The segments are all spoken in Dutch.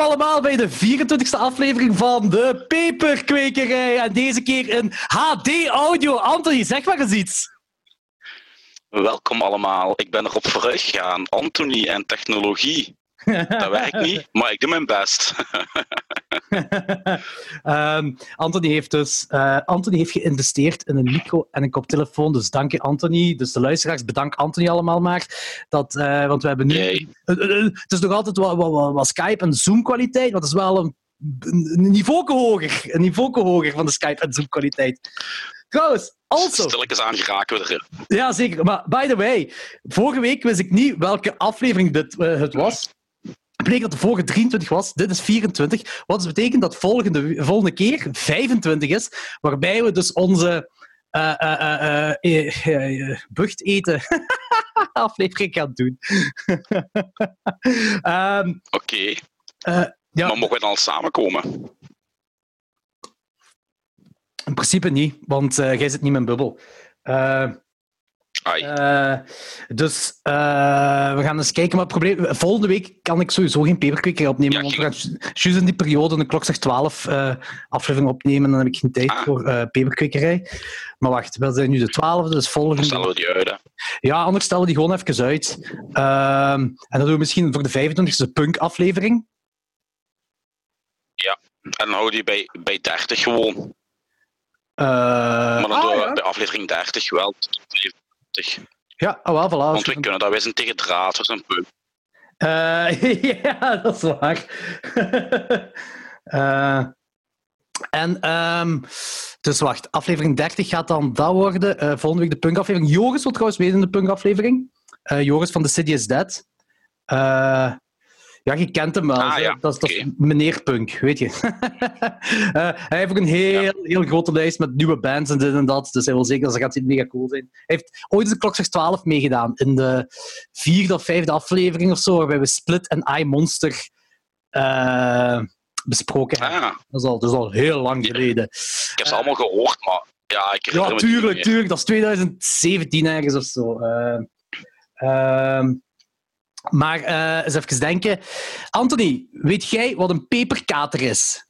welkom allemaal bij de 24e aflevering van de Peperkwekerij. En deze keer in HD-audio. Anthony, zeg maar eens iets. Welkom allemaal. Ik ben erop vooruit gegaan. Anthony en technologie. Dat werkt niet, maar ik doe mijn best. um, Anthony heeft dus uh, Anthony heeft geïnvesteerd in een micro en een koptelefoon. Dus dank je, Anthony. Dus de luisteraars, bedank Anthony allemaal maar. Dat, uh, want we hebben nu... Uh, het is nog altijd wat, wat, wat Skype en Zoom-kwaliteit, maar het is wel een, een niveau hoger. Een niveau hoger van de Skype en Zoom-kwaliteit. Trouwens, also... Stilletjes aan geraken we er. Ja, zeker. Maar by the way, vorige week wist ik niet welke aflevering dit het was. Betekent dat de vorige 23 was, dit is 24. Wat dus betekent dat volgende, volgende keer 25 is, waarbij we dus onze uh, uh, uh, bucht eten aflevering gaan doen. um, Oké. Okay. ja. Maar mogen we dan samenkomen? In principe niet, want jij zit niet in mijn bubbel. Uh, dus uh, we gaan eens kijken. Maar het probleem, volgende week kan ik sowieso geen peperkweker opnemen. Ja, want we gaan juist in die periode, de klok zegt 12, uh, aflevering opnemen. En dan heb ik geen tijd ah. voor peperkwekerij. Maar wacht, we zijn nu de 12e, dus volgende. Dan stellen we die uit. Hè? Ja, anders stellen we die gewoon even uit. Ehm, en dan doen we misschien voor de 25e punk-aflevering. Ja, en dan houden die bij, bij 30 gewoon. maar dan ah, doen we ja. bij aflevering 30 wel. Ja, oh, wel, voilà. Want we kunnen dat wijzen tegen draad of een punt. Uh, ja, dat is waar. uh, en, um, dus wacht, aflevering 30 gaat dan dat worden. Uh, volgende week de punkaflevering. Joris wil trouwens weten in de punkaflevering. Joris van The City is Dead. Ja, je kent hem wel. Ah, ja. dat, is, dat meneer Punk, weet je. uh, hij heeft ook een heel, ja. heel grote lijst met nieuwe bands en dit en dat. Dus hij wil zeker dat ze gaat mega cool zijn. Hij heeft ooit de Klok 12 meegedaan. In de vierde of vijfde aflevering of zo, waarbij we Split en I Monster uh, besproken ah. hebben. Dat is, al, dat is al heel lang geleden. Ik heb ze allemaal gehoord, maar ja, ik Ja, tuurlijk, tuurlijk. Dat is 2017 ergens of zo. Uh, maar uh, eens even denken. Anthony, weet jij wat een peperkater is?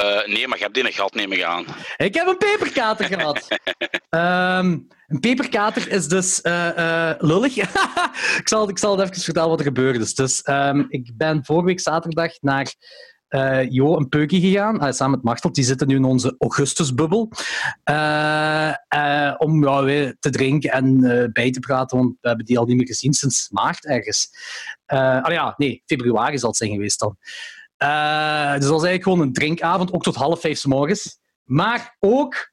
Uh, nee, maar je hebt die een gat nemen gaan. Ik heb een peperkater gehad. um, een peperkater is dus uh, lullig. ik, zal, ik zal het even vertellen wat er gebeurd is. Dus um, ik ben vorige week zaterdag naar uh, Jo en Peukie gegaan, uh, samen met Machtel. Die zitten nu in onze Augustusbubbel. Uh, om ja, weer te drinken en bij te praten, want we hebben die al niet meer gezien sinds maart ergens. ah ja, nee, februari zal het zijn geweest dan. dus dat was eigenlijk gewoon een drinkavond, ook tot half vijf s morgens. Maar ook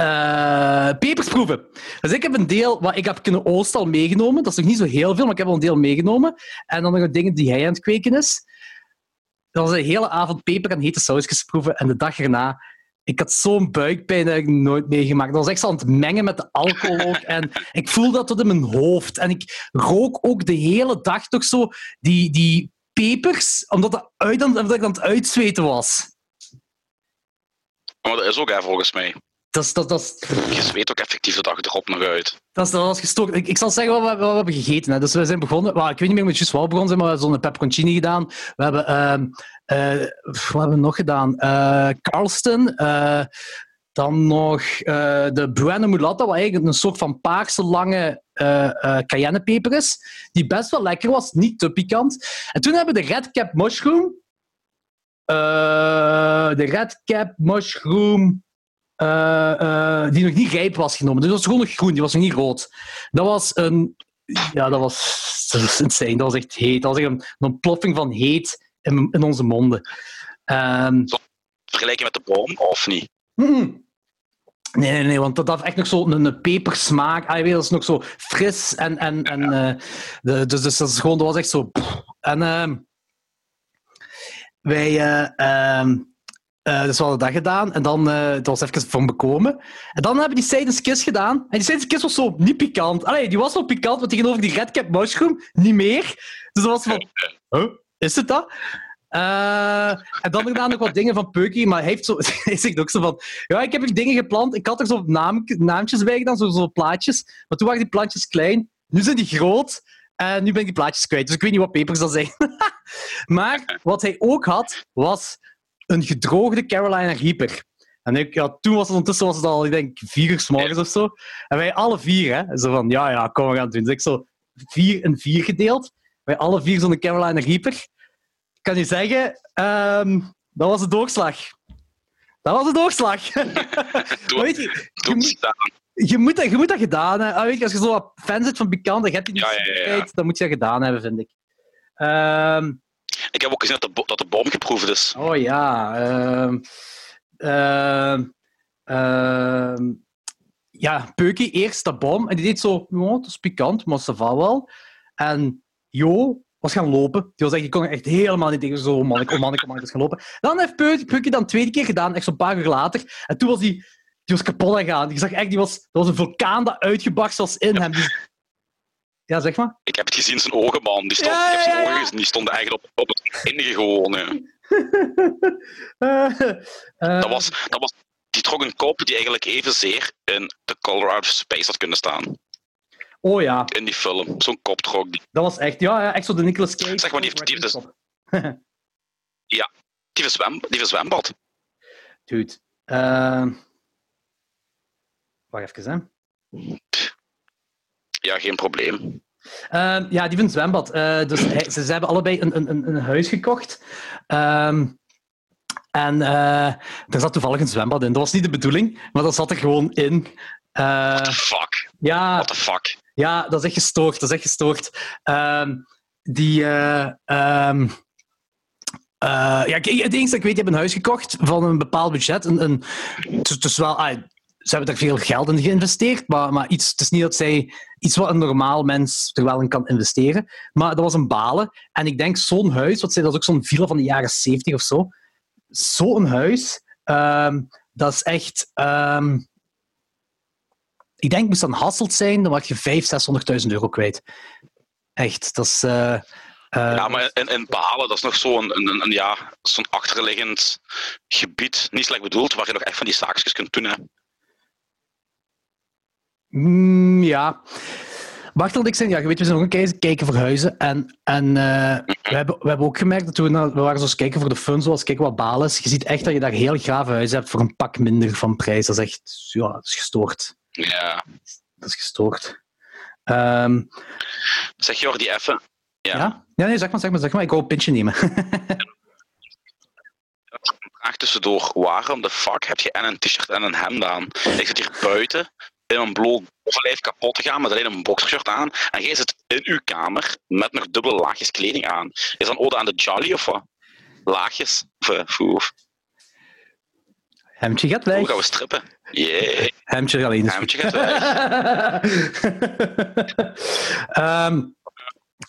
uh, pepersproeven. Dus ik heb een deel wat ik heb kunnen oosten al meegenomen. Dat is nog niet zo heel veel, maar ik heb al een deel meegenomen. En dan nog dingen die hij aan het kweken is. Dat was een hele avond peper en hete sausjes proeven. En de dag erna, ik had zo'n buikpijn dat ik nooit meegemaakt. Dat was echt zo aan het mengen met de alcohol. En ik voelde dat tot in mijn hoofd. En ik rook ook de hele dag toch zo die, die pepers, omdat, dat uit, omdat ik aan het uitzweten was. Maar dat is ook hè, volgens mij. Dat is, dat, dat Je zweet ook effectief de dag erop nog uit. Dat, is, dat was gestoord. Ik, ik zal zeggen wat we, wat we hebben gegeten. Hè. Dus we zijn begonnen... Well, ik weet niet meer met juist begonnen zijn, maar we hebben zo'n pepperoncini gedaan. We hebben... Uh, uh, wat hebben we nog gedaan? Uh, Carlston. Uh, dan nog de Buena Mulata, wat eigenlijk een soort van paarse lange cayennepeper is. Die best wel lekker was, niet te pikant. En toen hebben we de Red Cap Mushroom. de Red Cap Mushroom... Uh, uh, die nog niet rijp was genomen. Dus dat was gewoon nog groen, die was nog niet rood. Dat was een... Ja, dat was, dat was insane. Dat was echt heet. Dat was echt een, een ontploffing van heet in, in onze monden. Um, Vergelijken met de boom, of niet? Mm Nee, nee, nee, want dat had echt nog zo een, een pepersmaak. Ah, weet, dat is nog zo fris en... en, en uh, de, dus, dus dat, is gewoon, dat was echt zo... En uh, wij... Uh, uh, dus we hadden dat gedaan. En dan, uh, dat was even van bekomen. En dan hebben die Seidens Kiss gedaan. En die Seidens Kiss was zo niet pikant. Allee, die was wel pikant, maar tegenover die Red Cap Mushroom niet meer. Dus dat was van... Huh? Is het dat? Eh, en dan gedaan nog wat dingen van Peukie, maar hij, heeft zo, hij zegt ook zo van... Ja, ik heb er dingen geplant. Ik had er zo naam, naamtjes bij gedaan, zo, zo plaatjes. Maar toen waren die plantjes klein. Nu zijn die groot. En nu ben ik die plaatjes kwijt. Dus ik weet niet wat pepers dat zijn. maar wat hij ook had, was een gedroogde Carolina Reaper. En ik, ja, toen was het ondertussen was het al, ik denk, vier uur s morgens of zo. En wij alle vier, hè. Zo van, ja, ja, kom, we gaan het doen. Dus ik zo vier en vier gedeeld. Wij alle vier zo'n Carolina Reaper. Ik kan je zeggen, ehm, dat was de doorslag. Dat was de doorslag. Doe, weet je, je, moet, je, dat, je moet dat gedaan hebben. Ah, weet je, als je zo wat fan zit van Pikant je hebt die Ja, ja, ja, ja. nieuwsgierigheid, dan moet je dat gedaan hebben, vind ik. Ehm, Ik heb ook gezien dat de, dat de boom geproefd is. oh ja. ehm, ja, Peukie eerst de bom. En die deed zo, ja, dat is pikant, maar ça va wel. En Jo was gaan lopen. Die was echt, ik kon echt helemaal niet tegen. Zo, oh man, ik, oh man, ik, oh man, ik was gaan lopen. Dan heeft Peukie, Peukie dan tweede keer gedaan, echt zo'n paar uur later. En toen was die, die was kapot aan gaan. Je zag echt, die was, dat was een vulkaan dat uitgebarst was in hem. Die- Ja, zeg maar. Ik heb het gezien, zijn ogen, man. Die, stond, Ja, ik heb zijn ja, ja. ogen gezien, die stonden eigenlijk op, op het einde gewoon. hè. Eh, eh, Dat was, dat was, die trok een kop die eigenlijk evenzeer in The Color Out of Space had kunnen staan. Oh ja, In die film. Zo'n kop trok die. dat was echt, ja, ja echt zo de Nicolas Cage. Zeg maar, die heeft- die heeft dus- Top. Die verzwem, die verzwembad. Dude. Uh... Wacht even, hè. Ja, geen probleem. Ehm, ja, die van het zwembad. Eh, dus hij- ze, ze hebben allebei een, een, een, huis gekocht. Ehm, en eh er zat toevallig een zwembad in. Dat was niet de bedoeling, maar dat zat er gewoon in. Eh, What the fuck? ja, What the fuck? ja, dat is echt gestoord. Dat is echt gestoord. Ehm, die... ja, het enige dat ik weet, die hebben een huis gekocht van een bepaald budget. Een, een, het, is, het is wel, ah, ze hebben er veel geld in geïnvesteerd, maar, maar iets, het is niet dat zij iets wat een normaal mens er wel in kan investeren. Maar dat was een balen. En ik denk zo'n huis, wat zei, dat is ook zo'n villa van de jaren 70 of zo. Zo'n huis, ehm, dat is echt. ehm, ik denk, moest dat een Hasselt zijn, dan was je 500.000, 600.000 euro kwijt. Echt, dat is. eh, eh, Ja, maar in, in Balen, dat is nog zo'n een, een, een, ja, zo'n achterliggend gebied. Niet slecht bedoeld, waar je nog echt van die zaakjes kunt doen. Hè. Mm, ja. Dat ik zei, ja, je weet, we zijn ook een keer kijken voor huizen. En, en eh, we, hebben, we hebben ook gemerkt dat we, nou- we waren zo eens kijken voor de fun, zoals kijken wat baal is. Je ziet echt dat je daar heel grave huizen hebt voor een pak minder van prijs. Dat is echt, ja, dat is gestoord. Ja. Dat is gestoord. Ehm, Zeg Jordi even. ja. Ja. ja? nee, zeg maar, zeg maar, zeg maar. Ik wou een pintje nemen. Vraag tussendoor. Waarom de fuck heb je en een t-shirt en een hemd aan? Ik zit hier buiten in een bloot bovenlijf kapot te gaan met alleen een boxershirt aan. En jij zit in uw kamer met nog dubbele laagjes kleding aan. Is dat een ode aan de Jolly of wat? Laagjes? Of, eh, of, Hemdje gaat hoe weg. gaan we strippen? Yeah. Hemdje alleen is Hemdje gaat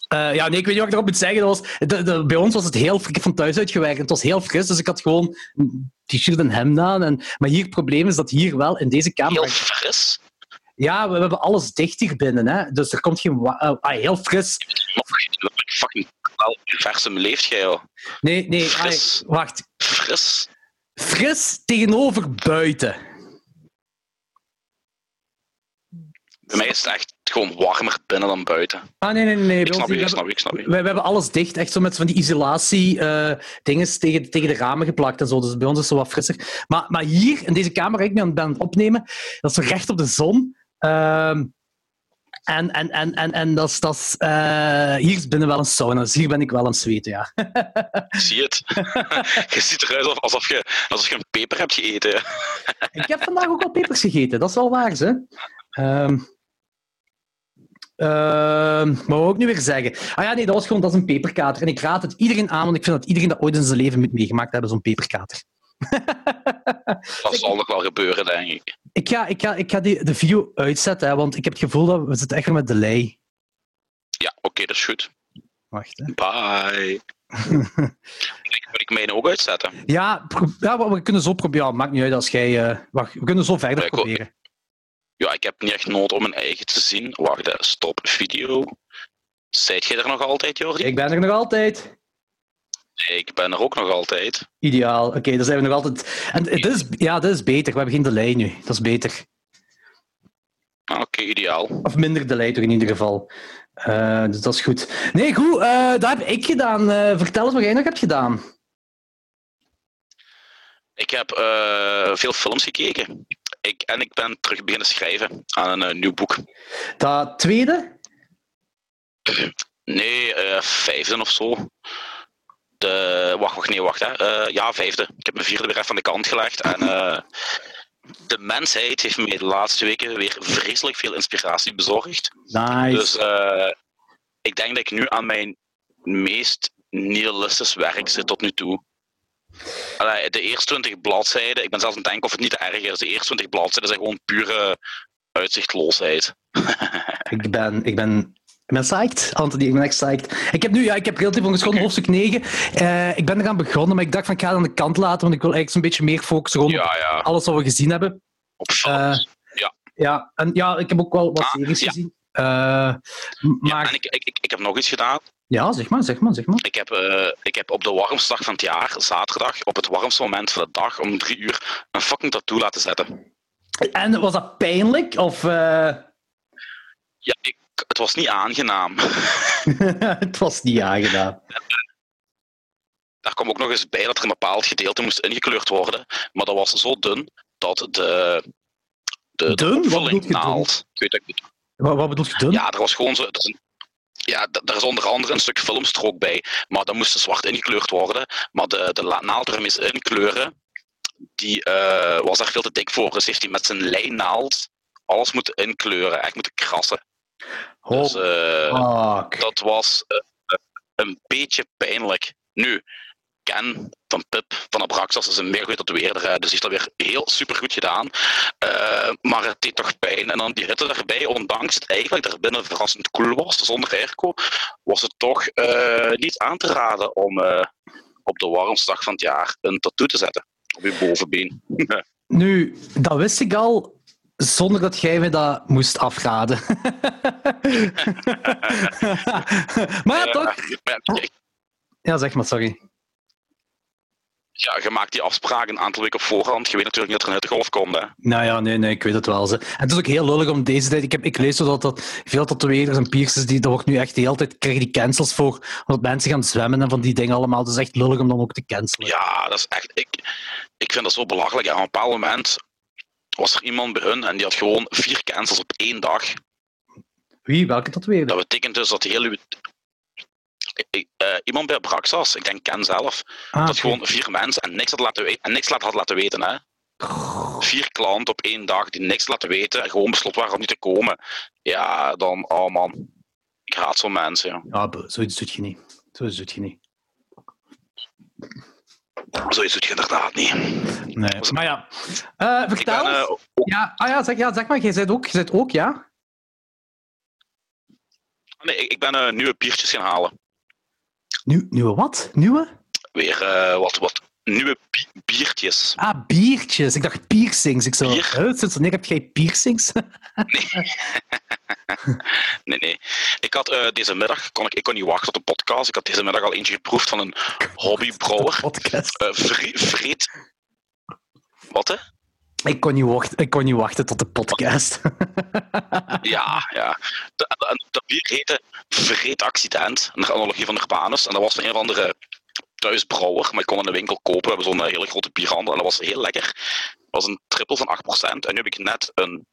eh, ja, nee, ik weet niet wat ik erop moet zeggen. Dat was, de, de- bij ons was het heel fris. Van thuis uitgewerkt. Het was heel fris, dus ik had gewoon een t-shirt en hemd aan. En, maar hier het probleem is dat hier wel in deze kamer... Heel fris. Ja, we, hebben alles dicht hier binnen. Hè? Dus er komt geen... eh, ah, heel fris. Fucking wel versum leeft jij al. Nee, nee. wacht. Fris. Fris tegenover buiten. Bij mij is het echt gewoon warmer binnen dan buiten. Ah, nee, nee, nee. Ik snap je, ik snap je, ik snap je. We, hebben alles dicht, echt zo met van die isolatie eh dingen tegen, tegen de ramen geplakt en zo. Dus bij ons is het zo wat frisser. Maar, maar hier, in deze kamer waar ik nu aan ben aan het opnemen, dat is zo recht op de zon. Ehm, en en, en, en, en dat is, dat is, eh, hier is binnen wel een sauna, dus hier ben ik wel aan het zweten, ja. Zie het. je ziet eruit alsof- alsof je, alsof je een peper hebt gegeten. ik heb vandaag ook al pepers gegeten, dat is wel waar, hè. Ehm ehm, maar wat wil ik nu weer zeggen? Ah ja, nee, dat was gewoon dat is een peperkater. En ik raad het iedereen aan, want ik vind dat iedereen dat ooit in zijn leven moet meegemaakt hebben, zo'n peperkater. Dat zal nog wel gebeuren, denk ik. Ik ga, ik ga, ik ga die, de video uitzetten, hè, want ik heb het gevoel dat we zitten echt met delay. Ja, oké, dat is goed. Wacht, hè. Bye. ik, moet ik mijn ook uitzetten? Ja, ja, we kunnen zo proberen. Maakt niet uit als jij... eh, wacht, we kunnen zo verder Ja, wil- proberen. Ja, ik heb niet echt nood om mijn eigen te zien. Wacht, hè, stop video. Zijt jij er nog altijd, Jordi? Ik ben er nog altijd. Ik ben er ook nog altijd. Ideaal. Oké, dan zijn we nog altijd... En dit is, ja, dit is beter. We hebben geen delay nu. Dat is beter. Ah, Oké, ideaal. Of minder delay toch in ieder geval. Eh, dus dat is goed. Nee, goed. eh, dat heb ik gedaan. Eh, vertel eens wat jij nog hebt gedaan. Ik heb veel films gekeken. Ik, en ik ben terug beginnen schrijven aan een nieuw boek. Dat tweede? Nee, vijfde of zo. De, wacht, wacht, nee, wacht. Hè. Eh, ja, vijfde. Ik heb mijn vierde weer even aan de kant gelegd. En eh, de mensheid heeft mij de laatste weken weer vreselijk veel inspiratie bezorgd. Nice. Dus eh, ik denk dat ik nu aan mijn meest nihilistisch werk zit tot nu toe. Allee, de eerste 20 bladzijden, ik ben zelfs aan het denken of het niet erger is. De eerste 20 bladzijden zijn gewoon pure uitzichtloosheid. Ik ben, ik ben, ik ben psyched, Anthony. Ik ben echt psyched. Ik heb nu, ja, ik heb relatief ongeschonden hoofdstuk 9. Eh, ik ben eraan begonnen, maar ik dacht van ik ga het aan de kant laten, want ik wil eigenlijk zo'n beetje meer focussen rond Ja, ja. alles wat we gezien hebben. Op films. Ja, en ja, ik heb ook wel wat Ah, series ja. gezien. Eh, Ja, maar en ik, ik, ik, ik heb nog iets gedaan. ja, zeg maar, zeg maar, zeg maar. Ik heb, eh, ik heb op de warmste dag van het jaar, zaterdag, op het warmste moment van de dag, om drie uur, een fucking tattoo laten zetten. En was dat pijnlijk? Of, eh, Ja, ik, het was niet aangenaam. het was niet aangedaan. Daar kwam ook nog eens bij dat er een bepaald gedeelte moest ingekleurd worden, maar dat was zo dun dat de, de, de Dun? Opvulling dun? naald... Ik weet ik Wat, wat bedoel je dun? Ja, er was gewoon zo. is een- ja, d- er is onder andere een stuk filmstrook bij, maar dat moest zwart ingekleurd worden. Maar de, de naald er mis inkleuren, die eh, was daar veel te dik voor. Dus heeft hij met zijn lijnnaald alles moeten inkleuren, echt moeten krassen. Dus eh, dat was eh, eh, een beetje pijnlijk. Nu, Ken van Pip van Abraxas is een meer goed tatoeëerder, hè, dus die heeft dat weer heel super goed gedaan. Maar het deed toch pijn. En dan die hitte erbij, ondanks het eigenlijk er binnen verrassend koel was, zonder airco, was het toch niet aan te raden om op de warmste dag van het jaar een tattoo te zetten op je bovenbeen. Nu, dat wist ik al zonder dat jij me dat moest afraden. maar ja, Eh, toch? maar ja, zeg maar, sorry. ja, je maakt die afspraken een aantal weken op voorhand. Je weet natuurlijk niet dat er een hittegolf komt. Hè. Nou ja, nee, nee, ik weet het wel. Ze. En het is ook heel lullig om deze tijd. Ik, heb, ik lees zo dat, dat veel tatoeëerders en piercers, die, dat wordt nu echt de hele tijd, krijgen die cancels voor, omdat mensen gaan zwemmen en van die dingen allemaal. Het is echt lullig om dan ook te cancelen. Ja, dat is echt. Ik, ik vind dat zo belachelijk. En op een bepaald moment was er iemand bij hun en die had gewoon vier cancels op één dag. Wie? Welke tatoeëerder? Dat betekent dus dat heel uw. Ik- eh, iemand bij Braxas, ik denk Ken zelf, Ah, dat gewoon vier mensen en niks had laten weten, en niks laat- had laten weten. Hè. Vier klanten op één dag die niks laten weten en gewoon besloten waren om niet te komen. Ja, dan, oh man. Ik haat zo'n mensen. Ja. Ja, zoiets doet je niet. Zoiets doet je niet. Zoiets doet je inderdaad niet. Nee. Maar ja, Ik vertel ben, eh, Ja, ah, ja, zeg, ja, zeg maar, jij bent ook, jij ook, ja? nee, ik ben eh, nieuwe biertjes gaan halen. Nieuw, nieuwe wat? Nieuwe? Weer eh, wat, wat nieuwe bi- biertjes. Ah, biertjes. Ik dacht piercings. Ik zo, Bier? sinds wanneer heb jij piercings? Nee, nee. Ik had eh, deze middag, kon ik, ik kon niet wachten tot de podcast. Ik had deze middag al eentje geproefd van een hobbybrouwer. Podcast. Eh Vre- Vreed. Wat hè? Ik kon, niet wachten, ik kon niet wachten tot de podcast. Ja, ja. De- de- Dat bier heette Vreed Accident, een analogie van Urbanus. En dat was van een of andere thuisbrouwer, maar ik kon in de winkel kopen. We hebben zo'n eh, hele grote bierhandel en dat was heel lekker. Het was een triple van 8%. En nu heb ik net een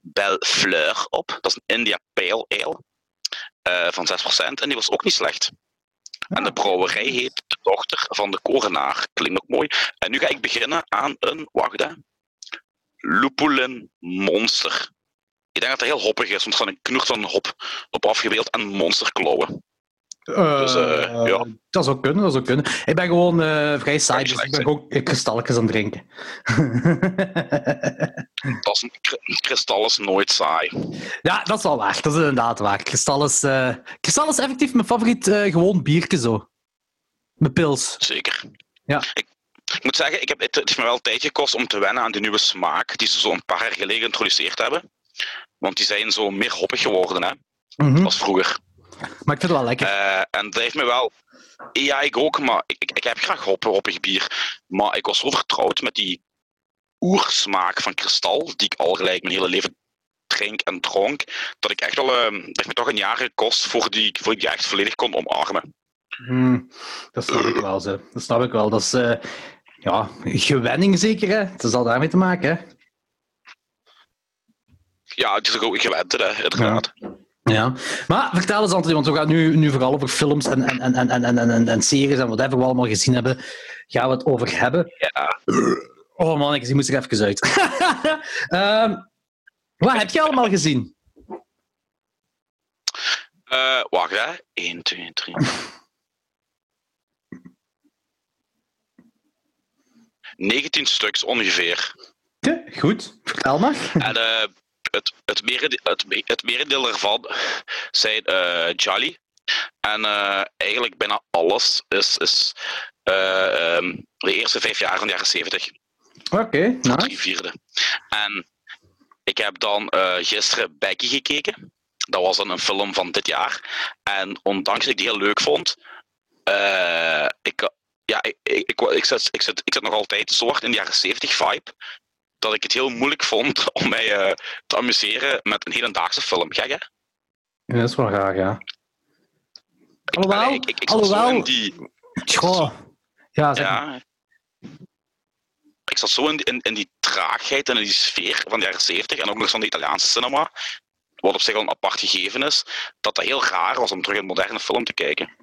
Belle Fleur op. Dat is een India Pale Ale eh, van 6%. En die was ook niet slecht. En de brouwerij heet De Dochter van de Korenaar. Klinkt ook mooi. En nu ga ik beginnen aan een, wacht hè, Lupulin Monster. Ik denk dat het heel hoppig is, want er staat een knoert van een hop op afgebeeld en monsterklauwen. Dus, eh, ja. Dat zou kunnen, dat zou kunnen. Ik ben gewoon eh, vrij saai, dus ik ben eh, kristalletjes aan het drinken. Dat is een kristal is nooit saai. ja, dat is wel waar. Dat is inderdaad waar. Kristal is, eh, kristal is effectief mijn favoriet eh, gewoon biertje zo. Mijn pils. Zeker. Ja. Ik, ik moet zeggen, ik heb, het, het heeft me wel tijd gekost om te wennen aan de nieuwe smaak die ze zo een paar jaar geleden geïntroduceerd hebben. Want die zijn zo meer hoppig geworden hè, Mhm. als vroeger. Maar ik vind het wel lekker. Eh, en dat heeft me wel Ja, ik ook, maar ik, ik, heb graag hop, hoppig bier. Maar ik was zo vertrouwd met die oersmaak van kristal, die ik al gelijk mijn hele leven drink en dronk, dat ik echt wel, uh, dat me toch een jaar gekost voor die, voor ik die echt volledig kon omarmen. Hmm, dat snap ik wel, zo. dat snap ik wel. Dat is uh, ja, gewenning zeker, hè? Het zal daarmee te maken, hè? Ja, het is ook gewend, hè, inderdaad. Ja. Ja, maar vertel eens, Anthony, want we gaan nu, nu vooral over films en, en, en, en, en, en, en series en whatever we allemaal gezien hebben, gaan we het over hebben. Ja. Oh man, ik moest er even uit. um, wat heb je allemaal gezien? Uh, wacht, hè. 1, 2, 3. 19 stuks ongeveer. Ja, goed, vertel maar. En uh, het, het, merendeel, het, het merendeel ervan zijn Jolly. En uh, eigenlijk bijna alles is, is uh, um, de eerste vijf jaar van de jaren zeventig. Oké, okay, nice. Drie vierde. En ik heb dan gisteren Becky gekeken. Dat was dan een film van dit jaar. En ondanks dat ik die heel leuk vond, ik, ja, ik, ik, ik, ik, zit, ik, zit, ik zit nog altijd hard in de jaren 70 vibe dat ik het heel moeilijk vond om mij uh, te amuseren met een hedendaagse film. Gek, hè? Ja, dat is wel graag, ja. Ik, alhoewel, ik, ik, ik alhoewel... in die... Goh. Ja, zeg ja. Ik zat zo in, in, in, die traagheid en in die sfeer van de jaren 70 en ook nog van de Italiaanse cinema, wat op zich al een apart gegeven is, dat dat heel raar was om terug een moderne film te kijken.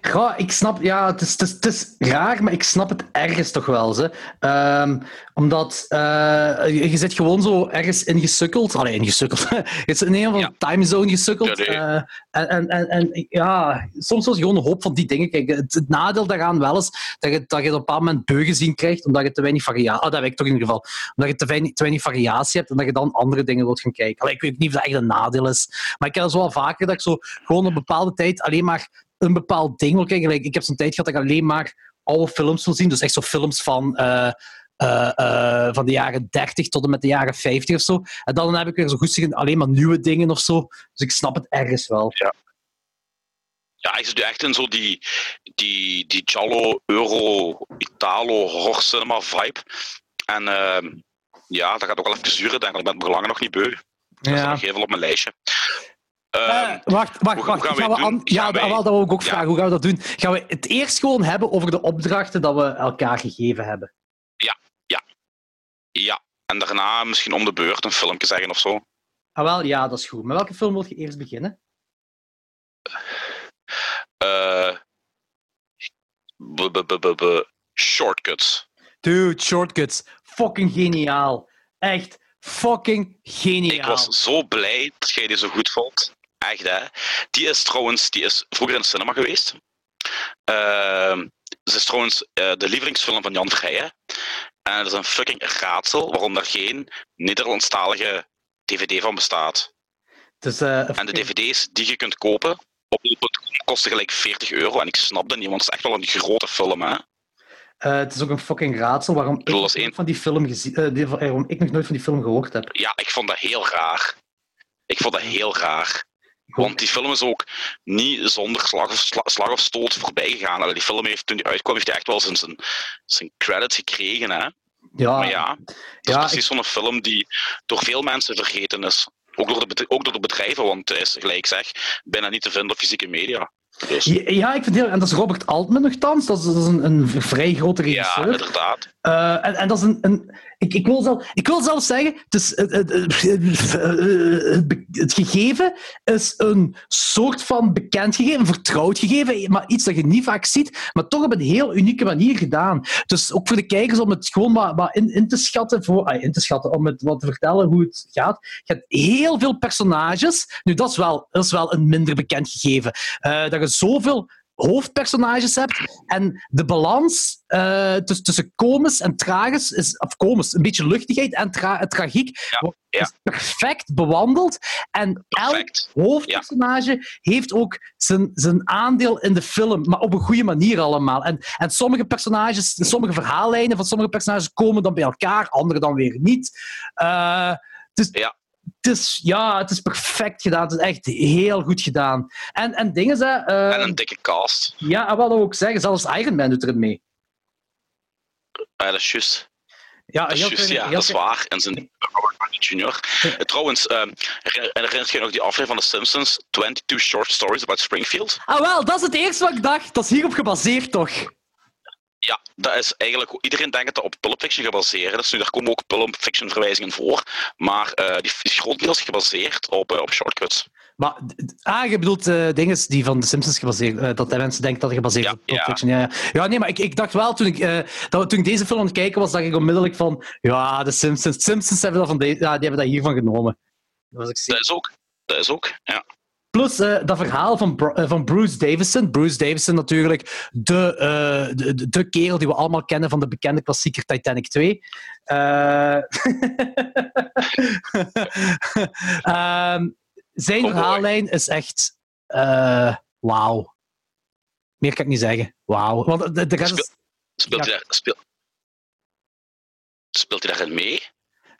Ja, ik snap, ja, het is, het, is, het is raar, maar ik snap het ergens toch wel. Ze. Um, omdat uh, je, je zit gewoon zo ergens ingesukkeld. Allee, ingesukkeld. je zit in een of andere ja. timezone gesukkeld. Ja, nee. uh, en, en, en, en, ja, soms was je gewoon hoop van die dingen. Kijk, het, het, nadeel daaraan wel is dat je, dat je op een bepaald moment beugen zien krijgt, omdat je te weinig variatie... Ah, dat weet ik toch in ieder geval. Omdat je te weinig, te weinig variatie hebt en dat je dan andere dingen wilt gaan kijken. Allee, ik weet niet of dat echt een nadeel is. Maar ik heb het zo wel vaker dat ik zo gewoon op een bepaalde tijd alleen maar een bepaald ding wil kijken. Ik heb zo'n tijd gehad dat ik alleen maar oude films wil zien. Dus echt zo films van, uh, uh, uh, van de jaren 30 tot en met de jaren 50 of zo. En dan heb ik weer zo goed alleen maar nieuwe dingen of zo. Dus ik snap het ergens wel. Ja. Ja, ik zit echt in zo die, die, die Giallo, Euro, Italo, horror cinema vibe. En ehm, ja, dat gaat ook wel even zuren, denk ik. Ik ben het belangen nog niet beu. Dat ja. nog even op mijn lijstje. Uh, wacht, wacht, hoe, wacht. Hoe gaan gaan we we. Ja, wij... dat wil ik ook vragen. Hoe gaan we dat doen? Gaan we het eerst gewoon hebben over de opdrachten dat we elkaar gegeven hebben? Ja, ja. Ja. En daarna misschien om de beurt een filmpje zeggen of zo. Ah, wel, ja, dat is goed. Met welke film wil je eerst beginnen? Uh, shortcuts. Dude, Shortcuts. Fucking geniaal. Echt fucking geniaal. Ik was zo blij dat jij die zo goed vond. Echt, hè. Die is trouwens die is vroeger in de cinema geweest. Uh, ze is trouwens uh, de lievelingsfilm van Jan Vrijen. En het is een fucking raadsel waarom er geen Nederlandstalige DVD van bestaat. Dus, uh, en de DVD's die je kunt kopen op kosten gelijk 40 euro. En ik snap dat niet, want het is echt wel een grote film, hè. Uh, het is ook een fucking raadsel waarom ik, van die film gezien, uh, waarom ik nog nooit van die film gehoord heb. Ja, ik vond dat heel raar. Ik vond dat heel raar. Want die film is ook niet zonder slag of, slag of stoot voorbij gegaan. Allee, die film heeft toen die uitkwam, heeft hij echt wel zijn, zijn, zijn credits gekregen. Hè? Ja, maar ja, het is ja, precies ik- zo'n film die door veel mensen vergeten is. Ook door, de, ook door de bedrijven, want hij is, gelijk zeg, bijna niet te vinden op fysieke media. Dus, Ja, ja, ik vind heel... En dat is Robert Altman nogthans. Dat is, dat is een, een vrij grote ja, regisseur. inderdaad. Eh, en, dat is een... een ik, ik, wil zelf, ik wil zelfs zeggen, het, het, gegeven is een soort van bekend gegeven, vertrouwd gegeven, maar iets dat je niet vaak ziet, maar toch op een heel unieke manier gedaan. Dus ook voor de kijkers om het gewoon maar, maar in, in te schatten, voor, ah, in te schatten, om het wat te vertellen hoe het gaat. Je hebt heel veel personages. Nu, dat is wel, dat is wel een minder bekend gegeven. Eh, dat je zoveel hoofdpersonages hebt en de balans eh, tussen, tussen komisch en tragisch is, of komisch, een beetje luchtigheid en tra tragiek, ja. is perfect bewandeld. En elk hoofdpersonage heeft ook zijn, zijn aandeel in de film, maar op een goede manier allemaal. En, en sommige personages, sommige verhaallijnen van sommige personages komen dan bij elkaar, andere dan weer niet. Eh, dus Ja. Het is, ja, het is perfect gedaan. Het is echt heel goed gedaan. En, en dingen zijn... Uh, en een dikke cast. Ja, en wat ook zeggen, zelfs Iron Man doet erin mee. Ja, dat is juist. Ja, dat is, juist, ja, dat is waar. En zijn Robert Downey Jr. Trouwens, uh, herinnert je nog die aflevering van The Simpsons? 22 Short Stories About Springfield? Ah, wel, dat is het eerste wat ik dacht. Dat is hierop gebaseerd, toch? Ja, dat is eigenlijk... Iedereen denkt dat op Pulp Fiction gebaseerd is. Nu, daar komen ook Pulp Fiction verwijzingen voor. Maar uh, die is grotendeels gebaseerd op, uh, op shortcuts. Maar, ah, je bedoelt uh, dingen die van The Simpsons gebaseerd uh, dat mensen denken dat het gebaseerd is ja, op Pulp Fiction. Ja, ja. ja, nee, maar ik, ik dacht wel, toen ik, uh, dat, toen ik deze film aan het kijken was, dacht ik onmiddellijk van, ja, The Simpsons, The Simpsons hebben dat, van de, ja, die hebben dat hiervan genomen. Dat, was ik dat is ook, dat is ook, ja. Plus dat verhaal van, van Bruce Davison. Bruce Davison natuurlijk, de, de, de, kerel die we allemaal kennen van de bekende klassieker Titanic 2. um, zijn verhaallijn is echt uh, wauw. Meer kan ik niet zeggen. Wauw. Want de, de rest Speel, speelt, ja. hij daar, speel, speelt hij daarin mee?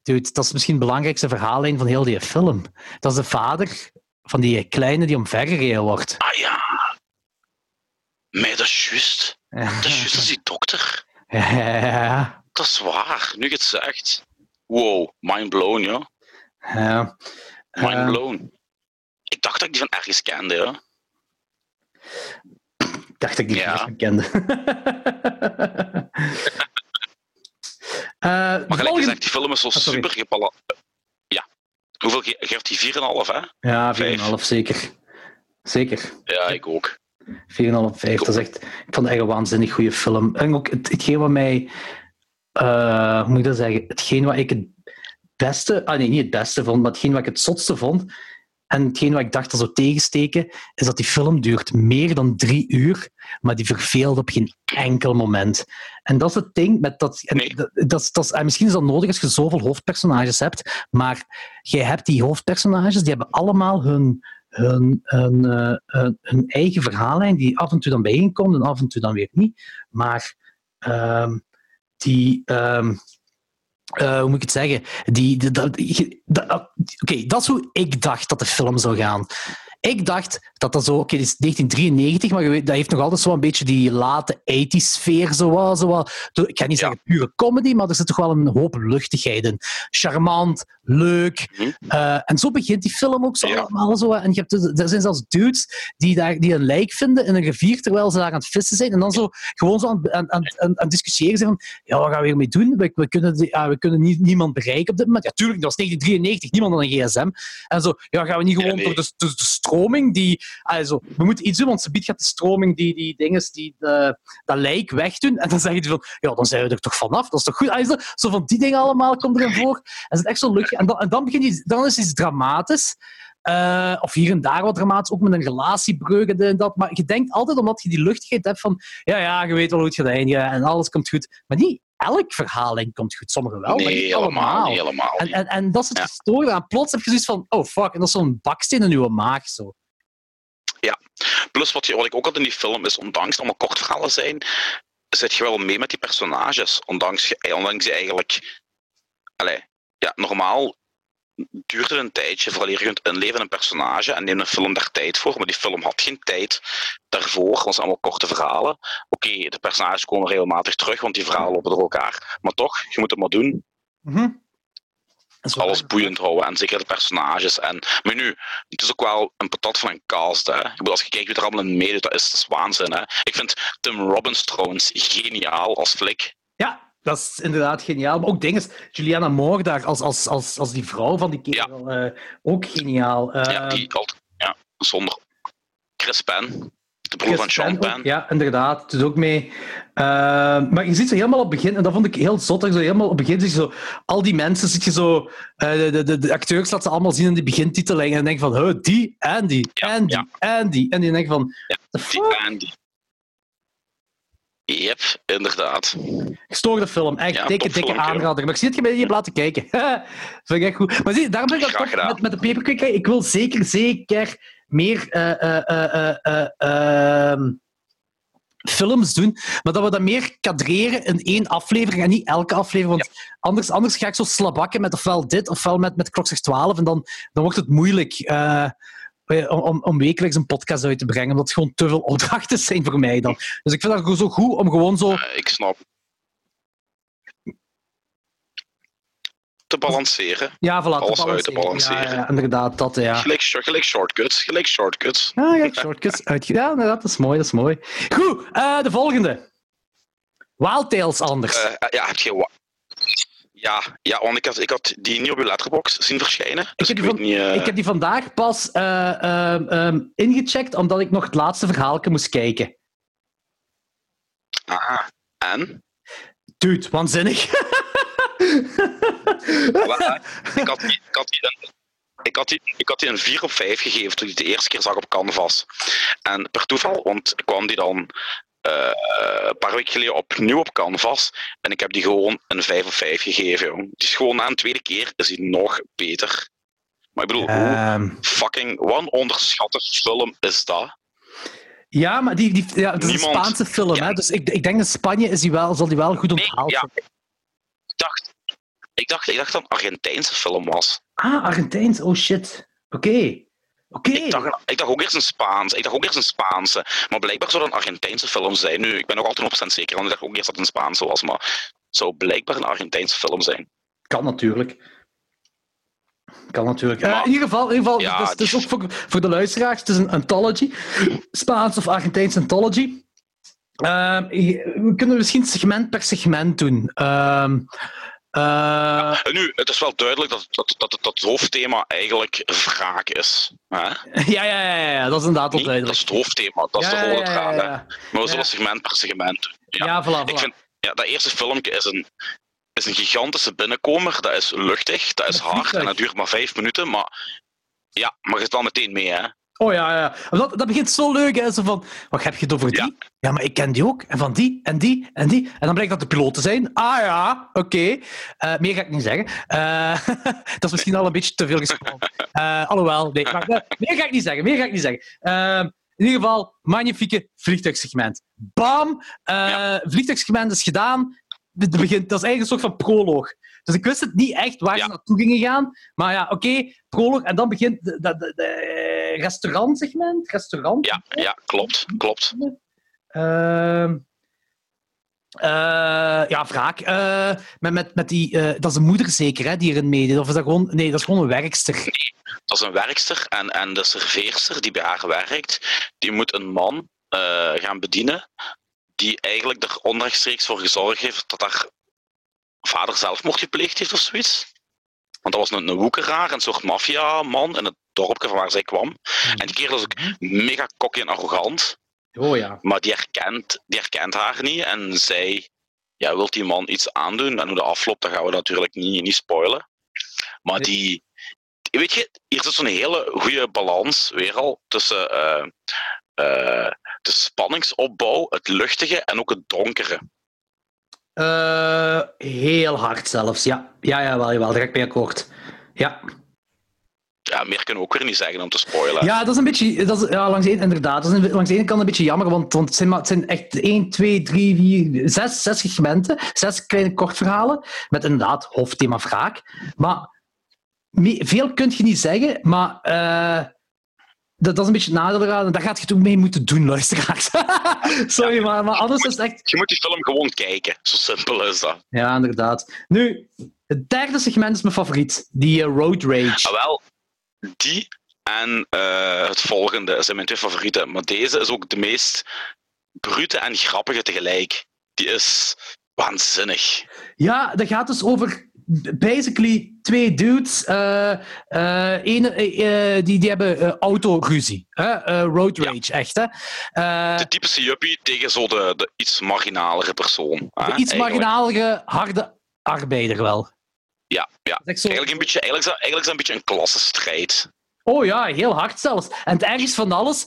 Dude, dat is misschien de belangrijkste verhaallijn van heel die film. Dat is de vader van die kleine die omvergereden wordt. Ah ja. Nee, dat is juist. Dat is juist, is die dokter. Ja. Dat is waar, nu het zegt. Wow, mind blown, ja. Ja. Mind blown. Ik dacht dat ik die van ergens kende, ja. Ik dacht dat ik die Ja. van kende. Eh, Maar gelijk volgende- gezegd, die film is zo Ah, super. Ja. Hoeveel ge- geeft die 4,5, hè? Ja, Vijf. 4,5 zeker. Zeker. Ja, ik ook. 4,5, 5. Dat is echt, ik vond het echt een waanzinnig goede film. En ook het, hetgeen wat mij, eh, hoe moet ik dat zeggen? Hetgeen wat ik het beste, ah nee, niet het beste vond, maar hetgeen wat ik het zotste vond, en hetgeen wat ik dacht dat zou tegensteken, is dat die film duurt meer dan drie uur, maar die verveelt op geen enkel moment. En dat is het ding met dat. En Nee. dat, dat, en misschien is dat nodig als je zoveel hoofdpersonages hebt, maar jij hebt die hoofdpersonages, die hebben allemaal hun, hun, hun, eh, hun, hun eigen verhaallijn, die af en toe dan bijeenkomt en af en toe dan weer niet. Maar ehm, die. ehm, eh, hoe moet ik het zeggen? Die, Oké, dat is hoe ik dacht dat de film zou gaan. Ik dacht dat dat zo... Oké, dit is 1993, maar je weet, dat heeft nog altijd zo'n beetje die late 80s-sfeer. Zo, wat- zo, wat- ik ga niet Ja. zeggen pure comedy, maar er zit toch wel een hoop luchtigheid in. Charmant, leuk. Mhm. Eh, en zo begint die film ook zo Ja. allemaal zo. En je hebt, dus- er zijn zelfs dudes die, daar, die een lijk vinden in een rivier terwijl ze daar aan het vissen zijn. En dan zo gewoon zo aan, aan, aan, discussiëren zijn van ja, wat gaan we hiermee doen? We, we kunnen, die- ja, we kunnen niet, niemand bereiken op dit moment. Ja, tuurlijk, dat was 1993, niemand had een gsm. En zo, ja, gaan we niet gewoon nee. door de, de, de stroming die... Also, we moeten iets doen, want ze biedt gaat de stroming die, die dinges, die de, dat lijk wegdoen. En dan zeggen die van, ja, dan zijn we er toch vanaf. Dat is toch goed? Dat- zo van die dingen allemaal komt erin voor. En het is echt zo luchtig. En dan, en dan, begin je, dan is iets dramatisch. Eh, of hier en daar wat dramatisch, ook met een relatiebreuk en en dat. Maar je denkt altijd, omdat je die luchtigheid hebt van ja, ja, je weet wel hoe het gaat eindigen en alles komt goed. Maar niet elk verhaallijn komt goed. Sommige wel, maar niet helemaal allemaal. niet. Helemaal En, niet. en, en dat is het Ja. gestoorde aan. Plots heb je zoiets van, oh fuck, en dat is zo'n baksteen in je maag. Zo. Plus, wat, je, wat ik ook had in die film is, ondanks het allemaal kortverhalen zijn, zit je wel mee met die personages. Ondanks, je- ondanks je eigenlijk... Allee, ja, normaal duurt het een tijdje voordat je kunt inleven in een personage en neemt een film daar tijd voor. Maar die film had geen tijd daarvoor, want het zijn allemaal korte verhalen. Oké, de personages komen regelmatig terug, want die verhalen lopen door elkaar. Maar toch, je moet het maar doen. En zo- Alles boeiend houden en zeker de personages. En, maar nu, het is ook wel een patat van een cast. Hè. Ik bedoel, als je kijkt wie er allemaal in meedoet, dat is, dat is waanzin. Hè. Ik vind Tim Robbins trouwens geniaal als flik. Ja, dat is inderdaad geniaal. Maar ook dingen, Juliana Moore daar als, als, als, als die vrouw van die kerel, eh, ook geniaal. Eh, ja, die altijd, ja, zonder Chris Penn, de broer van Sean Penn. Ja, inderdaad. Doet ook mee. Eh, maar je ziet zo helemaal op het begin, en dat vond ik heel zot, dat zo helemaal op het begin zie je zo, al die mensen, zit je zo, eh, de, de, de, de acteurs laten ze allemaal zien in die begintiteling, en dan denk je van, huh, die, en die, Ja, en die, ja. en die. En die denk je van, Ja, Die? Andy. Yep, inderdaad. Gestoorde film. Echt Ja, dikke, dikke aanrader. Maar ik zie het je niet hebt laten kijken. vind ik echt goed. Maar zie, daarom ben ik dat met, met de paperclip. Ik wil zeker, zeker meer eh, eh, eh, eh, eh, ehm, films doen, maar dat we dat meer kadreren in één aflevering en niet elke aflevering. Want anders, anders ga ik zo slabakken met ofwel dit ofwel met, met Klokslag 12 en dan, dan wordt het moeilijk om, om wekelijks een podcast uit te brengen, omdat het gewoon te veel opdrachten zijn voor mij dan. Dus ik vind dat zo goed om gewoon zo... Eh, ik snap. Te balanceren. Ja, voilà, Alles uit te balanceren. Ja, ja, inderdaad, dat ja. Gelijk, gelijk shortcuts, gelijk shortcuts. Ja, gelijk shortcuts uitgedaan. Ja, dat is mooi, dat is mooi. Goed, uh, de volgende. Wildtails anders. Uh, ja, heb je... Ja, ja, want ik had, ik had die niet op je letterbox zien verschijnen. Dus ik, heb ik, die van, niet, uh... ik heb die vandaag pas uh, um, ingecheckt, omdat ik nog het laatste verhaal moest kijken. Ah, en? Dude, waanzinnig. ik, had die, ik, had die ik, had die, ik had die een 4 op 5 gegeven toen ik die de eerste keer zag op Canvas. En per toeval, want kwam die dan uh, een paar weken geleden opnieuw op Canvas. En ik heb die gewoon een 5 op 5 gegeven. Die is gewoon na een tweede keer is die nog beter. Maar ik bedoel, um... hoe fucking, wat een onderschatte film is dat? Ja, maar die, die, ja, het is Niemand... een Spaanse film, ja. hè? dus ik, ik denk in Spanje is die wel, zal die wel goed onthaald nee, ja. Ik dacht, ik dacht, ik dacht dat het een Argentijnse film was. Ah, Argentijns, oh shit. Oké. Okay. Okay. Ik, dacht, ik dacht ook eerst een Spaans. Ik dacht ook eerst een Spaanse. Maar blijkbaar zou het een Argentijnse film zijn. Nu, ik ben nog altijd 100% zeker, want ik dacht ook eerst dat het een Spaanse was. Maar het zou blijkbaar een Argentijnse film zijn. Kan natuurlijk. Kan natuurlijk. Maar, uh, in ieder geval, in ieder geval ja, het is, het is ook voor, voor de luisteraars. Het is een anthology. Spaans of Argentijns anthology. Uh, we kunnen misschien segment per segment doen. Uh, Ja, nu, het is wel duidelijk dat, dat, dat, dat het hoofdthema eigenlijk wraak is. Hè? Ja, ja, ja, ja, dat is inderdaad wel duidelijk. Dat is het hoofdthema, dat is de rode draad. Maar we zullen segment per segment doen. Ja, voilà, voilà. Ik vind, ja, dat eerste filmpje is een, is een gigantische binnenkomer. Dat is luchtig, dat is hard en dat duurt maar vijf minuten. Maar ja, maar je zit al meteen mee, hè? Oh ja, ja. Dat, dat begint zo leuk, hè? Zo van, wat heb je het over die? Ja. ja. maar ik ken die ook. En van die, en die, en die. En dan blijkt dat de piloten zijn. Ah ja, oké. Okay. Uh, meer ga ik niet zeggen. Uh, dat is misschien al een beetje te veel gesproken. Uh, alhoewel, nee. Maar, meer ga ik niet zeggen. Meer ga ik niet zeggen. in ieder geval, magnifieke vliegtuigsegment. Bam! Ja. Vliegtuigsegment is gedaan. Het begint, dat is eigenlijk een soort van proloog. Dus ik wist het niet echt waar ja. ze naartoe gingen gaan. Maar ja, oké, okay, proloog. En dan begint de, de, de, de restaurantsegment. Restaurant. Ja, ja, klopt. klopt. Uh, uh, ja, wraak. Uh, met, met, met die, uh, dat is een moeder zeker, hè, die erin meedeed? Of is dat gewoon... Nee, dat is gewoon een werkster. Nee, dat is een werkster. En, en de serveerster die bij haar werkt, die moet een man gaan bedienen die eigenlijk er onrechtstreeks voor gezorgd heeft dat haar vader zelfmoord gepleegd heeft of zoiets. Want dat was een, een woekeraar, een soort maffiaman in het dorpje van waar zij kwam. Mm. En die kerel was ook mega cocky en arrogant. Oh ja. Maar die herkent, die herkent haar niet en zij ja, wil die man iets aandoen. En hoe dat afloopt, dat gaan we natuurlijk niet, niet spoilen. Maar die, weet je, hier zit zo'n hele goede balans weer al tussen uh, uh, de spanningsopbouw, het luchtige en ook het donkere. Uh, heel hard zelfs, ja. Ja, ja wel, jawel, direct bij akkoord. Ja. Ja, meer kunnen we ook weer niet zeggen om te spoilen. Ja, dat is een beetje... Dat is, ja, langs één, inderdaad. Dat is langs de ene kant een beetje jammer, want, want het, zijn, het zijn echt 1, 2, 3, 4, 6, 6 segmenten. Zes kleine kortverhalen. Met inderdaad hoofdthema wraak. Maar veel kun je niet zeggen, maar... Uh, dat, dat, is een beetje nadeel eraan. Daar gaat je ook mee moeten doen, luisteraars. Sorry, ja, maar, maar anders moet, is echt... Je moet die film gewoon kijken. Zo simpel is dat. Ja, inderdaad. Nu, het derde segment is mijn favoriet. Die uh, Road Rage. Ah, wel. Die en uh, het volgende zijn mijn twee favorieten. Maar deze is ook de meest brute en grappige tegelijk. Die is waanzinnig. Ja, dat gaat dus over basically twee dudes. Uh, uh, uh, die, die hebben autoruzie. road rage, ja. echt. Hè? de typische juppie tegen zo de, de iets marginalere persoon. De iets eigenlijk. marginalere, harde arbeider wel. Ja, ja. Eigenlijk, een beetje, eigenlijk, is eigenlijk is een beetje een klassenstrijd. Oh ja, heel hard zelfs. En het ergste van alles,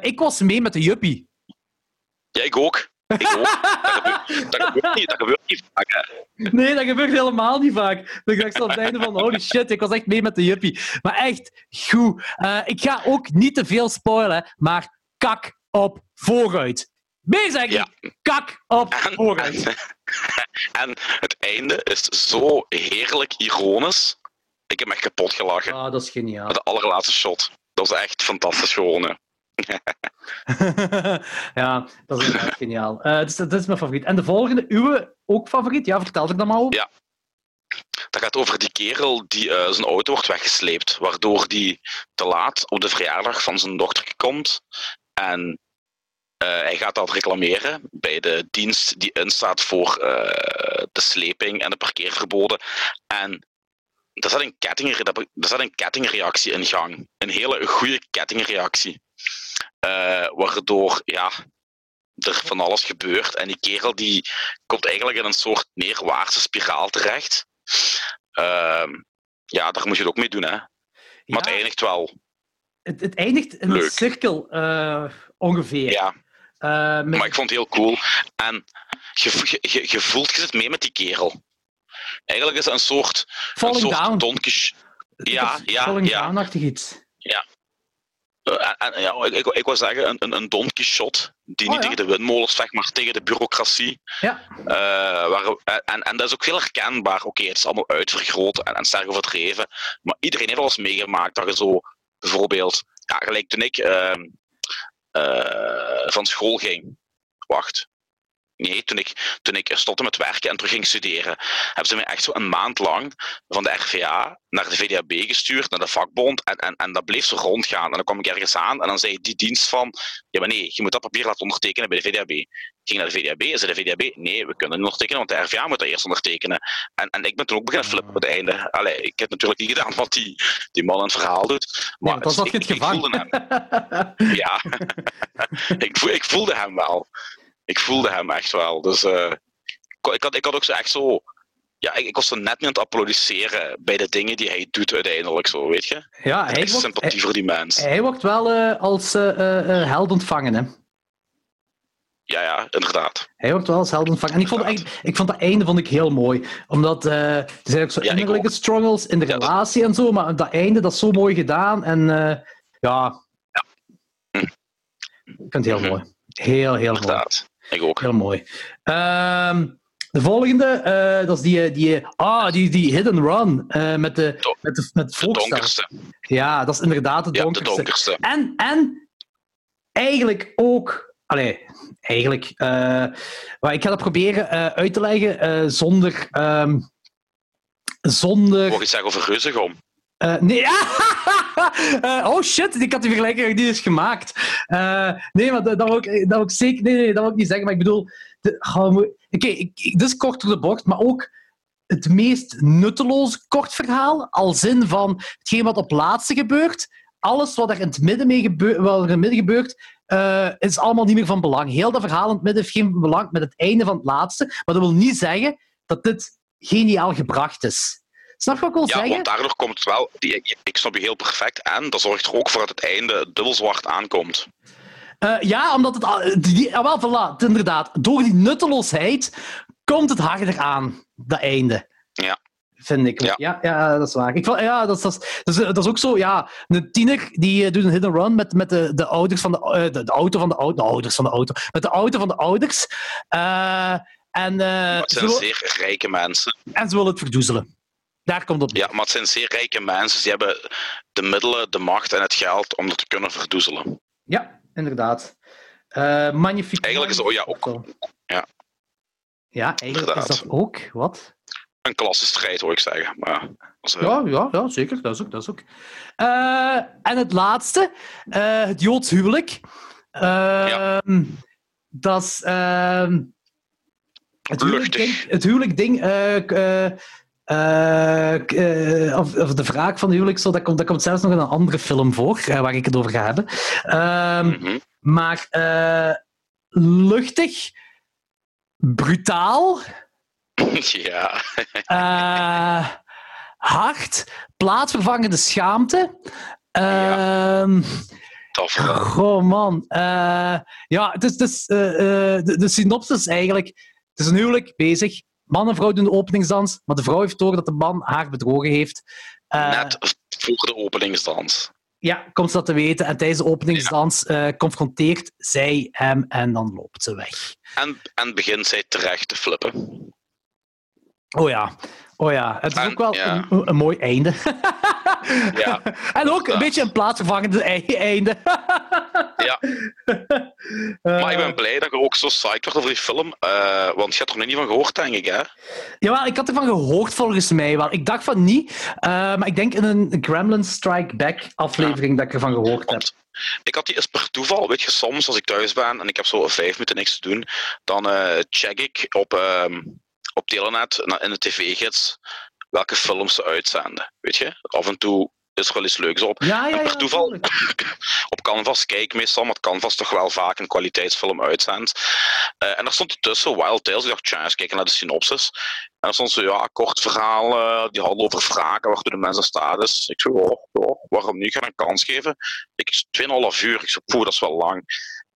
ik was mee met de juppie. Ja, ik ook. Ik. Dat, gebeurt, niet, dat gebeurt niet vaak. Hè. Nee, dat gebeurt helemaal niet vaak. Dan dacht ik zo op het einde van, holy shit, ik was echt mee met de juppie. Maar echt, goed. Uh, ik ga ook niet te veel spoilen, maar kak op vooruit. Meer zeg ik Ja. Kak op En, vooruit. en, en het einde is zo heerlijk ironisch. Ik heb echt kapot gelachen. Ah, dat is geniaal. De allerlaatste shot. Dat was echt fantastisch gewoon. hè. ja, dat is inderdaad geniaal. Eh, dus dat is mijn favoriet. En de volgende, uwe ook favoriet? Ja, vertel er dan maar over. Ja. Dat gaat over die kerel die eh, zijn auto wordt weggesleept, waardoor die te laat op de verjaardag van zijn dochter komt. En eh, hij gaat dat reclameren bij de dienst die instaat voor de sleping en de parkeerverboden. En er zat, een kettingre- er zat een kettingreactie in gang. Een hele goede kettingreactie. Eh, waardoor ja, er van alles gebeurt. En die kerel die komt eigenlijk in een soort neerwaartse spiraal terecht. Ehm, ja, daar moet je het ook mee doen, hè. Maar Ja, het eindigt wel. het, het eindigt in een cirkel, eh, ongeveer. Ja, Eh, met- maar ik vond het heel cool. En je, je, je, je voelt, je zit mee met die kerel. Eigenlijk is het een soort, een Falling soort Down. Ja, ja, Falling ja. Down-achtig iets. Eh, en, en, ja, ik, ik, ik wou zeggen, een, een, een Don Quixote die Oh, niet ja. tegen de windmolens vecht, maar tegen de bureaucratie. Ja. Eh, waar, en, en dat is ook heel herkenbaar. Oké, het is allemaal uitvergroot en, en sterk overdreven. Maar iedereen heeft wel eens meegemaakt dat je zo, bijvoorbeeld, ja, gelijk toen ik ehm, eh, van school ging. Wacht. Nee, toen ik, toen ik stopte met werken en terug ging studeren, hebben ze mij echt zo een maand lang van de RVA naar de VDAB gestuurd, naar de vakbond, en, en, en dat bleef zo rondgaan. En dan kwam ik ergens aan en dan zei die dienst van, ja maar nee, je moet dat papier laten ondertekenen bij de VDAB. Ik ging naar de VDAB en zei de VDAB, nee, we kunnen het niet ondertekenen, want de RVA moet dat eerst ondertekenen. En, en ik ben toen ook beginnen flippen op het einde. Allee, ik heb natuurlijk niet gedaan wat die, die man in het verhaal doet. Maar je ik, voelde hem. Ja, ik, voel, ik voelde hem wel. Ik voelde hem echt wel. Dus eh, ik, had, ik had ook zo echt zo. Ja, ik, ik was zo net niet aan het applaudisseren bij de dingen die hij doet uiteindelijk, zo, weet je? ja, hij wordt, sympathie voor die mens. hij, hij wordt wel eh, als eh, eh, held ontvangen, hè. Ja, ja, inderdaad. Hij wordt wel als held ontvangen. En ik vond, ik vond dat einde vond ik heel mooi. Omdat er zijn ook zo Ja, innerlijke ook. struggles in de Ja, dat- relatie en zo. Maar dat einde, dat is zo mooi gedaan. En ja... Hm. Ik vind het heel Mhm. mooi. Heel, heel mooi. Ik ook. Heel mooi. Ehm, de volgende, eh, dat is die, die, ah, die, die hidden run eh, met, de, Do- met, de, met De donkerste. Ja, dat is inderdaad Ja, de donkerste. En, en eigenlijk ook. Allee, eigenlijk. eh, maar ik ga dat proberen eh, uit te leggen eh, zonder. ehm, zonder. Mocht je zeggen over Reuzegom? Eh, nee. Eh, oh shit, ik had die vergelijking nog niet eens gemaakt. Eh, nee, maar dat, dat, wil ik, dat zeker. Nee, nee, dat wil ik niet zeggen. Maar ik bedoel. Oké, dit is kort door de bocht, maar ook het meest nutteloze kort verhaal. Als zin van hetgeen wat op laatste gebeurt. Alles wat er in het midden, mee gebeurt, in het midden gebeurt, is allemaal niet meer van belang. Heel dat verhaal in het midden heeft geen belang met het einde van het laatste. Maar dat wil niet zeggen dat dit geniaal gebracht is. Snap je wat ik wil Ja, zeggen? want daardoor komt het wel. die- Ik, snap je heel perfect. En dat zorgt er ook voor dat het einde dubbel zwart aankomt. Eh, ja, omdat het... al- Die, ah, wel, voilà, inderdaad. Door die nutteloosheid komt het harder aan, dat einde. Ja. Vind ik. Ja. Ja, ja, dat is waar. Ik, ja, dat, is- dat, dat, is, dat is ook zo, ja. Een tiener die eh, doet een hit and run met, met de, de ouders van de, eh, de, de auto van de, ouders van de auto. Met de auto van de ouders. En, Maar het ze zijn wil- zeer rijke mensen. en ze willen het verdoezelen. Daar komt het op. Ja, maar het zijn zeer rijke mensen. Die hebben de middelen, de macht en het geld om dat te kunnen verdoezelen. Ja, inderdaad. Magnifiek. Eigenlijk is het- oh ja, ook- ja. Ja, eigenlijk is Inderdaad. dat ook. Wat? Een klassenstrijd, hoor ik zeggen. Maar, dat is, eh, Ja, ja, ja zeker. Dat is ook. Dat is ook. Eh, en het laatste, het Joods huwelijk. Ehm, Dat is. ehm, het huwelijk Luchtig. ding. Het huwelijk ding eh, eh, of, of de wraak van huwelijk, zo, dat, komt, dat komt zelfs nog in een andere film voor, eh, waar ik het over ga hebben. Ehm, mhm. maar luchtig, brutaal, Ja, hard, plaatsvervangende schaamte. Ehm tof. Goh, man. Ja, eh, eh, de, de synopsis is eigenlijk... Het is een huwelijk bezig. Man en vrouw doen de openingsdans, maar de vrouw heeft door dat de man haar bedrogen heeft. Eh, Net voor de openingsdans. Ja, komt ze dat te weten. En tijdens de openingsdans eh, confronteert zij hem en dan loopt ze weg. En, en begint zij terecht te flippen. Oh ja. Oh ja, het is En- ook wel ja. een, een mooi einde. Ja. en ook een beetje een plaatsvervangende ei- einde. Ja. Eh, Maar ik ben blij dat je ook zo psyched wordt over die film. eh, want je hebt er nog niet van gehoord, denk ik, hè? Jawel, ik had ervan gehoord volgens mij wel. Ik dacht van niet, eh, maar ik denk in een Gremlin Strike Back aflevering dat ik ervan gehoord heb. Ik had die eens per toeval, weet je, soms als ik thuis ben en ik heb zo vijf minuten niks te doen, dan check ik op, ehm, op Telenet in de tv-gids welke films ze uitzenden. Weet je, af en toe is er wel iets leuks op. Ja, ja, En ja. per toeval op Canvas kijk ik meestal, maar Canvas toch wel vaak een kwaliteitsfilm uitzendt. Eh, en daar stond tussen Wild Tales. Ik dacht, tja, eens kijken naar de synopsis. En er stond zo, ja, kort verhaal, die hadden over wraken, waartoe de mensen staat is. Ik zei, ja, waarom niet? Ik ga een kans geven. Ik 2,5 uur. Ik zei, poeh, dat is wel lang.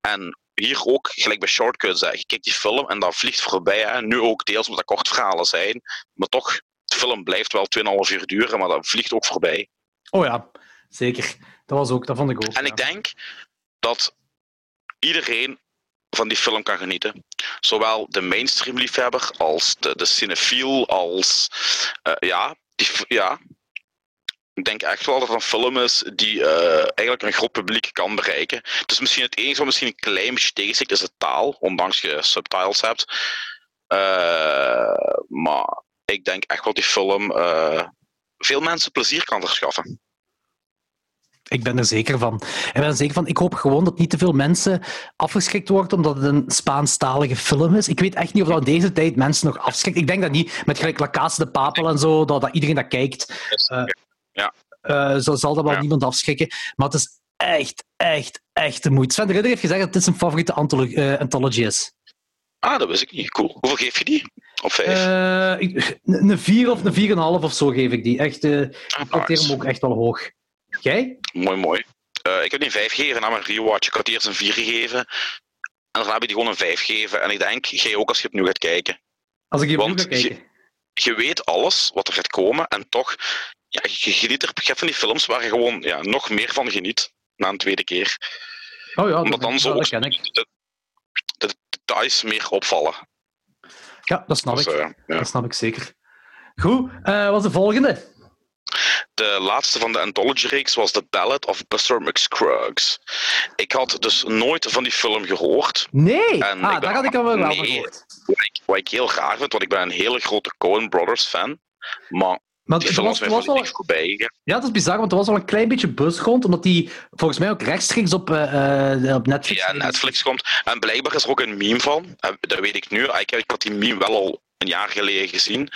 En hier ook, gelijk bij Shortcuts, hè, je kijkt die film en dat vliegt voorbij. Hè. Nu ook deels omdat dat kort verhalen zijn. Maar toch, de film blijft wel 2,5 uur duren, maar dat vliegt ook voorbij. Oh ja, zeker. Dat was ook, dat vond ik ook. En ja. ik denk dat iedereen van die film kan genieten. Zowel de mainstream liefhebber als de, de cinefiel, als eh, ja, die, ja. Ik denk echt wel dat het een film is die eh, eigenlijk een groot publiek kan bereiken. Het is misschien het enige wat misschien een klein beetje tegenstikt, is de taal, ondanks je subtitles hebt. Eh, maar ik denk echt wel dat die film eh, veel mensen plezier kan verschaffen. Ik ben er zeker van. Ik ben er zeker van. Ik hoop gewoon dat niet te veel mensen afgeschrikt worden omdat het een Spaanstalige film is. Ik weet echt niet of dat in deze tijd mensen nog afschrikt. Ik denk dat niet. Met gelijk La Casa de Papel en zo, dat, dat iedereen dat kijkt, eh, zo zal dat wel Ja. niemand afschrikken. Maar het is echt, echt, echt de moeite. Sven de Ridder heeft gezegd dat dit zijn favoriete eh, anthology is. Ah, dat wist ik niet. Cool. Hoeveel geef je die? Op vijf? Eh, een een 4 of een 4,5 of zo geef ik die. Echt, eh ik Ah, nice. hem ook echt wel hoog. Jij? Mooi, mooi. Ik heb die een 5 gegeven na mijn rewatch. Ik had eerst een 4 gegeven. En daarna heb ik die gewoon een 5 gegeven. En ik denk, jij ook als je opnieuw gaat kijken. Als ik Want opnieuw ga kijken. Je weet alles wat er gaat komen. En toch, ja, je geniet er je hebt van die films waar je gewoon ja, nog meer van geniet. Na een tweede keer. Oh ja, Omdat dan zo dat ken ik. de, de details meer opvallen. Ja, dat snap Dus, ik. eh, ja. Dat snap ik zeker. Goed, eh, wat is de volgende? De laatste van de Anthology-reeks was The Ballad of Buster McScruggs. Ik had dus nooit van die film gehoord. Nee! En ah, daar had ik al wel van nee. gehoord. Wat ik, wat ik heel raar vind, want ik ben een hele grote Coen Brothers fan. Maar Maar die het film was, voorbij ja, dat is bizar, want er was wel een klein beetje buzz rond, omdat die volgens mij ook rechtstreeks op, eh, op Netflix... Ja, Netflix komt. En blijkbaar is er ook een meme van. Dat weet ik nu. Ik, ik had die meme wel al een jaar geleden gezien.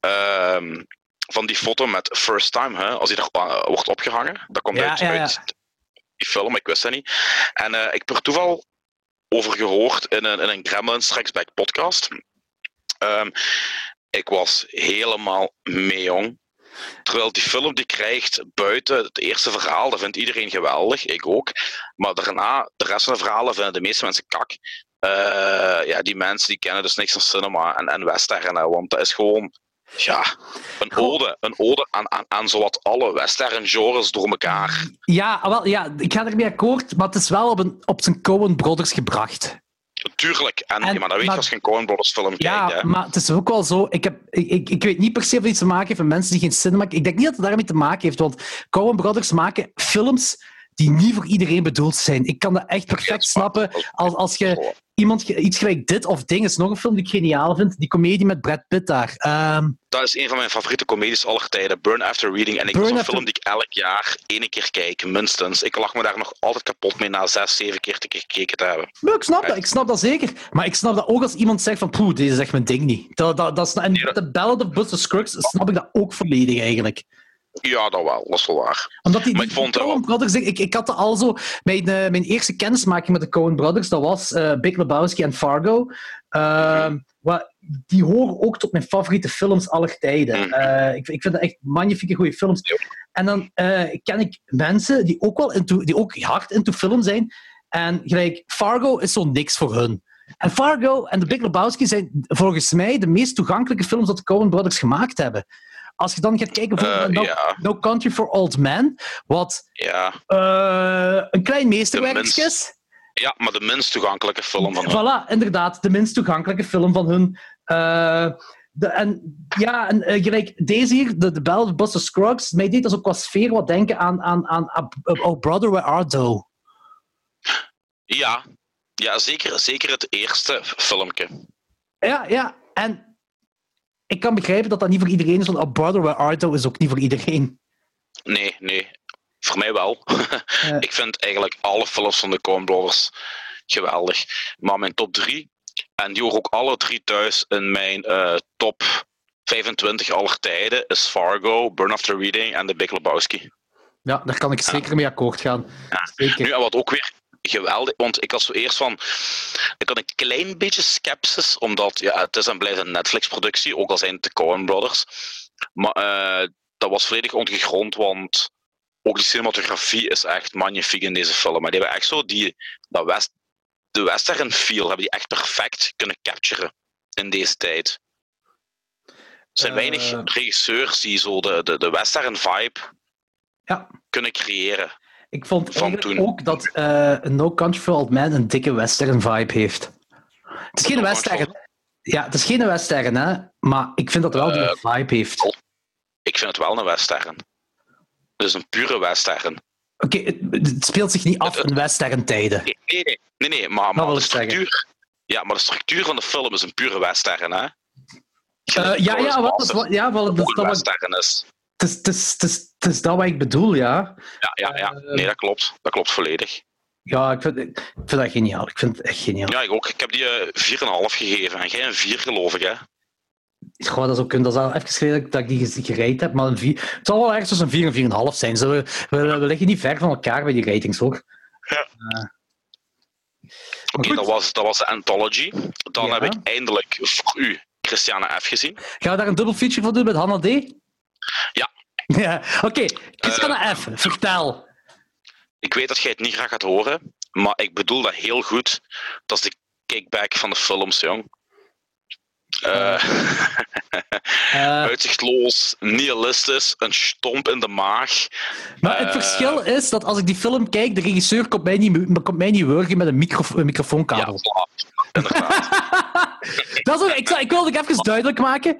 Ehm, van die foto met First Time, hè, als die daar eh, wordt opgehangen. Dat komt Ja, uit, ja, uit die film, ik wist dat niet. En ik heb er toeval over gehoord in een, in een Gremlin Strikes Back podcast. Ehm, ik was helemaal mee, jong. Terwijl die film die krijgt buiten het eerste verhaal, dat vindt iedereen geweldig, ik ook. Maar daarna, de rest van de verhalen vinden de meeste mensen kak. Eh, ja, die mensen die kennen dus niks van cinema en, en western, hè, want dat is gewoon ja, een ode, een ode aan, aan, aan zowat alle western genres door elkaar. Ja, ah, wel, ja, ik ga ermee akkoord, maar het is wel op, een, op zijn Coen Brothers gebracht. Tuurlijk, en, En- ja, maar dat weet je als je een Coen Brothers film kijkt. Ja, maar het is ook wel zo. Ik, heb, ik, ik, ik weet niet per se of het iets te maken heeft met mensen die geen cinema. Ik denk niet dat het daarmee te maken heeft, want Coen Brothers maken films die niet voor iedereen bedoeld zijn. Ik kan dat echt perfect snappen als, als je iemand iets gelijk dit of ding is nog een film die ik geniaal vind. Die comedie met Brad Pitt daar. Ehm, Dat is een van mijn favoriete comedies aller tijden. Burn After Reading. En ik Burn is een After- film die ik elk jaar één keer kijk, minstens. Ik lach me daar nog altijd kapot mee na zes, zeven keer te gekeken te hebben. maar ik snap dat, ik snap dat zeker. Maar ik snap dat ook als iemand zegt van, poeh, deze echt mijn ding niet. Dat, dat, dat is, en Nee, dat- de Ballad of Buster Scruggs snap ik dat ook volledig eigenlijk. Ja, dat wel. Dat is wel waar. Omdat die, Maar ik vond Coen Brothers, ik, ik had al zo... Mijn, eh, mijn eerste kennismaking met de Coen Brothers, dat was eh, Big Lebowski en Fargo. Ehm, wat- die horen ook tot mijn favoriete films aller tijden. Mhm. Eh, ik, ik vind dat echt magnifieke goede films. Ja. En dan ken ik mensen die ook wel into, die ook hard into film zijn. En gelijk, Fargo is zo niks voor hun. En Fargo en The Big Lebowski zijn volgens mij de meest toegankelijke films dat de Coen Brothers gemaakt hebben. Als je dan gaat kijken voor Eh, no, ja. No Country for Old Men, wat eh, een klein meesterwerk is. ja, maar de minst toegankelijke film van hun. Voilà, inderdaad, de minst toegankelijke film van hun. Eh, de, en ja, en gelijk deze hier, de, de Bell of Buster Scruggs, mij deed dat ook qua sfeer wat denken aan, aan, aan, aan Oh Brother, Where Art Thou? Ja, ja zeker, zeker het eerste filmpje. Ja, ja, en ik kan begrijpen dat dat niet voor iedereen is, want Oh Brother, Where Art Thou is ook niet voor iedereen. Nee, nee. Voor mij wel. Ik vind eigenlijk alle films van de Coen Brothers geweldig. Maar mijn top 3, en die horen ook alle drie thuis in mijn eh, top 25 aller tijden, is Fargo, Burn After Reading en The Big Lebowski. Ja, daar kan ik zeker mee akkoord gaan. Zeker. Nu, en wat ook weer geweldig, want ik was zo eerst van, ik had een klein beetje sceptisch, omdat ja, het is en blijft een Netflix-productie, ook al zijn het de Coen Brothers. Maar eh, dat was volledig ongegrond, want ook die cinematografie is echt magnifiek in deze film. Maar die hebben echt zo die, dat west, de western feel hebben die echt perfect kunnen capturen in deze tijd. Er zijn Eh. weinig regisseurs die zo de, de, de western vibe Ja. kunnen creëren. Ik vond eigenlijk ook dat eh, No Country for Old Men een dikke western vibe heeft. Het is geen No western. Ja, het is geen western, hè, maar ik vind dat wel die Eh, vibe heeft. Ik vind het wel een western. Het is een pure western. Oké, het, het speelt zich niet af Het- in western tijden. Nee, nee, nee, nee, maar, Dat maar de zeggen. structuur. Ja, maar de structuur van de film is een pure western, hè? Eh, ja, ja, dat is, wel- ja, wel, dat dat wat, is. het, is, het, is, dat wat ik bedoel, ja. Ja, ja, ja. Eh, Nee, dat klopt. Dat klopt volledig. Ja, ik vind, ik vind dat geniaal. Ik vind het echt geniaal. Ja, ik ook. Ik heb die eh, 4,5 gegeven. En jij een 4, geloof ik, hè? Goh, dat is ook. Dat is al even geleden dat ik die gereid heb. Maar een vier, het zal wel ergens tussen een 4 en 4,5 zijn. Zo, we, we, we liggen niet ver van elkaar bij die ratings, hoor. Ja. Eh, Oké, dat, was, dat was de Anthology. Dan Ja. heb ik eindelijk voor u Christiane F. gezien. Gaan we daar een dubbel feature van doen met Hanna D? Ja. ja Oké, Christiane F., vertel. Ik weet dat jij het niet graag gaat horen, maar ik bedoel dat heel goed. Dat is de kickback van de films, jong. Eh, Eh, uitzichtloos, nihilistisch, een stomp in de maag. maar het eh, verschil is dat als ik die film kijk, de regisseur komt mij niet, komt mij niet wurgen met een, micro, een Ja, microfoonkabel. voilà. inderdaad. dat is ook, ik, ik wil het even duidelijk maken.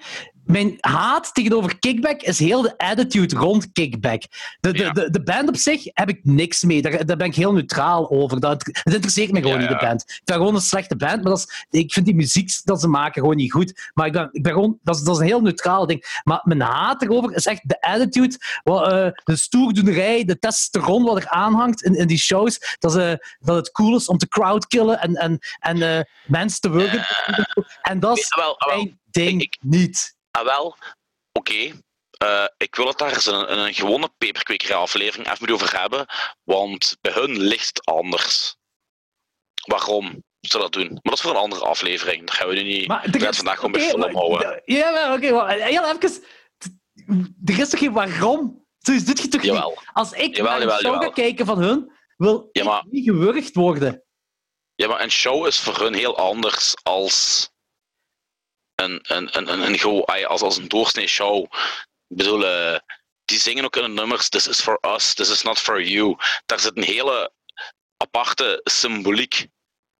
Mijn haat tegenover Kickback is heel de attitude rond Kickback. De, de, Ja. de, de band op zich heb ik niks mee. Daar, daar ben ik heel neutraal over. Dat, het interesseert me gewoon Ja, niet, de band. Ik vind gewoon een slechte band, maar dat is, ik vind die muziek dat ze maken gewoon niet goed. Maar ik ben, ik ben gewoon, dat, is, dat is een heel neutraal ding. Maar mijn haat erover is echt de attitude, wat, eh, de stoerdoenerij, de testosteron wat er aanhangt in, in die shows. Dat, ze, dat het cool is om te crowdkillen en, en, en eh, mensen te wurgen. En dat is Nee, wel, wel, mijn ding ik- niet. Ah, wel oké. Eh, ik wil het daar eens een, een gewone peperkwekerij aflevering even over hebben, want bij hun ligt het anders. Waarom ze dat doen? Maar dat is voor een andere aflevering. Daar gaan we nu niet. Maar vandaag gewoon bij oké, film houden. Ja, maar oké, maar heel even. Er is toch geen waarom? Zo is dit je toch niet? Als ik Jawel, naar een show ga kijken van hun, wil Ja, ik niet gewurgd worden. Ja, maar een show is voor hun heel anders als een, een, een, een, go- als, als een doorsnee show. Ik bedoel, eh, die zingen ook in hun nummers, this is for us, this is not for you. Daar zit een hele aparte symboliek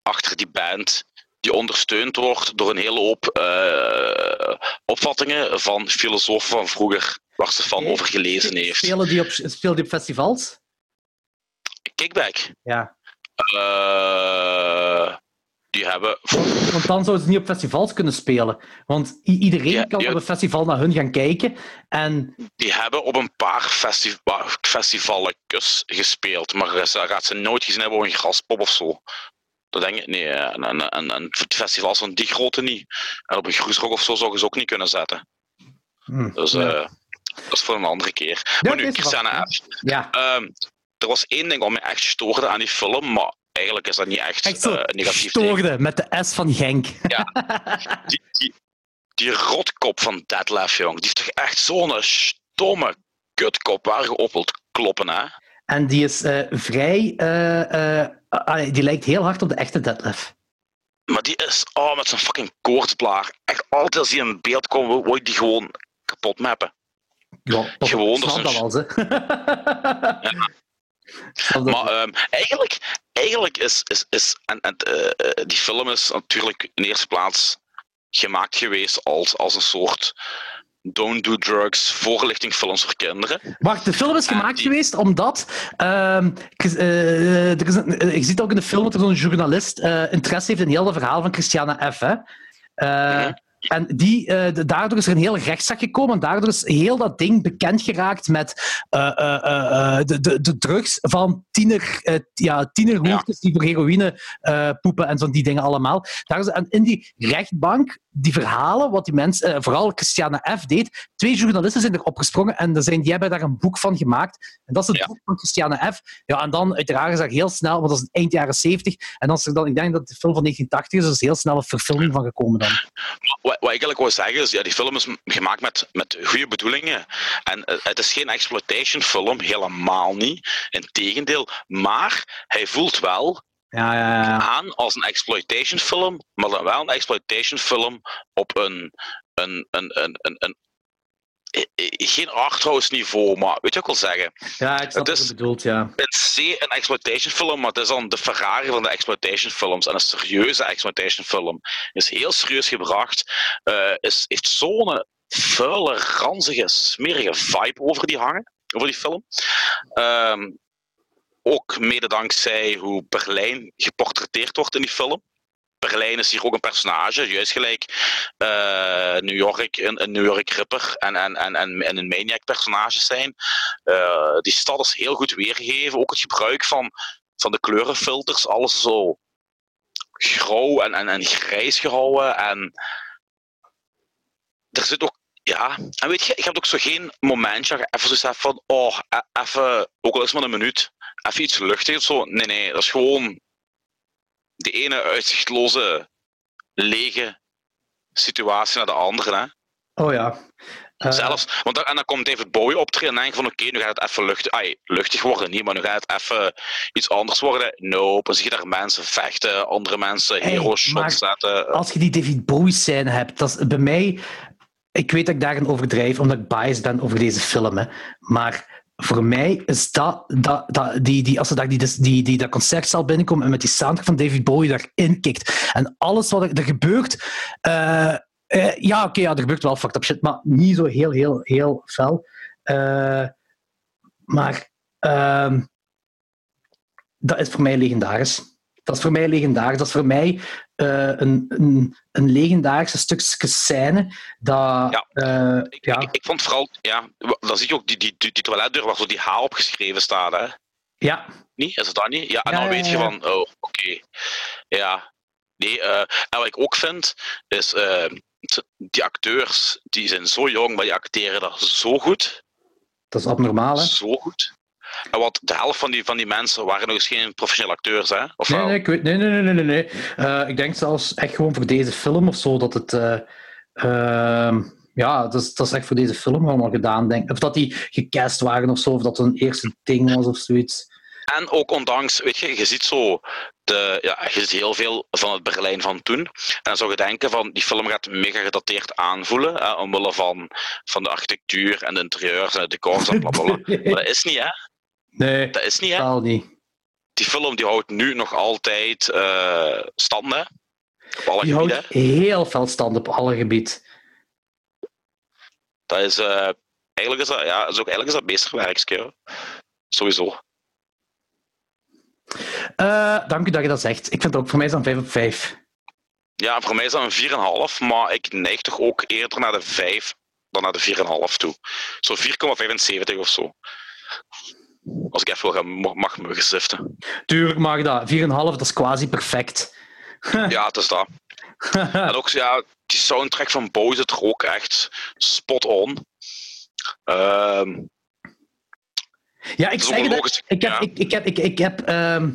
achter die band, die ondersteund wordt door een hele hoop eh, opvattingen van filosofen van vroeger, waar ze van over gelezen heeft. Spelen die op, spelen die op festivals? Kickback. Ja. Eh, die hebben... Want dan zouden ze niet op festivals kunnen spelen. Want iedereen Ja, kan op een festival naar hun gaan kijken. En Die hebben op een paar festi festivalletjes gespeeld, maar ze gaat ze nooit gezien hebben op een graspop of zo. Dat denk ik, nee. eh, En, en, en, en festivals van die grootte niet. En op een groesrock of zo zouden ze ook niet kunnen zetten. hm, Dus ja. eh, dat is voor een andere keer. Ja, maar nu, Christiane F. ja. Ehm, er was één ding wat me echt stoorde aan die film, maar eigenlijk is dat niet echt, eh, negatief. stoorde met de S van Genk. Die, die, die rotkop van Detlef, jong, die heeft toch echt zo'n stomme kutkop waar je op wilt kloppen, hè? En die is eh, vrij... eh, ah, die lijkt heel hard op de echte Detlef. Maar die is, oh, met zijn fucking koortsblaar. Echt altijd als die in beeld komt, ik die gewoon kapot mappen. Ja, dat Gewoon, dat is dat wel. Maar ehm, eigenlijk, eigenlijk is, is, is en, en, eh, eh, die film is natuurlijk in eerste plaats gemaakt geweest als, als een soort don't do drugs voorlichtingfilms voor kinderen. Wacht, de film is gemaakt die- geweest omdat. ik- eh, er is een, ziet ook in de film dat er zo'n journalist interesse heeft in heel het verhaal van Christiana F. Hè? Mhm. En die, eh, daardoor is er een hele rechtszaak gekomen. En daardoor is heel dat ding bekend geraakt met eh, eh, de, de, de drugs van tiener, ja, tienerhoertjes die voor heroïne poepen en van die dingen allemaal. Daar is, en in die rechtbank, die verhalen, wat die mensen, vooral Christiana F. deed, twee journalisten zijn erop gesprongen en er zijn, die hebben daar een boek van gemaakt. En dat is het Ja. boek van Christiana F. Ja, en dan uiteraard is dat heel snel, want dat is eind jaren 70. En dan is er dan, ik denk dat de film van 1980 is, er is heel snel een verfilming van gekomen dan. Wat, wat ik eigenlijk wil zeggen is, ja, die film is gemaakt met, met goede bedoelingen. En eh, het is geen exploitation film, helemaal niet. Integendeel. Maar hij voelt wel Ja, ja, ja. aan als een exploitation film, maar dan wel een exploitation film op een, een, een, een, een, een geen arthouse niveau, maar weet je wat ik wil zeggen? ja ik snap Het is- bedoelt, ja. In C een exploitation film, maar het is dan de Ferrari van de exploitation films. En een serieuze exploitation film. Is heel serieus gebracht. eh, is, heeft zo'n vuile, ranzige, smerige vibe over die hangen. Over die film. Ehm, ook mede dankzij hoe Berlijn geportretteerd wordt in die film. Berlijn is hier ook een personage, juist gelijk eh, New York, een, een New York Ripper en, en, en, en, en een Maniac personages zijn. Eh, die stad is heel goed weergegeven. Ook het gebruik van, van de kleurenfilters, alles zo grauw en, en, en grijs gehouden. En er zit ook, ja, en weet je, je hebt ook zo geen momentje even zo van, oh, e- even, ook al is het maar een minuut, even iets luchtigs of zo. Nee, nee, dat is gewoon de ene uitzichtloze, lege situatie naar de andere. Hè. Oh ja. Eh, Zelfs, want dan, en dan komt David Bowie optreden en dan denk je van oké, nu gaat het even luchtig, ai, luchtig worden, niet, maar nu gaat het even iets anders worden. Nope, dan zie je daar mensen vechten, andere mensen Hey, hero shots zetten. als je die David Bowie scène hebt, dat is bij mij. Ik weet dat ik daarin overdrijf, omdat ik biased ben over deze film. Hè. Maar voor mij is dat, dat, dat die, die, als ze daar die, die, die, dat concertzaal binnenkomen en met die soundtrack van David Bowie daarin kikt. En alles wat er, gebeurt. eh, eh, ja, oké, ja, er gebeurt wel fucked up shit, maar niet zo heel, heel, heel fel. Eh, maar ehm, dat is voor mij legendarisch. Dat is voor mij legendarisch. Dat is voor mij eh, een, een, een legendarische stukje scène. Dat, Ja. eh, Ik, ja, ik, ik vond vooral, ja, dan zie je ook die, die, die, die toiletdeur waar zo die H opgeschreven staat, hè. ja, Niet? Is het dat niet? Ja, en dan ja, weet je van, oh, oké. Ja. Nee, eh, en wat ik ook vind, is die acteurs, die zijn zo jong, maar die acteren dat zo goed. dat is abnormaal. Hè? Zo goed. En wat de helft van die, van die mensen waren nog eens geen professionele acteurs, hè? Of Nee, nee, ik weet, nee, nee, nee, nee, nee. Eh, ik denk zelfs echt gewoon voor deze film of zo dat het. eh, ehm, ja, dat is, dat is echt voor deze film allemaal gedaan. Denk. Of dat die gecast waren of zo, of dat het een eerste ding was of zoiets. En ook ondanks, weet je, je ziet zo, de, ja, je ziet heel veel van het Berlijn van toen. En dan zou je denken van, die film gaat mega gedateerd aanvoelen, hè, omwille van, van de architectuur en de interieurs en de decors en blablabla. Maar dat is niet, hè? Nee, Dat is niet, hè? totaal niet. Die film die houdt nu nog altijd eh stand, hè? Op alle Die gebieden. houdt heel veel stand op alle gebied. Dat is, eh, eigenlijk is dat, ja, is ook, eigenlijk is dat meesterwerkje. Sowieso. Eh, dank u dat je dat zegt. Ik vind het ook voor mij is dat een 5 op 5. Ja, voor mij is dat een 4,5, maar ik neig toch ook eerder naar de 5 dan naar de 4,5 toe. Zo 4,75 of zo. Als ik even wil gaan, mag, me geziften. Tuurlijk mag dat. 4,5, dat is quasi perfect. Ja, het is dat. En ook ja, die soundtrack van Bo zit er ook echt spot on. Ehm, Ja, ik Het zeg het. logisch, Ik heb, ik, ik heb, ik, ik heb ehm,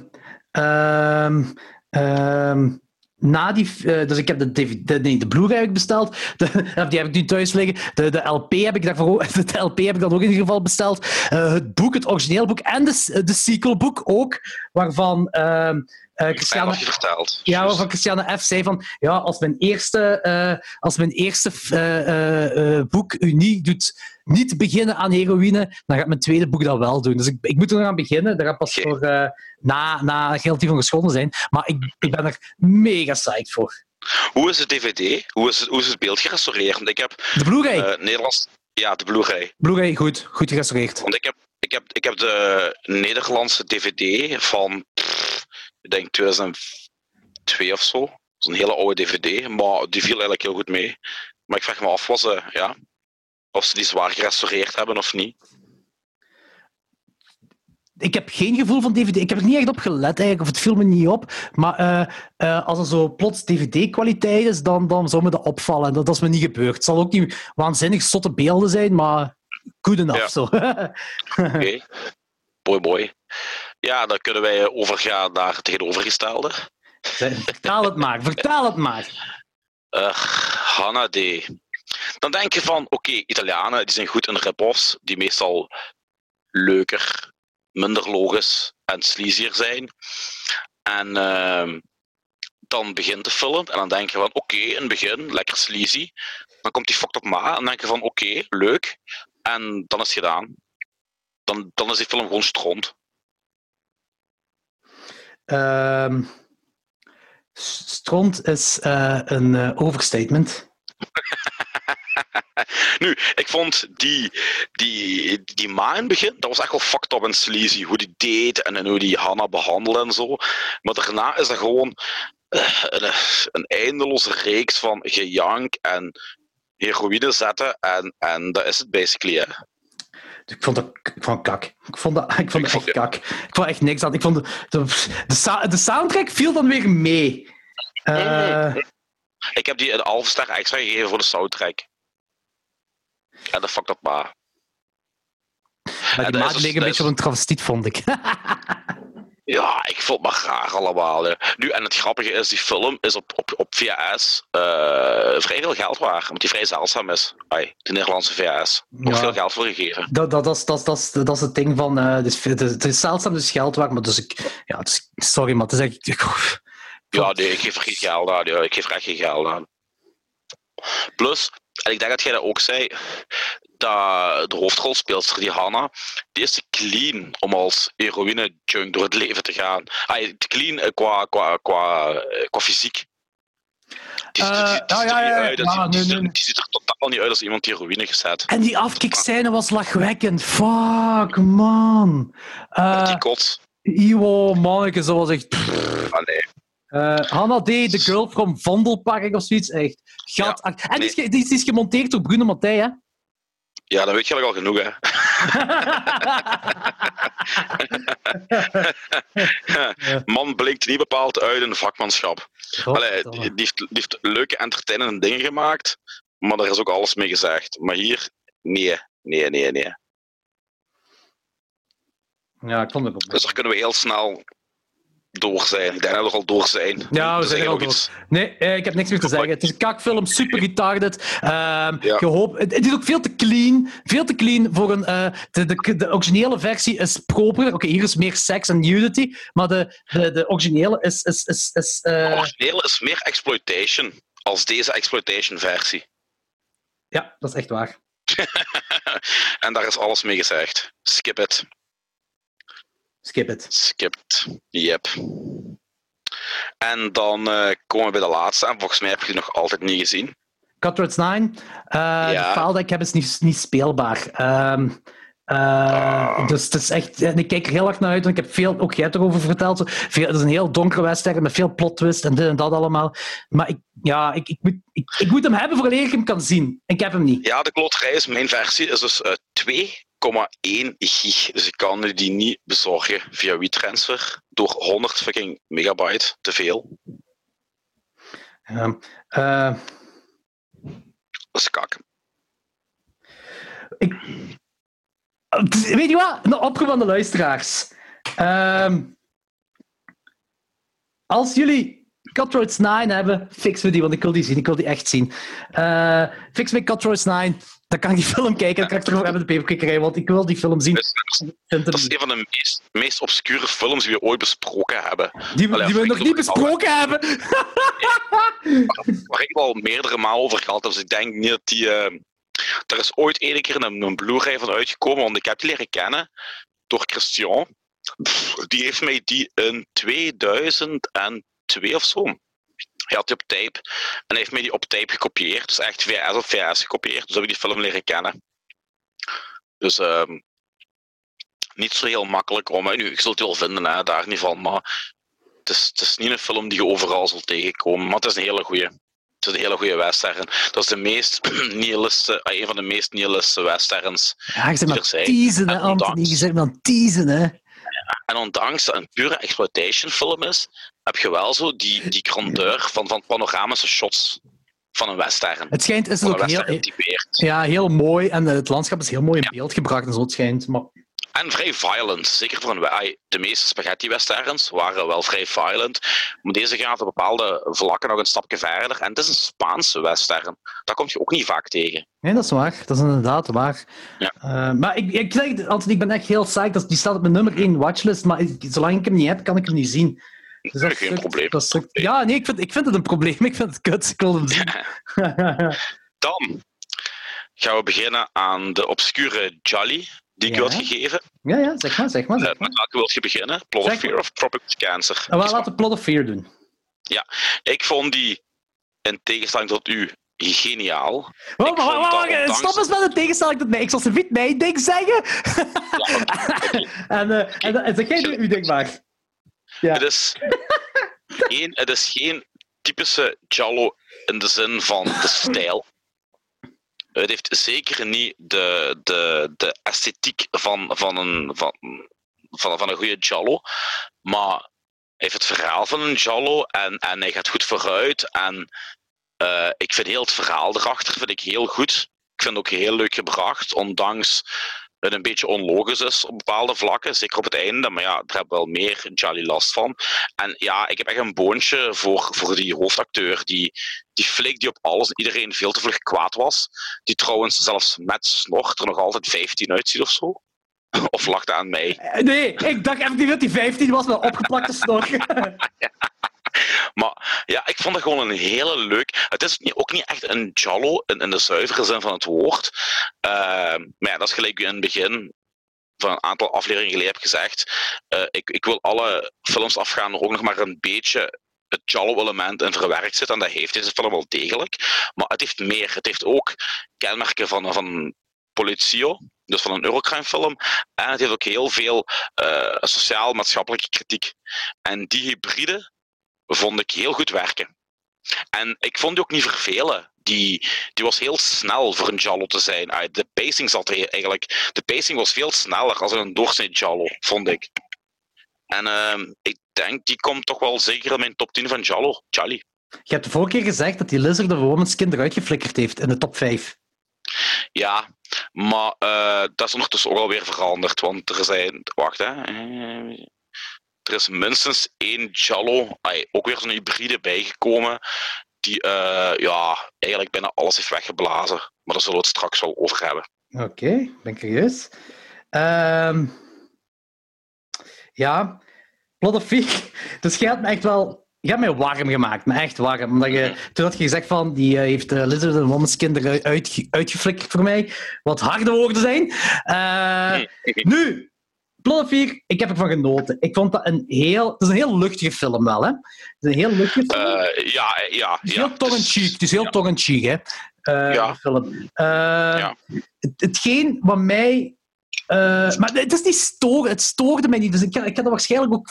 na die, eh, dus ik heb de, de, nee, de Blu-ray besteld. Die heb ik nu thuis liggen. De, de LP heb ik daarvoor de LP heb ik dan ook in ieder geval besteld. Eh, het boek, het origineel boek en de, de sequelboek ook, waarvan ehm, eh, Christiane, wat je vertelt. ja, waarvan Christiane F. zei van, ja, als mijn eerste, eh, als mijn eerste eh, eh, eh, boek u niet doet niet beginnen aan heroïne, dan gaat mijn tweede boek dat wel doen. Dus ik, ik moet er nog aan beginnen. Dat gaat pas voor eh, na, na geld die van geschonden zijn. Maar ik, ik ben er mega psyched voor. Hoe is het DVD? Hoe is het, hoe is het beeld gerestaureerd? Want ik heb De Blu-ray. eh, Nederlands... Ja, de Blu-ray. Blu-ray, goed. Goed gerestaureerd. Want ik heb, ik, heb, ik heb de Nederlandse DVD van, ik denk 2002 of zo. Dat is een hele oude DVD, maar die viel eigenlijk heel goed mee. Maar ik vraag me af was, ze, ja, of ze die zwaar gerestaureerd hebben of niet. Ik heb geen gevoel van DVD. Ik heb er niet echt op gelet eigenlijk, of het viel me niet op. Maar eh, eh, als er zo plots DVD-kwaliteit is, dan, dan zou me dat opvallen. Dat, dat is me niet gebeurd. Het zal ook niet waanzinnig zotte beelden zijn, maar good enough. Ja. Zo. Oké. Boy, boy. Ja, dan kunnen wij overgaan naar het tegenovergestelde. vertaal het maar, vertaal het maar. Uh, Hanna D. Dan denk je van, oké, Italianen die zijn goed in rip-offs, die meestal leuker, minder logisch en sleazier zijn. En ehm, dan begint de film en dan denk je van, oké, in het begin, lekker sleazy. Dan komt die fucked up ma en dan denk je van, oké, leuk. En dan is het gedaan. Dan, dan is die film gewoon stront. Ehm, stront is eh, een eh, overstatement. Nu, ik vond die, die, die ma in het begin, dat was echt wel fucked up en sleazy. Hoe die deed en, hoe die Hanna behandelde en zo. Maar daarna is dat gewoon eh, een, een eindeloze reeks van gejank en heroïne zetten. En, en dat is het basically, hè. Ik vond dat ik vond kak. Ik vond dat, ik vond Ik dat vond- echt kak. Ik vond echt niks aan. Ik vond de, de, de, sa- de soundtrack viel dan weer mee. Eh, Ik heb die een halve ster extra gegeven voor de soundtrack. En de fucked up ma. maar Ja, die dat maat dus- leek een dat beetje op een travestiet, vond ik. Ja, ik vond het maar raar allemaal. Hè. Nu, en het grappige is, die film is op, op, op VHS eh, vrij veel geld waard. Omdat die vrij zeldzaam is. Ai, de Nederlandse VHS. Ja. veel geld voor gegeven. dat, dat, dat, is, dat, dat, dat is het ding van... eh het, is, het is zeldzaam, dus geld waard. Maar dus ik... Ja, sorry, maar het is echt... Ja, nee, ik geef er geen geld aan. Ja, ik geef er echt geen geld aan. Plus, en ik denk dat jij dat ook zei, dat de hoofdrolspeelster, die Hanna, die is te clean om als heroïne-junk door het leven te gaan. Te clean eh, qua, qua, qua, eh, qua fysiek. Die, ziet- ah, er totaal niet uit als iemand die heroïne gezet. En die afkikscène was lachwekkend. Fuck, man. Met die Uh, kots. Iwo, manneke, zo was echt... Ah, nee. Hanna D, de girl from Vondelpark of zoiets. Echt. Gat. en die is, die, is, die is gemonteerd door Bruno Mattei, hè? Ja, dan weet je eigenlijk al genoeg, hè. Man blinkt niet bepaald uit in vakmanschap. Allee, die, die heeft, die heeft leuke, entertainende dingen gemaakt, maar daar is ook alles mee gezegd. Maar hier, nee, nee, nee, nee. Ja, ik vond het ook. Dus daar kunnen we heel snel door zijn. Ik denk dat we al door zijn. Ja, we zijn er al door. iets. Nee, eh, ik heb niks meer te zeggen. Het is een kakfilm, super retarded. Ehm Ja. het, is ook veel te clean. Veel te clean voor een... eh, de, de, de originele versie is proper. Oké, hier is meer seks en nudity. Maar de, de, de originele is... is, is, is De eh, originele is meer exploitation als deze exploitation versie. ja, dat is echt waar. en daar is alles mee gezegd. Skip it. Skip it. Skip it. Yep. En dan eh, komen we bij de laatste. En volgens mij heb je die nog altijd niet gezien. Cutthroats 9. eh Ja. De dat ik heb is niet, niet speelbaar. Ehm, eh, Ah. Dus het is echt... en Ik kijk er heel erg naar uit, want ik heb veel... Ook jij hebt erover verteld. Veel, het is een heel donkere western met veel plot twist en dit en dat allemaal. Maar ik, ja, ik, ik, moet, ik, ik moet hem hebben voordat ik hem kan zien. Ik heb hem niet. Ja, de kloterij is mijn versie is dus eh, 2,1 gig. Dus ik kan die niet bezorgen via WeTransfer door 100 fucking megabyte te veel. Ehm, eh, Dat is kak. ik, weet je wat? Een oproep aan de luisteraars. Ehm, als jullie Cutthroats 9 hebben, fix me die, want ik wil die zien. Ik wil die echt zien. Uh, fix me Cutthroats 9. Dan kan ik die film kijken. Dan kan ik erover hebben de paperkikkerij, want ik wil die film zien. Dat is, dat is een van de meest, meest obscure films die we ooit besproken hebben. Die, we, die we nog niet besproken hebben. Waar ik wel meerdere malen over gehad heb, dus ik denk niet dat die... Uh, er is ooit één keer een, een Blu-ray van uitgekomen, want ik heb die leren kennen door Christian. Die heeft mij die in 2002 of zo. Hij had die op tape en heeft mij die op tape gekopieerd. Dus echt VS of VS gekopieerd. Dus heb ik die film leren kennen. Dus um, niet zo heel makkelijk om. Nu, je zult het wel vinden, hè, daar niet van. Maar het is, het is niet een film die je overal zult tegenkomen. Maar het is een hele goede. Het is een hele goede western. Dat is de meest nihilistische, eh, een van de meest nihilistische westerns. Ja, je zegt maar teasen, hè, Anthony. Je zegt maar teasen, hè. En ondanks dat het een pure exploitation film is, heb je wel zo die, die grandeur van, van panoramische shots van een western. Het schijnt is het ook heel, ja, heel mooi en het landschap is heel mooi in beeld gebracht en zo. Het schijnt, maar en vrij violent. Zeker voor een De meeste spaghetti-westerns waren wel vrij violent. Maar deze gaat op bepaalde vlakken nog een stapje verder. En het is een Spaanse western. Dat kom je ook niet vaak tegen. Nee, dat is waar. Dat is inderdaad waar. Ja. Uh, maar ik, ik, zeg altijd, ik ben echt heel psyched. Die staat op mijn nummer 1 watchlist. Maar zolang ik hem niet heb, kan ik hem niet zien. Dus dat geen probleem. Dat ja, nee, ik vind, ik vind het een probleem. Ik vind het kut. Ik wil hem zien. Dan gaan we beginnen aan de obscure Jolly die ik ja. had gegeven. Ja, ja, zeg maar, zeg maar. Zeg maar. met welke wil je beginnen? Plot of Fear of Tropic Cancer? Nou, laten we Plot of Fear doen. Ja, ik vond die, in tegenstelling tot u, geniaal. Maar, maar, maar, Stop eens met de tegenstelling tot mij. Ik zal ze niet mijn ding zeggen. Ja, en, uh, en, en zeg jij nu uw ding maar. Ja. Het, is geen, het is geen typische Jallo in de zin van de stijl. Het heeft zeker niet de, de, de esthetiek van, van, een, van, van, een goede Jallo. Maar heeft het verhaal van een Jallo en, en hij gaat goed vooruit. En uh, ik vind heel het verhaal erachter vind ik heel goed. Ik vind het ook heel leuk gebracht, ondanks het een beetje onlogisch is op bepaalde vlakken, zeker op het einde. Maar ja, daar heb wel meer Jolly last van. En ja, ik heb echt een boontje voor, voor die hoofdacteur. Die, die flik die op alles en iedereen veel te vlug kwaad was. Die trouwens zelfs met snor er nog altijd 15 uitziet of zo. Of lachte aan mij? Nee, ik dacht even dat hij 15 was met opgeplakte snor. Maar ja, ik vond het gewoon een hele leuk. Het is ook niet echt een Jallo in, de zuivere zin van het woord. Uh, maar ja, dat is gelijk in het begin van een aantal afleveringen geleden heb gezegd. Uh, ik, ik wil alle films afgaan er ook nog maar een beetje het Jallo-element in verwerkt zit. En dat heeft deze film wel degelijk. Maar het heeft meer. Het heeft ook kenmerken van, van Policio, dus van een Eurocrime-film. En het heeft ook heel veel uh, sociaal-maatschappelijke kritiek. En die hybride vond ik heel goed werken. En ik vond die ook niet vervelen. Die, die was heel snel voor een Jallo te zijn. Ah, de pacing zat er eigenlijk. De pacing was veel sneller als een doorsnee Jallo, vond ik. En uh, ik denk, die komt toch wel zeker in mijn top 10 van Jallo. Jolly. Je hebt de vorige keer gezegd dat die Lizard of Woman's Kind eruit geflikkerd heeft in de top 5. Ja, maar uh, dat is ondertussen ook alweer veranderd. Want er zijn. Wacht, hè. Er is minstens één Jallo, ook weer zo'n hybride bijgekomen, die uh, ja, eigenlijk bijna alles heeft weggeblazen. Maar daar zullen we het straks wel over hebben. Oké, okay, ben curieus. Um, ja, Plot of. Dus jij hebt me echt wel... Je hebt mij warm gemaakt, me echt warm. Omdat je, mhm. toen had je gezegd van, die uh, heeft uh, Lizard and Woman's kinderen uit, uitgeflikkerd voor mij. Wat harde woorden zijn. Uh, nu, Plot ik heb ervan genoten. Ik vond dat een heel... Het is een heel luchtige film wel, hè? Het is een heel luchtige film. Uh, ja, ja. Het is heel tong-in-cheek. Het is heel tong-in-cheek, hè? Uh, ja. Film. Uh, ja. Het, hetgeen wat mij uh, maar het is niet storen, het stoorde mij niet. Dus ik ga, ik ga er waarschijnlijk ook.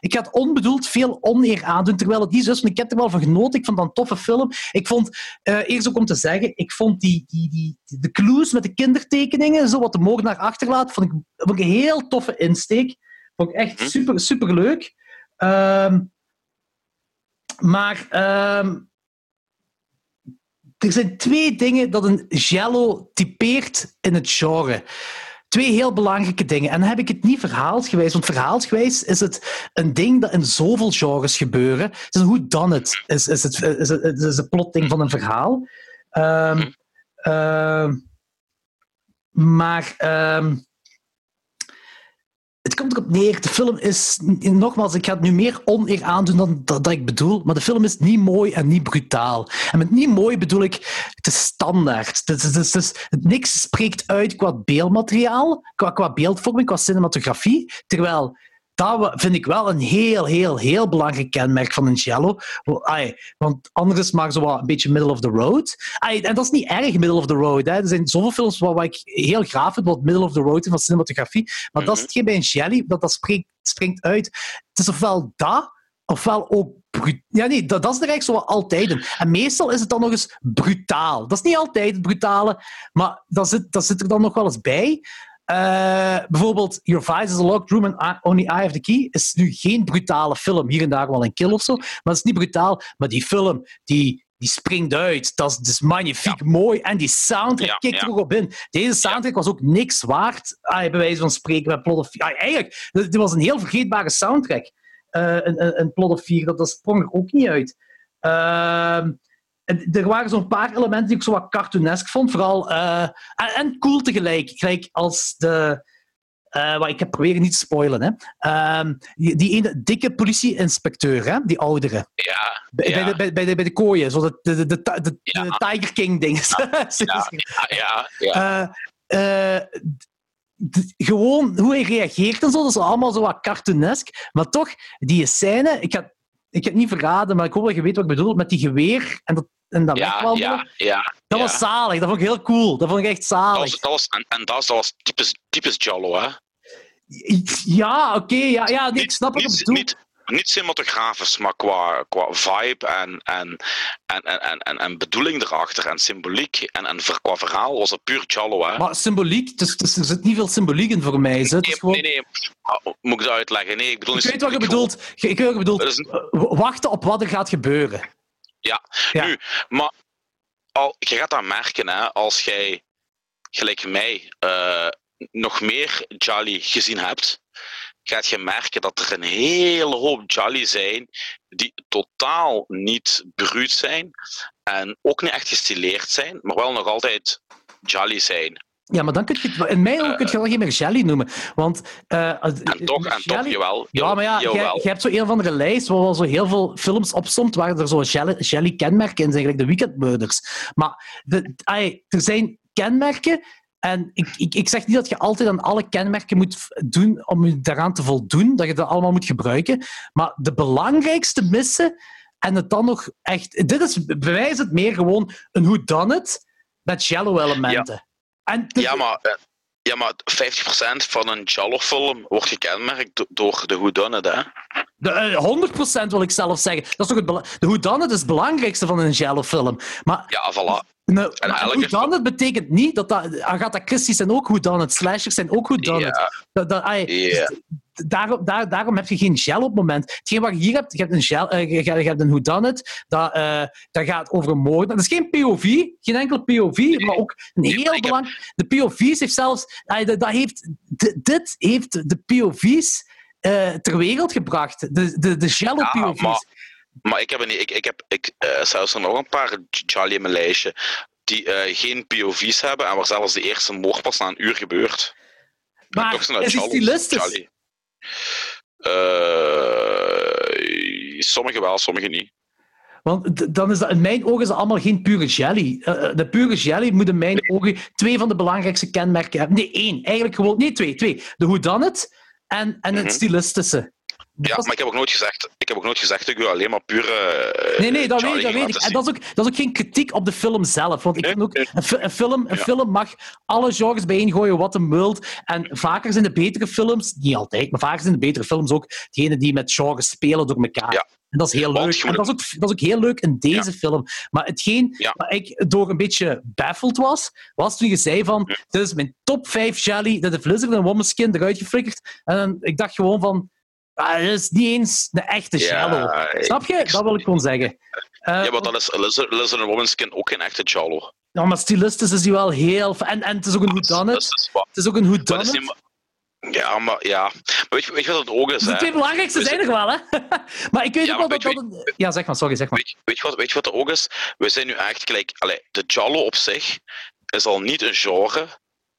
Ik ga het onbedoeld veel oneer aandoen, terwijl het niet is. Maar ik heb er wel van genoten. Ik vond dat een toffe film. Ik vond, uh, eerst ook om te zeggen, ik vond die, die, die, de clues met de kindertekeningen, zo wat de moordenaar achterlaat, vond ik, vond ik een heel toffe insteek. Vond ik echt mhm. super, super leuk. Uh, maar. Ehm, er zijn twee dingen dat een Jello typeert in het genre. Twee heel belangrijke dingen. En dan heb ik het niet verhaalsgewijs, want verhaalsgewijs is het een ding dat in zoveel genres gebeuren. Het hoe dan het is, is, het, is, het plotting van een verhaal. Um, maar um, het komt erop neer, de film is, nogmaals, ik ga het nu meer oneer aandoen dan dat, ik bedoel, maar de film is niet mooi en niet brutaal. En met niet mooi bedoel ik, het is standaard. Het het niks spreekt uit qua beeldmateriaal, qua, qua beeldvorming, qua cinematografie, terwijl dat vind ik wel een heel, heel, heel belangrijk kenmerk van een cello. Want anders maar zo een beetje middle of the road. En dat is niet erg, middle of the road. Hè. Er zijn zoveel films waar ik heel graag vind, wat middle of the road is van cinematografie. Maar dat is mhm. hetgeen bij een jelly, dat, dat springt, springt uit. Het is ofwel dat, ofwel ook ja, nee, dat, dat is er eigenlijk zo altijd En meestal is het dan nog eens brutaal. Dat is niet altijd het brutale, maar dat zit, dat zit er dan nog wel eens bij. Uh, bijvoorbeeld Your Vice is a Locked Room and Only I Have the Key is nu geen brutale film. Hier en daar wel een kill of zo, maar het is niet brutaal. Maar die film, die, die springt uit. Dat is, dat magnifiek mooi. En die soundtrack ja, kikt ja. er ook op in. Deze soundtrack was ook niks waard, ah, bij wijze van spreken, met Plot of ah, Eigenlijk, dit was een heel vergeetbare soundtrack. Uh, een, een, een Plot of 4, dat, dat sprong er ook niet uit. Uh, er waren zo'n paar elementen die ik zo wat cartoonesk vond. Vooral, uh, en, en, cool tegelijk. Gelijk als de... Uh, wat ik heb proberen niet te spoilen. Hè. Uh, die, die, ene dikke politie-inspecteur, hè, die oudere. Ja, bij, ja. Bij, de, bij, de, bij de kooien, zo de, de, de, de, ja. de Tiger. Ja, ja, ja. Uh, gewoon hoe hij reageert en zo, dat is allemaal zo wat cartoonesk. Maar toch, die scène, ik heb, ik heb het niet verraden, maar ik hoop dat je weet wat ik bedoel, met die geweer en dat en dat ja, ja, ja, Dat was zalig. Dat vond ik heel cool. Dat vond ik echt zalig. Dat was, dat was, en, en dat, was typisch, typisch Jallo, hè? Ja, oké. ja, ja, nee, ik snap wat je bedoelt. Niet, niet cinematografisch, maar qua, qua vibe en, en, en, en, en, en bedoeling erachter en symboliek en, en qua verhaal was het puur Jallo. Hè? Maar symboliek, dus, dus er zit niet veel symboliek in voor mij. Nee, gewoon... nee, nee, moet ik dat uitleggen? Nee, ik bedoel ik weet wat je bedoelt. Ik weet wat je bedoelt. Wachten op wat er gaat gebeuren. Ja. nu, maar al, je gaat dat merken hè, als jij, gelijk mij, uh, nog meer Jolly gezien hebt. Gaat je merken dat er een hele hoop Jolly zijn die totaal niet bruut zijn en ook niet echt gestileerd zijn, maar wel nog altijd Jolly zijn. Ja, maar dan kun je in mijn ogen kun je wel geen meer jelly noemen. Want, uh, en toch, en toch, jawel. Ja, maar ja, je hebt zo een of andere lijst waar wel zo heel veel films opstond waar er zo jelly-kenmerken in zijn, gelijk de Weekend Murders. Maar de, ay, er zijn kenmerken en ik, ik, ik, zeg niet dat je altijd aan alle kenmerken moet doen om je daaraan te voldoen, dat je dat allemaal moet gebruiken. Maar de belangrijkste missen en het dan nog echt... Dit is, bewijs het meer gewoon een hoe dan het met jello-elementen. En ja, maar, eh, ja, maar 50% van een Jallo-film wordt gekenmerkt door de whodunit, hè? De, 100% eh, wil ik zelf zeggen. Dat is toch het de whodunit is het belangrijkste van een Jallo-film. Maar, ja, voilà. Nou, dan het betekent niet dat, dat Agatha Christie zijn ook goed dan het, slashers zijn ook goed dan het. Dat, dat, daarom, daar, daarom heb je geen gel op het moment. Hetgeen wat je hier hebt, je hebt een gel, uh, je, je hebt een whodunit, dat, uh, dat gaat over moord. Dat is geen POV, geen enkel POV, maar ook een heel belangrijk... De POV's heeft zelfs... Uh, dat, dat heeft, dit heeft de POV's uh, ter wereld gebracht. De, de, de Jello ja, POV's. Maar, maar, ik heb, een, ik, ik heb ik, uh, zelfs er nog een paar Jolly in mijn lijstje die uh, geen POV's hebben en waar zelfs de eerste moord pas na een uur gebeurt. Maar is het stilistisch? Uh, sommige wel, sommige niet. Want dan is dat, in mijn ogen is dat allemaal geen pure jelly. Uh, de pure jelly moet in mijn ogen twee van de belangrijkste kenmerken hebben. Nee, één. Eigenlijk gewoon... Nee, twee. twee. De whodunit en, en het mm stilistische. Ja, maar ik heb ook nooit gezegd, ik heb ook nooit gezegd ik wil alleen maar pure. Uh, nee, nee, dat weet, dat weet ik. En dat is, ook, dat is ook geen kritiek op de film zelf. Want ik vind ook, een, film, een film mag alle genres bijeengooien wat hem wilt. En vaker zijn de betere films, niet altijd, maar vaker zijn de betere films ook degene die met genres spelen door elkaar. Ja. En dat is heel leuk. En dat is, ook, dat is ook heel leuk in deze film. Maar hetgeen ja. waar ik door een beetje baffled was, was toen je zei van, dit is mijn top 5 jelly, dat de Blizzard en Womanskin eruit geflikkerd. En ik dacht gewoon van, ah, dat is niet eens de echte. Ja, Snap je? Dat wil ik gewoon zeggen. Uh, ja, maar dan is Lizard, Lizard Womanskin ook geen echte Jello. Ja, maar stilistisch is hij wel heel... En, en het is ook een whodunit. Het is ook een whodunit. Ja, maar ja. Maar weet, je, weet je wat het ook is? De twee belangrijkste zijn er wel, hè? maar ik weet ja, ook wel dat dat een... Ja, zeg maar, sorry, zeg maar. Weet, weet, je, wat, weet je wat er ook is? We zijn nu echt gelijk... Allee, de Jallo op zich is al niet een genre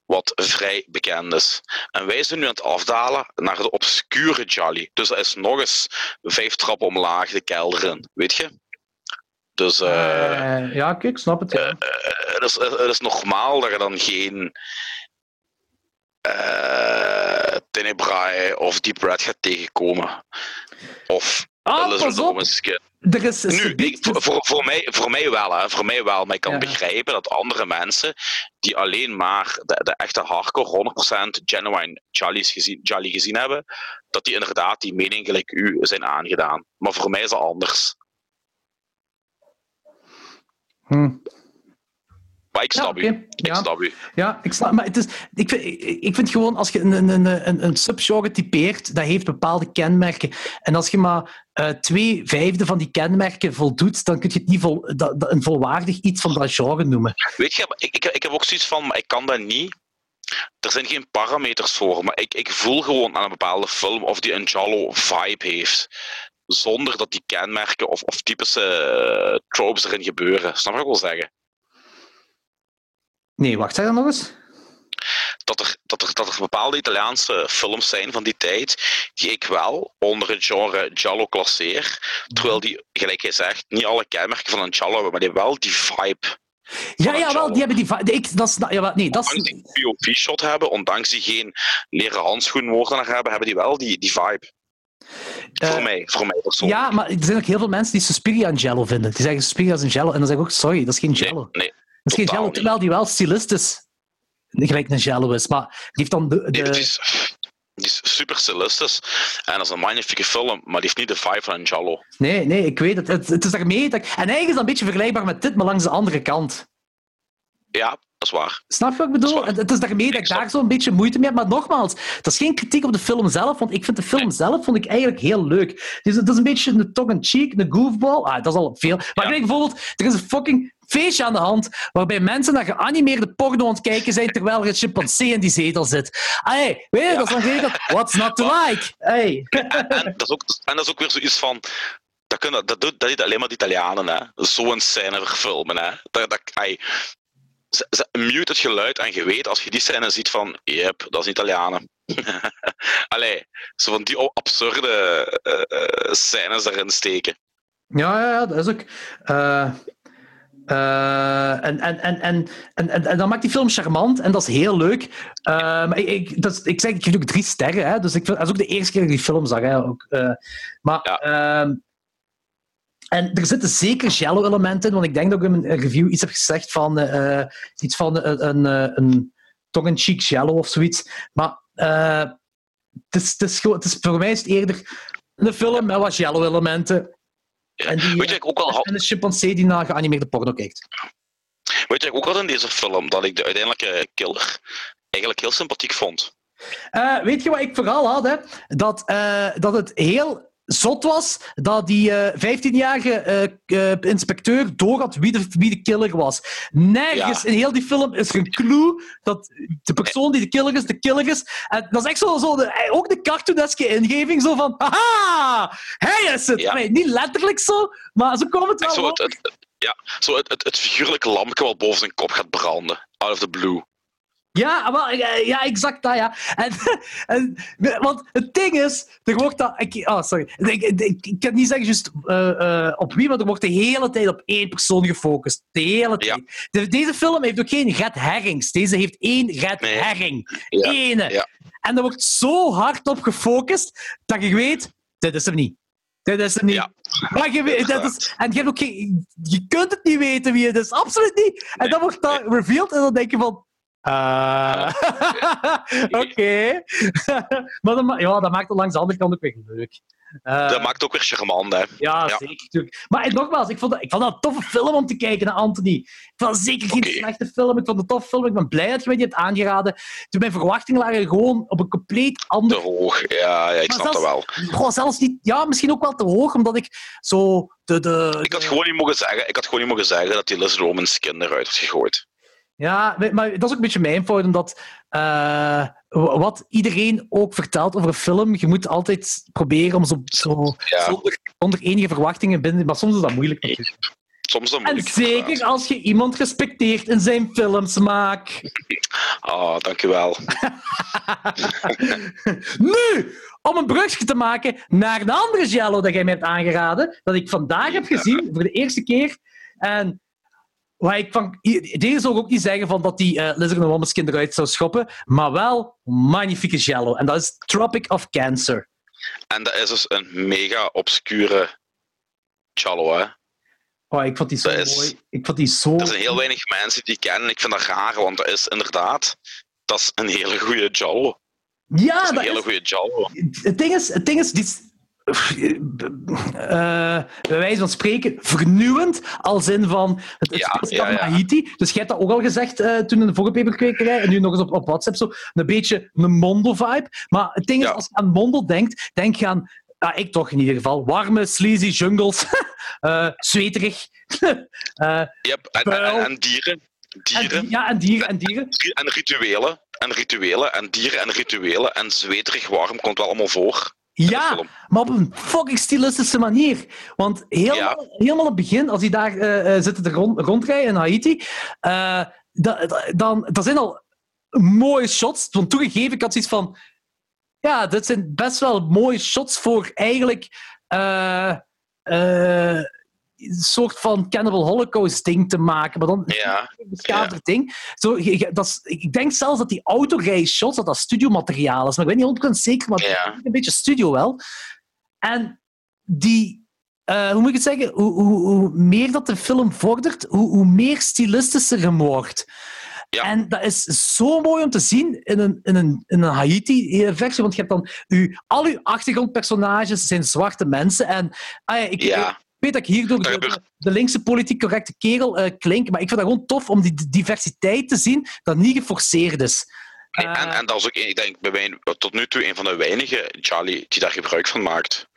wat vrij bekend is. En wij zijn nu aan het afdalen naar de obscure Jolly. Dus dat is nog eens vijf trappen omlaag de kelder in, weet je? Dus, uh, uh, ja, kijk, ik snap het. Ja. Uh, het, is, het is normaal dat je dan geen Tenebrae of Deep Red gaat tegenkomen. Of ah, pas op. Er is, nu, ik, voor, voor, mij, voor mij wel, hè. voor mij wel. Maar ik kan ja. begrijpen dat andere mensen die alleen maar de, de echte hardcore 100% genuine Jolly's gezien, Jolly gezien hebben, dat die inderdaad die mening gelijk u zijn aangedaan. Maar voor mij is dat anders. Hm. Maar ik snap ja, u. Ik ja. snap u. Ja, ik snap. Maar het is, ik, vind, ik vind gewoon, als je een, een, een, een subgenre typeert, dat heeft bepaalde kenmerken. En als je maar uh, twee vijfde van die kenmerken voldoet, dan kun je het niet vol, dat, dat, een volwaardig iets van dat genre noemen. Weet je, ik, ik, ik heb ook zoiets van, maar ik kan dat niet. Er zijn geen parameters voor, maar ik, ik voel gewoon aan een bepaalde film of die een Jallo vibe heeft. Zonder dat die kenmerken of, of typische uh, tropes erin gebeuren. Snap je wat ik wil zeggen? Nee, wacht, zeg dan nog eens. Dat er, dat, er, dat er bepaalde Italiaanse films zijn van die tijd die ik wel onder het genre Giallo klasseer. Terwijl die, gelijk je zegt, niet alle kenmerken van een Giallo hebben, maar die wel die vibe. Ja, ja, wel, die hebben die vibe. Ik, dat is, ja, nee, dat is... Ondanks die POV-shot hebben, ondanks die geen leren handschoenmoordenaar hebben, hebben die wel die, die vibe. Uh, voor mij, voor mij persoonlijk. Ja, maar er zijn ook heel veel mensen die Suspiria een Jello vinden. Die zeggen Suspiria is een Jello. En dan zeg ik ook, sorry, dat is geen Jello. Nee, nee. Geen Jello, terwijl die wel stilistisch gelijk een Jello is. Maar die heeft dan de... de... Nee, die, is, is super stilistisch. En dat is een magnifieke film, maar die heeft niet de vibe van een. Nee, nee, ik weet het. Het, het is daarmee... Dat... En eigenlijk is dat een beetje vergelijkbaar met dit, maar langs de andere kant. Ja, dat is waar. Snap je wat ik bedoel? Het, het is daarmee dat ik daar zo'n beetje moeite mee heb. Maar nogmaals, dat is geen kritiek op de film zelf, want ik vind de film zelf vond ik eigenlijk heel leuk. Dus het is een beetje een tongue-in-cheek, een goofball. Ah, dat is al veel. Maar ja. bijvoorbeeld, er is een fucking feestje aan de hand waarbij mensen naar geanimeerde porno aan het kijken zijn terwijl er een chimpansee in die zetel zit. Hey, weet je, ja. dat is dan geregeld. What's not to like? Hey. En, en, dat is ook, en dat is ook weer zoiets van... Dat, kunnen, dat, doet, dat doet alleen maar de Italianen, hè. Zo'n scène verfilmen, hè. Dat, dat, ze, mute het geluid en je weet als je die scène ziet van... Yep, dat is Italianen. Allee, zo van die absurde uh, uh, scènes erin steken. Ja, ja, ja, dat is ook... Uh... Uh, en, en, en, en, en, en, dan maakt die film charmant en dat is heel leuk. Maar ik, dat ik zeg, ik geef ook drie sterren. Hè, dus ik dat is ook de eerste keer dat ik die film zag. Hè, ook, uh, maar, ja. en er zitten zeker jello-elementen in, want ik denk dat ik in een review iets heb gezegd van iets van een, een, een tongue-in-cheek jello of zoiets. Maar het, is, het, is gewoon, het is, voor mij is het eerder een film met wat jello-elementen. Ja. En, die, Weet je, ook wel en een chimpansee die naar geanimeerde porno kijkt. Weet je, ik ook had in deze film dat ik de uiteindelijke killer eigenlijk heel sympathiek vond. Uh, weet je wat ik vooral had? Hè? Dat, uh, dat het heel zot was dat die uh, 15-jarige inspecteur doorhad wie de, wie de killer was. Nergens ja. in heel die film is er een clue dat de persoon die de killer is, de killer is. En dat is echt zo, zo de, ook de cartooneske ingeving, zo van haha, hij is het. Ja. Nee, niet letterlijk zo, maar zo komt het wel zo het, het, ja, zo het, het, het figuurlijke lampje wat boven zijn kop gaat branden. Out of the blue. Ja, maar, ja, exact dat, ja. En, en, want het ding is, er wordt dat... Ik, oh, sorry. Ik, ik, ik kan niet zeggen just, uh, uh, op wie, maar er wordt de hele tijd op één persoon gefocust. De hele tijd. Ja. De, deze film heeft ook geen red herrings. Deze heeft één red nee. herring. Ja. Ene. Ja. En er wordt zo hard op gefocust, dat je weet, dit is hem niet. Dit is hem niet. Ja. Maar je, weet, dat is, en je, hebt ook geen, je kunt het niet weten wie het is. Absoluut niet. En dan wordt dat revealed en dan denk je van... Uh, Oké. Maar dat, ja, dat maakt het langs de andere kant ook weer leuk. Eh, Dat maakt ook weer charmant, hè. ja, ja. zeker. Maar nogmaals, ik vond, dat, ik vond dat een toffe film om te kijken naar Anthony. Ik vond zeker geen slechte film. Ik vond het een toffe film. Ik ben blij dat je mij die hebt aangeraden. Toen mijn verwachtingen lagen gewoon op een compleet Te ander... hoog. Ja, ja ik Maar snap dat wel. Goh, zelfs niet... Ja, misschien ook wel te hoog, omdat ik zo... De, de, Ik had gewoon niet mogen zeggen, ik had gewoon niet mogen zeggen dat die Liz Roman's skin eruit werd gegooid. Ja, maar- dat is ook een beetje mijn fout, omdat eh, wat iedereen ook vertelt over een film, je moet altijd proberen om zo, zo Ja. zonder, zonder enige verwachtingen binnen... Maar soms is dat moeilijk. Soms dat En moeilijk. zeker als je iemand respecteert in zijn filmsmaak. Ah, dankjewel. nu, om een brugje te maken naar een andere Jello dat jij mij hebt aangeraden, dat ik vandaag heb gezien voor de eerste keer. En waar ik van, deze zou ik ook niet zeggen van dat die uh, Lizard Woman's kind eruit zou schoppen, maar wel magnifieke Jello. En dat is Tropic of Cancer. En dat is dus een mega obscure Challo, hè. Oh, ik vond die zo Dat is- mooi. Ik vond die zo... Er zijn heel weinig mensen die kennen. Ik vind dat raar, want dat is inderdaad... Dat is een hele goede Jallo. Ja, Dat is een dat hele is... goede Jallo. Het ding is, het ding is die bij wijze van spreken, vernieuwend, als in van het, het Ja. Haiti. Dus jij hebt dat ook al gezegd eh, toen in de vorige paperkwekerij, en nu nog eens op, op WhatsApp, zo een beetje een Mondo-vibe. Maar het ding is, als je aan Mondo denkt, denk je aan, ja, ik toch in ieder geval, warme, sleazy jungles, eh zweterig. eh, Yep. En, dieren. en, Dieren. die- ja, en dieren, en dieren. En rituelen. En rituelen. En dieren en rituelen. En zweterig warm komt wel allemaal voor. Ja, maar op een fucking stilistische manier. Want helemaal, helemaal aan het begin, als die daar eh, zitten te rond, rondrijden in Haiti, da- da- dan, dat zijn al mooie shots. Want toegegeven, ik had zoiets van... Ja, dit zijn best wel mooie shots voor eigenlijk... een soort van Cannibal Holocaust ding te maken, maar dan Ja. een ding. Zo, dat is, ik denk zelfs dat die autorij-shots, dat dat studiomateriaal is, maar ik weet niet 100% zeker, maar Ja. een beetje studio wel. En die, eh, hoe moet ik het zeggen, hoe, hoe, hoe meer dat de film vordert, hoe, hoe meer stilistischer hem wordt. Ja. En dat is zo mooi om te zien in een, in een, in een Haiti-versie, want je hebt dan uw, al uw achtergrondpersonages zijn zwarte mensen. En ah ja, ik, Ja. Weet dat ik hierdoor de, de linkse politiek correcte kerel eh, klink, maar ik vind dat gewoon tof om die diversiteit te zien dat niet geforceerd is. Nee, Eh, en, en dat is ook, ik denk, bij mij tot nu toe een van de weinige Charlie die daar gebruik van maakt.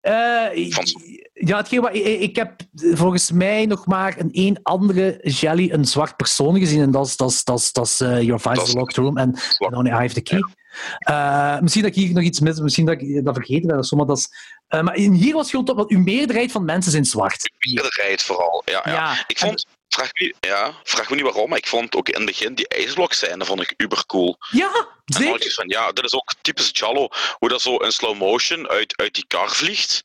Eh, Van- ja, hetgeen wat, ik, ik heb volgens mij nog maar een één andere Jelly, een zwart persoon gezien. En dat is, dat is, dat is, dat is Your Vice Locked Room en and Only I Have the Key. Eh, misschien dat ik hier nog iets mis, misschien dat ik dat vergeten ben of zo, maar, dat is, eh, maar hier was gewoon want uw meerderheid van mensen zijn zwart. Meerderheid vooral. Ja, ja. Ja, Ik vond, vraag me, niet- ja, vraag me niet waarom, maar ik vond ook in het begin die ijsblok scène vond ik uber cool. Ja, zeker. van, ja, dit is ook typisch Jallo, hoe dat zo in slow motion uit, uit die kar vliegt.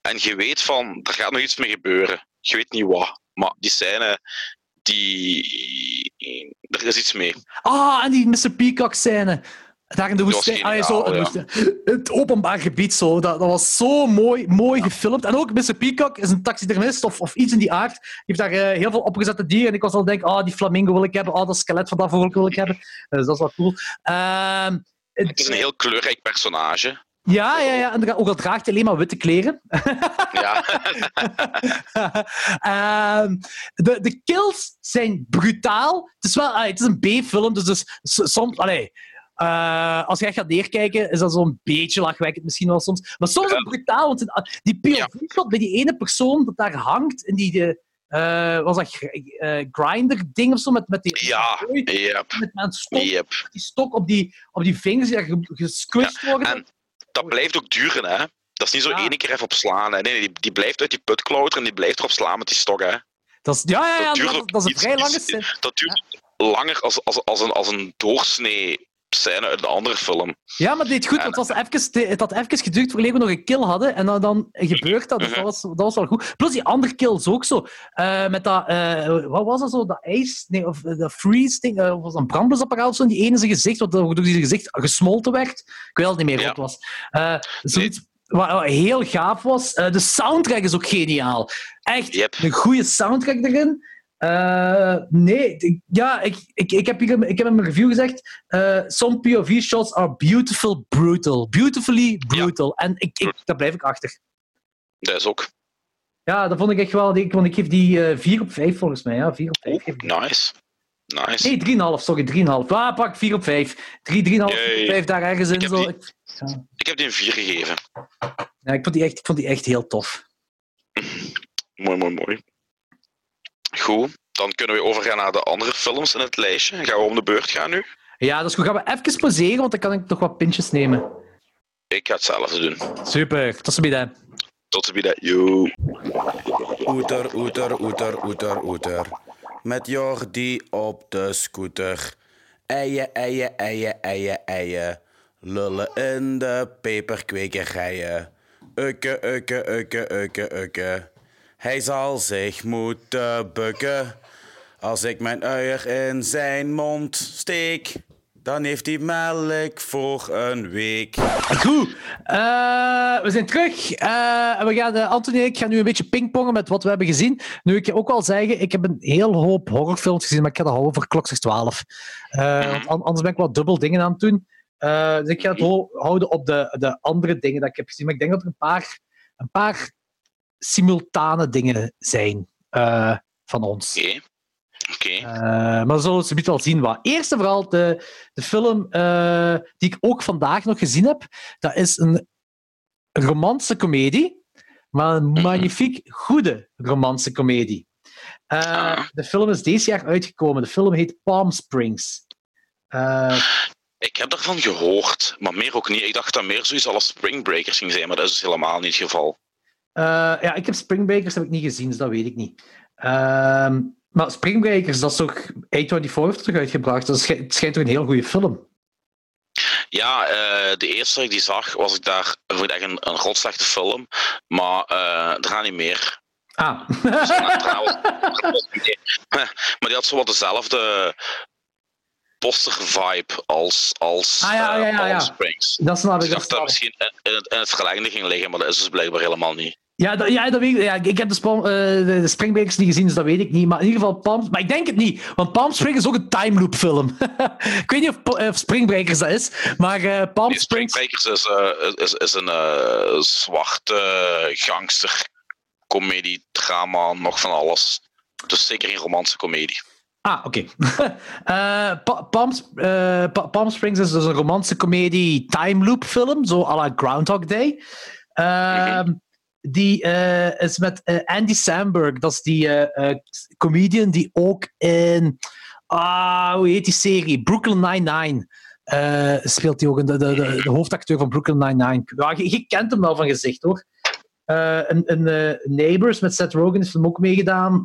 En je weet van, er gaat nog iets mee gebeuren. Je weet niet wat. Maar die scène, die... Er is iets mee. Ah, en die Mr. Peacock-scène. Daar in de woestijn. Ah, ja. het openbaar gebied, zo. Dat, dat was zo mooi, mooi gefilmd. En ook Mr. Peacock is een taxidermist of, of iets in die aard. Die heeft daar eh, heel veel opgezette dieren. En ik was al denken, ah, die flamingo wil ik hebben. Ah, dat skelet van dat vogel wil ik hebben. Dus dat is wel cool. Ehm, Het is een heel kleurrijk personage. ja, ja, ja. En ook al draagt hij alleen maar witte kleren. Ja, Ehm, de, de kills zijn brutaal. Het is wel het is een B-film, dus, dus soms. Allee, eh, als je echt gaat neerkijken, is dat zo'n beetje lachwekkend misschien wel soms. Maar soms is het brutaal, want ah, die POV-shot bij die ene persoon dat daar hangt in die. eh, was dat uh, grinder-ding of zo? Met, met die, ja, yep, met, met stok, yep. die stok op die, op die vingers die daar ge- gesquished worden. En dat blijft ook duren, hè. Dat is niet zo Ja. één keer even op slaan. Hè. Nee, nee, die, die blijft uit die put klauteren en die blijft erop slaan met die stok, hè. dat is, ja, ja, ja, dat duurt dat, ook dat is een iets- vrij lange scène. Dat duurt langer als, als, als, een, als een doorsnee scène uit een andere film. Ja, maar het deed goed, En- want het, was even, het had even geduurd voordat we nog een kill hadden. En dan, dan gebeurt dat, dus dat Mhm. was, dat was wel goed. Plus die andere kills ook zo. Eh, met dat, eh, wat was dat zo? Dat ijs, nee, of eh, dat freeze ding, of was dat een brandblusapparaat of zo in die ene zijn gezicht, wat door die gezicht gesmolten werd. Ik weet al niet meer Ja. wat het was. Zoiets wat, heel gaaf was. De soundtrack is ook geniaal. Echt Yep. een goede soundtrack erin. Uh, nee, ik, ja, ik, ik, ik, heb hier, ik heb in mijn review gezegd: uh, some POV shots are beautiful, brutal. Beautifully brutal. En ik, ik, daar blijf ik achter. Dat is ook. Ja, dat vond ik echt wel. Want ik geef die uh, 4 op 5 volgens mij. Ja, 4 op 5. Oh, nice. Nice. Nee, 3,5, sorry, 3,5. Ah, pak 4 op 5. 3, 3,5, 5 daar ergens in. Ik heb, zo. die, ja. ik heb die een 4 gegeven. Ja, ik vond die echt, ik vond die echt heel tof. mooi, mooi, mooi. Goed, dan kunnen we overgaan naar de andere films in het lijstje. Gaan we om de beurt gaan nu? Ja, dus goed. Gaan we even pauzeren, want dan kan ik nog wat pintjes nemen. Ik ga hetzelfde doen. Super, tot ziens. Tot ziens, yo. Oeter, oeter, oeter, oeter, oeter. Met Jordi op de scooter. Eien, eien, eien, eien, eien. Lullen in de peperkwekerijen. Ukke, ukke, ukke, ukke, ukke. Hij zal zich moeten bukken. Als ik mijn uier in zijn mond steek, dan heeft hij melk voor een week. Goed, uh, we zijn terug. Uh, we gaan, uh, Anthony en ik gaan nu een beetje pingpongen met wat we hebben gezien. Nu, ik ook wel zeggen, ik heb een heel hoop horrorfilms gezien, maar ik ga dat houden voor klok 12. want anders ben ik wel dubbel dingen aan het doen. dus ik ga het houden op de, de andere dingen dat ik heb gezien. Maar ik denk dat er een paar, een paar simultane dingen zijn uh, van ons. Oké. Okay. Uh, maar we zullen het wel zien wat. Eerst en vooral de, de film uh, die ik ook vandaag nog gezien heb. Dat is een romantische komedie, maar een -hmm. magnifiek goede romantische komedie. Uh, de film is deze jaar uitgekomen. De film heet Palm Springs. ik heb daarvan gehoord, maar meer ook niet. Ik dacht dat meer zoiets als Spring Breakers ging zijn, maar dat is dus helemaal niet het geval. Uh, ja, ik heb Spring Breakers heb ik niet gezien, dus dat weet ik niet. Uh, maar Spring Breakers, dat is toch A24 heeft terug uitgebracht. Dat schijnt, het schijnt toch een heel goede film. Ja, uh, de eerste dat ik die zag, was ik daar vond ik echt een, een rotslechte film. Maar uh, er gaan niet meer. Ah. Dus maar die had zo wat dezelfde poster-vibe als, als ah, ja, ja, ja, Palm Springs. Dat snap ik. Dus ik dacht dat misschien in het, in het verlengde ging liggen, maar dat is dus blijkbaar helemaal niet. Ja, dat, ja, dat weet ik. Ja, ik heb de, uh, de, de Springbreakers niet gezien, dus dat weet ik niet. Maar in ieder geval, Palm, maar ik denk het niet. Want Palm Springs is ook een time loop film. ik weet niet of, of Springbreakers dat is, maar uh, Palm nee, Springs... Springbreakers is, uh, is, is een zwarte gangster comedie, drama, nog van alles. Dus zeker geen romantische comedie. Ah, oké. Okay. uh, Palm, uh, Palm, Springs is dus een romantische comedie time loop film, zo à la Groundhog Day. Uh, mm -hmm. Die is met Andy Samberg, dat is die comedian die ook in, ah, hoe heet die serie? Brooklyn Nine-Nine. speelt hij ook de, de, de, de, hoofdacteur van Brooklyn Nine-Nine. Ja, je, kent hem wel van gezicht hoor. een, een Neighbors met Seth Rogen heeft hem ook meegedaan.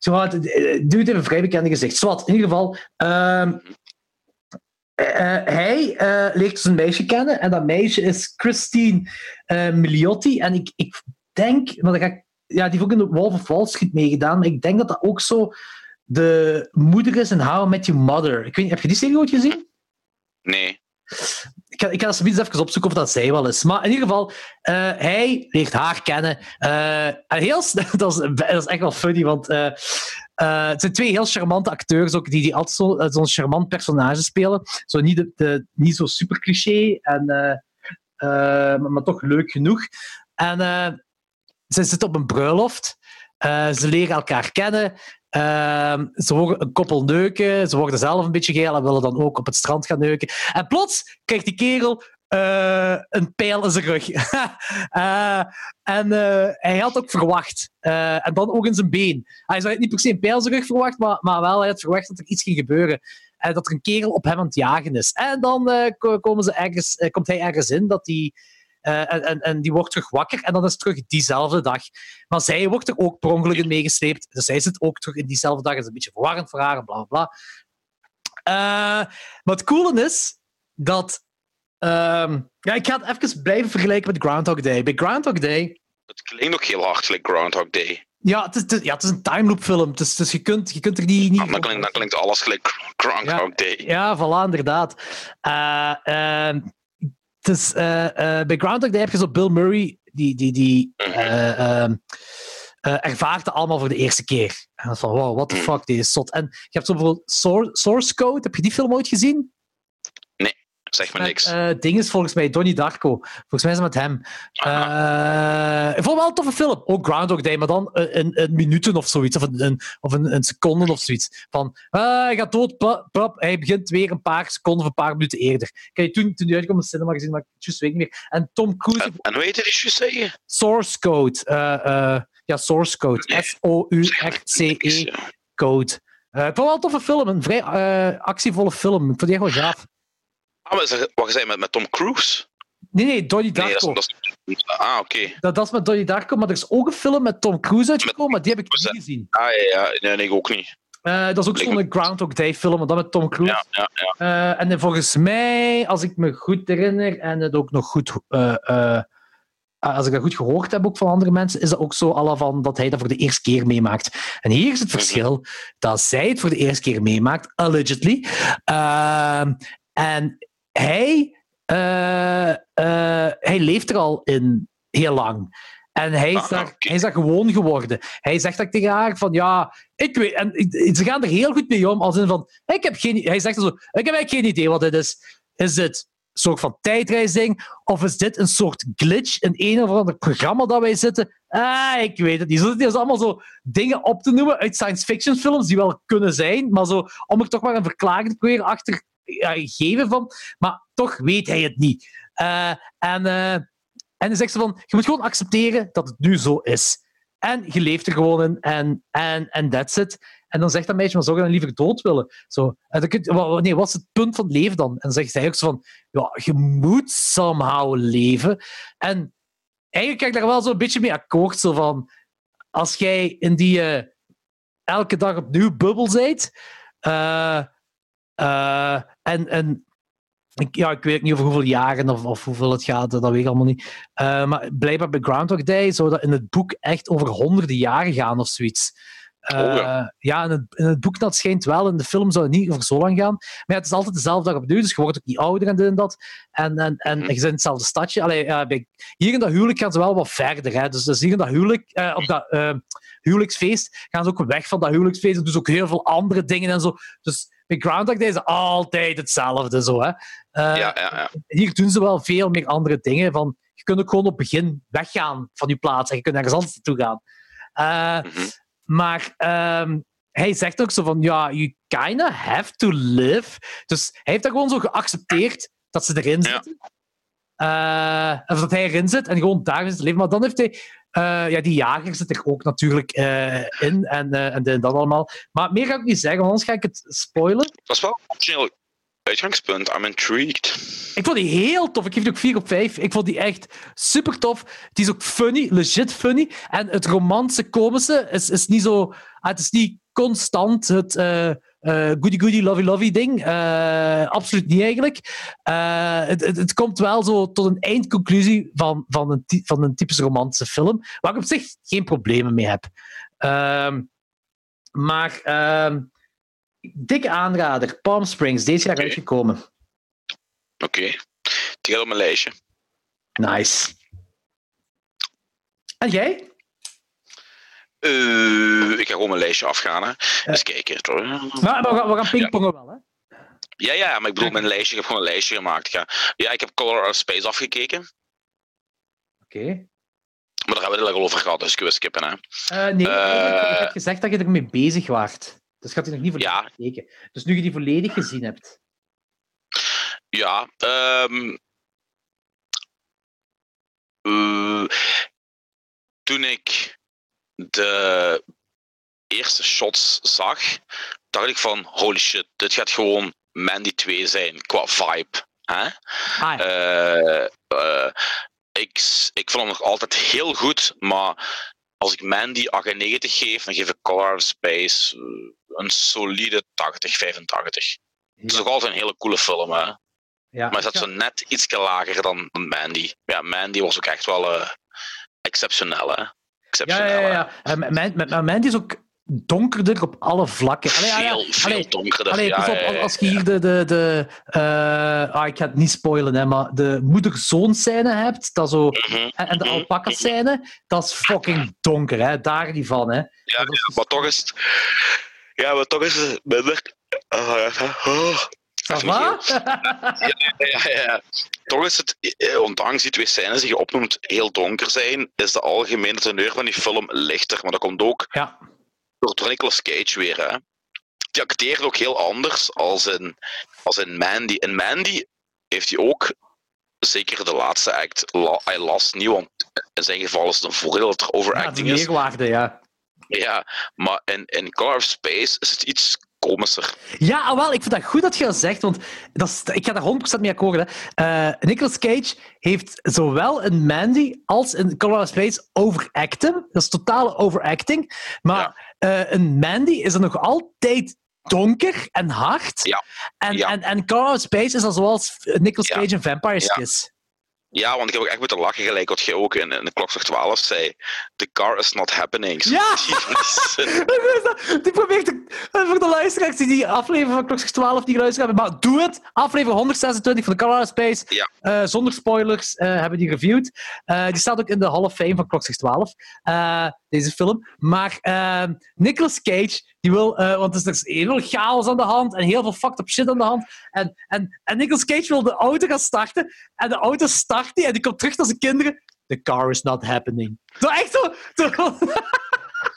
Doe het even vrij bekende gezicht. Zwat, in ieder geval. Uh, uh, hij uh, leert een meisje kennen. En dat meisje is Christine Miliotti. En ik, ik denk, maar ga ik, ja, die heeft ook in de Wolf of Wall Street meegedaan. Maar ik denk dat dat ook zo de moeder is in How I Met Your Mother. Ik weet niet, heb je die serie ooit gezien? Nee. Ik ga, ik ga dat eens even opzoeken of dat zij wel is. Maar in ieder geval, uh, hij leert haar kennen. Uh, en heel, dat, is, dat is echt wel funny, want uh, het zijn twee heel charmante acteurs ook, die, die altijd zo'n zo charmant personage spelen. Zo niet, de, de, niet zo super cliché, en, maar, maar, toch leuk genoeg. En ze zitten op een bruiloft. ze leren elkaar kennen. Uh, ze horen een koppel neuken, ze worden zelf een beetje geil en willen dan ook op het strand gaan neuken. En plots krijgt die kerel een pijl in zijn rug. en hij had ook verwacht. en dan ook in zijn been. Hij had niet per se een pijl in zijn rug verwacht, maar, maar wel hij had verwacht dat er iets ging gebeuren. En dat er een kerel op hem aan het jagen is. En dan komen ze ergens, komt hij ergens in dat hij uh, en, en, die wordt terug wakker en dan is het terug diezelfde dag. Maar zij wordt er ook per ongeluk in meegesleept. Dus zij zit ook terug in diezelfde dag. Dat is een beetje verwarrend voor haar, bla bla. Uh, maar het coole is dat. Uh, ja, ik ga het even blijven vergelijken met Groundhog Day. Bij Groundhog Day. Het klinkt ook heel hard gelijk Groundhog Day. Ja, het is, het, ja, het is een time loop film. Dus, dus je, kunt, je kunt er niet. niet ah, dan, klinkt, dan klinkt alles gelijk Groundhog ja, Day. Ja, voilà, inderdaad. Uh, dus uh, uh, bij Groundhog Day heb je zo Bill Murray, die, die, die uh, eh, ervaart het allemaal voor de eerste keer. En dan van, wow, what the fuck, dit is zot. En je hebt zo bijvoorbeeld Source Code, heb je die film ooit gezien? Zeg Met, niks. eh, ding is volgens mij Donnie Darko. Volgens mij is het met hem. Eh, ik vond het wel een toffe film. Ook Groundhog Day, maar dan een, een minuten of zoiets. Of een, een, of een, een seconde of zoiets. Van, hij gaat dood, plop. Hij begint weer een paar seconden of een paar minuten eerder. Ik heb je toen, toen die uitkwam in de cinema gezien, maar ik weet niet meer. En Tom Cruise, En, en hoe heet juist zeggen? Source Code. ja, Source Code. Nee. S-O-U-R-C-E Ja. Code. Eh, ik vond het wel een toffe film. Een vrij actievolle film. Ik vond die echt wel gaaf. Ah, maar zeg- wat zei met, met Tom Cruise? Nee, nee, Donnie Nee, Darko. dat is, dat is- ah, oké. Dat, dat is met Donnie Darko, maar er is ook een film met Tom Cruise uitgekomen, maar die heb ik niet gezien. Ah, ja, ja. Nee, nee, ik ook niet. Eh, dat is ook zo'n Groundhog Day film, maar dan met Tom Cruise. Ja, ja, ja. Eh, en volgens mij, als ik me goed herinner, en het ook nog goed... eh, als ik dat goed gehoord heb ook van andere mensen, is dat ook zo alle van dat hij dat voor de eerste keer meemaakt. En hier is het verschil dat zij het voor de eerste keer meemaakt, allegedly. Ehm, en hij, eh, eh, hij leeft er al in heel lang. En hij is, Ah, daar, hij is daar gewoon geworden. Hij zegt ook tegen haar van ja, ik weet. En ze gaan er heel goed mee om. Als in van, ik heb geen, hij zegt zo, ik heb eigenlijk geen idee wat dit is. Is dit een soort van tijdreisding? Of is dit een soort glitch in een of ander programma dat wij zitten? Ah, ik weet het niet. Zo zitten dus allemaal zo dingen op te noemen uit science fiction films die wel kunnen zijn, maar zo, om er toch maar een verklaring te proberen achter geven van. Maar toch weet hij het niet. Eh, en, eh, en dan zegt ze van, je moet gewoon accepteren dat het nu zo is. En je leeft er gewoon in en, en, en that's it. En dan zegt dat meisje, maar zou je dan liever dood willen? Zo, en dan nee, wat is het punt van het leven dan? En dan zegt zij ook zo van, ja, je moet somehow leven. En eigenlijk kijk ik daar wel zo'n beetje mee akkoord. Zo van, als jij in die eh, elke dag opnieuw bubbel eh, en, en ik, ja, ik weet niet over hoeveel jaren of, of hoeveel het gaat, dat weet ik allemaal niet. Eh, maar blijkbaar bij Groundhog Day zou dat in het boek echt over honderden jaren gaan of zoiets. Eh, Oh, ja. ja, in het, in het boek dat schijnt wel, in de film zou het niet over zo lang gaan. Maar ja, het is altijd dezelfde dag opnieuw, dus je wordt ook niet ouder en dit en dat. En, en, en Mhm. je zit in hetzelfde stadje. Allee, ja, bij, hier in dat huwelijk gaan ze wel wat verder. Hè. Dus, dus hier in dat huwelijk, eh, op dat eh, huwelijksfeest, gaan ze ook weg van dat huwelijksfeest en doen ze ook heel veel andere dingen en zo. Dus bij Groundhog Day is altijd hetzelfde. Zo, hè. Eh, ja, ja, ja. hier doen ze wel veel meer andere dingen. Van, je kunt ook gewoon op het begin weggaan van je plaats en je kunt ergens anders naartoe gaan. Eh, Mhm. maar ehm, hij zegt ook zo van, ja, you kinda have to live. Dus hij heeft dat gewoon zo geaccepteerd dat ze erin zitten. Eh, of dat hij erin zit en gewoon daar is te leven. Maar dan heeft hij... eh, ja, die jager zit er ook natuurlijk eh, in en, eh, en dat allemaal. Maar meer ga ik niet zeggen, want anders ga ik het spoilen. Dat is wel een origineel uitgangspunt. I'm intrigued. Ik vond die heel tof. Ik geef die ook 4 op 5. Ik vond die echt super tof. Die is ook funny, legit funny. En het romantische komische is, is niet zo. ah, het is niet constant het eh, eh, goody goody lovey lovey ding. Eh, absoluut niet eigenlijk. Eh, het, het, het komt wel zo tot een eindconclusie van, van, een, van een typische romantische film. Waar ik op zich geen problemen mee heb. Ehm, maar ehm, dikke aanrader. Palm Springs, deze jaar Oké. uitgekomen. Oké. Die gaat op mijn lijstje. Nice. En jij? Eh, ik ga gewoon mijn lijstje afgaan. Hè. Eens kijken. Maar, maar we, gaan, we gaan pingpongen wel, hè? Ja, ja, maar ik bedoel mijn lijstje. Ik heb gewoon een lijstje gemaakt. Ik ga- Ja, ik heb Color of Space afgekeken. Oké. Maar daar hebben we het al over gehad, dus ik wil skippen. Hè. Eh, nee, Eh. je hebt gezegd dat je ermee bezig waart. Dus gaat hij nog niet volledig Ja. gekeken. Dus nu je die volledig gezien hebt. Ja, eh, toen ik de eerste shots zag, dacht ik van holy shit, dit gaat gewoon Mandy 2 zijn qua vibe. Hè? Eh, eh, ik, ik vond hem nog altijd heel goed, maar als ik Mandy 98 geef, dan geef ik Color of Space eh, een solide 80, 85. Het is nog altijd een hele coole film, hè? ja. Maar hij zat zo net iets lager dan, Mandy. Ja, Mandy was ook echt wel eh, exceptioneel, hè? Ja, Exceptioneel, ja, ja. ja. En mijn, is ook donkerder op alle vlakken. Allee, ja. veel, veel Allee, donkerder. Allee, ja, pas op, ja, ja, als je hier de... de, de eh, ah, ik ga het niet spoilen, hè, maar de moeder-zoon scène hebt, dat zo, Mhm. en, en de Mhm. alpaca scène, dat is fucking donker, hè. daar niet van. Hè. Ja, maar toch is het... Ja, maar toch is het minder... Ah, oh. Va? Ja, ja, ja. Toch is het, eh, ondanks die twee scènes die je opnoemt, heel donker zijn, is de algemene teneur van die film lichter. Maar dat komt ook ja. door, Nicolas Cage weer. Hè. Die acteert ook heel anders als in, als in Mandy. In Mandy heeft hij ook, zeker de laatste act, la, hij las niet, want in zijn geval is het een voordeel dat er ja, overacting is. meerwaarde, ja. Ja, maar in, in Color of Space is het iets komischer. Ja, ah, wel, ik vind dat goed dat je dat zegt, want dat is, ik ga daar 100% mee akkoord. Hè. Eh, Nicolas Cage heeft zowel in Mandy als in Color of Space overacten. Dat is totale overacting. Maar eh, in Mandy is het nog altijd donker en hard. Ja. En, Ja. en, en Color of Space is dan zoals Nicolas. Cage in Vampire's Ja. Ja, want ik heb ook echt moeten lachen, gelijk wat jij ook in, in de klokslag 12 zei. The car is not happening. Ja! Die- probeert te, voor de luisteraars die die aflevering van Klokslag 12 die geluisterd hebben, maar doe het. Aflevering 126 van de Color of Space. Ja. Eh, zonder spoilers eh, hebben die reviewed. Eh, die staat ook in de Hall of Fame van Klokslag 12. eh, deze film. Maar Nicolas Cage, die wil, want er is heel veel chaos aan de hand en heel veel fucked up shit aan de hand. En, en, en Nicolas Cage wil de auto gaan starten. En de auto start en die komt terug naar zijn kinderen. The car is not happening. Zo echt zo. zo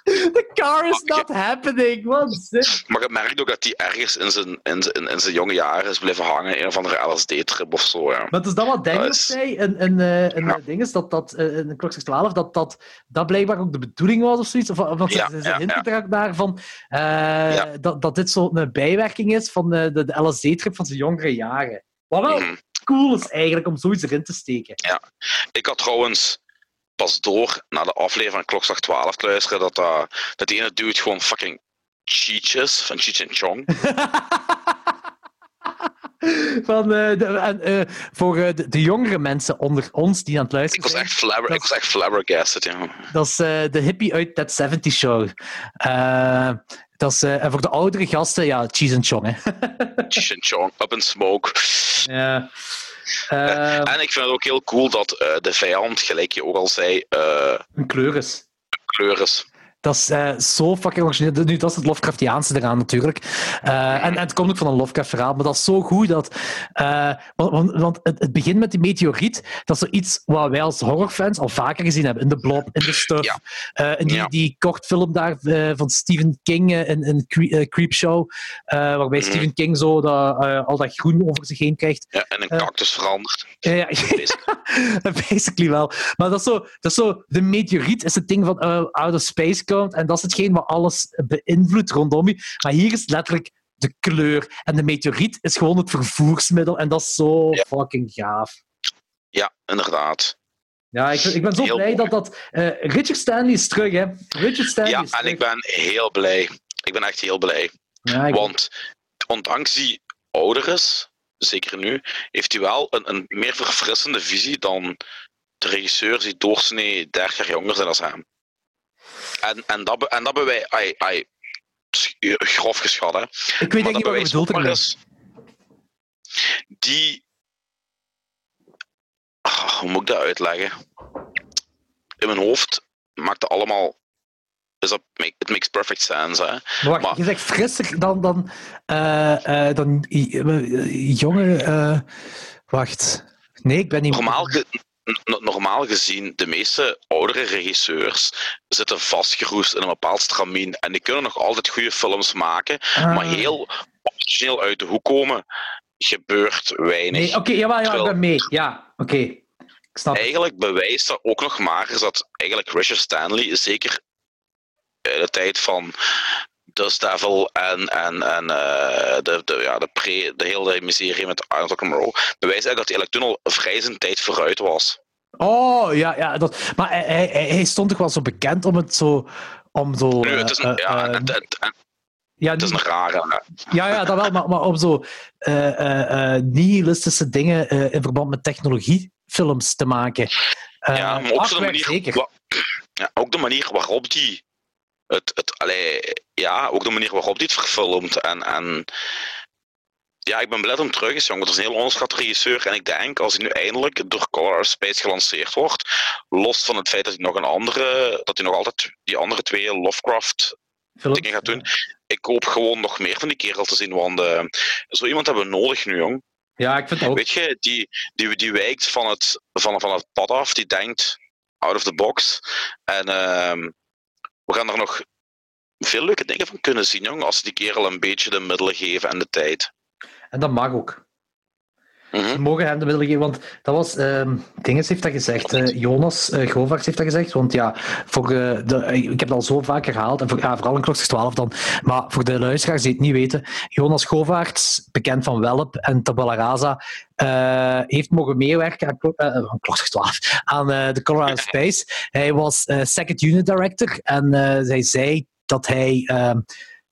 The car is not happening. Wat maar je merkt ook dat hij ergens in zijn, in, zijn, in zijn jonge jaren is blijven hangen in een of andere LSD-trip of zo. Ja. Maar het is dat wat Daniel is- zei in, in, eh, in Ja. dinges, dat dat eh, in Klokslag 12, dat, dat dat blijkbaar ook de bedoeling was of zoiets. Of, of dat Ja, ze, naar van eh, dat, dat dit zo'n bijwerking is van eh, de, de LSD-trip van zijn jongere jaren. Wat wel Mhm. Cool is eigenlijk om zoiets erin te steken. Ik had trouwens pas door na de aflevering van Klokslag 12 te luisteren dat, dat, dat die ene dude gewoon fucking Cheech is, van Cheech en Chong. van, eh, de, eh, voor eh, de, de jongere mensen onder ons die aan het Ik luisteren was zijn, echt, flabber, Dat ik was echt flabbergasted, ja. dat is de hippie uit That 70 Show. Dat is, en voor de oudere gasten, ja, Cheese en Chong. Hè. Cheech en Chong, Up in Smoke. Ja. En ik vind het ook heel cool dat de vijand, gelijk je ook al zei, een kleur is. kleur is. Dat is eh, zo fucking origineel. Nu, dat is het Lovecraftiaanse eraan natuurlijk. Eh, en, en het komt ook van een Lovecraft-verhaal, maar dat is zo goed dat... eh, want want, het, het begint met die meteoriet. Dat is zoiets wat wij als horrorfans al vaker gezien hebben. In de Blob, in de Stuff. Ja. in die, Ja. die kortfilm daar van Stephen King in, in Cre- Creepshow. waarbij Mhm. Stephen King zo dat, al dat groen over zich heen krijgt. Ja, en een cactus veranderd. Ja, ja. Basically wel. Maar dat is, zo, dat is zo... De meteoriet is het ding van out of space komt. En dat is hetgeen wat alles beïnvloedt rondom je. Maar hier is letterlijk de kleur. En de meteoriet is gewoon het vervoersmiddel. En dat is zo Ja. fucking gaaf. Ja, inderdaad. Ja, ik, ik ben zo Heel blij mooi. dat dat... eh, Richard Stanley is terug, hè. Richard Stanley Ja, is en ik ben heel blij. Ik ben echt heel blij. Ja, ik- Want ondanks hij ouder is, zeker nu, heeft hij wel een, een meer verfrissende visie dan de regisseurs die doorsnee 30 jaar jonger zijn als hem. En, en, dat, en dat hebben wij ai, ai, s- grof geschat, hè. ik weet Maar niet wat je bedoelt maar ermee. eens die... Ah, hoe moet ik dat uitleggen? In mijn hoofd maakt het allemaal... Is dat, it makes perfect sense, hè. Maar wacht, Maar- je zegt frisser dan, dan, eh, eh, dan i- eh, jonge... eh, wacht. Nee, ik ben niet... Normaal, normaal gezien, de meeste oudere regisseurs zitten vastgeroest in een bepaald stramien. En die kunnen nog altijd goede films maken, Ah. maar heel origineel uit de hoek komen gebeurt weinig. Nee, oké, jawel, ja, ik ben mee. Ja, oké. Ik snap het. Eigenlijk bewijst dat ook nog maar eens dat eigenlijk Richard Stanley, zeker in de tijd van Dust Devil en, en, en eh, de, de, ja, de, pre, de hele miserie met Arnold Rock'n'Roll, bewijst eigenlijk dat hij eigenlijk toen al vrij zijn tijd vooruit was. Oh, ja, ja. Dat, maar hij, hij, hij- stond toch wel zo bekend om het zo... Om zo Nu, het is een, eh, ja, eh, het, het- het ja, is een rare. ja, ja, dat wel, maar, maar om zo nihilistische dingen in verband met technologiefilms te maken. Ja, maar ook, de manier, zeker. wa- ja, ook de manier waarop die het, het, allee, ja, ook de manier waarop het verfilmt. En, en ja, ik ben blij dat hem terug is, jongen. Dat is een heel onderschat regisseur. En ik denk, als hij nu eindelijk door Color Space gelanceerd wordt, los van het feit dat hij nog een andere, dat hij nog altijd die andere twee Lovecraft Film. dingen gaat doen. Ik hoop gewoon nog meer van die kerel te zien, want eh, zo iemand hebben we nodig nu, jong. Ja, ik vind het ook. Weet je, die, die, die wijkt van het, van, van het pad af, die denkt out of the box. En ehm, we gaan er nog veel leuke dingen van kunnen zien, jong, als die kerel een beetje de middelen geven en de tijd. En dat mag ook. Mhm. We mogen hem de middelen geven, want dat was... ehm Dinges heeft dat gezegd, eh, Jonas uh, Govaerts heeft dat gezegd, want ja, voor, eh, de, ik heb het al zo vaak herhaald, en voor, ja, vooral in Kloksters 12 dan, maar voor de luisteraars die het niet weten, Jonas Govaerts, bekend van Welp en Tabula Rasa, eh, heeft mogen meewerken aan, Kloksters 12, aan The Color Out of Space. Hij was second unit director en zij zei dat hij... ehm,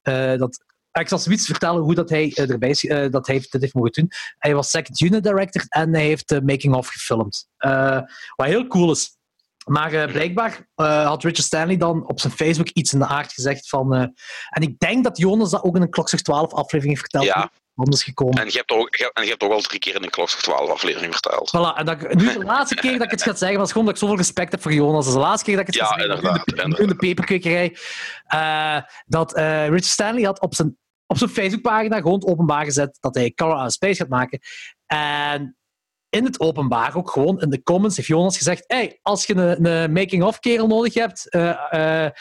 eh, dat, ik zal zoiets vertellen hoe dat hij, eh, erbij is, eh, dat hij dit heeft mogen doen. Hij was second unit director en hij heeft de making-of gefilmd. Eh, wat heel cool is. Maar blijkbaar had Richard Stanley dan op zijn Facebook iets in de aard gezegd van... en ik denk dat Jonas dat ook in een Klokzeg 12 aflevering heeft verteld. Ja. Anders gekomen. En je hebt ook, je en je hebt ook al drie keer in de Klokslag 12 aflevering verteld. Voilà, en dat, nu de laatste keer dat ik het ga zeggen, was gewoon dat ik zoveel respect heb voor Jonas. Dat is de laatste keer dat ik het Ja, ga zeggen. inderdaad, in de- in de dat Richard Stanley had op zijn, op zijn Facebookpagina gewoon openbaar gezet dat hij Color Out of Space gaat maken. En in het openbaar, ook gewoon in de comments, heeft Jonas gezegd: hey, als je een, een making-of kerel nodig hebt, eh, eh,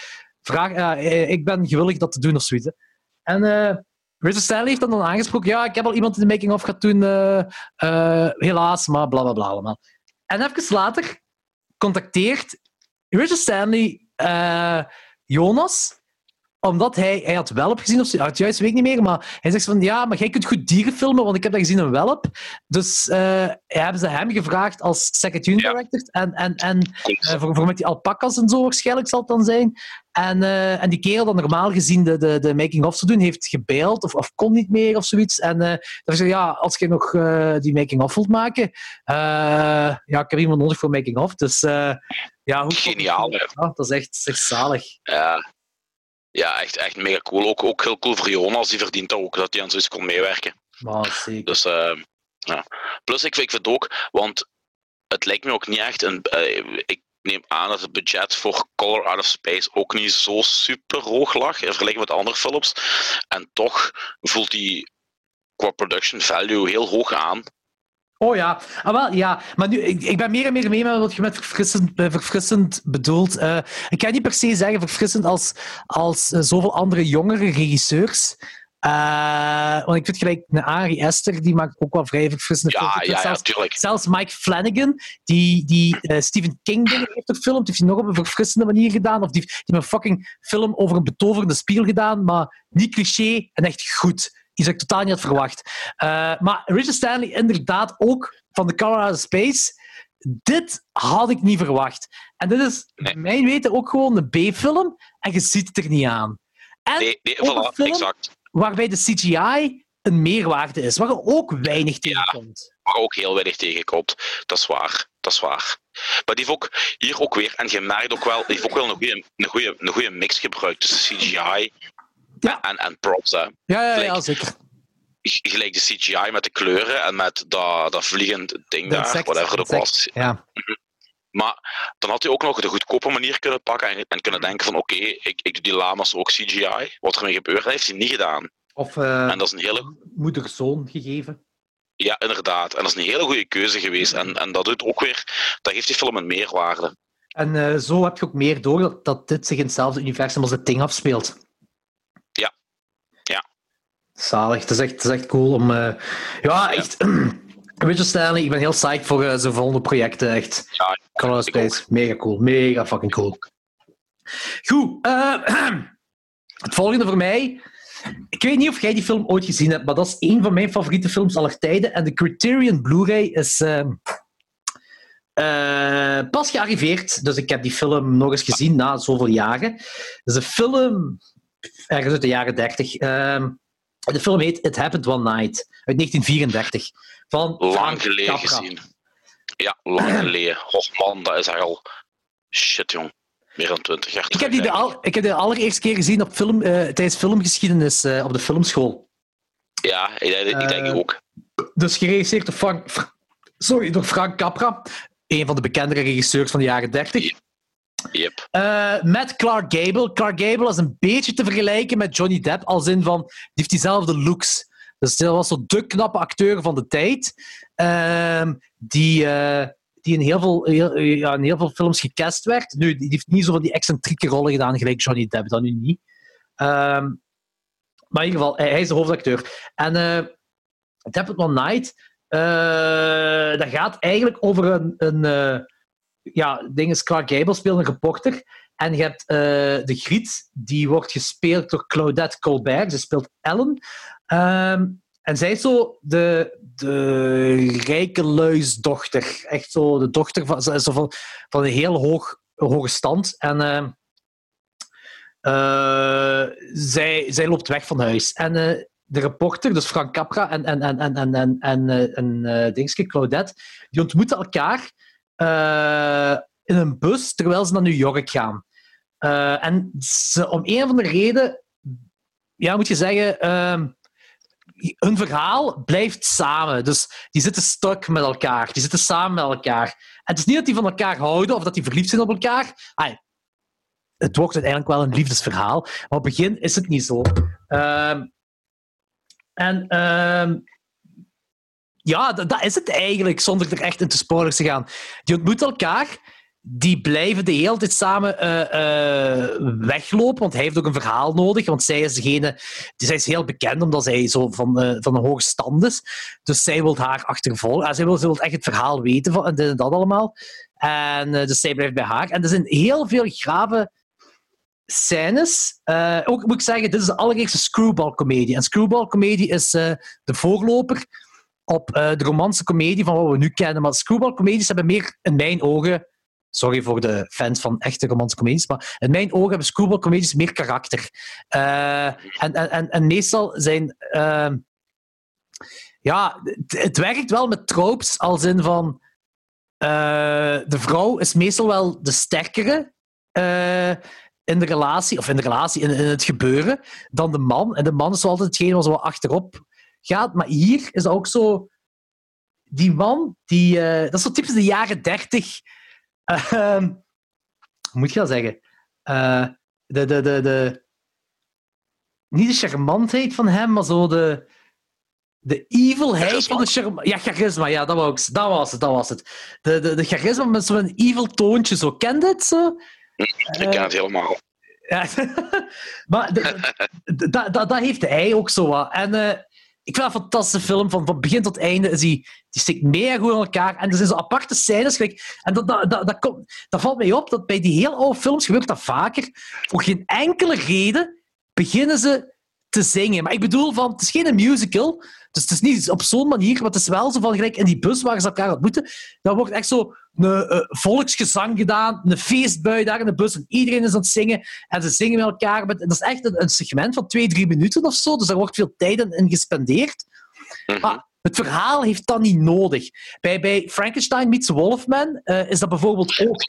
vraag, eh, ik ben gewillig dat te doen of zoiets. En Richard Stanley heeft dan, dan aangesproken: ja, ik heb al iemand in de making-of gaat doen, helaas, maar bla bla bla allemaal. En even later contacteert Richard Stanley Jonas omdat hij, hij had Welp gezien, of het juist weet ik niet meer, maar hij zegt van, ja, maar jij kunt goed dieren filmen, want ik heb dat gezien in Welp. Dus eh, hebben ze hem gevraagd als second unit Ja. director, en, en, en eh, voor, voor met die alpakas en zo waarschijnlijk zal het dan zijn. En, eh, en die kerel dat normaal gezien de, de, de making-of zou doen, heeft gebeild of, of kon niet meer of zoiets. En dan zei ja, als je nog die making-of wilt maken, ja, ik heb iemand nodig voor making-of. Dus ja, hoe Geniaal, hè? Ja, dat is echt, echt zalig. Ja, ja echt, echt mega cool. Ook, ook heel cool voor Jonas, die verdient dat ook, dat hij aan zoiets kon meewerken. Maar zeker. Dus, eh, ja. Plus, ik, ik vind het ook, want het lijkt me ook niet echt een. eh, ik neem aan dat het budget voor Color Out of Space ook niet zo super hoog lag in vergelijking met andere films. En toch voelt die qua production value heel hoog aan. Oh ja, ah, wel, ja. maar nu, ik, ik ben meer en meer mee met wat je met verfrissend, eh, verfrissend bedoelt. Eh, ik kan niet per se zeggen verfrissend als, als eh, zoveel andere jongere regisseurs. Want ik vind gelijk een Ari Esther, die maakt ook wel vrij verfrissende Ja, films. Ja, ja, zelfs, zelfs Mike Flanagan, die, die Stephen King dingen heeft gefilmd, heeft hij nog op een verfrissende manier gedaan. Of die, die heeft een fucking film over een betoverde spiegel gedaan, maar niet cliché en echt goed. Iets ik totaal niet had verwacht. Eh, maar Richard Stanley, inderdaad ook van The Color Out of Space. Dit had ik niet verwacht. En dit is, Nee. mijn weten, ook gewoon een B-film. En je ziet het er niet aan. En Nee, voilà, exact. waarbij de CGI een meerwaarde is, waar je ook weinig tegenkomt. Maar ook heel weinig tegenkomt. Dat is waar. Dat is waar. Maar die heeft ook hier ook weer, en je merkt ook wel, die heeft ook wel een goede, een goede, een goede mix gebruikt tussen CGI Ja. en, en props. Hè. Ja, ja, ja, Gelijk. zeker. Gelijk de CGI met de kleuren en met dat, dat vliegend ding daar, insect, whatever insect, was. Ja. Maar dan had hij ook nog de goedkope manier kunnen pakken en, en kunnen denken van oké, ik, ik doe die lama's ook CGI. Wat ermee gebeurt, dat heeft hij niet gedaan. Of eh En dat is een hele, moeder-zoon gegeven. ja inderdaad, en dat is een hele goede keuze geweest. En, en dat doet ook weer, dat geeft die film een meerwaarde. En eh, zo heb je ook meer door dat, dat dit zich in hetzelfde universum als het ding afspeelt. Zalig. Het is echt, het is echt cool om... eh, ja, echt... Richard Stanley, ik ben heel psyched voor eh, zijn volgende projecten. Echt. Ja, Color Space. Mega cool. Mega fucking cool. Goed. eh, het volgende voor mij... Ik weet niet of jij die film ooit gezien hebt, maar dat is een van mijn favoriete films aller tijden. En de Criterion Blu-ray is... ehm, eh, pas gearriveerd, dus ik heb die film nog eens gezien na zoveel jaren. Het is een film ergens uit de jaren 30. Ehm, de film heet It Happened One Night uit 1934. Van lang geleden Capra. gezien. Ja, lang geleden. Och man, dat is echt al shit, jong. Meer dan 20 jaar Ik heb die de, al, ik heb die de allereerste keer gezien op film, eh, tijdens filmgeschiedenis eh, op de filmschool. Ja, ik, denk Eh, ook. Dus geregisseerd door Frank, sorry, door Frank Capra, een van de bekendere regisseurs van de jaren 30. Yep. Eh, met Clark Gable. Clark Gable is een beetje te vergelijken met Johnny Depp, als in van, die heeft diezelfde looks. Dus dat was zo de knappe acteur van de tijd, ehm, die, eh, die in, heel veel, heel, ja, in heel veel films gecast werd. Nu, die heeft niet zo van die excentrieke rollen gedaan, gelijk Johnny Depp, dat nu niet. Ehm, maar in ieder geval, hij, is de hoofdacteur. En uh, Depp One Night, dat gaat eigenlijk over een... een ja, ding is, Clark Gable speelt een reporter. En je hebt eh, de Griet, die wordt gespeeld door Claudette Colbert. Ze speelt Ellen. Ehm, en zij is zo de, de rijke luisdochter. Echt zo de dochter van, zo van, een heel hoog, hoge stand. En ehm, eh, zij, zij loopt weg van huis. En eh, de reporter, dus Frank Capra en, en, en, en, en, en, en, en dingetje, Claudette, die ontmoeten elkaar in een bus terwijl ze naar New York gaan. Eh, en ze, om een of andere reden, ja, moet je zeggen, ehm, hun verhaal blijft samen. Dus die zitten stuk met elkaar. Die zitten samen met elkaar. Het is niet dat die van elkaar houden of dat die verliefd zijn op elkaar. Ai, het wordt uiteindelijk wel een liefdesverhaal. Maar op het begin is het niet zo. Ehm, en ehm, ja, dat, is het eigenlijk, zonder er echt in te spoilers te gaan. Die ontmoeten elkaar, die blijven de hele tijd samen eh, eh, weglopen, want hij heeft ook een verhaal nodig, want zij is degene... Zij is heel bekend, omdat zij zo van, eh, van een hoge stand is. Dus zij wil haar achtervolgen. Ah, zij wil, wil echt het verhaal weten van dit en dat allemaal. En dus zij blijft bij haar. En er zijn heel veel grave scènes. Ook moet ik zeggen, dit is de allereerste screwball-comedie. En screwball-comedie is de voorloper op eh, de romantische comedie van wat we nu kennen. Maar screwball-comedies hebben meer, in mijn ogen... Sorry voor de fans van echte romantische comedies, maar in mijn ogen hebben screwball-comedies meer karakter. Eh, en, en, en, meestal zijn... ehm, ja, het, werkt wel met tropes, als in van... eh, de vrouw is meestal wel de sterkere in de relatie, of in de relatie, in, het gebeuren, dan de man. En de man is zo altijd hetgeen wat zo achterop gaat. Maar hier is ook zo... Die man, die, eh, dat is zo typisch de jaren dertig. hoe moet je dat zeggen? Eh, de, de, de, de, niet de charmantheid van hem, maar zo de, de evilheid Charisma. van de charma. Ja, charisma, ja, dat, wou ik, dat was het. Dat was het. De, de, de charisma met zo'n evil toontje. Zo. Ken dit zo? Ik ken het helemaal. Ja. maar dat, heeft hij ook zo wat. En eh, ik vind het een fantastische film. Van, van begin tot einde is die, die stikt mega goed in elkaar. En er zijn zo aparte scènes. gelijk- En dat, dat, dat, komt, dat valt mij op dat bij die heel oude films gebeurt dat vaker. Voor geen enkele reden beginnen ze te zingen. Maar ik bedoel, van, het is geen musical. Dus het is niet op zo'n manier, maar het is wel zo van gelijk in die bus waar ze elkaar ontmoeten. Dan wordt echt zo een eh, volksgezang gedaan, een feestbui daar in de bus en iedereen is aan het zingen en ze zingen met elkaar. Met, dat is echt een, een segment van twee, drie minuten of zo, dus daar wordt veel tijd in, in gespendeerd. Mhm. Maar het verhaal heeft dat niet nodig. Bij, bij Frankenstein meets Wolfman eh, is dat bijvoorbeeld ook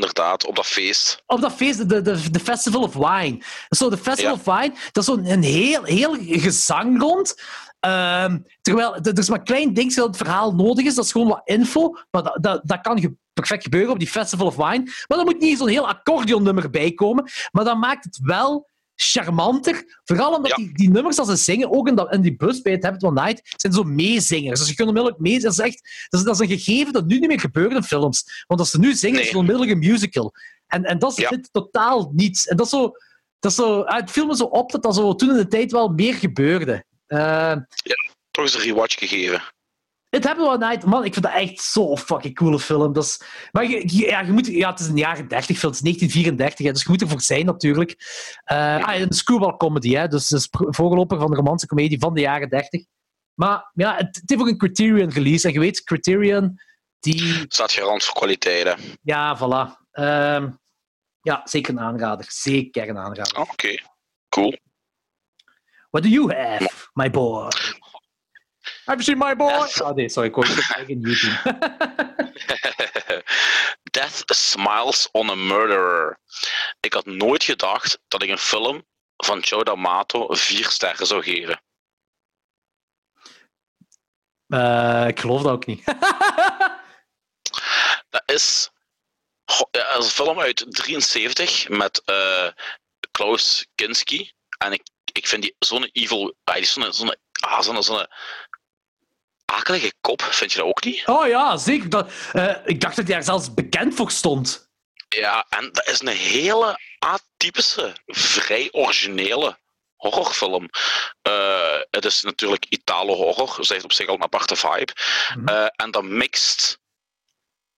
inderdaad, op dat feest. op dat feest, de, de, de Festival of Wine. Zo, de Festival Ja. of Wine, dat is zo'n een heel, heel gezang rond. Ehm, terwijl er is maar een klein dingetje dat het verhaal nodig is, dat is gewoon wat info. Maar dat, dat, dat kan ge- perfect gebeuren op die Festival of Wine. Maar er moet niet zo'n heel accordeonnummer bij komen. Maar dat maakt het wel charmanter. Vooral omdat Ja. die, die nummers als ze zingen, ook in, dat, in die bus bij het Habit One Night, zijn zo meezingers. Dus je kunt onmiddellijk mee. Dat is, echt, dat, is, dat is een gegeven dat nu niet meer gebeurt in films. Want als ze nu zingen, is het Nee. onmiddellijk een musical. En, en dat is Ja. dit totaal niets. En dat is zo... Dat is zo ah, het viel me zo op dat dat zo toen in de tijd wel meer gebeurde. Eh, Toch eens een rewatch gegeven. Het hebben we Night, man, ik vind dat echt zo'n fucking coole film. Dat is, maar je, ja, je moet, ja, het is een jaren 30 film, het is 1934, hè, dus je moet ervoor zijn natuurlijk. Eh ah, een screwball comedy, hè, dus pro- voorloper van de romantische comedie van de jaren 30. Maar ja, het, het heeft ook een Criterion release. En je weet, Criterion, die. Staat garant voor kwaliteiten. Ja, voilà. Ehm, ja, zeker een aanrader. Zeker een aanrader. Oké, cool. What do you have, my boy? Have you seen my boy? Yes. Oh nee, sorry, ik hoor YouTube. Death Smiles on a Murderer. Ik had nooit gedacht dat ik een film van Joe D'Amato vier sterren zou geven. Eh, ik geloof dat ook niet. Dat is, goh, ja, dat is een film uit 73 met eh, Klaus Kinski. En ik, ik vind die zo'n evil, die is zo'n zo'n ah, zo'n zo'n akelige kop, vind je dat ook niet? oh ja, zeker. Dat, eh, ik dacht dat hij er zelfs bekend voor stond. Ja, en dat is een hele atypische, vrij originele horrorfilm. Eh, het is natuurlijk Italo-horror, dus dat heeft op zich al een aparte vibe. Mhm. Eh, en dat mixt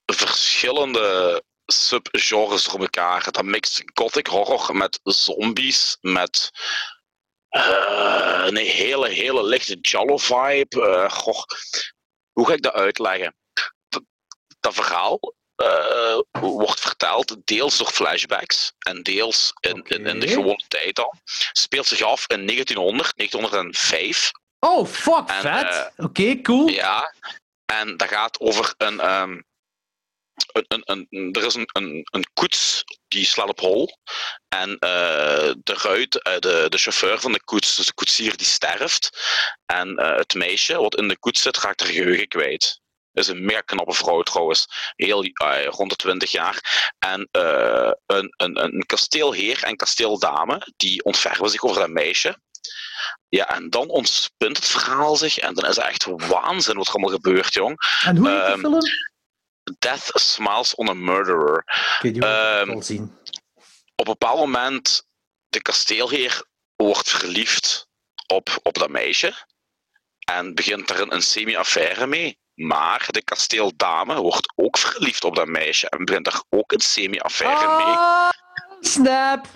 verschillende subgenres door elkaar. Dat mixt gothic horror met zombies, met eh, een hele, hele lichte Jallo-vibe. Eh, goh, hoe ga ik dat uitleggen? Dat, dat verhaal eh, wordt verteld deels door flashbacks en deels in, in, in de gewone tijd dan. Speelt zich af in 1900, 1905. Oh, fuck, En, vet. Oké, cool. Ja, en dat gaat over een. ehm, een, een, een, een- er is een, koets die slaat op hol. En eh, de ruit, eh, de, de chauffeur van de koets, dus de koetsier, die sterft. En eh, het meisje wat in de koets zit, raakt haar geheugen kwijt. is een mega knappe vrouw trouwens. Heel, rond de 20 jaar. En een, een, een kasteelheer en kasteeldame die ontfermen zich over dat meisje. Ja, en dan ontspint het verhaal zich en dan is het echt waanzin wat er allemaal gebeurt, jong. En hoe heet die ehm, film? Death Smiles on a Murderer. Die ehm, wel zien. Op een bepaald moment, de kasteelheer wordt verliefd op, op dat meisje en begint er een, een semi-affaire mee. Maar de kasteeldame wordt ook verliefd op dat meisje en begint er ook een semi-affaire mee. Ah, snap.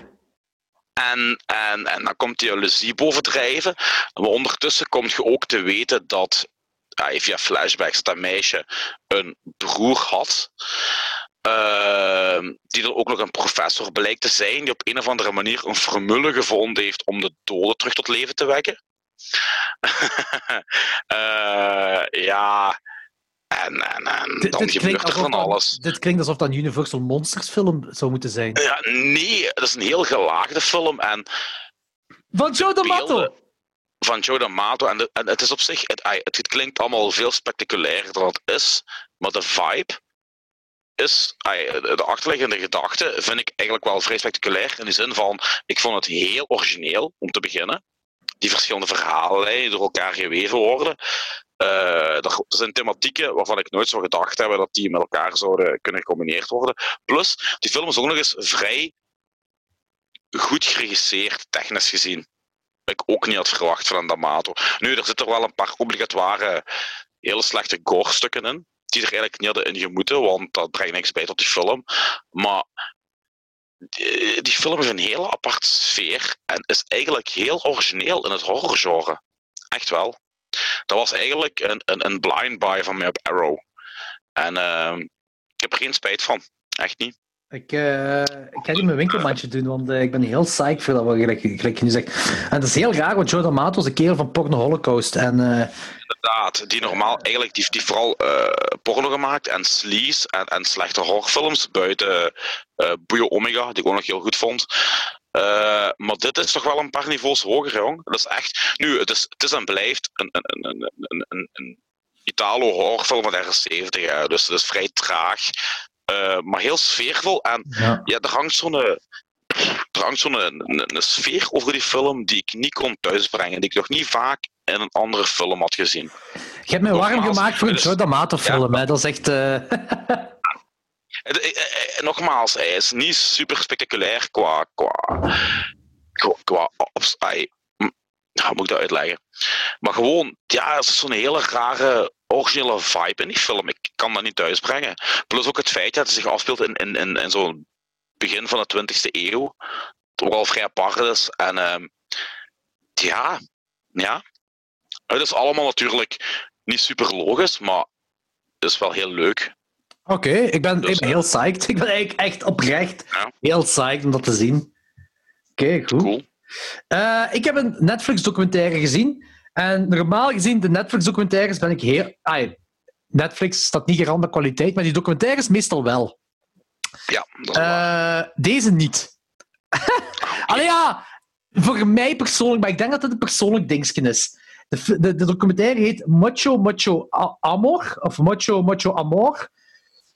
En, en, en dan komt die jaloezie bovendrijven. Maar ondertussen komt je ook te weten dat, ja, via flashbacks, dat meisje een broer had. ehm, die er ook nog een professor blijkt te zijn, die op een of andere manier een formule gevonden heeft om de doden terug tot leven te wekken. Eh, ja, en, en, en Dit, dan dit, gebeurt klinkt er van dat, alles. dit klinkt alsof dat een Universal Monsters film zou moeten zijn. Ja, nee, het is een heel gelaagde film en Van Joe D'Amato! beelden van Joe D'Amato. En, het is op zich, het, het klinkt allemaal veel spectaculairder dan het is, maar de vibe is, de achterliggende gedachte vind ik eigenlijk wel vrij spectaculair. In de zin van, ik vond het heel origineel om te beginnen. Die verschillende verhalen door elkaar geweven worden. Er er zijn thematieken waarvan ik nooit zou gedacht hebben dat die met elkaar zouden kunnen gecombineerd worden. Plus, die film is ook nog eens vrij goed geregisseerd, technisch gezien. Ik ook niet had verwacht van D'Amato. Nu, er zitten wel een paar obligatoire hele slechte gore-stukken in. Die er eigenlijk niet hadden in gemoeten, want dat brengt niks bij tot die film. Maar die, die film heeft een hele aparte sfeer en is eigenlijk heel origineel in het horrorgenre. Echt wel. Dat was eigenlijk een, een, een blind buy van mij op Arrow. En ehm, ik heb er geen spijt van. Echt niet. Ik, eh, ik ga die mijn winkelmandje doen, want eh, ik ben heel psyched voor dat wat gelijk, gelijk je nu zegt. En het is heel raar, want Joe D'Amato is een kerel van Porno Holocaust. En eh, Inderdaad, die normaal eigenlijk die, die vooral porno gemaakt en sleaze en, en slechte horrorfilms buiten Boeio Omega, die ik ook nog heel goed vond. Maar dit is toch wel een paar niveaus hoger, jong. Dat is echt. Nu, het is, het is en blijft een, een, een, een, een, een Italo-horrorfilm van de jaren 70, hè. dus het is vrij traag, eh, maar heel sfeervol. En ja. ja, er hangt zo'n er hangt zo'n een, een, een sfeer over die film die ik niet kon thuisbrengen, die ik nog niet vaak in een andere film had gezien. Je hebt mij warm Nogmaals, gemaakt voor een Joe D'Amato film, hè. Dat is echt... eh, eh, eh, eh, Nogmaals, hij is niet super spectaculair qua. qua, qua, qua ops- ai, hm, hoe moet ik dat uitleggen? Maar gewoon, ja, er is zo'n hele rare originele vibe in die film. Ik kan dat niet thuisbrengen. Plus ook het feit dat het zich afspeelt in, in, in, in zo'n begin van de 20e eeuw. Dat ook al vrij apart is. En ehm, ja, ja. Het is allemaal natuurlijk niet super logisch, maar het is wel heel leuk. Oké, ik, ben, ik Dus, ben heel psyched. Ik ben eigenlijk echt oprecht Ja. heel psyched om dat te zien. Oké, goed. Cool. Eh, ik heb een Netflix-documentaire gezien. En normaal gezien, de Netflix-documentaires ben ik heel... Ai, Netflix staat niet garant met kwaliteit, maar die documentaires meestal wel. Ja, dat is waar. Eh, deze niet. Allee ja, voor mij persoonlijk, maar ik denk dat het een persoonlijk dingetje is. De, de, de documentaire heet Macho Macho Amor, of Macho Macho Amor.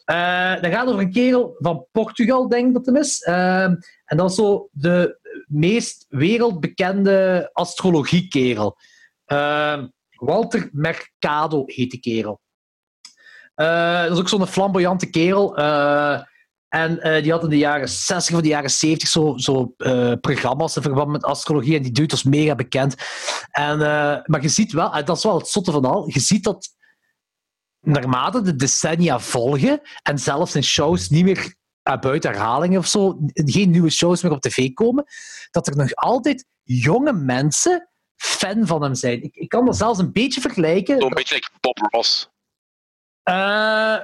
Eh dat gaat over een kerel van Portugal, denk ik dat hem is. En is zo de meest wereldbekende astrologiekerel. Ehm, Walter Mercado heet die kerel. Eh, dat is ook zo'n flamboyante kerel. Eh, en eh, die had in de jaren 60 of de jaren 70 zo, zo programma's in verband met astrologie. En die dude was mega bekend. En, maar je ziet wel, dat is wel het zotte van al, je ziet dat naarmate de decennia volgen en zelfs in shows niet meer buiten herhalingen of zo, geen nieuwe shows meer op tv komen, dat er nog altijd jonge mensen fan van hem zijn. Ik, ik kan dat zelfs een beetje vergelijken. Zo'n beetje like Bob Ross. Eh,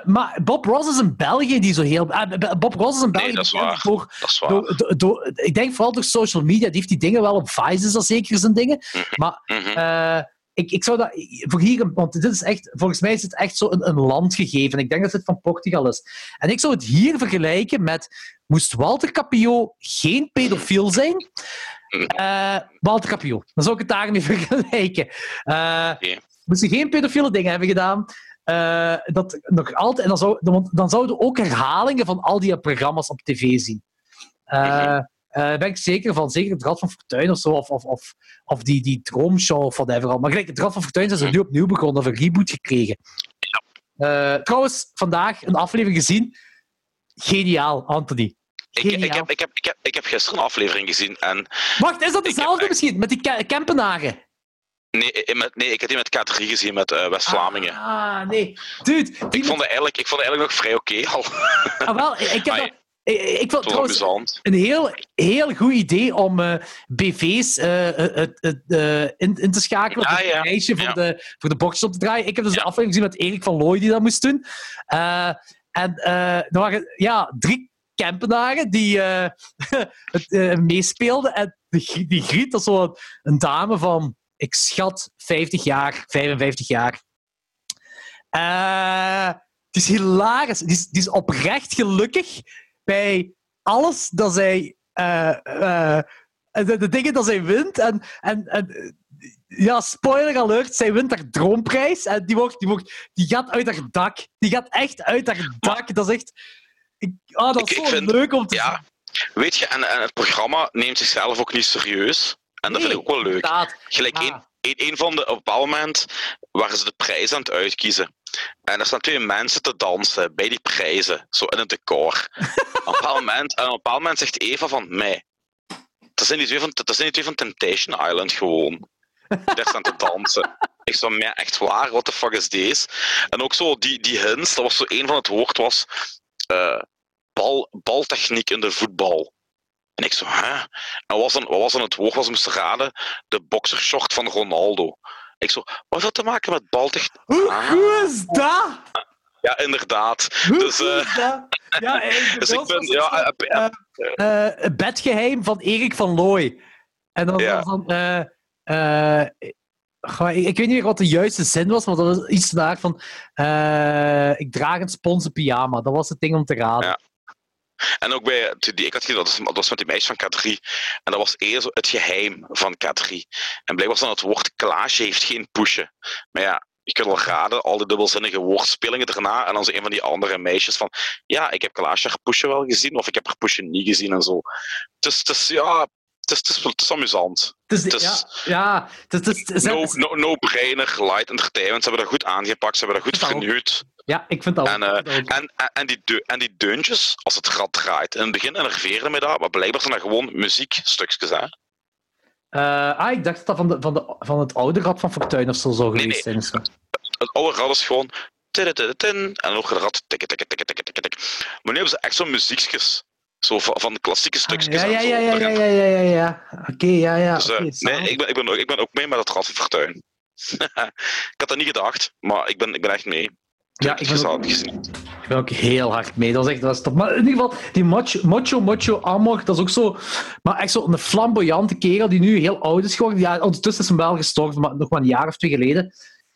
maar Bob Ross is een België die zo heel. eh, Bob Ross is een België Nee, dat is waar. Door, Dat is waar. door, door, door- ik denk vooral door social media. Die heeft die dingen wel op Vice, is dat zeker zijn dingen. Maar Mhm. Ik, ik zou dat voor hier, want dit is echt, volgens mij is het echt zo een, een landgegeven. Ik denk dat het van Portugal is. En ik zou het hier vergelijken met: moest Walter Capio geen pedofiel zijn? Eh, Walter Capio, dan zou ik het daarmee vergelijken. Eh. Moest hij geen pedofiele dingen hebben gedaan? eh, dat nog altijd, en dan, zou, dan, dan zouden we ook herhalingen van al die programma's op tv zien. Eh, Mhm. eh, Daar ben ik zeker van. Zeker het Rad van Fortuin of zo. Of, of, of, of die, die Droomshow of whatever. al. Maar gelijk, het Rad van Fortuin zijn ze nu opnieuw begonnen. Of een reboot gekregen. Eh, trouwens, vandaag een aflevering gezien. Geniaal, Anthony. Ik, ik, Geniaal. heb, ik, heb, ik, heb, ik heb gisteren een aflevering gezien en Wacht, is dat dezelfde misschien? Met die Ke- Kempenaren? nee, ik- met, nee, ik heb die met K3 gezien met eh, West-Vlamingen. Ah, nee. Dude, ik, met- vond eigenlijk, ik vond het eigenlijk nog vrij oké al. ah, wel, ik heb dat... Ik, ik vond trouwens amusant. een heel, heel goed idee om eh, BV's eh, eh, eh, eh, in, in te schakelen. Ja, ja. een voor, Ja. de, voor de boxjes op te draaien. Ik heb dus de aflevering gezien met Erik van Looy die dat moest doen. Eh, en eh, er waren ja, drie Kempenaren die eh, het, eh, meespeelden. En die, Grie- die Griet, dat is zo een, een dame van, ik schat, 50 jaar, 55 jaar. Eh, die is hilarisch. Die is, die is oprecht gelukkig bij alles dat zij. eh, eh, de, de dingen dat zij wint. En, en, en ja, spoiler alert, zij wint haar droomprijs. En die, wordt, die, wordt, die gaat uit haar dak. Die gaat echt uit haar dak. Dat is echt. Ik, ah, dat is Ik- zo ik vind- leuk om te. Ja, weet je, en, en het programma neemt zichzelf ook niet serieus. En dat vind ik ook wel leuk. Inderdaad. Gelijk één, één, één van de, op een bepaald moment waren ze de prijs aan het uitkiezen. En er staan twee mensen te dansen bij die prijzen, zo in het decor. op, een bepaald moment, en op een bepaald moment zegt Eva van mij. Dat zijn die twee van, dat zijn die twee van Temptation Island gewoon. Die daar staan te dansen. Ik zo, mij echt waar, what the fuck is deze? En ook zo die, die hints, dat was zo één van het woord was eh, bal, baltechniek in de voetbal. En ik zo, hè? En wat was dan, wat was dan het woord ze moesten raden? De boxershort van Ronaldo. Ik zo, wat heeft dat te maken met baltechniek? Hoe Ah. goed is dat? Ja, inderdaad. Hoe Dus, eh, is dat? Ja, dus ik ben, ja, het bedgeheim van Erik van Looy. En dan Ja. was dan. goh, ik, ik weet niet meer wat de juiste zin was, maar dat was iets naar van. ik draag een sponse pyjama. Dat was het ding om te raden. Ja. En ook bij, die ik had gezien, dat was, dat was met die meisje van K3. En dat was eerder zo het geheim van K3. En blijkbaar was dan het woord Klaasje heeft geen pushen. Maar ja, je kunt wel raden, al die dubbelzinnige woordspelingen erna. En dan zo een van die andere meisjes van, ja, ik heb Klaasje haar pushen wel gezien, of ik heb haar pushen niet gezien en zo. Dus het is, ja, het is, het is, het is amusant. Het is, het is- ja, ja, het is, is- No, no, no-brainer, light entertainment. Ze hebben dat goed aangepakt, ze hebben dat goed vernieuwd. Ja, ik vind dat. En, eh. En, en, en, die, en die deuntjes, als het rad draait. In het begin enerveerde me dat, maar blijkbaar zijn dat gewoon muziekstukjes. Hè? Eh, ah, ik dacht dat dat van, de, van, de, van het oude Rad van Fortuin of zo zou Nee, geweest zijn. of zo. Het oude rad is gewoon. En ook het rad. tikken, tikken, tikken, tikken, tikken. Maar nu hebben ze echt zo'n muziekjes. Zo van, van de klassieke stukjes. Ah, ja, en ja, ja, ja, ja, ja, ja, ja, ja. Oké, ja, ja. Dus, eh, nee, ik ben, ik, ben, ook- ik, ben ook, ik ben ook mee met het Rad van Fortuin. ik had dat niet gedacht, maar ik ben, ik ben echt mee. Ja, ik ben het ook- gezien. Ik ben ook heel hard mee. Dat is echt dat is top. Maar in ieder geval, die Macho Macho, macho Amor, dat is ook zo. Maar echt zo een flamboyante kerel die nu heel oud is geworden. Ja, ondertussen is hem wel gestorven, maar nog maar een jaar of twee geleden.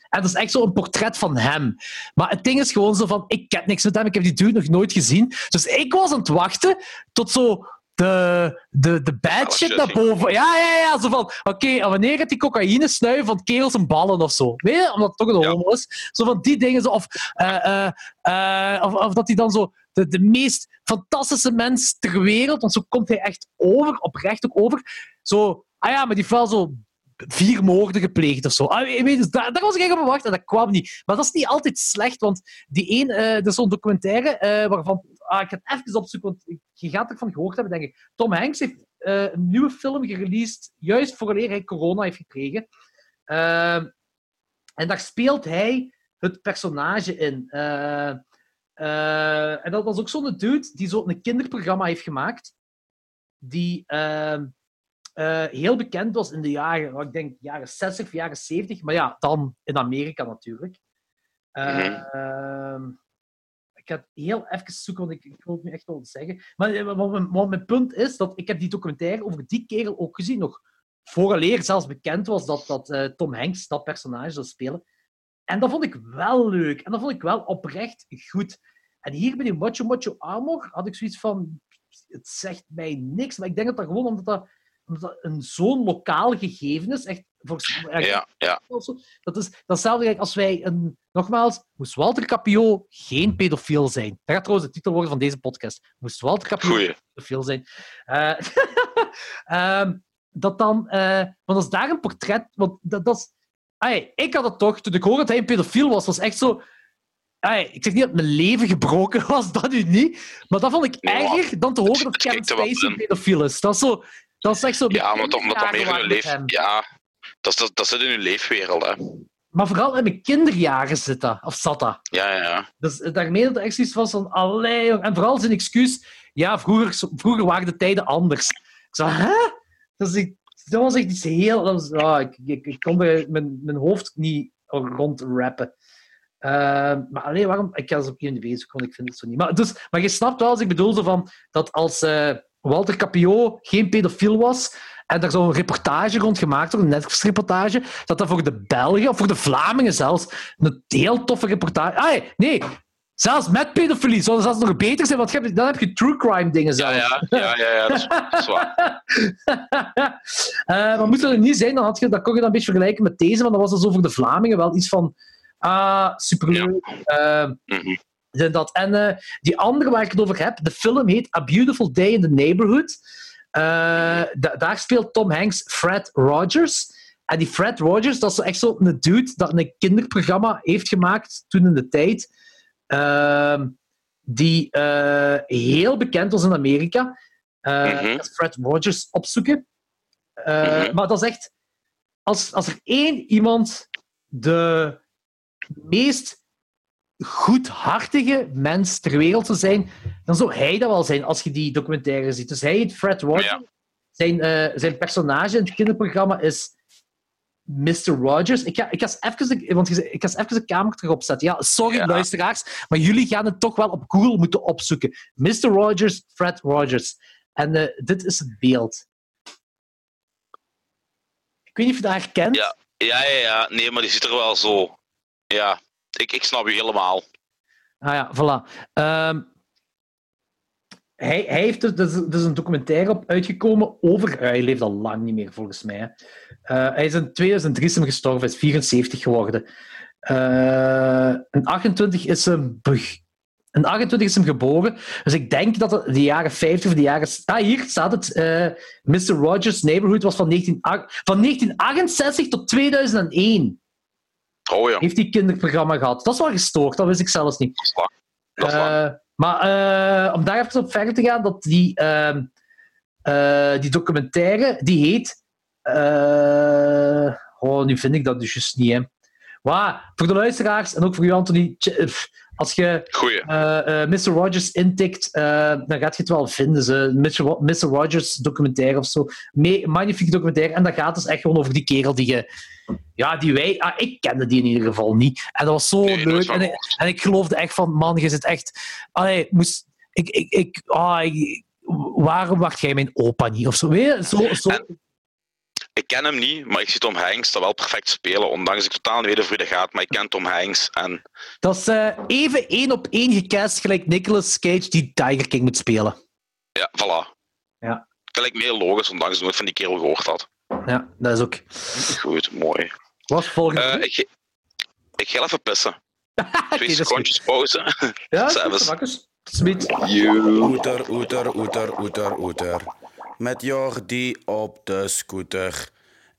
En dat is echt zo'n portret van hem. Maar het ding is gewoon zo van, ik ken niks met hem, ik heb die dude nog nooit gezien. Dus ik was aan het wachten tot zo de, de, de bad shit naar boven. Ja, ja, ja. Zo van, oké, en wanneer gaat die cocaïne snuiven van kerels en ballen of zo? Weet je? Omdat het toch een Ja. homo is. Zo van die dingen. Zo, of, eh, eh, eh, of, of dat hij dan zo de, de meest fantastische mens ter wereld, want zo komt hij echt over, oprecht ook over. Zo, ah ja, maar die wel zo vier moorden gepleegd of zo. Ah, weet, dus daar, was ik echt op gewacht en dat kwam niet. Maar dat is niet altijd slecht, want die een, eh er is zo'n documentaire eh, waarvan... Ah, ik ga het even opzoeken, want je gaat ervan gehoord hebben, denk ik. Tom Hanks heeft eh, een nieuwe film gereleased, juist vooraleer hij corona heeft gekregen. Ehm, en daar speelt hij het personage in. En dat was ook zo'n dude die zo'n kinderprogramma heeft gemaakt. Die eh, heel bekend was in de jaren, wat ik denk jaren 60 of jaren 70. Maar ja, dan in Amerika natuurlijk. Eh, Mhm. ik ga het heel even zoeken, want ik, ik wil het nu echt wel zeggen. Maar eh, wat mijn, wat mijn punt is, dat ik heb die documentaire over die kerel ook gezien, nog vooraleer zelfs bekend was dat, dat Tom Hanks dat personage zou spelen. En dat vond ik wel leuk. En dat vond ik wel oprecht goed. En hier bij die Macho Macho Armor had ik zoiets van... Het zegt mij niks, maar ik denk dat dat gewoon omdat dat, omdat dat een zo'n lokaal gegeven is. Echt, volgens, Ja, ja. Dat is dat is hetzelfde gelijk als wij een... Nogmaals, moest Walter Capio geen pedofiel zijn? Dat gaat trouwens de titel worden van deze podcast. Moest Walter Capio Goeie. geen pedofiel zijn? Eh, ehm, dat dan... eh, want als daar een portret... Want dat, dat is... Ik had het toch, toen ik hoorde dat hij een pedofiel was, was echt zo... Ai, ik zeg niet dat mijn leven gebroken was, dat nu niet. Maar dat vond ik erger dan te horen dat Kevin Spacey een pedofiel is. Dat is, zo, dat is echt zo... Ja, omdat dat, omdat dat meer in hun leef... Ja, dat, is- dat, dat zit in hun leefwereld, hè. Maar vooral in mijn kinderjaren zit dat, of zat dat. Ja, ja, ja. Dus daarmee dat er echt zoiets was van, allee, en vooral zijn excuus, ja, vroeger, vroeger waren de tijden anders. Ik zei, hè? Dat, was echt iets heel... Dat was, ah, ik, ik, ik kon er mijn, mijn hoofd niet rond rappen. Eh, maar alleen waarom... Ik ga eens op IMDb zoeken, want ik vind het zo niet. Maar, dus, maar je snapt wel, als ik bedoel, zo van, dat als eh, Walter Capio geen pedofiel was en er zo'n reportage rond gemaakt wordt, een Netflix-reportage, dat dat voor de Belgen, of voor de Vlamingen zelfs, een heel toffe reportage... Ah, nee, zelfs met pedofilie zou dat zelfs nog beter zijn, want dan heb je true crime dingen Ja, zelfs. ja, ja, ja, ja, dat is, dat is waar. Eh, maar moest dat er niet zijn, dan, had je, dan kon je dat een beetje vergelijken met deze, want dan was dat zo voor de Vlamingen wel iets van ah, superleuk. Eh, Mhm. En dat. En eh, die andere waar ik het over heb, de film heet A Beautiful Day in the Neighborhood. Eh, da- daar speelt Tom Hanks Fred Rogers. En die Fred Rogers, dat is echt zo'n dude dat een kinderprogramma heeft gemaakt toen in de tijd. Ehm, die eh, heel bekend was in Amerika. Is Fred Rogers opzoeken. Mhm. Maar dat is echt... Als, als er één iemand de meest goedhartige mens ter wereld zou zijn, dan zou hij dat wel zijn als je die documentaire ziet. Dus hij heet Fred Rogers. Ja. Zijn, eh, zijn personage in het kinderprogramma is Mr. Rogers. Ik ga, ik ga eens even de, want ik ga eens even de camera terug opzetten. Ja, sorry Ja. luisteraars, maar jullie gaan het toch wel op Google moeten opzoeken. Mr. Rogers, Fred Rogers. En eh, dit is het beeld. Ik weet niet of je dat herkent. Ja. Ja, ja, ja. Nee, maar die ziet er wel zo... Ja, ik, ik snap u helemaal. Ah ja, voilà. Ehm, hij, heeft dus, er is- een documentaire op uitgekomen over... eh, hij leeft al lang niet meer, volgens mij. Eh, hij is in 2003 is gestorven, hij is 74 geworden. Eh in 28 is hem... In 28 is hem geboren. Dus ik denk dat de jaren 50 of de jaren... Ah, hier staat het. Mr. Rogers' Neighborhood was van, 19, van 1968 tot 2001. Oh ja, Heeft hij kinderprogramma gehad. Dat is wel gestoord, dat wist ik zelfs niet. dat is waar. Dat is waar. Eh, maar eh, om daar even op verder te gaan, dat die, ehm, eh, die documentaire, die heet... oh, nu vind ik dat dus juist niet, hè. Maar voor de luisteraars, en ook voor u, Anthony, als je eh, eh, Mr. Rogers intikt, eh, dan gaat je het wel vinden. Ze. Mr. Ro- Mr. Rogers documentaire of zo. Me magnifieke documentaire. En dat gaat dus echt gewoon over die kerel die je... Ja, die wij... Ah, ik kende die in ieder geval niet. En dat was zo Nee, leuk. En, ik- en ik geloofde echt van, man, je zit echt... Allee, moest... Ik... ik, ik, ah, ik- waarom wacht jij mijn opa niet? Of zo, weet je? Zo, zo, En- ik ken hem niet, maar ik zie Tom Hanks dat wel perfect spelen. Ondanks ik totaal niet weet dat gaat, maar ik ken Tom Hanks. En Dat is eh, even één op één gecast gelijk Nicolas Cage die Tiger King moet spelen. ja, voilà. Ja. Dat lijkt me heel logisch, ondanks ik nooit van die kerel gehoord had. Ja, dat is ook. Goed, mooi. Wat is volgende? Eh, ik, ik ga even pissen. Twee dat is secondjes pauze. Ja, Servus. Bakkers. Tot ziens. Oeter, oeter, oeter, oeter, oeter. Met Jordi op de scooter.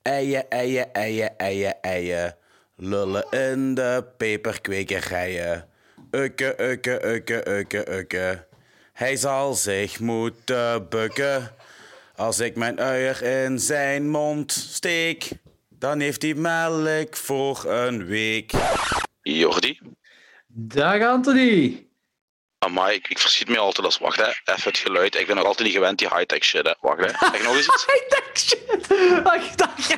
Eien, eien, eien, eien, eien. Lullen in de peperkwekerijen. Ukke, ukke, ukke, ukke, ukke. Hij zal zich moeten bukken. Als ik mijn uier in zijn mond steek, dan heeft hij melk voor een week. Jordi. Dag Anthony. Amai, ik, ik verschiet me altijd als... Wacht, hè. Even het geluid. Ik ben nog altijd niet gewend, die high-tech shit, hè. Wacht, hè. Zeg nog eens iets? Ik dacht shit. Dacht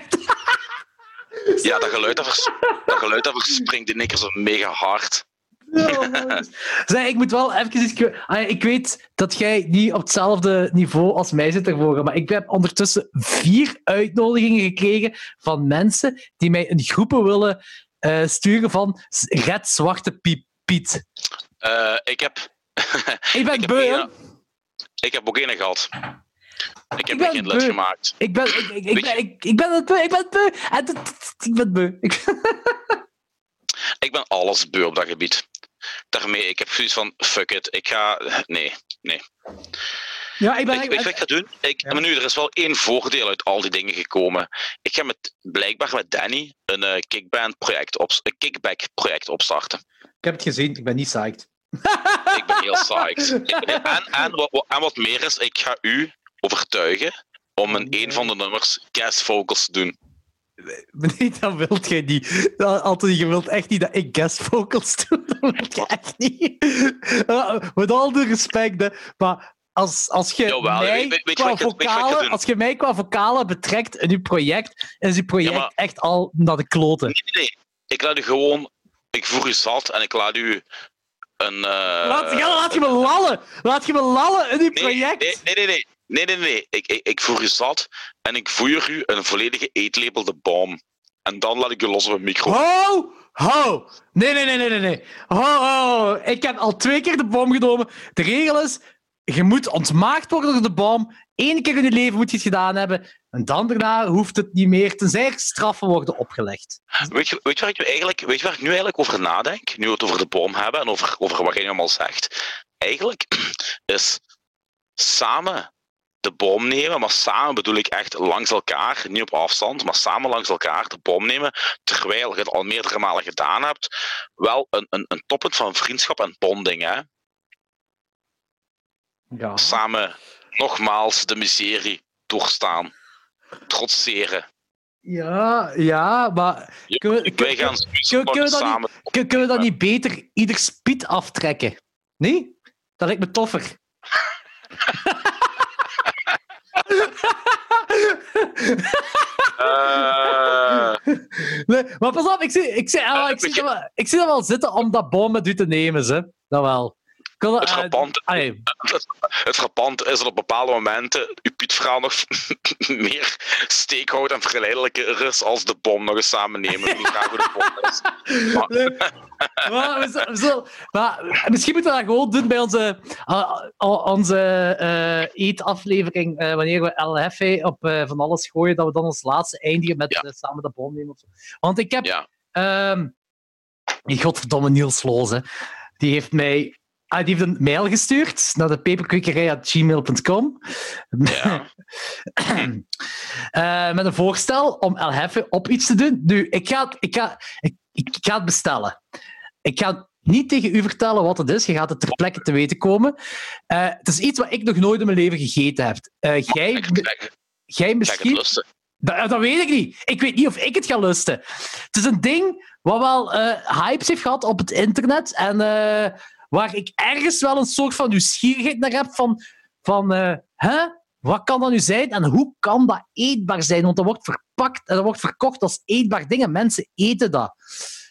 Ja, dat geluid, dat, vers, dat geluid, dat verspringt die nikker zo mega hard. Zeg, ik moet wel even iets... Ik weet dat jij niet op hetzelfde niveau als mij zit ervoor, maar ik heb ondertussen vier uitnodigingen gekregen van mensen die mij in groepen willen eh, sturen van Red Zwarte Piet. Eh, ik heb... Ik ben ik beu, Ik heb ook een gehad. Ik heb lid beu. gemaakt. Ik ben, ik, ik, ben, ik, ik ben het beu, ik ben het beu. Ik ben beu. Ik- ben alles beu op dat gebied. Daarmee, ik heb zoiets van, fuck it, ik ga... Nee, nee. Ja, ik ben... Ik, weet je wat ik ga doen? Ik, Ja. Maar nu, er is wel één voordeel uit al die dingen gekomen. Ik ga met, blijkbaar met Danny een eh, kickband project op, een kickback project opstarten. Ik heb het gezien, ik ben niet psyched. Ik ben heel psyched. Ik- En, en, wat, en wat meer is, ik ga u overtuigen om in een van de nummers guest vocals te doen. Nee, dat wilt jij niet. Anthony, je wilt echt niet dat ik guest vocals doe. Dat wilt je echt niet. Uh, met al de respect, hè. maar als, als je Jawel, mij weet- weet- qua weet vocalen, doen? als je mij qua vocalen betrekt in je project, is je project Ja, maar- echt al naar de kloten. Nee, nee, nee. Ik laat u gewoon... Ik voer u zat en ik laat u een... eh, Laat, ja, laat je me lallen. Laat je me lallen in je Nee, project. Nee, nee, nee. nee. Nee, nee, nee. Ik, ik, ik voer u zat en ik voer u een volledige eetlabelde bom. En dan laat ik u los op een micro. Ho! Ho! Nee, nee, nee, nee, nee, nee. Ho, ho! Ik heb al twee keer de bom genomen. De regel is, je moet ontmaagd worden door de bom. Eén keer in je leven moet je het gedaan hebben. En dan daarna hoeft het niet meer, tenzij er straffen worden opgelegd. Weet, je, weet, je waar ik nu eigenlijk, weet waar ik nu eigenlijk over nadenk? Nu we het over de bom hebben en over, over wat je allemaal zegt. Eigenlijk is samen de bom nemen, maar samen bedoel ik echt langs elkaar, niet op afstand, maar samen langs elkaar de bom nemen, terwijl je het al meerdere malen gedaan hebt, wel een, een, een toppunt van vriendschap en bonding. Hè? Ja. Samen nogmaals de miserie doorstaan, trotseren. Ja, ja, maar kunnen we, Wij gaan we samen. kun- kunnen we dat niet beter ieder speed aftrekken? Nee? Dat lijkt me toffer. Eh, Nee, maar pas op, ik zie, ik zie, ah, Eh, ik zie, dat wel, ik zie dat wel zitten om dat bom met u te nemen, ze. Dat wel. Het eh, frappant- allee, het, is dat op bepaalde momenten uw Piet-verhaal nog meer steek houdt en verleidelijker is als de bom nog eens samen nemen. Ik graag hoe de bom is. nee. maar, we zullen- we zullen- maar misschien moeten we dat gewoon doen bij onze, ah, onze eh, eetaflevering, eh, wanneer we LF op eh, van alles gooien, dat we dan als laatste eindigen met Ja. eh, samen de bom nemen. Of zo. Want ik heb Ja. Ehm die godverdomme Niels Loos, hè. Die heeft mij... Ah, die heeft een mail gestuurd naar de peperkwekerij.gmail.com Ja. Eh, met een voorstel om El Hefe op iets te doen. Nu, ik ga het, ik ga, ik, ik ga het bestellen. Ik ga niet tegen u vertellen wat het is. Je gaat het ter plekke te weten komen. Eh, het is iets wat ik nog nooit in mijn leven gegeten heb. Eh, jij, jij misschien... Dat, dat weet ik niet. Ik weet niet of ik het ga lusten. Het is een ding wat wel hypes heeft gehad op het internet. En waar ik ergens wel een soort van nieuwsgierigheid naar heb van... van eh, hè? Wat kan dat nu zijn en hoe kan dat eetbaar zijn? Want dat wordt verpakt en dat wordt verkocht als eetbaar ding en mensen eten dat.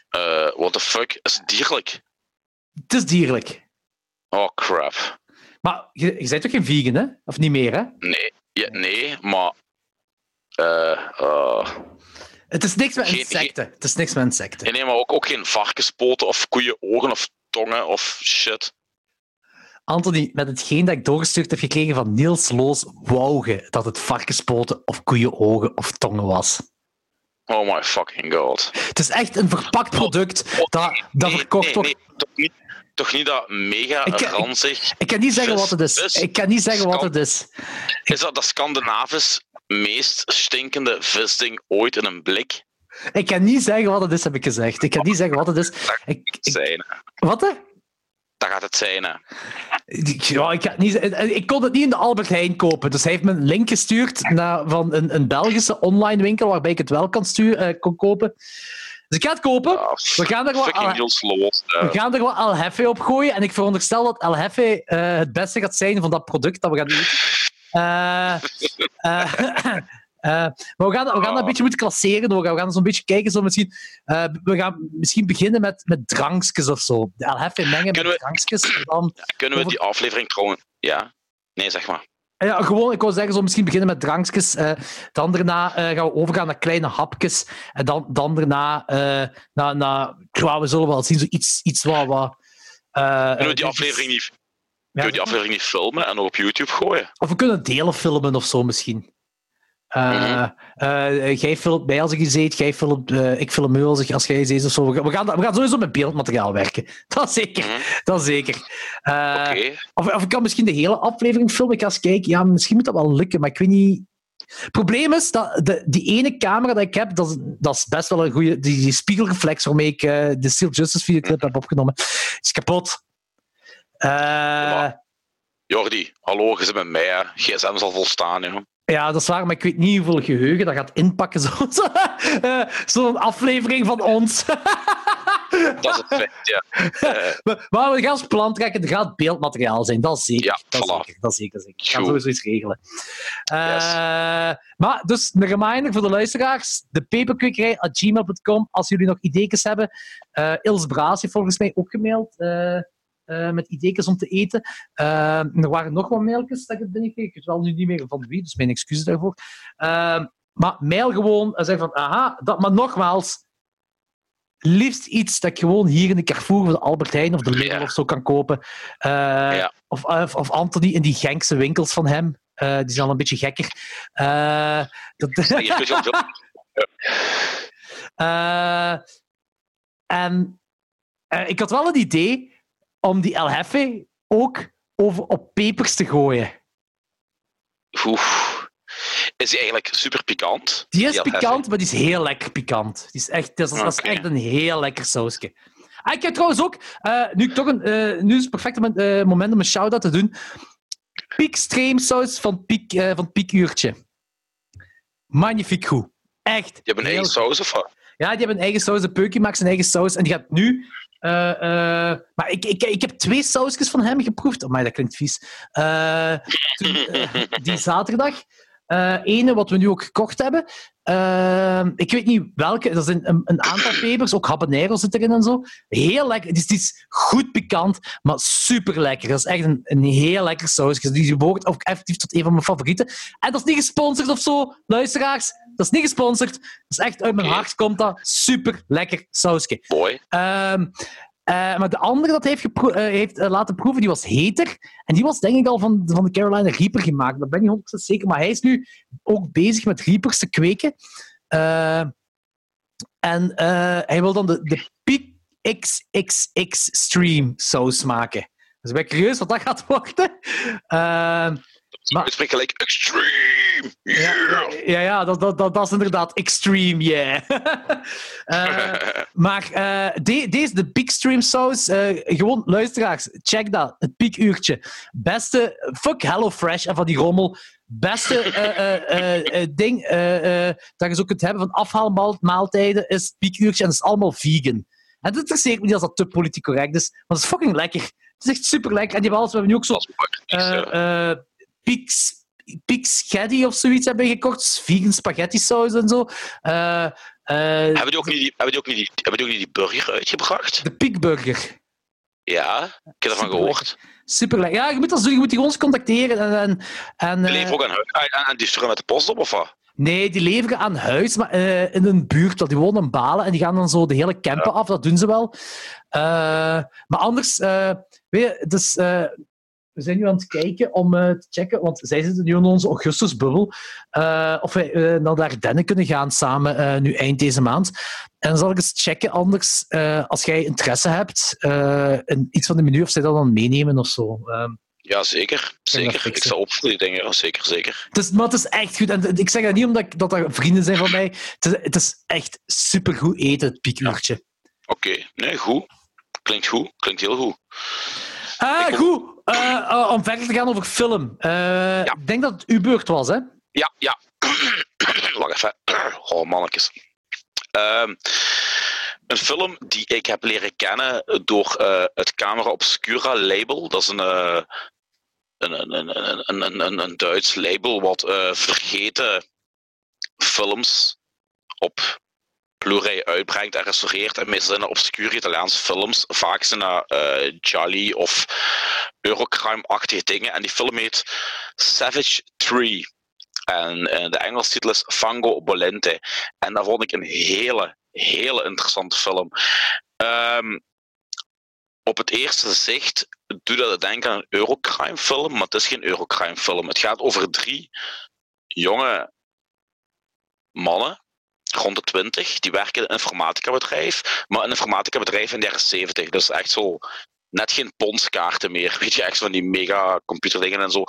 Eh, what the fuck? Is het dierlijk? Het is dierlijk. Oh crap. Maar je, je bent toch geen vegan, hè? Of niet meer, hè? Nee, ja, nee maar eh, eh, Het is niks met Geen- insecten. Het is niks met insecten. nee, nee, maar ook, ook geen varkenspoten of koeienogen of tongen of shit. Anthony, met hetgeen dat ik doorgestuurd heb gekregen van Niels Loos, wou je dat het varkenspoten of koeienogen of tongen was. Oh my fucking god. Het is echt een verpakt product dat, dat Nee, verkocht wordt. nee, toch, niet, toch niet dat mega Ik- ik- ranzig. Ik kan niet zeggen Vis- wat het is. vis- Ik kan niet zeggen wat het is. Is dat de Scandinavisch meest stinkende visding ooit in een blik? Ik kan niet zeggen wat het is, heb ik gezegd. Ik kan niet zeggen wat het is. Ik, wat hè? Dat gaat het zijn. Hè. Ik- Ja, ik, niet, ik kon het niet in de Albert Heijn kopen. Dus hij heeft me een link gestuurd naar, van een, een Belgische online winkel waarbij ik het wel kan sturen, eh, kon kopen. Dus ik ga het kopen. Ah, We gaan er wel al-. We gaan er wel El Hefe op gooien. En ik veronderstel dat El Hefe eh, het beste gaat zijn van dat product dat we gaan eten. Eh, eh, maar we gaan, we gaan dat een beetje moeten klasseren. hoor. We gaan zo'n beetje kijken. Zo misschien, eh, we gaan misschien beginnen met, met drankjes of zo. De El Hefe mengen Kunnen met drankjes. Dan, Kunnen we die aflevering trouwens... Ja? Nee, zeg maar. ja, gewoon, ik wou zeggen, zo misschien beginnen met drankjes. eh, dan daarna gaan we overgaan naar kleine hapjes. En dan, dan daarna, naar, naar, ja, we zullen wel zien, zo iets, iets wat... wat Kunnen we die aflevering niet, Ja, kunnen we die aflevering niet filmen en nog op YouTube gooien? Of we kunnen delen filmen of zo misschien. Eh, Mhm. eh, jij filmt mij als ik iets eet, jij eh, ik film u als, als jij iets eet of zo. We gaan, we, gaan, sowieso met beeldmateriaal werken. Dat zeker. Mhm. Dat zeker. Eh, of, of ik kan misschien de hele aflevering filmen. Ik ga eens kijken. Ja, misschien moet dat wel lukken, maar ik weet niet. Het probleem is dat de, die ene camera die ik heb, dat is, dat is best wel een goede. Die, die spiegelreflex waarmee ik eh, de Steel Justice videoclip heb opgenomen, is kapot. Eh, maar- Jordi, hallo, je zit met mij. Hè. GSM zal volstaan, joh. Ja, dat is waar, maar ik weet niet hoeveel geheugen dat gaat inpakken. Zo'n zo, eh, zo'n aflevering van ons. Dat is het feit, ja. Eh, Maar maar we gaan ons plan trekken, er gaat beeldmateriaal zijn, dat is zeker. Ja, dat, is voilà. zeker dat is zeker. zeker. Ik ga sowieso iets regelen. Eh, Maar dus een reminder voor de luisteraars: de paperquickerij.gmail.com. Als jullie nog ideetjes hebben. Eh Ils Braas heeft volgens mij ook gemaild. Eh, met ideetjes om te eten. Eh, er waren nog wat mailtjes dat ik het binnenkreeg. Ik weet wel nu niet meer van wie, dus mijn excuses daarvoor. Eh, maar mail gewoon en zeg van, aha, dat, maar nogmaals, liefst iets dat ik gewoon hier in de Carrefour of de Albert Heijn of de Lidl Ja. of zo kan kopen. Ja. of, of, of Anthony in die Genkse winkels van hem. Die zijn al een beetje gekker. Dat, en ik had wel het idee om die El Jefe ook over op pepers te gooien. Oeh. Is die eigenlijk super pikant? Die is pikant, maar die is heel lekker pikant. Die is echt, dat, is, dat is Oké. echt een heel lekker sausje. Ah, ik heb trouwens ook, eh, nu, toch een, eh, nu is het perfecte moment, eh, moment om een shout-out te doen. Piek saus van Piek, van Piekuurtje. Magnifiek goed. Echt. Je hebt een eigen saus of wat? Ja, die hebben een eigen saus. De Peukie maakt zijn eigen saus. En die gaat nu... eh, eh, maar ik, ik, ik heb twee sausjes van hem geproefd. Maar dat klinkt vies. Eh, die zaterdag. Ene wat we nu ook gekocht hebben. Eh, ik weet niet welke. Er zijn een, een aantal pepers. Ook habanero zit erin en zo. Heel lekker. Het is, het is goed pikant, maar super lekker. Dat is echt een, een heel lekker sausje. Die behoort ook effectief tot een van mijn favorieten. En dat is niet gesponsord of zo, luisteraars. Dat is niet gesponsord. Dat is echt uit mijn hart komt dat. Super lekker sausje. Mooi. Ehm, eh, maar de andere dat hij heeft, eh, heeft eh, laten proeven, die was heter. En die was denk ik al van, van de Carolina Reaper gemaakt. Dat ben ik niet 100% zeker. Maar hij is nu ook bezig met Reapers te kweken. Eh, en eh, hij wil dan de, de Peak XXX Stream saus maken. Dus ik ben curieus wat dat gaat worden. Ehm, Maar- gelijk extreme. Ja, Yeah. ja, ja dat, dat, dat, dat is inderdaad extreme, yeah. Eh, maar de- deze, de Peak Stream saus, eh, gewoon luisteraars, check dat. Het piekuurtje. Beste, fuck HelloFresh en van die rommel. Beste ding dat je zo kunt hebben van afhaalmaaltijden is het piekuurtje en dat is allemaal vegan. En dat interesseert me niet als dat te politiek correct is, maar dat is fucking lekker. Het is echt super lekker. En die hebben alles, we hebben nu ook zo mooi. Eh eh Pixgetti of zoiets hebben gekocht. Vegan spaghetti saus en zo. Eh, eh, Hebben die ook niet die, hebben die ook niet die, hebben die ook niet die burger uitgebracht? de Piekburger. Ja, ik heb ervan gehoord. Super lekker. Ja, je moet, dat doen, je moet die gewoon eens contacteren. En, en, en, Die eh, leveren ook aan, aan, aan die sturen met de post op, of wat? Nee, die leveren aan huis, maar eh, in een buurt. Die wonen in Balen en die gaan dan zo de hele camper af. Dat doen ze wel. Eh, maar anders, eh, weet je, dus, eh, we zijn nu aan het kijken om eh, te checken, want zij zitten nu in onze augustusbubbel, eh, of wij eh, naar de Ardennen kunnen gaan samen nu eind deze maand. En dan zal ik eens checken, anders, als jij interesse hebt in iets van de menu, of zij dat dan meenemen of zo. Ehm, Ja, zeker. Zeker. Ik sta op voor die dingen. ja, Zeker, zeker. het is, maar het is echt goed. En ik zeg dat niet omdat ik, dat er vrienden zijn van mij. Het is, het is echt supergoed eten, het piekuurtje. Oké. Nee, goed. Klinkt goed. Klinkt heel goed. Ah, Ik- goed. Eh, eh, om verder te gaan over film. Eh, Ik denk dat het uw beurt was, hè? Ja, ja. Wacht even. Oh, mannetjes. Ehm, een film die ik heb leren kennen door het Camera Obscura label. Dat is een, een, een, een, een, een, een, Duits label wat vergeten films op Blu-ray uitbrengt en restaureert. En meestal zijn dat obscure Italiaanse films. Vaak zijn dat eh Jolly of Eurocrime-achtige dingen. En die film heet Savage Tree. En eh, de Engelse titel is Fango Bolente. En dat vond ik een hele, hele interessante film. Ehm, op het eerste zicht doet dat denken aan een Eurocrime film, maar het is geen Eurocrime film. Het gaat over drie jonge mannen, rond de twintig, die werken in een informatica bedrijf, maar een informatica bedrijf in de jaren zeventig. Dus echt zo net geen ponskaarten meer. Weet je, echt van die mega computerdingen en zo.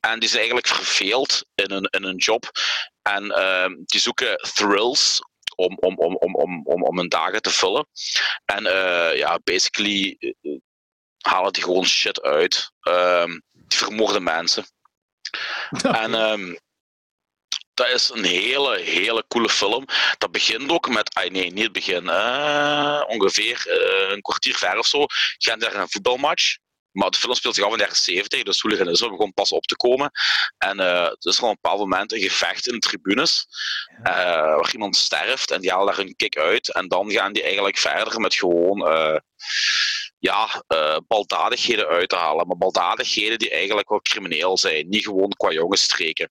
En die zijn eigenlijk verveeld in hun, in hun job. En ehm, die zoeken thrills om, om, om, om, om, om, om hun dagen te vullen. En eh, ja, basically eh, halen die gewoon shit uit. Ehm, die vermoorden mensen. En ehm, dat is een hele, hele coole film. Dat begint ook met, ah, nee, niet het begin, ongeveer eh, een kwartier ver of zo, gaan daar een voetbalmatch. Maar de film speelt zich af in de jaren 70, dus hooliganisme begon pas op te komen. En eh er is gewoon op een bepaald moment een gevecht in de tribunes, eh, waar iemand sterft en die halen daar een kick uit. En dan gaan die eigenlijk verder met gewoon ja, eh, baldadigheden uit te halen. Maar baldadigheden die eigenlijk wel crimineel zijn, niet gewoon qua jongensstreken.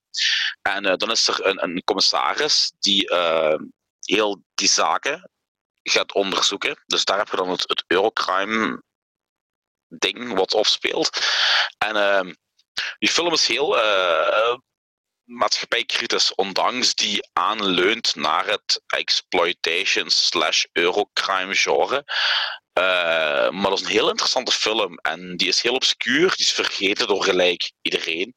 En eh, dan is er een, een commissaris die eh, heel die zaken gaat onderzoeken. Dus daar heb je dan het, het Eurocrime ding wat opspeelt. En ehm, die film is heel maatschappijkritisch, ondanks die aanleunt naar het exploitation slash Eurocrime genre. Eh, maar dat is een heel interessante film en die is heel obscuur, die is vergeten door gelijk iedereen.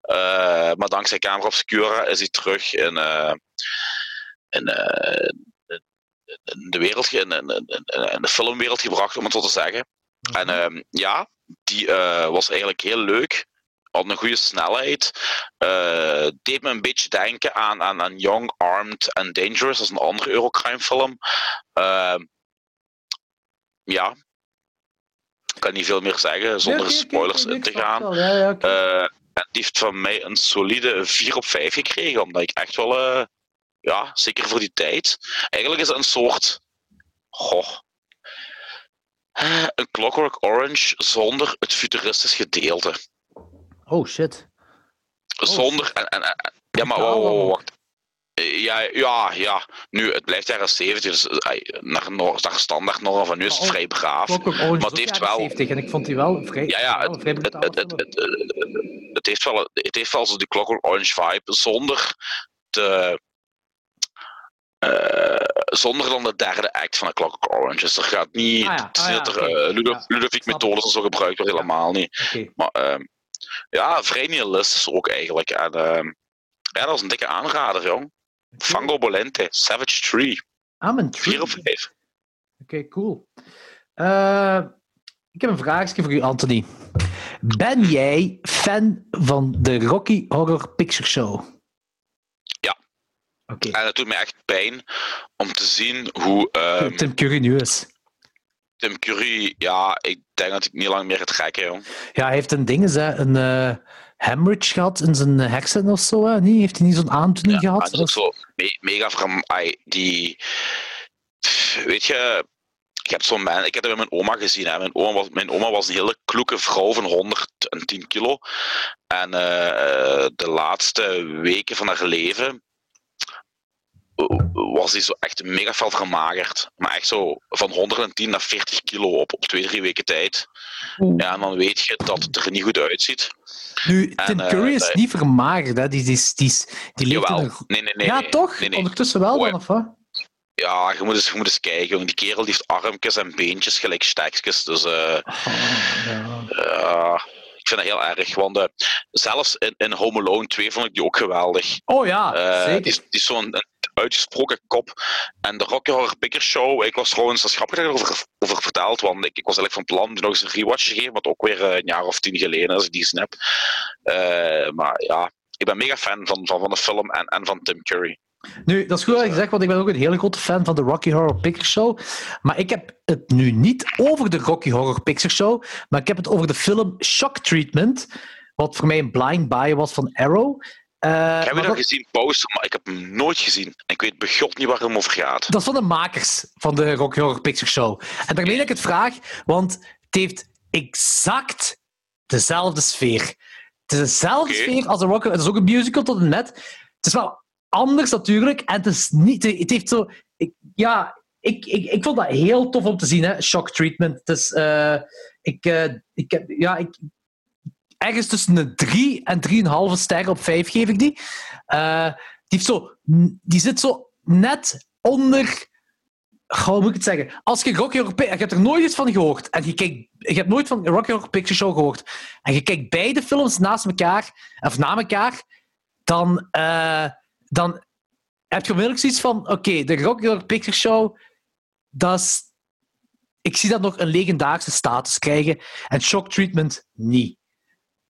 Eh, maar dankzij Camera Obscura is hij terug in, eh, in, in de wereld, in, de filmwereld gebracht, om het zo te zeggen. En ehm, ja, die was eigenlijk heel leuk. Had een goede snelheid. Eh, deed me een beetje denken aan, aan, aan Young, Armed and Dangerous. Dat is een andere Eurocrime film. Ehm, ja. Ik kan niet veel meer zeggen zonder Ja, spoilers in te gaan. wel. Ja, ja, oké. Eh, en die heeft van mij een solide 4 op 5 gekregen, omdat ik echt wel, eh, ja, zeker voor die tijd. Eigenlijk is het een soort, goh, een Clockwork Orange zonder het futuristisch gedeelte. Oh shit. Zonder, en, en, en- ja, maar Totaal wacht. Eh, Ja, ja, ja. Nu, het blijft jaren 70, dus eh, naar, nor- naar standaard normen van nu is het vrij braaf. Maar het heeft wel- 70 en ik vond die wel vrij, Ja, ja, het, het, het, het, heeft wel, het heeft wel zo die Clockwork Orange vibe, zonder de... eh, zonder dan de derde act van de Clockwork Orange. Dus er gaat niet... Ah ja, ah ja, er eh, Ja, Ludovic methodes en zo gebruikt wordt, helemaal niet. Oké. Maar ehm, ja, vrij nihilistisch ook eigenlijk. En ehm, ja, dat is een dikke aanrader, jong. Fango Bolente, Savage Tree, I'm 4 intrigued. op 5. Oké, cool. Eh, ik heb een vraagje voor u, Anthony. Ben jij fan van de Rocky Horror Picture Show? Ja. Oké. En het doet me echt pijn om te zien hoe ehm, Tim Curry nu is. Tim Curry, ja, ik denk dat ik niet lang meer gaat trekken, jong. Ja, hij heeft een ding, eens, hè, een eh hemorrhage gehad in zijn hersenen of zo. Hè? Nee, heeft hij niet zo'n aandoening Ja, gehad? dat is zo me- mega van die. Weet je, ik heb zo'n man, ik heb dat met mijn oma gezien. Hè. Mijn, oma was, mijn oma was een hele kloeke vrouw van 110 kilo. En eh, de laatste weken van haar leven was hij zo echt mega veel vermagerd. Maar echt zo van 110 naar 40 kilo op, op twee, drie weken tijd. Ja, en dan weet je dat het er niet goed uitziet. Nu, Tim eh, Curry is dat- niet vermagerd, hè? Die, die, is- die, is- die leeft. Nee, nee, nee. ja, nee. toch? Nee, nee. Ondertussen wel dan, of wat? Ja, je moet, eens, je moet eens kijken. want Die kerel heeft armpjes en beentjes gelijk stekjes. Dus eh, Oh, ja. ja, ik vind dat heel erg. Want eh, zelfs in, in Home Alone 2 vond ik die ook geweldig. oh ja, Eh, zeker. die, is- die is zo'n een uitgesproken kop. En de Rocky Horror Picture Show, ik was trouwens, dat is grappig dat je erover over verteld, want ik, ik was eigenlijk van plan om nog eens een rewatch te geven, wat ook weer eh, een jaar of tien geleden als ik die snap. Eh, maar ja, ik ben mega fan van, van, van de film en, en van Tim Curry. Nu, dat is goed wat je zegt, want ik ben ook een hele grote fan van de Rocky Horror Picture Show. Maar ik heb het nu niet over de Rocky Horror Picture Show, maar ik heb het over de film Shock Treatment, wat voor mij een blind buy was van Arrow. Eh, ik heb je dat gezien, poster, maar ik heb hem nooit gezien. En ik weet begot niet waar het over gaat. dat is van de makers van de Rocky Horror Picture Show. En daarmee dat ik het vraag, want het heeft exact dezelfde sfeer. Het is dezelfde sfeer als de Rocky... Het is ook een musical tot en met. Het is wel anders natuurlijk. En het is niet... Het heeft zo... Ik, ja, ik, ik, ik vond dat heel tof om te zien, hè. Shock Treatment. Het is... eh, ik, eh, ik heb... Ja, ik... Ergens tussen een 3 en 3,5 sterren op 5 geef ik die. Eh, die, zo, die zit zo net onder... Hoe moet ik het zeggen? Als je Rocky Horror Picture... Je hebt er nooit iets van gehoord. En je, kijkt, je hebt nooit van Rocky Horror Picture Show gehoord. En je kijkt beide films naast elkaar, of na elkaar, dan, eh, dan heb je onmiddellijk zoiets van... Oké, de Rocky Horror Picture Show, dat is... Ik zie dat nog een legendarische status krijgen. En Shock Treatment niet.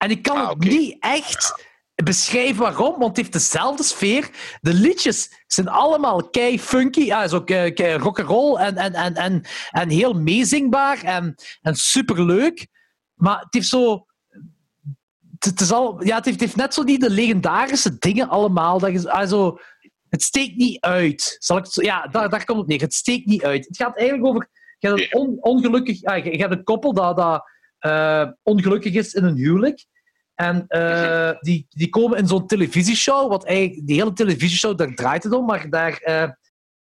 En ik kan Ah, het niet echt beschrijven waarom, want het heeft dezelfde sfeer. De liedjes zijn allemaal kei funky. Ja, is ook eh, kei rock'n'roll en, en, en, en, en heel meezingbaar en, en superleuk. Maar het heeft zo... Het, is al, ja, het, heeft, het heeft net zo die de legendarische dingen allemaal. Dat je, also, het steekt niet uit. Zal ik het zo, ja, daar, daar komt het neer. Het steekt niet uit. Het gaat eigenlijk over... Je hebt een on- ongelukkig... Ja, je, je hebt een koppel dat, dat eh, ongelukkig is in een huwelijk. En eh, die, die komen in zo'n televisieshow, wat eigenlijk, die hele televisieshow, daar draait het om, maar daar, eh,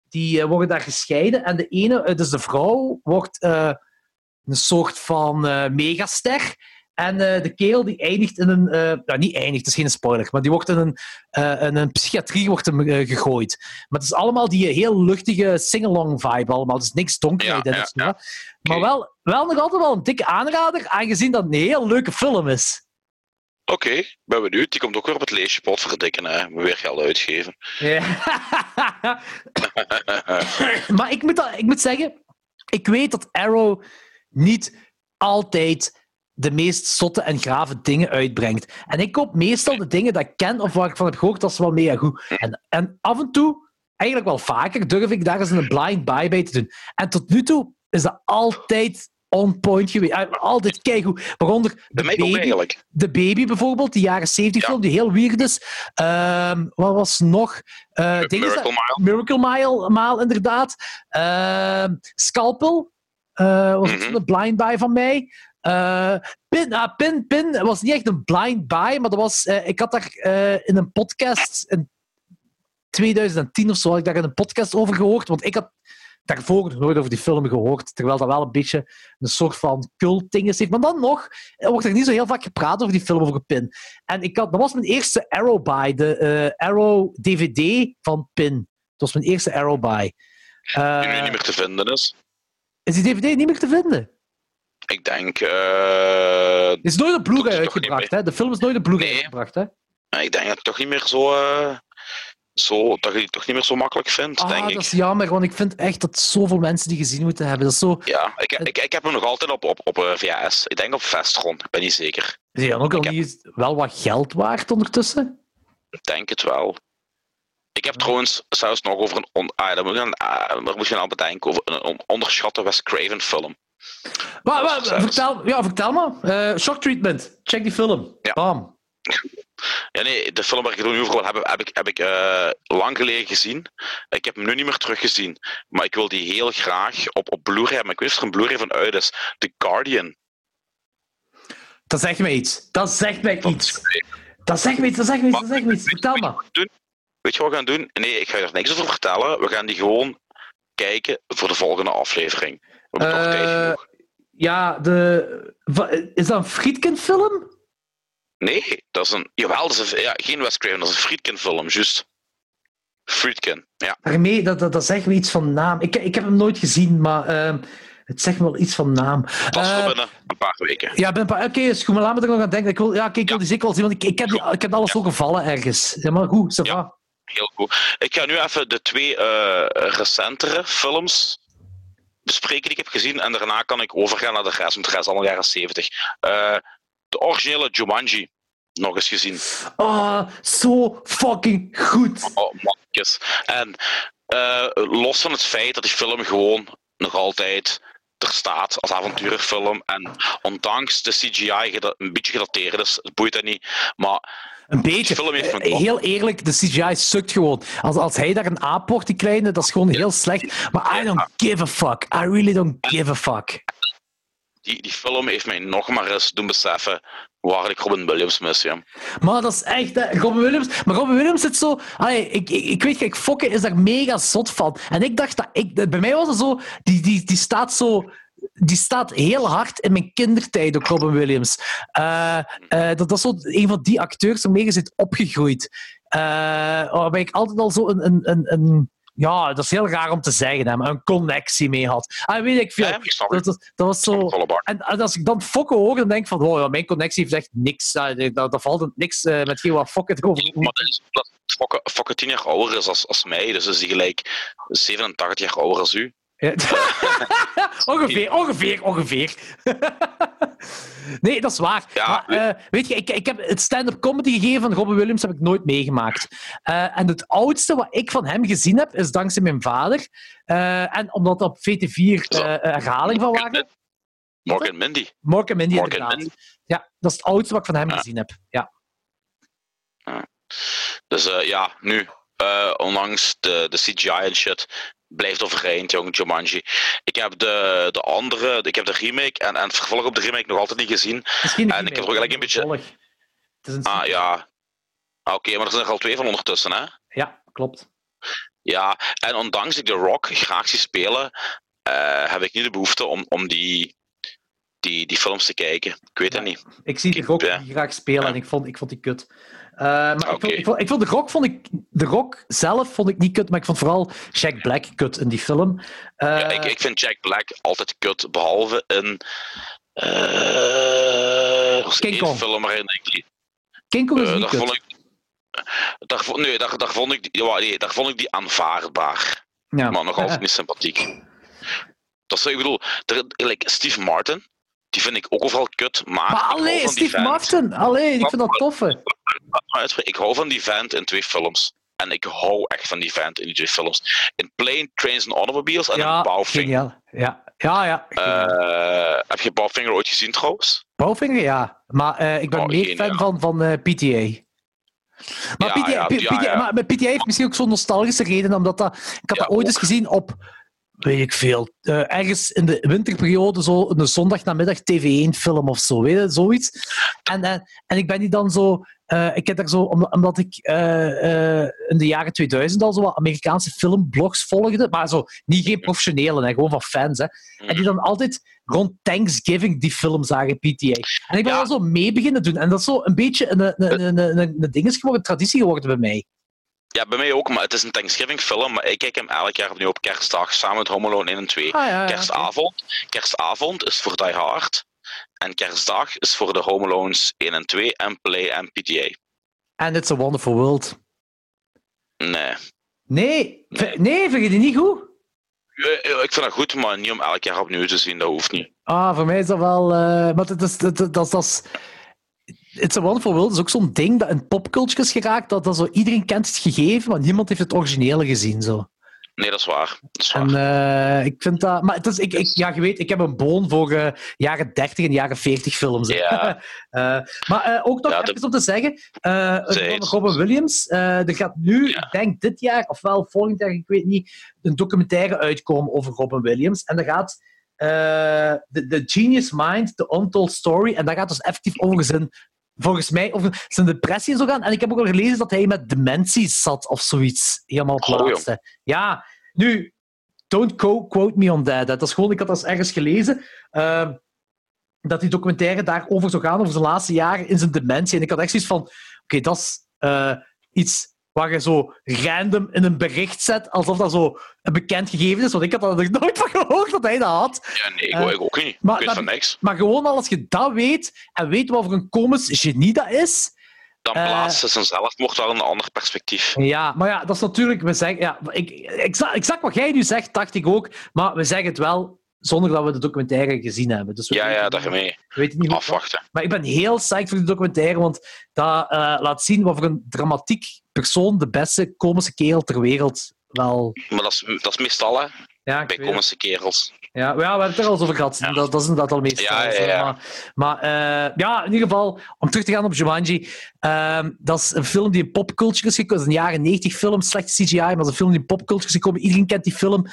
die eh, worden daar gescheiden. En de ene, dus de vrouw, wordt een soort van megaster. En de kerel die eindigt in een... nou, niet eindigt, het is geen spoiler, maar die wordt in een, in een psychiatrie wordt hem, gegooid. Maar het is allemaal die heel luchtige sing-along vibe allemaal. Het is niks donkerheid Ja. Maar wel, wel nog altijd wel een dikke aanrader, aangezien dat een heel leuke film is. Oké, ik ben benieuwd. Die komt ook weer op het leesje pot verdikken. Hè. Moet weer geld uitgeven. Ja. maar ik moet, dat, ik moet zeggen, ik weet dat Arrow niet altijd de meest zotte en grave dingen uitbrengt. En ik koop meestal de dingen dat ik ken of waar ik van heb gehoord, dat is wel mega goed. En, en af en toe, eigenlijk wel vaker, durf ik daar eens een blind buy bij te doen. En tot nu toe is dat altijd on point geweest. Altijd keigoed. Waaronder de ook baby, eigenlijk. de Baby bijvoorbeeld, die jaren 70 Ja. film, die heel weird is. Ehm, wat was nog? Eh, Miracle Mile. Miracle Mile, Mile inderdaad. Ehm, Scalpel eh, was Mhm. zo'n blind buy van mij. Eh, Pin, ah, Pin, Pin was niet echt een blind buy, maar dat was, ik had daar in een podcast in 2010 of zo had ik daar in een podcast over gehoord, want ik had daarvoor nog nooit over die film gehoord, terwijl dat wel een beetje een soort van cult-ding is. Maar dan nog er wordt er niet zo heel vaak gepraat over die film over Pin. En ik had, dat was mijn eerste Arrow buy, de eh, Arrow DVD van Pin. Dat was mijn eerste Arrow buy. Eh, Die nu niet meer te vinden is. is die DVD niet meer te vinden? Ik denk... eh, Het is nooit op Blu-ray uitgebracht, hè? De film is nooit op Blu-ray Nee. uitgebracht, hè? ik denk dat het toch niet meer zo... eh, zo dat je die toch niet meer zo makkelijk vindt, Ah, denk dat ik. is jammer, want ik vind echt dat zoveel mensen die gezien moeten hebben. Dat is zo... Ja, ik, ik, ik heb hem nog altijd op, op, op eh, VHS. Ik denk op Vestron. Ik ben niet zeker. Is die dan ook al heb- niet wel wat geld waard ondertussen? Ik denk het wel. Ik heb trouwens zelfs nog over een... On, ah, daar, moet je aan, ah, daar moet je aan bedenken. Over een, onderschatte Wes Craven film. Maar, Dat vertel, ja, vertel maar. Eh, shock Treatment. Check die film. Ja. Bam. Ja, nee, de film waar ik het nu over wil hebben, heb ik, heb ik eh, lang geleden gezien. Ik heb hem nu niet meer teruggezien. Maar ik wil die heel graag op, op Blu-ray hebben. Ik weet of er een Blu-ray van uit is. The Guardian. Dat zegt mij iets. Dat zegt mij iets. Dat zegt mij iets, dat zegt mij iets, dat zegt iets. Vertel je maar. weet je wat we gaan doen? Nee, ik ga er niks over vertellen. We gaan die gewoon kijken voor de volgende aflevering. We hebben toch Eh, tijd genoeg. Ja, de... Is dat een Friedkin-film? Nee, dat is een. Jawel, dat is een, ja, geen Wes Craven, dat is een Friedkin-film, juist. Friedkin, ja. Daarmee, dat, dat, dat zegt me iets van naam. Ik, ik heb hem nooit gezien, maar ehm, het zegt me wel iets van naam. Dat is Eh, voor binnen een paar weken. Ja, ik ben een paar- oké, is goed, maar laat me er nog aan denken. Ik wil, ja, kijk, ik wil die zeker wel zien, want ik, ik, heb, die, ik heb alles zo gevallen ergens. Ja, maar goed, ça Ja. Heel goed. Ik ga nu even de twee eh, recentere films bespreken die ik heb gezien. En daarna kan ik overgaan naar de rest, want de rest is allemaal jaren 70. De originele Jumanji nog eens gezien. Oh, zo fucking goed. Oh, mannetjes. En eh, los van het feit dat die film gewoon nog altijd er staat als avonturenfilm. En ondanks de CGI een beetje gedateerd is, het boeit dat niet. Maar Een beetje. Film heeft Eh, Heel eerlijk, de CGI sukt gewoon. Als, als hij daar een aap wordt, die kleine, dat is gewoon heel slecht. Maar I don't give a fuck. I really don't give a fuck. Die, die film heeft mij nog maar eens doen beseffen waar ik Robin Williams mis. Maar dat is echt, Robin Williams. Maar Robin Williams zit zo. Ik, ik, ik weet, Fokke is daar mega zot van. En ik dacht dat ik. Bij mij was het zo. Die, die, die staat zo. Die staat heel hard in mijn kindertijd, ook Robin Williams. Eh, eh, dat, dat is zo een van die acteurs waarmee je zit opgegroeid. Eh waarbij ik altijd al zo een, een, een. Ja, dat is heel raar om te zeggen, hè, maar een connectie mee had. Ah, weet ik veel. Ja, ik snap dat, het. dat, dat was zo. En, en als ik dan Fokke hoor, dan denk ik van, oh, ja, mijn connectie heeft echt niks. eh, Dat, dat valt niks eh, met geen wat Fokke erover. Maar dat is dat Fokke, Fokke 10 jaar ouder is als, als mij, dus is hij gelijk 87 jaar ouder als u. Ongeveer, ongeveer, ongeveer. nee, dat is waar. Ja, maar, eh, weet je, ik, ik heb het stand-up comedy gegeven van Robin Williams heb ik nooit meegemaakt. Eh, en het oudste wat ik van hem gezien heb, is dankzij mijn vader. Eh, en omdat er op VT4 Zo. eh, herhaling van waren. Morgan Mindy. Morgan Mindy, Morgan inderdaad. Mindy. Ja, dat is het oudste wat ik van hem Ja. gezien heb. Ja. Dus ja, nu, ondanks de, de CGI en shit, blijft overeind, jong, Jumanji. Ik heb de, de andere, ik heb de remake en, en het vervolg op de remake nog altijd niet gezien. Misschien En ik heb er ook eigenlijk een beetje-. Het is een Ah ja, Ah, oké, maar er zijn er al twee van ondertussen, hè? Ja, klopt. Ja, en ondanks ik The Rock graag zie spelen, eh, heb ik niet de behoefte om, om die, die, die films te kijken. Ik weet het Ja. niet. Ik zie de Ik- Rock ja. graag spelen Ja. en ik vond, ik vond die kut. Eh, maar ik, vond, ik, vond, ik vond de Rock vond ik de Rock zelf vond ik niet kut, maar ik vond vooral Jack Black kut in die film. Eh, Ja, ik, ik vind Jack Black altijd kut, behalve in. was King Kong. film waarin ik die. King Kong is niet kut. vond ik. Daar, nee, daar, daar, vond ik, ja, nee, daar vond ik die aanvaardbaar, ja. maar nog altijd niet sympathiek. Dat is, ik bedoel, er, like Steve Martin, die vind ik ook overal kut, maar. Maar ik hou allee, van die Steve. Martin, allee, ik vind dat toffe. Ik hou van die vent in twee films. En ik hou echt van die vent in die twee films. In Plane, Trains and Automobiles en in Ja, geniaal. Ja, ja, ja. Eh, heb je Bowfinger ooit gezien trouwens? Bowfinger, ja. Maar eh, ik ben Oh, meer fan van, van eh, PTA. Maar, Ja, PTA, ja, P- ja, PTA ja. maar PTA heeft misschien ook zo'n nostalgische reden, omdat dat, ik had dat ooit eens gezien op, weet ik veel, eh, ergens in de winterperiode, zo een zondagnamiddag TV1-film of zo, weet je, zoiets. En, eh, en ik ben die dan zo, eh, ik heb daar zo, omdat, ik in de jaren 2000 al zo wat Amerikaanse filmblogs volgde, maar zo, niet geen professionele, hè, gewoon van fans, hè. En die dan altijd rond Thanksgiving die film zagen, PTA. En ik ben Ja. wel zo mee beginnen doen. En dat is zo een beetje een, een, een, een, een, een ding is geworden, een traditie geworden bij mij. Ja, bij mij ook, maar het is een Thanksgiving film. Maar ik kijk hem elk jaar opnieuw op kerstdag samen met Home Alone 1 en 2. Ah, ja, ja, Kerstavond. Kerstavond is voor Die Hard. En kerstdag is voor de Home Alones 1 en 2 en Play en PTA. And It's a Wonderful World. Nee. Nee, v- nee, vind je die niet goed? Ik vind dat goed, maar niet om elk jaar opnieuw te zien, dat hoeft niet. Ah, voor mij is dat wel... eh, maar dat is... Dat, dat, dat, dat is It's a Wonderful World is ook zo'n ding dat in popculture is geraakt, dat, dat zo, iedereen kent het gegeven, maar niemand heeft het originele gezien. Zo. Nee, dat is waar. Dat is waar. En eh, ik vind dat... Maar het is, ik, ik, ja, je weet, ik heb een boon voor eh, jaren 30 en jaren 40 films. Ja. Eh, maar ook nog Ja, even de- om te zeggen, Zeg van. Robin Williams, er gaat nu, Ja. ik denk dit jaar, ofwel volgend jaar, ik weet niet, een documentaire uitkomen over Robin Williams. En dat gaat The, The Genius Mind, The Untold Story, en dat gaat dus effectief over zijn volgens mij of zijn depressie en zo gaan. En ik heb ook al gelezen dat hij met dementie zat of zoiets. Helemaal op het Oh, laatste. Ja, nu, don't quote me on that. Dat is gewoon, ik had dat ergens gelezen. ehm, dat die documentaire daarover zou gaan, over zijn laatste jaren in zijn dementie. En ik had echt zoiets van: oké, dat is eh, iets waar je zo random in een bericht zet, alsof dat zo een bekend gegeven is. Want ik had er nog nooit van gehoord dat hij dat had. Ja, nee, ik, Eh, ook niet. maar ik weet van niks. Maar gewoon al als je dat weet en weet wat voor een komisch genie dat is. Dan eh, plaatst ze zijn zelfmoord wel in een ander perspectief. Ja, maar ja, dat is natuurlijk. We zeggen, ja, ik, exact, exact wat jij nu zegt, dacht ik ook. Maar we zeggen het wel zonder dat we de documentaire gezien hebben. Dus we Ja, ja, daarmee. we weten niet Afwachten. Maar ik ben heel psyched voor die documentaire, want dat eh, laat zien wat voor een dramatiek persoon de beste komische kerel ter wereld wel. Maar dat is, dat is meestal hè, Ja, bij komische kerels. Ja, ja, we hebben het er al eens over gehad. Ja. Dat, dat is inderdaad al meestal. Ja, ja. Maar, maar eh, ja, in ieder geval, om terug te gaan op Jumanji. ehm, dat is een film die in popculture is gekomen. Dat is een jaren 90 film, slechte CGI, maar dat is een film die in popculture is gekomen. Iedereen kent die film.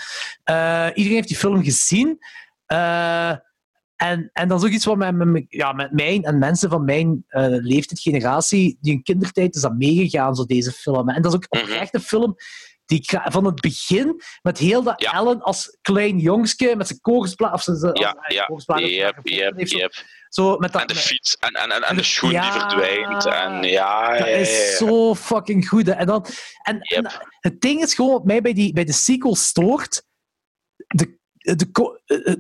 Eh, iedereen heeft die film gezien. Eh, en, en dat is ook iets wat met, met, ja, met mij en mensen van mijn leeftijd, generatie, die in kindertijd is dat meegegaan, zo deze film. En dat is ook Mhm. oprecht een film die van het begin, met heel dat Ja. Ellen als klein jongske, met zijn kogersplaat, of zijn, Ja, als- ja. heeft Yep, gevonden yep, heeft, zo- yep. Zo met dat, En de fiets en, en, en, en de schoen ja. die verdwijnt. En ja, dat is zo fucking goed. hè. En, dan, en, het ding is gewoon wat mij bij, die, bij de sequel stoort. De, de, eh, eh,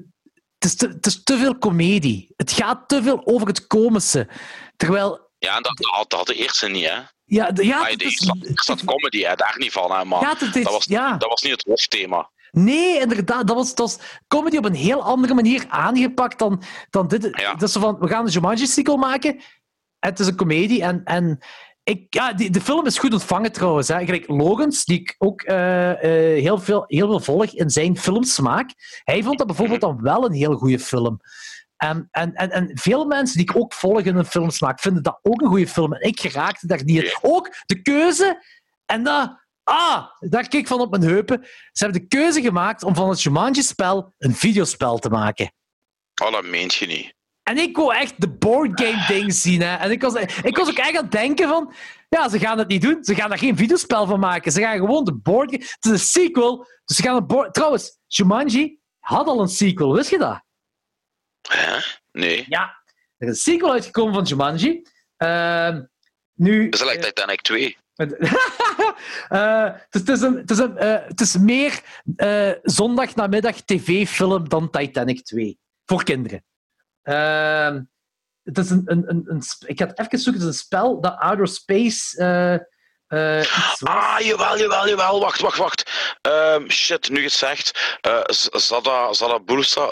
het, is te, het is te veel komedie. Het gaat te veel over het komische. Terwijl, Ja, en dat, dat, had, dat had de eerste niet, hè. ja, de, ja, de is- eerste er comedy, hè. Daar niet van, hè. Maar ja, is- dat, was, ja. dat was niet het hoofdthema. Nee, inderdaad. Dat was, dat was comedy op een heel andere manier aangepakt dan, dan dit. Ja. Dat is zo van, we gaan een Jumanji-sequel maken. Het is een comedie. En, en ik, ja, die, de film is goed ontvangen trouwens. Hè. Gelijk Logans, die ik ook eh, eh, heel, veel, heel veel volg in zijn filmsmaak. Hij vond dat bijvoorbeeld dan wel een heel goede film. En, en, en, en veel mensen die ik ook volg in een filmsmaak vinden dat ook een goede film. En ik geraakte daar niet in. Ook de keuze. En dat... Ah, daar kijk ik van op mijn heupen. Ze hebben de keuze gemaakt om van het Jumanji-spel een videospel te maken. Oh, dat meent je niet. En ik wou echt de boardgame-ding zien. Hè. En ik was, ik was ook echt aan het denken van... Ja, ze gaan het niet doen. Ze gaan daar geen videospel van maken. Ze gaan gewoon de boardgame... Het is een sequel. Dus ze gaan een board... Trouwens, Jumanji had al een sequel. Wist je dat? Hè? Nee. Ja. Er is een sequel uitgekomen van Jumanji. Ehm, nu... Dat is like Titanic 2. Eh, het, is, een, het, is een, eh, het is meer eh zondagnamiddag tv-film dan Titanic 2. Voor kinderen. Ehm, het is een, een, een, een sp- ik ga het even zoeken. Het is een spel dat Outer Space was. Ah, jawel, jawel, jawel. Wacht, wacht, wacht. Ehm, shit, nu gezegd. Z- Zada, Zada Bursa,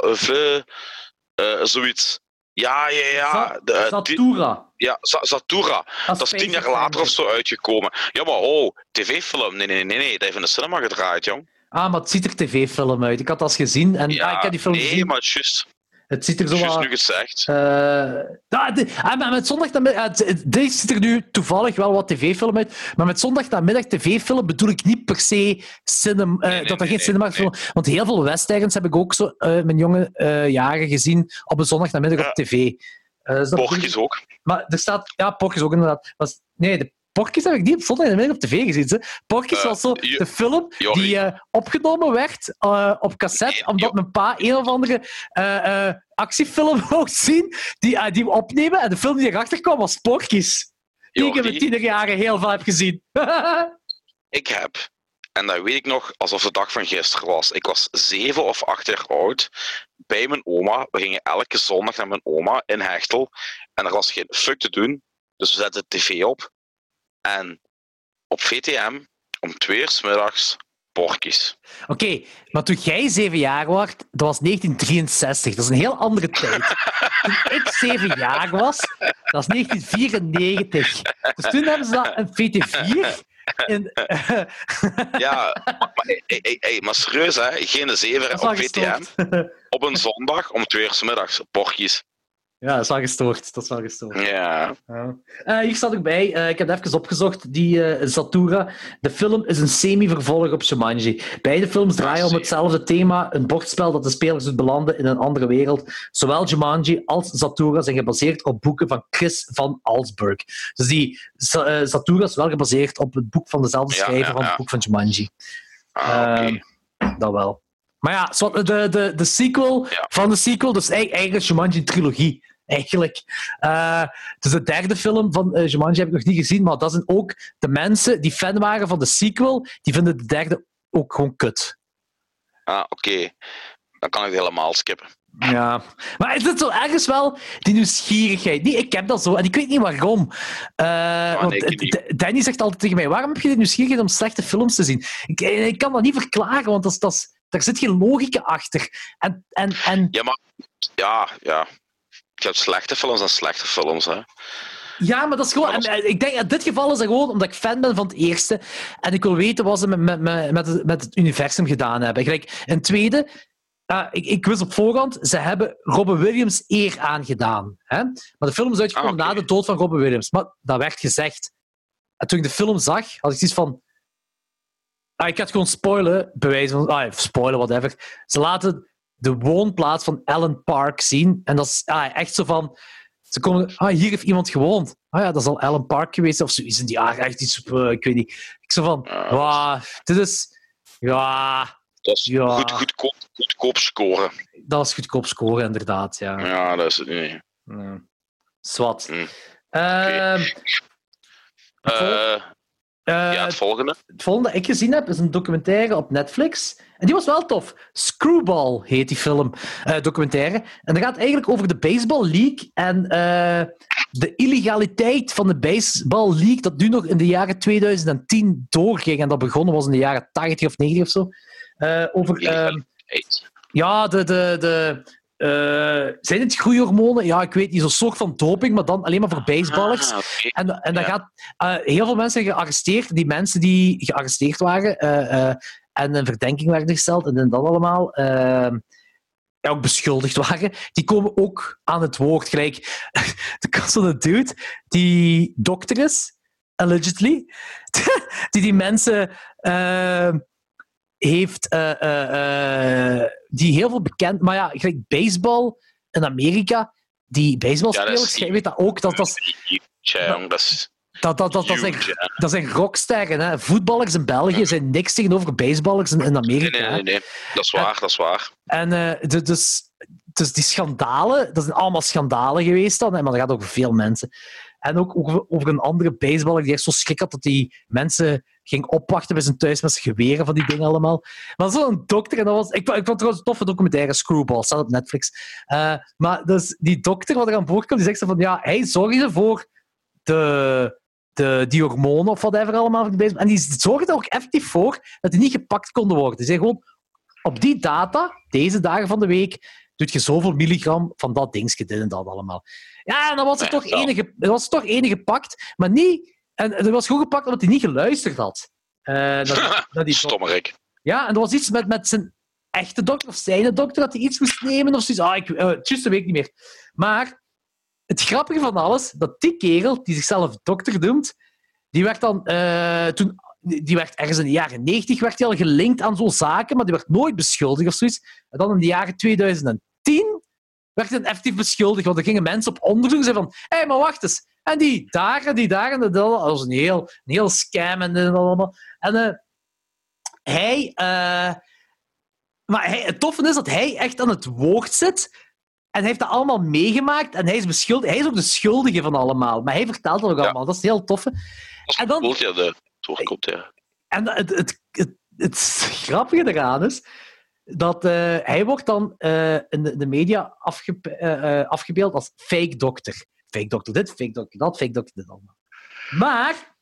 eh, zoiets. Ja, ja, ja. Za- De, die- Zatura. ja, Za- Zatura. Dat is tien jaar later of zo uitgekomen. Ja, maar oh, tv-film. Nee, nee, nee, nee. Dat heeft in de cinema gedraaid, jong. Ah, maar het ziet er tv-film uit. Ik had dat eens gezien. En Ja, ah, ik heb die film nee, gezien. maar juist. Het ziet er zo wat- nu gezegd. De- ah, maar met zondag uh, Deze ziet er nu toevallig wel wat tv-film uit. Maar met zondagmiddag tv-film bedoel ik niet per se cinem, eh, Nee, nee, dat er nee, geen cinema is. Want heel veel westerns heb ik ook zo eh, mijn jonge jaren gezien op een zondagnamiddag Ja. op tv. Dus ik- ook. Maar er staat... Ja, Porkjes ook inderdaad. Was, nee, de Porkjes heb ik niet op zondagnamiddag op tv gezien. Ze. Porkjes Eh, was zo je- de film Jorrie. die eh, opgenomen werd eh, op cassette, omdat mijn pa een of andere actiefilm wou zien, die, die we opnemen. En de film die erachter kwam was Porky's. Die ik in mijn tienerjaren heel veel heb gezien. ik heb, en dat weet ik nog alsof de dag van gisteren was. Ik was zeven of acht jaar oud bij mijn oma. We gingen elke zondag naar mijn oma in Hechtel. En er was geen fuck te doen. Dus we zetten de tv op. En op VTM, om twee uur 's middags, porkies. Oké, maar toen jij zeven jaar was, dat was 1963. Dat is een heel andere tijd. toen ik zeven jaar was, dat is 1994. Dus toen hebben ze dat een VT4 in... Ja, maar, hey, hey, hey, maar serieus hè, geen zeven op VTM. Op een zondag om twee uur 's middags, porkies. Ja, dat is wel gestoord. Dat is wel gestoord. Ja. Ja. Eh, hier staat ook bij, eh, ik heb het even opgezocht, die eh, Zatura. De film is een semi-vervolg op Jumanji. Beide films draaien om hetzelfde thema, een bordspel dat de spelers doet belanden in een andere wereld. Zowel Jumanji als Zatura zijn gebaseerd op boeken van Chris van Alsburg. Dus die Zatura is wel gebaseerd op het boek van dezelfde schrijver ja, van het boek van Jumanji. Ah. Ehm, dat wel. Maar ja, de, de, de sequel van de sequel, dus eigenlijk eigenlijk Jumanji een trilogie. Eigenlijk. Dus de derde film van eh, Jumanji heb ik nog niet gezien, maar dat zijn ook de mensen die fan waren van de sequel, die vinden de derde ook gewoon kut. Ah, oké. Dan kan ik het helemaal skippen. Ja. Maar is het zo ergens wel die nieuwsgierigheid? Die, ik heb dat zo, en ik weet niet waarom. Eh, nee, niet. D- Danny zegt altijd tegen mij, waarom heb je die nieuwsgierigheid om slechte films te zien? Ik, ik kan dat niet verklaren, want dat daar zit geen logica achter. En, en, en Ja, maar... Ja, ja. Je hebt slechte films en slechte films, hè. Ja, maar dat is gewoon. En, eh, Ik denk in dit geval is dat gewoon omdat ik fan ben van het eerste. En ik wil weten wat ze met, met, met, met, het, met het universum gedaan hebben. Gelijk, een tweede. eh, ik, ik wist op voorhand, ze hebben Robin Williams eer aangedaan. Hè? Maar de film is uitgekomen Ah, na de dood van Robin Williams. Maar dat werd gezegd. En toen ik de film zag, had ik zoiets van. Ah, ik had gewoon spoilen, bewijzen van. Ah, spoilen, whatever. Ze laten de woonplaats van Alan Park zien. En dat is ah, echt zo van. Ze komen, ah, hier heeft iemand gewoond. Ah ja, dat is al Alan Park geweest of zoiets in die jaren. Echt iets, eh, ik weet niet. Ik zo van, Ja, wauw, dit is, ja, Dat is Ja. goed, goedkoop, goedkoop scoren. dat is goedkoop scoren, inderdaad. Ja. Ja, dat is het niet. Ja. Zwat. Hm. Ehm, Eh, eh, ja, het volgende. Het volgende dat ik gezien heb, is een documentaire op Netflix. En die was wel tof. Screwball heet die film, eh, documentaire. En dat gaat eigenlijk over de Baseball League en eh, de illegaliteit van de Baseball League, dat nu nog in de jaren 2010 doorging. En dat begonnen was in de jaren 80 of 90 of zo. Over, ehm, ja, de... de, de eh, zijn het groeihormonen? Ja, ik weet niet. Zo'n soort van doping, maar dan alleen maar voor baseballers. Ah, oké. En, en dan Ja. gaat eh, heel veel mensen zijn gearresteerd. Die mensen die gearresteerd waren eh, en een verdenking werden gesteld en dat allemaal, eh, ja, ook beschuldigd waren, die komen ook aan het woord. Gelijk, de kans van een dude die dokter is, allegedly, die die mensen eh, heeft, eh, eh, eh, die heel veel bekend, maar ja, gelijk baseball in Amerika, die baseballspelers, jij weet dat ook, dat, dat, is- dat is dat, dat, dat, dat, zijn, dat zijn rocksterren. Hè. Voetballers in België zijn niks tegenover baseballers in, in Amerika. nee, nee, nee. Dat is waar, dat is waar. En de- dus, dus die schandalen, dat zijn allemaal schandalen geweest dan, maar dat gaat over veel mensen. En ook over, over een andere baseballer die echt zo schrik had dat die mensen ging opwachten bij zijn thuis met zijn geweren van die dingen allemaal. Maar zo'n dokter, en dat was, ik, vond- ik vond het trouwens een toffe documentaire, Screwball, staat op Netflix. Eh, maar dus die dokter wat er aan boord komt, die zegt van, ja, hij zorgde voor de, de, die hormonen of whatever allemaal. En die zorgde er ook effectief voor dat die niet gepakt konden worden. Die zei gewoon, op die data, deze dagen van de week, doet je zoveel milligram van dat dingetje, dit en dat allemaal. Ja, en dan was er toch enige, was er toch enige gepakt, maar niet... En er was gewoon gepakt omdat hij niet geluisterd had. Eh, naar, naar die Stommerik. ja, en er was iets met, met zijn echte dokter of zijn dokter dat hij iets moest nemen of zoiets. Ah, ik, eh, het juiste weet ik niet meer. Maar het grappige van alles, dat die kerel, die zichzelf dokter noemt, die werd dan eh, toen... Die werd ergens in de jaren 90 werd hij al gelinkt aan zo'n zaken, maar die werd nooit beschuldigd of zoiets. En dan in de jaren 2010 werd hij effectief beschuldigd, want er gingen mensen op onderzoek en zeiden van hé, hey, maar wacht eens. En die daar en die daar en dat, dat was een heel, een heel scam en dat allemaal. En eh, hij... eh, maar hij, het toffe is dat hij echt aan het woord zit. En hij heeft dat allemaal meegemaakt. En hij is, beschuldigd, hij is ook de schuldige van allemaal. Maar hij vertelt dat ook Ja. allemaal. Dat is heel toffe. En dan- het ja, de doorkomt, ja. En het, het, het, het grappige eraan is dat eh, hij wordt dan eh, in de, de media afge, eh, afgebeeld als fake dokter. Fake dokter dit, fake dokter dat, fake dokter dit allemaal. Maar,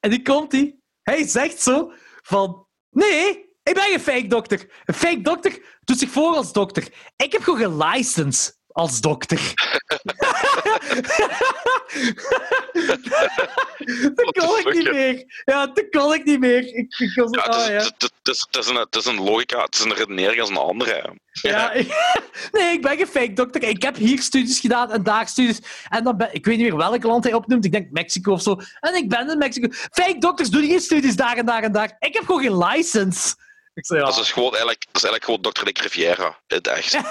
en die komt hij, hij zegt zo van, nee, ik ben geen fake dokter. Een fake dokter doet zich voor als dokter. Ik heb gewoon gelicense als dokter. dat kon ik niet meer. Ja, dat kon ik niet meer. Ik, ik was, Ja, het, is, oh, ja. het, is, het, is een, het is een logica, het is een redenering als een andere. Ja, nee, ik ben geen fake dokter. Ik heb hier studies gedaan en daar studies. En dan ben, ik weet niet meer welk land hij opnoemt. Ik denk Mexico of zo. En ik ben in Mexico. Fake dokters doen geen studies daar en daar en daar. Ik heb gewoon geen license. Ik zei ja. Dat is dus gewoon eigenlijk, dat is eigenlijk gewoon Dr. Dick Riviera. Het echt.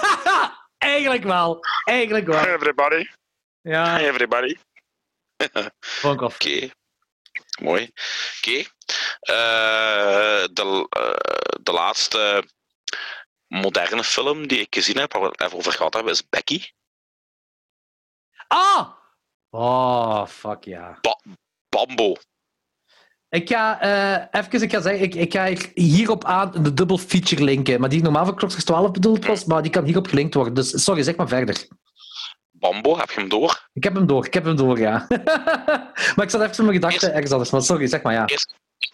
Eigenlijk wel. Eigenlijk wel. everybody. Ja, everybody. Oké. Mooi. Oké. Eh, de, eh, de laatste moderne film die ik gezien heb, waar we het even over gehad hebben, is Becky. Ah! Oh, fuck ja. Bambo. Ik ga eh, even ik ga zeggen, ik, ik ga hier- hierop aan de dubbel feature linken. Maar die normaal voor Kloksters 12 bedoeld was, maar die kan hierop gelinkt worden. Dus sorry, zeg maar verder. Bambo, heb je hem door? Ik heb hem door, ik heb hem door, ja. maar ik zat even mijn gedachten ergens anders. Maar sorry, zeg maar ja.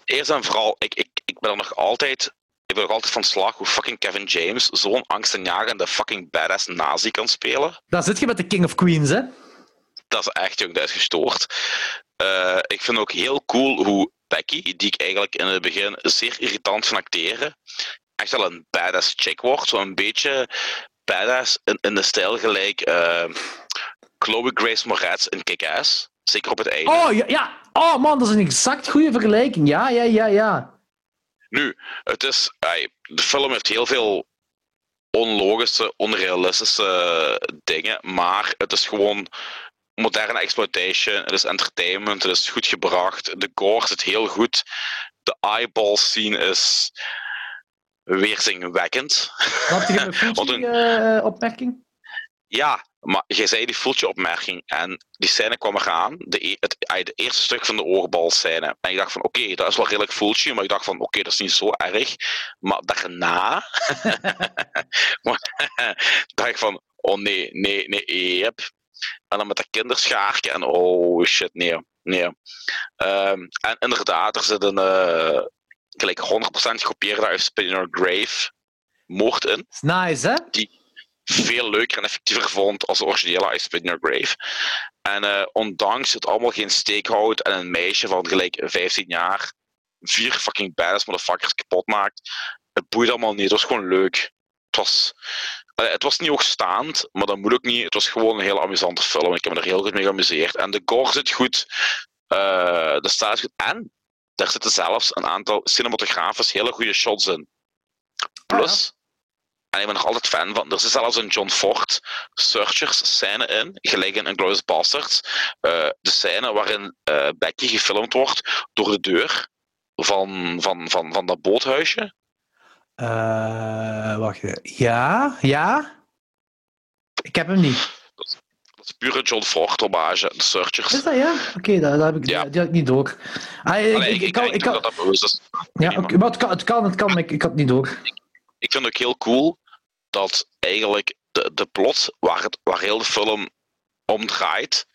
Eerst en vooral, ik, ik, ik ben er nog altijd. Ik ben er altijd van slag hoe fucking Kevin James zo'n angstaanjagende fucking badass nazi kan spelen. Daar zit je met de King of Queens, hè? Dat is echt, jong, dat is gestoord. Eh, ik vind ook heel cool hoe Becky, die ik eigenlijk in het begin zeer irritant van acteren, echt wel een badass chick wordt. Zo'n beetje badass in, in de stijl gelijk eh, Chloe Grace Moretz in Kick-Ass. Zeker op het einde. Oh, ja, ja. Oh man, dat is een exact goede vergelijking. Ja, ja, ja, ja. Nu, het is, de film heeft heel veel onlogische, onrealistische dingen, maar het is gewoon moderne exploitation, het is entertainment, het is goed gebracht, de gore zit heel goed, de eyeball scene is weerzinwekkend. Had je een Wat een- Fulci-opmerking? Ja, maar jij zei die voeltje opmerking en die scène kwam eraan, de, e- het, de eerste stuk van de oorbalscène. En ik dacht van, oké, dat is wel redelijk voeltje, maar ik dacht van, oké, dat is niet zo erg. Maar daarna dacht ik van, oh nee, nee, nee, yep. En dan met dat kinderschaartje en oh shit, nee, nee. Ehm, en inderdaad, er zit een eh, gelijk 100% gekopieerde uit Spin in Your Grave moord in nice, hè? veel leuker en effectiever vond als de originele I Spit in Your Grave. En eh, ondanks het allemaal geen steek houdt en een meisje van gelijk 15 jaar vier fucking badass motherfuckers kapot maakt, het boeit allemaal niet. Het was gewoon leuk. Het was, eh, het was niet hoogstaand, maar dat moet ook niet. Het was gewoon een heel amusante film. Ik heb me er heel goed mee geamuseerd. En de gore zit goed. eh, de is goed. En daar zitten zelfs een aantal cinematografisch hele goede shots in. Plus, en ik ben nog altijd fan van. Er zit zelfs een John Ford Searchers scène in, gelijk in Inglourious Basterds. Eh, de scène waarin eh, Becky gefilmd wordt door de deur van, van, van, van dat boothuisje. Eh, wacht even. Ja, ja. Ik heb hem niet. Is pure John Ford hommage, de Searchers. Is dat ja? Oké, dat, dat heb ik, Ja. die had ik niet door. Ah, ik, Allee, ik, ik, ik ik, kan, ik kan, dat dat bewust is. ja, maar het kan, het kan, het kan, maar ik, ik had het niet door. ik vind ook heel cool dat eigenlijk de, de plot waar, het, waar heel de film om draait,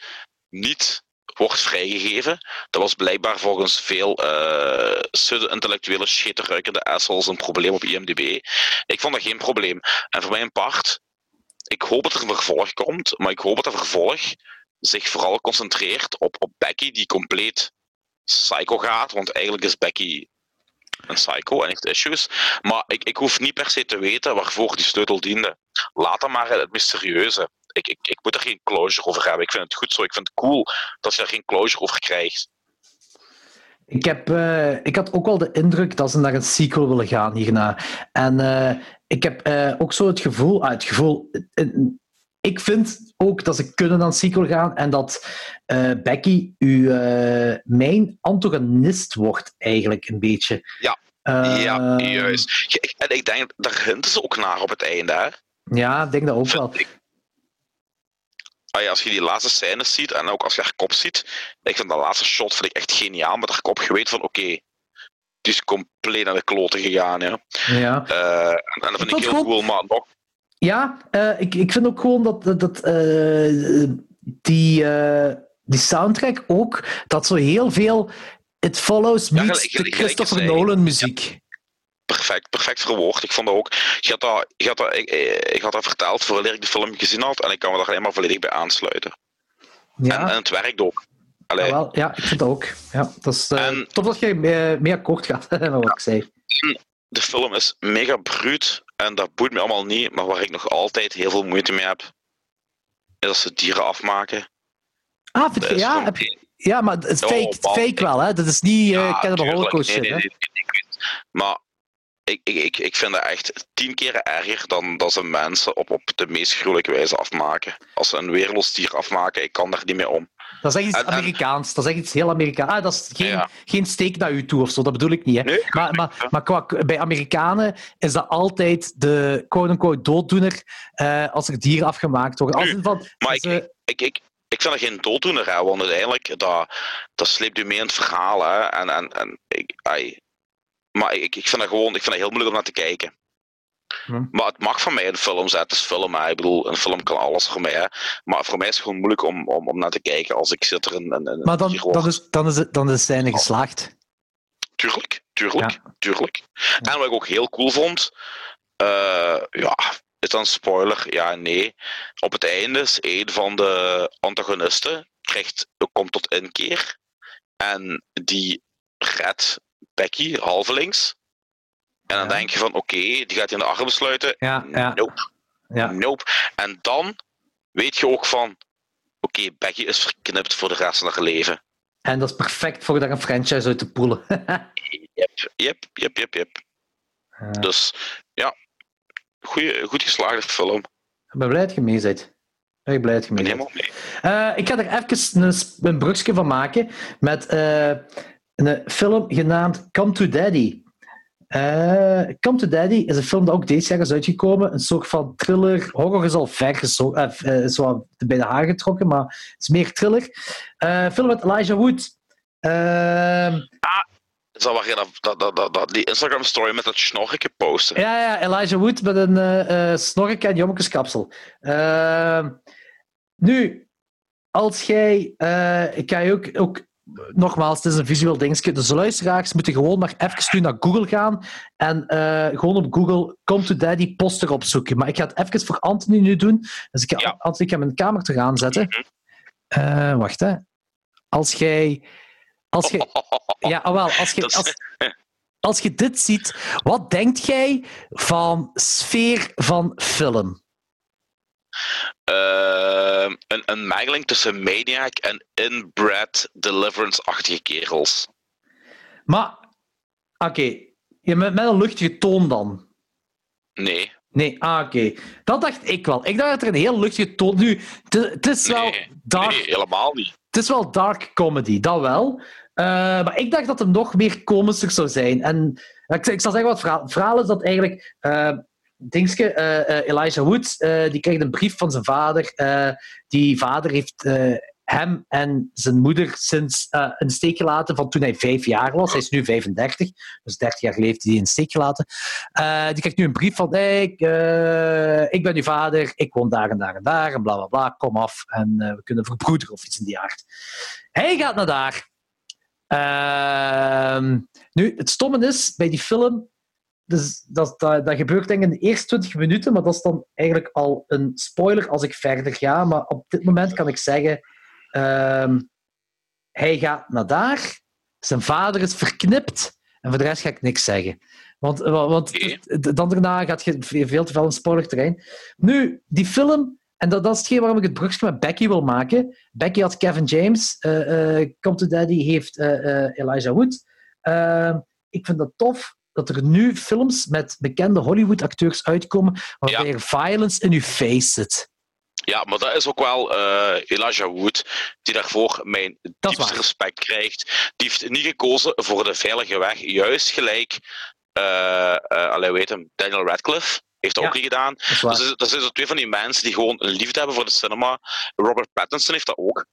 niet wordt vrijgegeven. Dat was blijkbaar volgens veel eh pseudo-intellectuele scheterruikende assholes een probleem op IMDb. Ik vond dat geen probleem. En voor mijn part, ik hoop dat er een vervolg komt, maar ik hoop dat dat vervolg zich vooral concentreert op, op Becky, die compleet psycho gaat, want eigenlijk is Becky een psycho en heeft issues. Maar ik, ik hoef niet per se te weten waarvoor die sleutel diende. Laat dan maar het mysterieuze. Ik, ik, ik moet er geen closure over hebben. Ik vind het goed zo. Ik vind het cool dat je er geen closure over krijgt. Ik, heb, eh, ik had ook wel de indruk dat ze naar een sequel willen gaan hierna. En eh, ik heb eh, ook zo het gevoel... Ah, het gevoel ik vind ook dat ze kunnen naar een sequel gaan en dat Becky uw mijn antagonist wordt, eigenlijk een beetje. Ja. Ja, juist. En ik denk, daar hinten ze ook naar op het einde. Hè? Ja, ik denk dat ook wel. Ik, als je die laatste scènes ziet en ook als je haar kop ziet, ik vind dat laatste shot vind ik echt geniaal. Met haar kop, je weet van oké, okay, die is compleet naar de kloten gegaan. Ja. ja. Uh, en, dat vind ik, ik heel cool, maar nog. Ja, uh, ik, ik vind ook gewoon dat, dat uh, die, die soundtrack ook, dat zo heel veel It Follows meets ja, gelijk, de Christopher Nolan muziek. Ja perfect, perfect verwoord. Ik vond dat ook. Je had dat, je had dat, ik, ik had dat verteld voordat ik de film gezien had en ik kan me daar alleen maar volledig bij aansluiten. Ja. En, en het werkt ook. Jawel, ja, ik vind dat ook. Ja, dat is uh, En- top dat je mee, mee akkoord gaat met wat ik zei. de film is mega bruut en dat boeit me allemaal niet. Maar waar ik nog altijd heel veel moeite mee heb, is als ze dieren afmaken. Ah, vind Dat je, ja, gewoon- heb je- ja, maar het Oh, fake, fake wel, hè? Dat is niet uh, Ja, Cannibal. Holocaust Nee, nee, Maar ik, ik, ik, ik vind dat echt tien keer erger dan dat ze mensen op, op de meest gruwelijke wijze afmaken. Als ze een weerloos dier afmaken, ik kan daar niet mee om. Dat is echt iets En- en- Amerikaans. Dat is echt iets heel Amerikaans. Ah, dat is geen, Ja. geen steek naar u toe of zo, dat bedoel ik niet. Hè. Nee, Maar, maar, maar qua, bij Amerikanen is dat altijd de quote-unquote dooddoener eh, als er dieren afgemaakt worden. Als Nu, van, maar ze- ik, ik, ik vind dat geen dooddoener, hè, want uiteindelijk dat, dat sleept u mee in het verhaal. Hè, en, en, en ik, ai. Maar ik, ik vind dat gewoon ik vind dat heel moeilijk om naar te kijken. Hm. Maar het mag van mij een film zijn. Het is film. Hè. Ik bedoel, een film kan alles voor mij. Hè. Maar voor mij is het gewoon moeilijk om, om, om naar te kijken als ik zit er een, een, maar dan, dan, is, dan, is het, dan is het zijne geslaagd. Tuurlijk, tuurlijk, tuurlijk. En wat ik ook heel cool vond, eh, ja, is dan een spoiler? Ja, nee. Op het einde is een van de antagonisten krijgt, komt tot inkeer en die redt Becky halvelings. En dan Ja. denk je van, oké, die gaat hij in de armen sluiten. Ja, ja. Nope, Ja. nope. En dan weet je ook van, oké, Becky is verknipt voor de rest van haar leven. En dat is perfect voor daar een franchise uit te poelen. Yep, yep, yep, yep, yep. Ja. Dus ja, goeie, goed geslaagde film. Ik ben blij dat je mee bent. Ben ik blij dat je mee ben bent. Eh, ik ga er even een, een brugje van maken met eh, een film genaamd Come to Daddy. Eh, Come to Daddy is een film dat ook deze jaar is uitgekomen. Een soort van thriller. Horror is al ver gezo- eh, eh, zo wat bij de haar getrokken, maar het is meer thriller. Eh film met Elijah Wood. Ehm, Is dat dat, dat, dat, dat, die Instagram story met dat snorretje postte? Ja, ja, Elijah Wood met een eh eh snork en jommekeskapsel. Ehm, nu, als jij... eh, ik ga je ook, ook... Nogmaals, het is een visueel dingetje. Dus de luisteraars moeten gewoon maar even nu naar Google gaan en eh, gewoon op Google Come to Daddy poster opzoeken. Maar ik ga het even voor Anthony nu doen. Dus ik ga, Ja. Anthony, ik ga mijn camera terug aanzetten. Mhm. Eh, wacht, hè. Als jij... Als jij ja, ah, wel, als je, als je dit ziet, wat denkt jij van sfeer van film? Ehm, een, een mengeling tussen Maniac en inbred Deliverance-achtige kerels. Maar, oké, je met, met een luchtige toon dan. Nee, Nee, ah, oké. Dat dacht ik wel. Ik dacht dat er een heel luchtige toon... Nu, het- is wel nee, dark nee, helemaal niet. Het is wel dark comedy, dat wel. Eh, maar ik dacht dat het nog meer komischer zou zijn. En ik, ik zal zeggen wat het verhaal, het verhaal is. Dat eigenlijk... eh Dingske, eh, eh, Elijah Wood, eh, die krijgt een brief van zijn vader. Die vader heeft hem en zijn moeder sinds een steek gelaten van toen hij vijf jaar was. Hij is nu 35, dus 30 jaar heeft hij de steek gelaten. Die krijgt nu een brief van: ik, ik ben uw vader, ik woon daar en daar en daar, en bla bla bla, kom af en we kunnen verbroederen of iets in die aard. Hij gaat naar daar. Ehm, nu, het stomme is bij die film. Dus dat, dat, dat gebeurt denk ik in de eerste 20 minuten, maar dat is dan eigenlijk al een spoiler als ik verder ga. Maar op dit moment kan ik zeggen: ehm, hij gaat naar daar, zijn vader is verknipt, en voor de rest ga ik niks zeggen. Want, wa- want dan daarna gaat je ve- veel te veel in spoilerterrein. Nu, die film, en dat, dat is hetgeen waarom ik het brugje met Becky wil maken. Becky had Kevin James, eh Come to Daddy heeft eh, Elijah Wood. Eh, ik vind dat tof dat er nu films met bekende Hollywood-acteurs uitkomen waarbij er violence in je face zit. Ja, maar dat is ook wel eh, Elijah Wood, die daarvoor mijn diepste respect krijgt. Die heeft niet gekozen voor de veilige weg, juist gelijk, eh allee, weet hem, Daniel Radcliffe heeft dat Ja. ook niet gedaan. Dat. Dat, is, dat zijn zo twee van die mensen die gewoon een liefde hebben voor de cinema. Robert Pattinson heeft dat ook.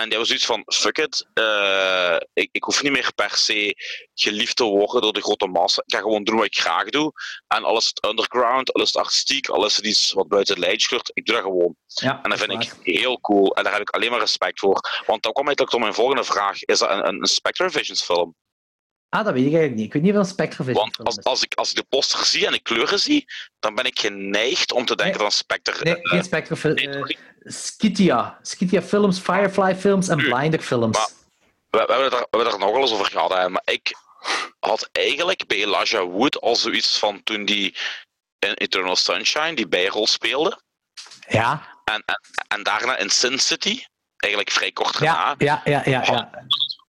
En die hebben zoiets van, fuck it, eh, ik, ik hoef niet meer per se geliefd te worden door de grote massa. Ik ga gewoon doen wat ik graag doe. En alles het underground, alles het artistiek, alles het iets wat buiten het lijntje kleurt, ik doe dat gewoon. ja, En dat vind ik heel cool. En daar heb ik alleen maar respect voor. Want dat kwam eigenlijk tot mijn volgende vraag. Is dat een, een Spectre Visions film? Ah, dat weet ik eigenlijk niet. Ik weet niet een Spectrevision Want als, als, ik, als ik de poster zie en ik kleuren zie, dan ben ik geneigd om te denken Nee. dat een Spectre... Nee, eh, geen Spectre nee, eh, sorry. Scythia. Scythia Films, Firefly Films en Nu, Blinder Films. maar- we, we hebben er, we hebben het er nog wel eens over gehad, hè, maar ik had eigenlijk bij Elijah Wood al zoiets van toen die in Eternal Sunshine die bijrol speelde. Ja, En, en, en daarna in Sin City, eigenlijk vrij kort ja, daarna. ja, ja, ja. ja.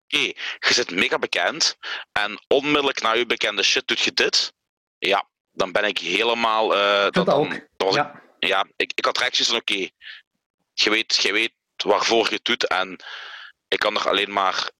Oké, je zit mega bekend. En onmiddellijk na je bekende shit doet je dit. Ja, dan ben ik helemaal. vind dat ook. dan was ik- Ja. ik, ik had reacties van: oké, je, weet, je weet waarvoor je het doet. En ik kan er alleen maar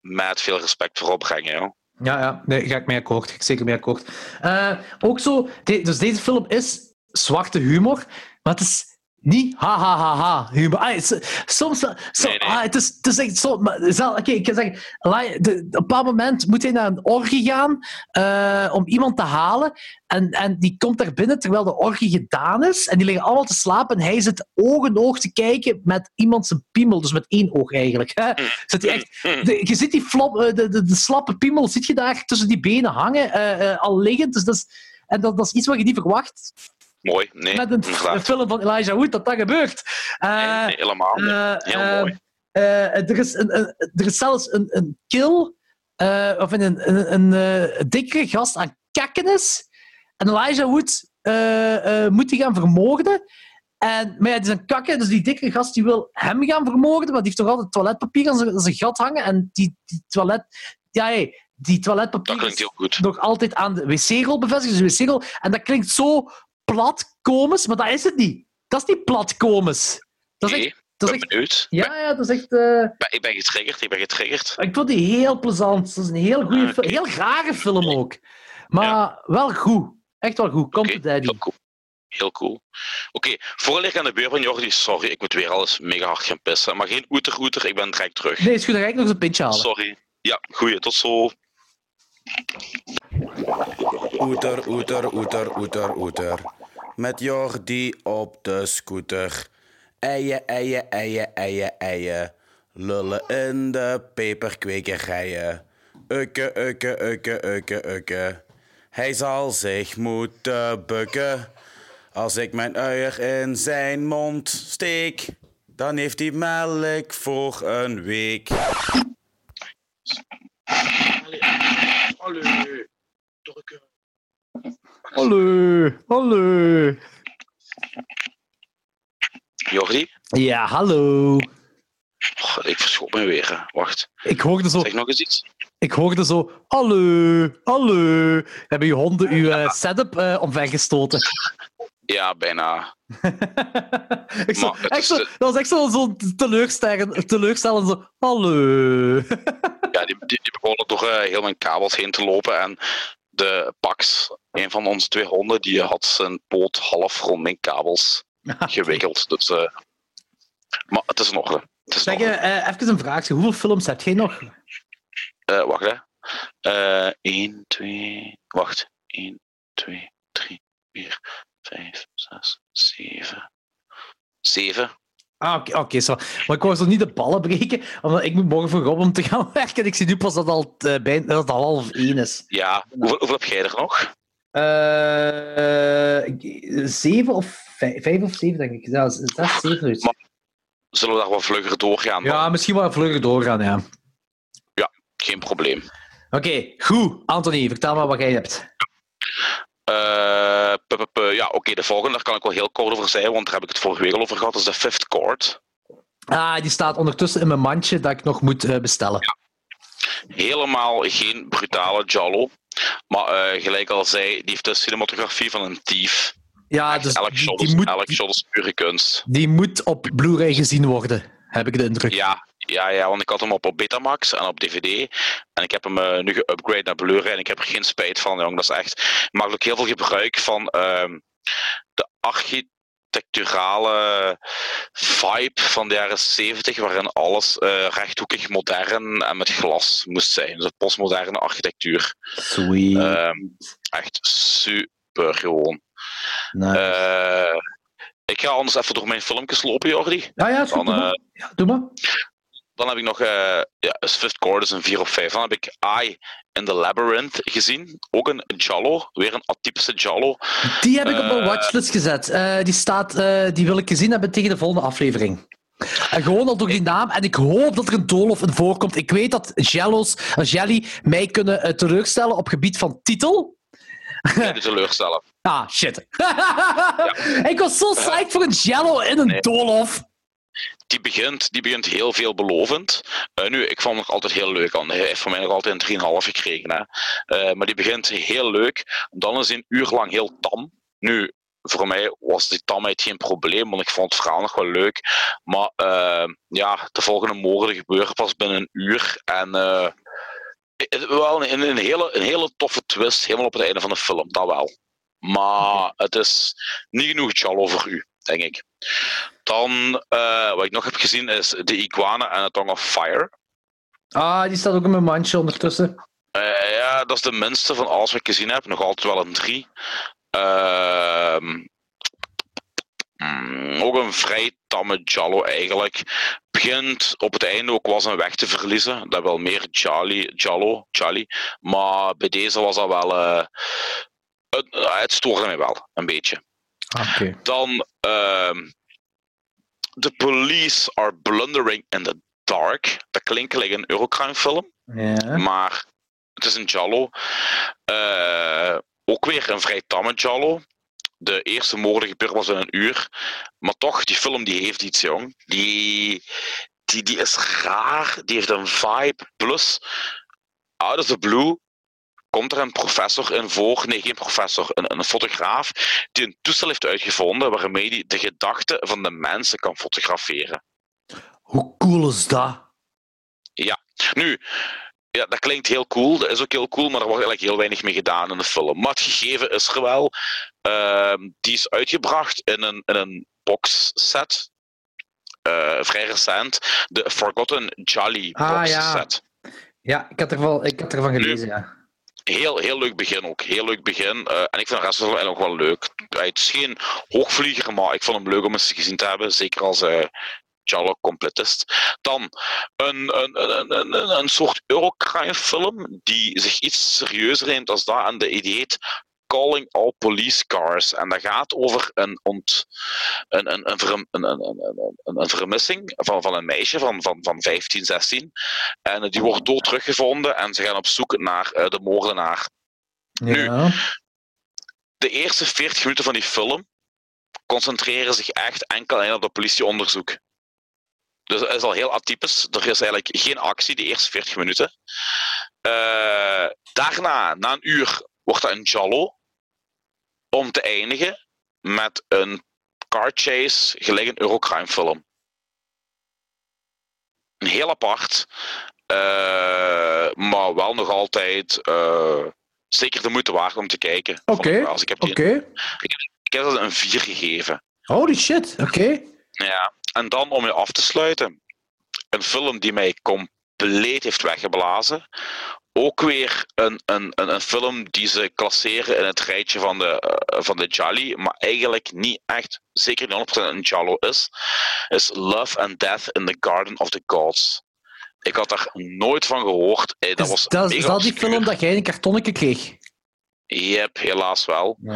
met veel respect voor opbrengen. Joh. Ja, ja, nee, ga ik mee akkoord. Ga ik zeker mee akkoord. Eh, ook zo, de- dus deze film is zwarte humor, maar het is niet ha ha ha ha humor. Ah, soms, Nee, nee. Ah, het, is, het is echt zo. Oké, ik kan zeggen, op een bepaald moment moet hij naar een orgie gaan eh, om iemand te halen. En, en die komt daar binnen terwijl de orgie gedaan is. En die liggen allemaal te slapen. En hij zit oog in oog te kijken met iemand zijn piemel. Dus met één oog eigenlijk. Hè. Zit hij echt de, je ziet die flop, eh, de, de, de slappe piemel, zit je daar tussen die benen hangen, eh, eh, al liggend. Dus dat is, en dat, dat is iets wat je niet verwacht Mooi, nee, met een, een film van Elijah Wood, dat dat gebeurt. Eh, Nee, helemaal niet. eh, Heel eh, mooi. er, is een, een- er is zelfs een, een kill, of een, een, een, dikkere gast aan kakken is. En Elijah Wood moet die gaan vermoorden. En, maar ja, die is aan kakken, dus die dikke gast die wil hem gaan vermoorden, maar die heeft toch altijd toiletpapier aan zijn, gat hangen. En die, die toilet... Ja, hey, die toiletpapier Dat klinkt is heel goed. nog altijd aan de wc-rol bevestigd. Dus de wc-rol. En dat klinkt zo plat komisch, maar dat is het niet. Dat is niet plat komisch. Dat is Nee, echt... Dat is ben echt benieuwd. ja, ja, dat is echt... eh, Ik ben getriggerd, ik ben getriggerd. ik vond die heel plezant. Dat is een heel goede Ah. Heel rare film ook. Maar wel goed. Echt wel goed. Komt de daddy. Heel cool. Heel cool. Oké, ik aan de beurt ben, Jordi, sorry, ik moet weer alles mega hard gaan pissen. Maar geen oeter oeter, ik ben direct terug. Nee, is goed. Dan ga ik nog eens een pintje halen. Sorry. Ja, goeie, tot zo. Oeter, oeter, oeter, oeter, oeter. Met Jordi op de scooter. Eien, eien, eien, eien, eien. Lullen in de peperkwekerijen. Ukke, ukke, ukke, ukke, ukke. Hij zal zich moeten bukken. Als ik mijn uier in zijn mond steek, dan heeft hij melk voor een week. Hallo. Hallo. Hallo. Jordi? Ja, hallo. Oh, ik verschoot me weer. Wacht, Ik hoorde zo... zeg nog eens iets. Ik hoorde zo... Hallo. Hallo. Hebben je honden uw eh, setup eh omvergestoten? Ja, bijna. ik zo, Maar het echt is zo, de- dat was echt zo, zo teleurstellend, teleurstellend zo... Hallo. Ja, die, die, die begonnen door eh, heel mijn kabels heen te lopen. En de Pax, een van onze twee honden, die had zijn poot half rond mijn kabels gewikkeld. Dus, eh, maar het is in orde. Het is in Zeg, orde. eh, even een vraagje. Hoeveel films heb jij nog? Eh, wacht, hè. Eh 1, 2... Wacht. 1, 2, 3, 4, 5, 6, 7... 7? Ah, oké, oké, zo. Maar ik wou zo niet de ballen breken, omdat ik moet morgen vroeg op om te gaan werken. En ik zie nu pas dat, al, eh, bijna, dat het al half één is. Ja. Hoeveel, hoeveel heb jij er nog? Eh, ik- zeven of vijf, vijf of zeven, denk ik. Ja, zes, zeven. Maar- Zullen we daar wat vlugger doorgaan? dan? Ja, misschien wel vlugger doorgaan, ja. Geen probleem. Oké, goed. Anthony, vertel maar wat jij hebt. Eh, ja, oké, de volgende, daar kan ik wel heel kort over zeggen, want daar heb ik het vorige week al over gehad. Dat is de Fifth Chord. Ah, die staat ondertussen in mijn mandje dat ik nog moet eh, bestellen. Helemaal geen brutale Jallo. Maar eh, gelijk al zei, die heeft de cinematografie van een dief. Ja, Echt, dus elk, die, shot die is, moet, elk shot is pure kunst. die moet op Blu-ray gezien worden, heb ik de indruk. Ja, ja, ja, want ik had hem op, op Betamax en op DVD. En ik heb hem eh, nu geupgrade naar Blu-ray en ik heb er geen spijt van, jong. Dat is echt... Ik maak ook heel veel gebruik van ehm, de architecturale vibe van de jaren 70, waarin alles eh, rechthoekig, modern en met glas moest zijn. Dus postmoderne architectuur. Sweet. Ehm, echt super gewoon. Nice. Eh, ik ga anders even door mijn filmpjes lopen, Jordi. ja, ja, is goed. Dan, doe, maar. eh, ja, doe maar. Dan heb ik nog uh, ja, Swift dus een 4 of 5. Dan heb ik Eye in the Labyrinth gezien. Ook een Jallo, weer een atypische Jallo. Die heb ik op mijn watchlist gezet. Uh, die, staat, uh, die wil ik gezien hebben tegen de volgende aflevering. En gewoon al door die naam. En ik hoop dat er een doolhof in voorkomt. Ik weet dat Jello's, Jelly mij kunnen teleurstellen op gebied van titel. Nee, teleurstellen. Ah, shit. ja. Ik was zo psyched voor een Jello in een nee. doolhof. Die begint, die begint heel veelbelovend. Uh, nu, ik vond het nog altijd heel leuk. Aan. Hij heeft voor mij nog altijd een 3,5 gekregen. Hè. Uh, maar die begint heel leuk. Dan is hij een uur lang heel tam. Nu, voor mij was die tamheid geen probleem, want ik vond het verhaal nog wel leuk. Maar uh, ja, de volgende moorden gebeuren pas binnen een uur. En wel een, een, hele, een hele toffe twist, helemaal op het einde van de film, dat wel. Maar het is niet genoeg Jallo voor u, denk ik. Dan, uh, wat ik nog heb gezien, is The Iguana and the Tongue of Fire. Ah, die staat ook in mijn mandje ondertussen. Uh, ja, dat is de minste van alles wat ik gezien heb. Nog altijd wel een 3. Uh, mm, ook een vrij tamme Jallo eigenlijk. Begint op het einde ook was een weg te verliezen. Dat wel meer Jolly, Jallo, Jolly. Maar bij deze was dat wel. Uh, het, het stoorde mij wel een beetje. Okay. Dan. Uh, The Police Are Blundering in the Dark. Dat klinkt gelijk een Eurocrime film. Maar het is een Jallo. Uh, ook weer een vrij tamme Jallo. De eerste moorden gebeurde was in een uur. Maar toch, die film die heeft iets, jong. Die, die, die is raar. Die heeft een vibe. Plus, out of the blue komt er een professor in voor. Nee, geen professor. Een, een fotograaf die een toestel heeft uitgevonden waarmee hij de gedachten van de mensen kan fotograferen. Hoe cool is dat? Ja. Nu, ja, dat klinkt heel cool. Dat is ook heel cool, maar er wordt eigenlijk heel weinig mee gedaan in de film. Maar het gegeven is er wel. Uh, die is uitgebracht in een, in een box set. Uh, vrij recent. De Forgotten Jolly ah, box ja. set. Ja, ik had, ervan, ik had ervan gelezen, ja. Heel, heel leuk begin ook. Heel leuk begin. Uh, en ik vind rest van nog wel leuk. Het is geen hoogvlieger, maar ik vond hem leuk om eens gezien te hebben. Zeker als uh, Jallo completist. Dan een, een, een, een, een soort Eurocrime film die zich iets serieuzer neemt als dat en de idee Calling All Police Cars. En dat gaat over een, ont, een, een, een, verm, een, een, een, een, vermissing van, van een meisje van, van, van 15, 16. En die wordt dood teruggevonden en ze gaan op zoek naar uh, de moordenaar. Ja. Nu, de eerste 40 minuten van die film concentreren zich echt enkel en op dat politieonderzoek. Dus dat is al heel atypisch. Er is eigenlijk geen actie de eerste 40 minuten. Uh, daarna, na een uur, wordt dat een Jallo. Om te eindigen met een car chase gelijk een Eurocrime film. Een heel apart. Uh, maar wel nog altijd uh, zeker de moeite waard om te kijken. Oké. Okay. Ik heb, die, okay. ik, ik heb dat een 4 gegeven. Holy shit, oké. Okay. Ja, en dan om je af te sluiten. Een film die mij compleet heeft weggeblazen. Ook weer een, een, een, een film die ze klasseren in het rijtje van de, uh, van de Jolly, maar eigenlijk niet echt, zeker niet 100% een Jallo is, is Love and Death in the Garden of the Gods. Ik had daar nooit van gehoord. Hey, dat is, was dat, is dat die film dat jij een kartonnetje kreeg? Yep, helaas wel. Ja.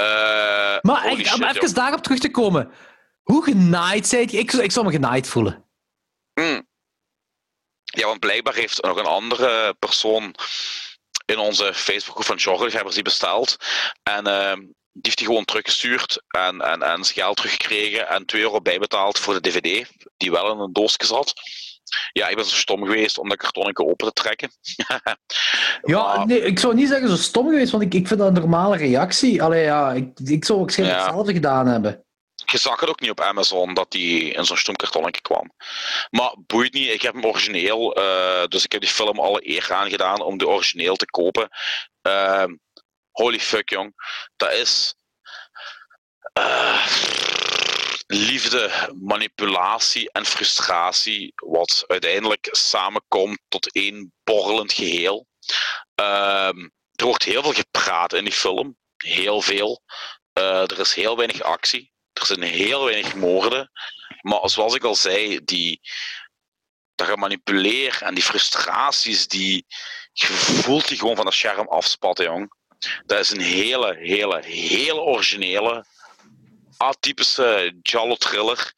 Uh, maar ik, om even daarop terug te komen. Hoe genaaid zijt je? Ik, ik zou me genaaid voelen. Mm. Ja, want blijkbaar heeft nog een andere persoon in onze Facebookgroep van Jorgeliefhebbers die besteld. En uh, die heeft die gewoon teruggestuurd en, en, en zijn geld teruggekregen en 2 euro bijbetaald voor de DVD, die wel in een doosje zat. Ja, ik ben zo stom geweest om dat kartonnetje open te trekken. ja, maar... nee, ik zou niet zeggen zo stom geweest, want ik, ik vind dat een normale reactie. Allee, ja, ik, ik zou waarschijnlijk ja. hetzelfde gedaan hebben. Je zag het ook niet op Amazon dat die in zo'n stom kartonnetje kwam. Maar boeit niet, ik heb hem origineel. Uh, dus ik heb die film alle eer aangedaan om de origineel te kopen. Uh, holy fuck, jong. Dat is. Uh, liefde, manipulatie en frustratie, wat uiteindelijk samenkomt tot één borrelend geheel. Uh, er wordt heel veel gepraat in die film. Heel veel. er is heel weinig actie. Er zijn heel weinig moorden. Maar zoals ik al zei, die, dat gemanipuleer en die frustraties, die, voelt die gewoon van het scherm afspatten, jong. Dat is een hele, hele, hele originele, atypische Jallo thriller.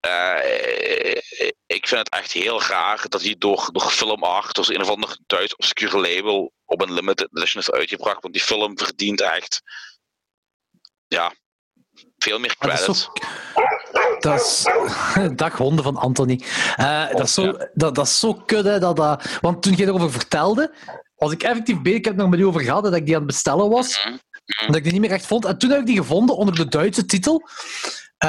Eh, ik vind het echt heel raar dat hij door, door Film Art, door een of ander Duits obscure label, op een limited edition is uitgebracht. Want die film verdient echt ja, veel meer Maar dat is credits. Dat is... Dag honden van Anthony. Eh, dat, is zo, dat, dat is zo kudde. Dat, dat... Want toen je erover vertelde, was ik effectief bezig. Heb nog met u over gehad, dat ik die aan het bestellen was. Mhm. Dat ik die niet meer echt vond. En toen heb ik die gevonden onder de Duitse titel. Eh,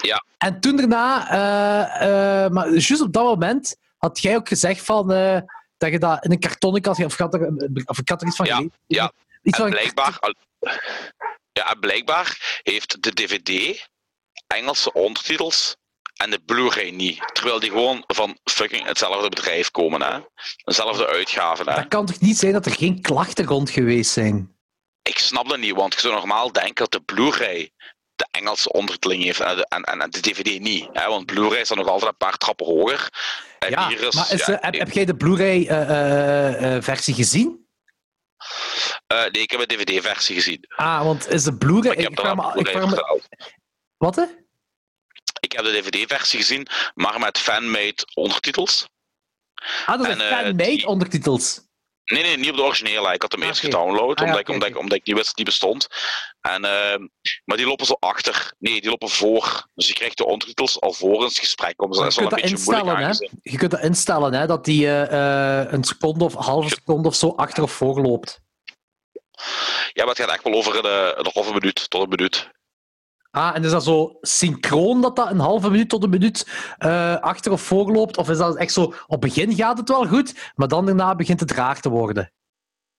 Ja. En toen daarna... eh, maar juist op dat moment had jij ook gezegd van... dat je dat in een karton had... Of, of ik had er iets van Ja, gelezen. ja. Iets En van blijkbaar, al- ja, blijkbaar heeft de DVD Engelse ondertitels en de Blu-ray niet. Terwijl die gewoon van fucking hetzelfde bedrijf komen. Hè? Dezelfde uitgaven. Hè? Dat kan toch niet zijn dat er geen klachten rond geweest zijn? Ik snap dat niet, want je zou normaal denken dat de Blu-ray de Engelse ondertiteling heeft en de, en, en, de DVD niet. Hè? Want Blu-ray is dan nog altijd een paar trappen hoger. En Ja, is, maar is, ja, eh, heb, heb jij de Blu-ray-versie gezien? Eh, nee, ik heb een DVD-versie gezien. Ah, want is de Blu-ray... Ik heb Ik me... Ik me wat, hè? Ik heb de DVD-versie gezien, maar met fanmade ondertitels. Ah, dat En, zijn eh, fan-made die- ondertitels. Nee, nee, niet op de originele. Ik had hem Ah, eerst gedownload, Ah, ja, omdat, ik, omdat, ik, omdat ik niet wist dat die bestond. En, ehm, maar die lopen zo achter. Nee, die lopen voor. Dus je krijgt de ondertitels alvorens het gesprek. Dus dat is wel een beetje moeilijk instellen, hè? Je kunt dat instellen, hè? Dat die eh, eh, een seconde of een halve seconde of zo achter of voor loopt. Ja, maar het gaat echt wel over een, een halve minuut tot een minuut. Ah, en is dat zo synchroon dat dat een halve minuut tot een minuut eh, achter of voor loopt? Of is dat echt zo... Op het begin gaat het wel goed, maar dan daarna begint het raar te worden?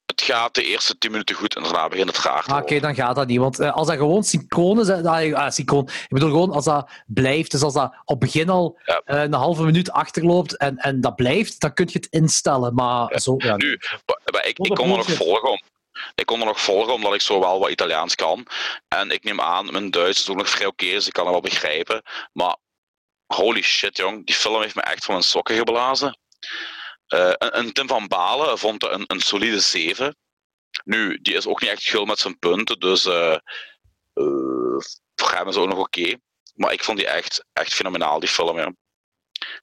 Het gaat de eerste 10 minuten goed en daarna begint het raar te Ah, Oké, dan gaat dat niet. Want eh, als dat gewoon synchroon is... eh, ah, synchroon. Ik bedoel gewoon als dat blijft. Dus als dat op het begin al Ja. eh, een halve minuut achterloopt en, en dat blijft, dan kun je het instellen. Maar Ja. zo... Ja, Nu, maar- maar ik, ik kon er nog volgen. om- Ik kon er nog volgen omdat ik zo wel wat Italiaans kan. En ik neem aan, mijn Duits is ook nog vrij oké, dus ik kan het wel begrijpen. Maar holy shit, jong. Die film heeft me echt van mijn sokken geblazen. En, en Tim van Balen vond een, een solide 7. Nu, die is ook niet echt gul met zijn punten, dus eh eh, voor hem is ook nog oké. Maar ik vond die echt, echt fenomenaal, die film. Ja.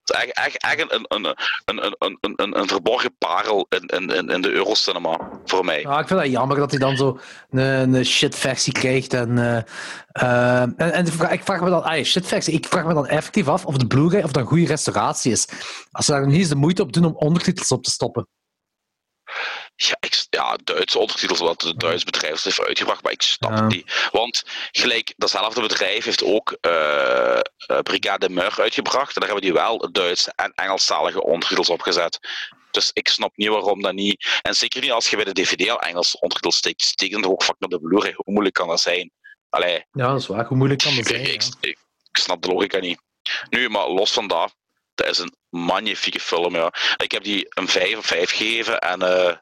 Het is echt, echt, een, een, een, een, een, verborgen parel in, in, in- de Eurocinema, voor mij. Ja, ik vind dat jammer dat hij dan zo een, een shit-versie krijgt. En, eh, eh, en, en ik vraag me dan, ah, shit-versie, ik vraag me dan effectief af of de Blu-ray of dat een goede restauratie is. Als ze daar niet eens de moeite op doen om ondertitels op te stoppen. Ja, ik, ja, Duitse ondertitels, wat het Duits bedrijf heeft uitgebracht, maar ik snap Ja. het niet. Want gelijk, datzelfde bedrijf heeft ook eh eh, Brigade Meur uitgebracht. En daar hebben die wel Duitse en Engelstalige ondertitels op gezet. Dus ik snap niet waarom dat niet. En zeker niet als je bij de DVD al Engelse ondertitels steekt. Steek dan ook fucking op de Blu-ray. Hoe moeilijk kan dat zijn? Allee, Ja, dat is waar. Hoe moeilijk kan dat zijn? ik, ik, ja? ik- ik snap de logica niet. Nu, maar los van dat, dat is een magnifieke film. Ja. Ik heb die een 5 of 5 gegeven en eh,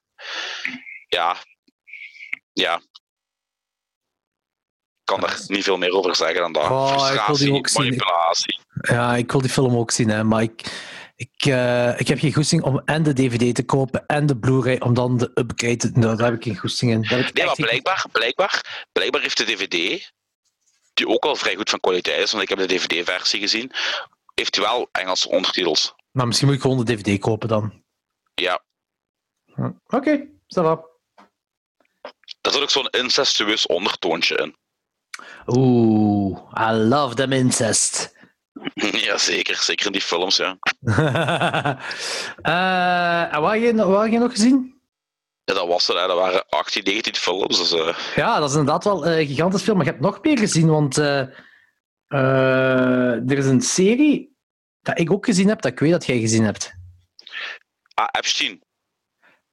ja, ja. Ik kan er niet veel meer over zeggen dan dat. Oh, ik wil die Frustratie, ook zien. manipulatie. Ja, ik wil die film ook zien, hè, maar ik, ik, eh, ik heb geen goesting om en de DVD te kopen en de Blu-ray om dan de upgrade te nou, Daar heb ik geen goesting in. Nee, maar blijkbaar, blijkbaar, blijkbaar heeft de DVD, die ook al vrij goed van kwaliteit is, want ik heb de DVD-versie gezien, wel Engelse ondertitels. Maar misschien moet ik gewoon de DVD kopen dan. Ja, Oké, ça va. daar zit ook zo'n incestueus ondertoontje in. Oeh, I love them incest. Ja, zeker. Zeker in die films, ja. Eh, en wat heb je, wat heb je nog gezien? Ja, dat was het. Hè. Dat waren 18, 19 films. Dus, eh, Ja, dat is inderdaad wel een gigantisch film. Maar je hebt nog meer gezien, want eh, eh, er is een serie dat ik ook gezien heb, dat ik weet dat jij gezien hebt. ah, Epstein.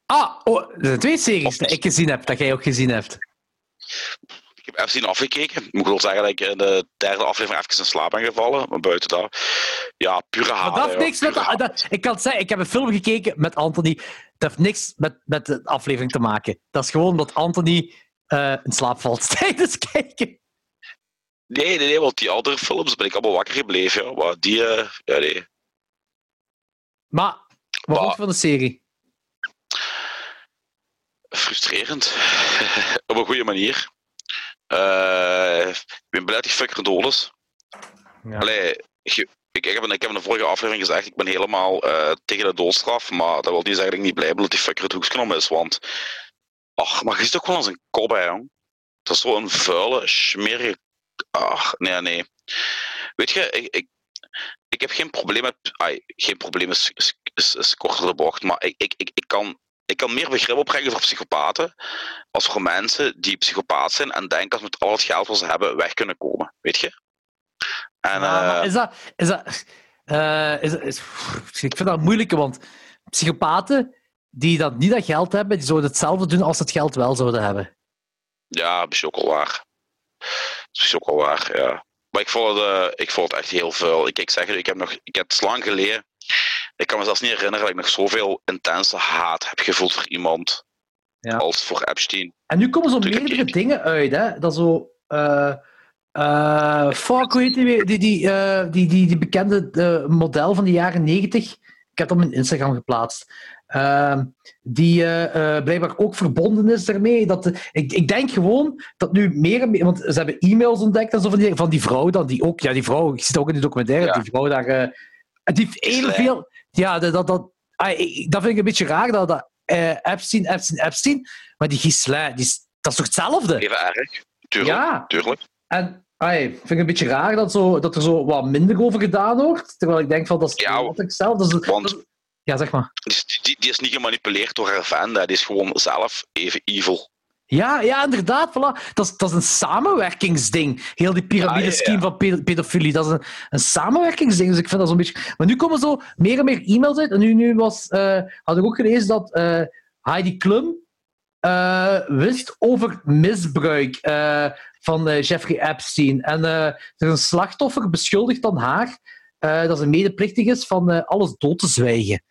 Ah, oh, er zijn twee series dat ik gezien heb, dat jij ook gezien hebt. Ik heb Epstein afgekeken. Ik moet wel zeggen dat ik in de derde aflevering even in slaap ben gevallen. Maar buiten dat, ja, pure Maar haat. dat heeft niks met... Dat- ik kan het zeggen, ik heb een film gekeken met Anthony. Dat heeft niks met, met de aflevering te maken. Dat is gewoon dat Anthony eh, in slaap valt tijdens kijken. Nee, nee, nee, want die andere films ben ik allemaal wakker gebleven. Ja. Maar die, eh, ja, nee. Maar, wat vond je van de serie? Frustrerend. Op een goede manier. Eh, ik ben blij dat die fucker dood is. Ja. Allee, ik, ik, heb in, ik heb in de vorige aflevering gezegd, ik ben helemaal eh, tegen de doodstraf, maar dat wil niet zeggen dat ik niet blij ben dat die fucker het hoeksknom is, want... Ach, maar je ziet ook wel als een kop, hè, jong. Dat is zo'n vuile, smerige... Ach, nee, nee. Weet je, ik, ik, ik heb geen probleem met... Ai, geen probleem is, is, is, is korter de bocht, maar ik, ik, ik, ik, kan, ik kan meer begrip opbrengen voor psychopaten als voor mensen die psychopaat zijn en denken dat ze met al het geld wat ze hebben weg kunnen komen, weet je? En, Ja, eh, is dat... Is dat eh, is, is, ik vind dat moeilijk, want psychopaten die dat niet dat geld hebben, die zouden hetzelfde doen als ze het geld wel zouden hebben. Ja, dat is ook al waar. Dat is ook al waar, ja. Maar ik vond het, eh, ik vond het echt heel veel. Ik, ik zeg het, ik heb nog, ik heb het lang geleden. Ik kan me zelfs niet herinneren dat ik nog zoveel intense haat heb gevoeld voor iemand Ja. als voor Epstein. En nu komen zo meerdere dingen uit, hè. Dat zo... eh eh, fuck, hoe heet die weer? Die, die, die, die, die bekende model van de jaren negentig. Ik heb dat op mijn Instagram geplaatst. Ehm, die eh, eh, blijkbaar ook verbonden is daarmee. Dat, de- ik, ik denk gewoon dat nu meer en meer... Want ze hebben e-mails ontdekt en zo van die, van die vrouw dan, die ook... Ja, die vrouw, je ziet ook in de documentaire, Ja. die vrouw daar... eh, die heeft evenveel... Ja, dat, dat, dat, ah, ik- dat vind ik een beetje raar, dat, dat eh, Epstein, Epstein, Epstein... Maar die Ghislain, die, dat is toch hetzelfde? Even erg. Tuurlijk. Ja. tuurlijk. En ai, vind ik een beetje raar dat, zo, dat er zo wat minder over gedaan wordt. Terwijl ik denk van, dat is Ja, wat ik zelf... Dat is, want- dat is- ja, zeg maar. Die, is- die, die is niet gemanipuleerd door haar fan, die is gewoon zelf even evil. Ja, ja, inderdaad. Voilà. Dat, is, dat is een samenwerkingsding. Heel die piramidescheme Ja, ja, ja. van pe- pedofilie. Dat is een, een samenwerkingsding. Dus ik vind dat zo'n beetje... Maar nu komen zo meer en meer e-mails uit. En nu, nu was, eh, had ik ook gelezen dat eh, Heidi Klum eh, wist over misbruik van Jeffrey Epstein. En er is een slachtoffer beschuldigd aan haar dat ze medeplichtig is van alles dood te zwijgen.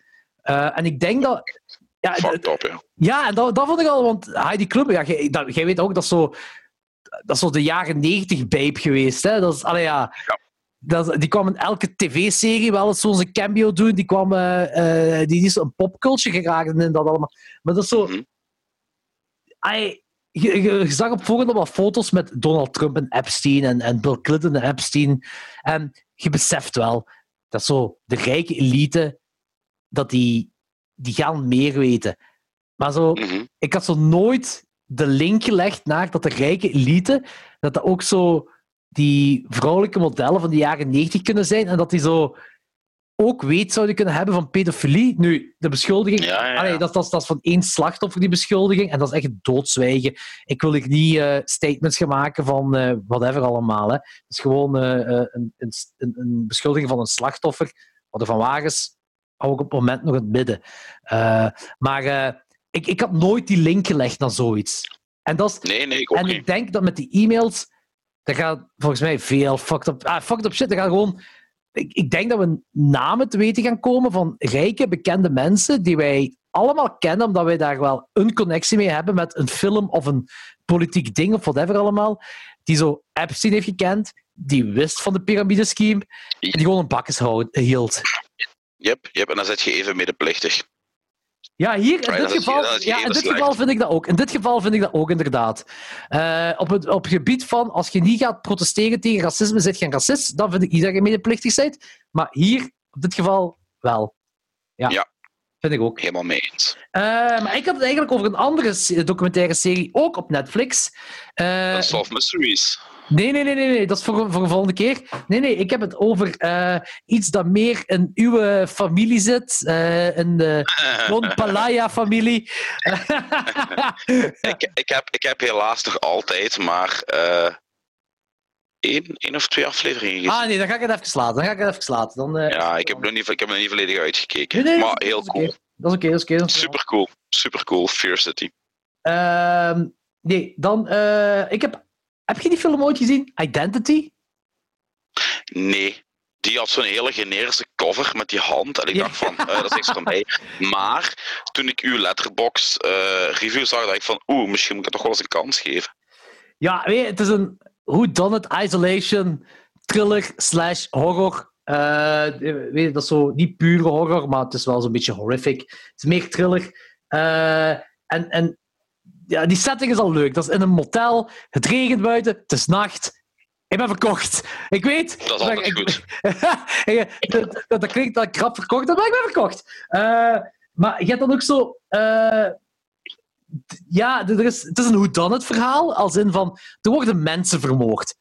Eh, en ik denk dat... Ja, Fucked up, ja. ja, en dat, dat vond ik al, want Heidi Klum, ja, jij, dat, jij weet ook, dat is zo, dat is zo de jaren negentig babe geweest. Hè? Dat is, allee, ja, Ja. Dat, die kwam in elke tv-serie wel eens zo'n cameo doen. Die kwam, eh, die is een popculture geraakt en dat allemaal. Maar dat is zo... Mhm. Je, je- je zag op voorhand al wat foto's met Donald Trump en Epstein en, en Bill Clinton en Epstein. En je beseft wel dat zo de rijke elite, dat die, die gaan meer weten. Maar zo, Mhm. ik had zo nooit de link gelegd naar dat de rijke elite, dat dat ook zo die vrouwelijke modellen van de jaren 90 kunnen zijn en dat die zo ook weet zouden kunnen hebben van pedofilie. Nu, de beschuldiging, Ja, ja, ja. Allee, dat, dat, is- dat is van één slachtoffer, die beschuldiging, en dat is echt doodzwijgen. Ik wil niet eh, statements gaan maken van eh, whatever allemaal. Hè. Het is gewoon eh, een, een, een, een beschuldiging van een slachtoffer. Wat er van waar is, hou ik op het moment nog in het midden. Eh, maar eh, ik, ik had nooit die link gelegd naar zoiets. En, dat is, Nee, nee, ik ook en niet. ik denk dat met die e-mails, dat gaat volgens mij veel fucked up, ah, fucked up shit. Dat gaat gewoon, ik, ik denk dat we namen te weten gaan komen van rijke, bekende mensen die wij allemaal kennen, omdat wij daar wel een connectie mee hebben met een film of een politiek ding of whatever allemaal. Die zo Epstein heeft gekend, die wist van de piramidescheme en die gewoon een bakkes houd- hield. Yep, yep, en dan zit je even medeplichtig. Ja, hier in Right, dit geval, ja, in dit geval vind ik dat ook. In dit geval vind ik dat ook inderdaad. Eh, op, het, op het gebied van als je niet gaat protesteren tegen racisme, zit je geen racist. Dan vind ik niet dat je medeplichtig bent. Maar hier, op dit geval, wel. Ja. Ja. Vind ik ook. Helemaal mee eens. Eh, maar ik had het eigenlijk over een andere documentaire serie, ook op Netflix. Eh, Unsolved Mysteries. Nee, nee, nee, nee, nee. dat is voor, voor een volgende keer. Nee, nee, ik heb het over eh, iets dat meer in uw familie zit. eh, in de Don Palaya-familie. ik, ik, heb, ik heb helaas nog altijd maar eh één, één of twee afleveringen gezien. ah, nee, dan ga ik het even laten. Dan ga ik het even laten. Dan, eh, ja, ik heb, nog niet, ik heb nog niet volledig uitgekeken. Nee, nee, maar heel cool. Dat is oké, dat is oké. dat is oké. Super cool. Super cool. Fear City. Ehm, nee, dan... eh, ik heb... Heb je die film ooit gezien? Identity? Nee. Die had zo'n hele generische cover met die hand. En ik dacht van, eh, dat is niks voor mij. Maar toen ik uw letterbox eh, review zag, dacht ik van, oeh, misschien moet ik het toch wel eens een kans geven. Ja, weet je, het is een whodunit isolation thriller slash horror Eh, weet je, dat is zo niet pure horror, maar het is wel zo'n beetje horrific. Het is meer thriller. En, en ja, die setting is al leuk. Dat is in een motel. Het regent buiten. Het is nacht. Ik ben verkocht. Ik weet. Dat is altijd ik- goed. dat, dat, dat klinkt dat krap verkocht, maar ik ben verkocht. Eh, maar je hebt dan ook zo. eh, ja, er is, het is een whodunit verhaal. Als in van. Er worden mensen vermoord.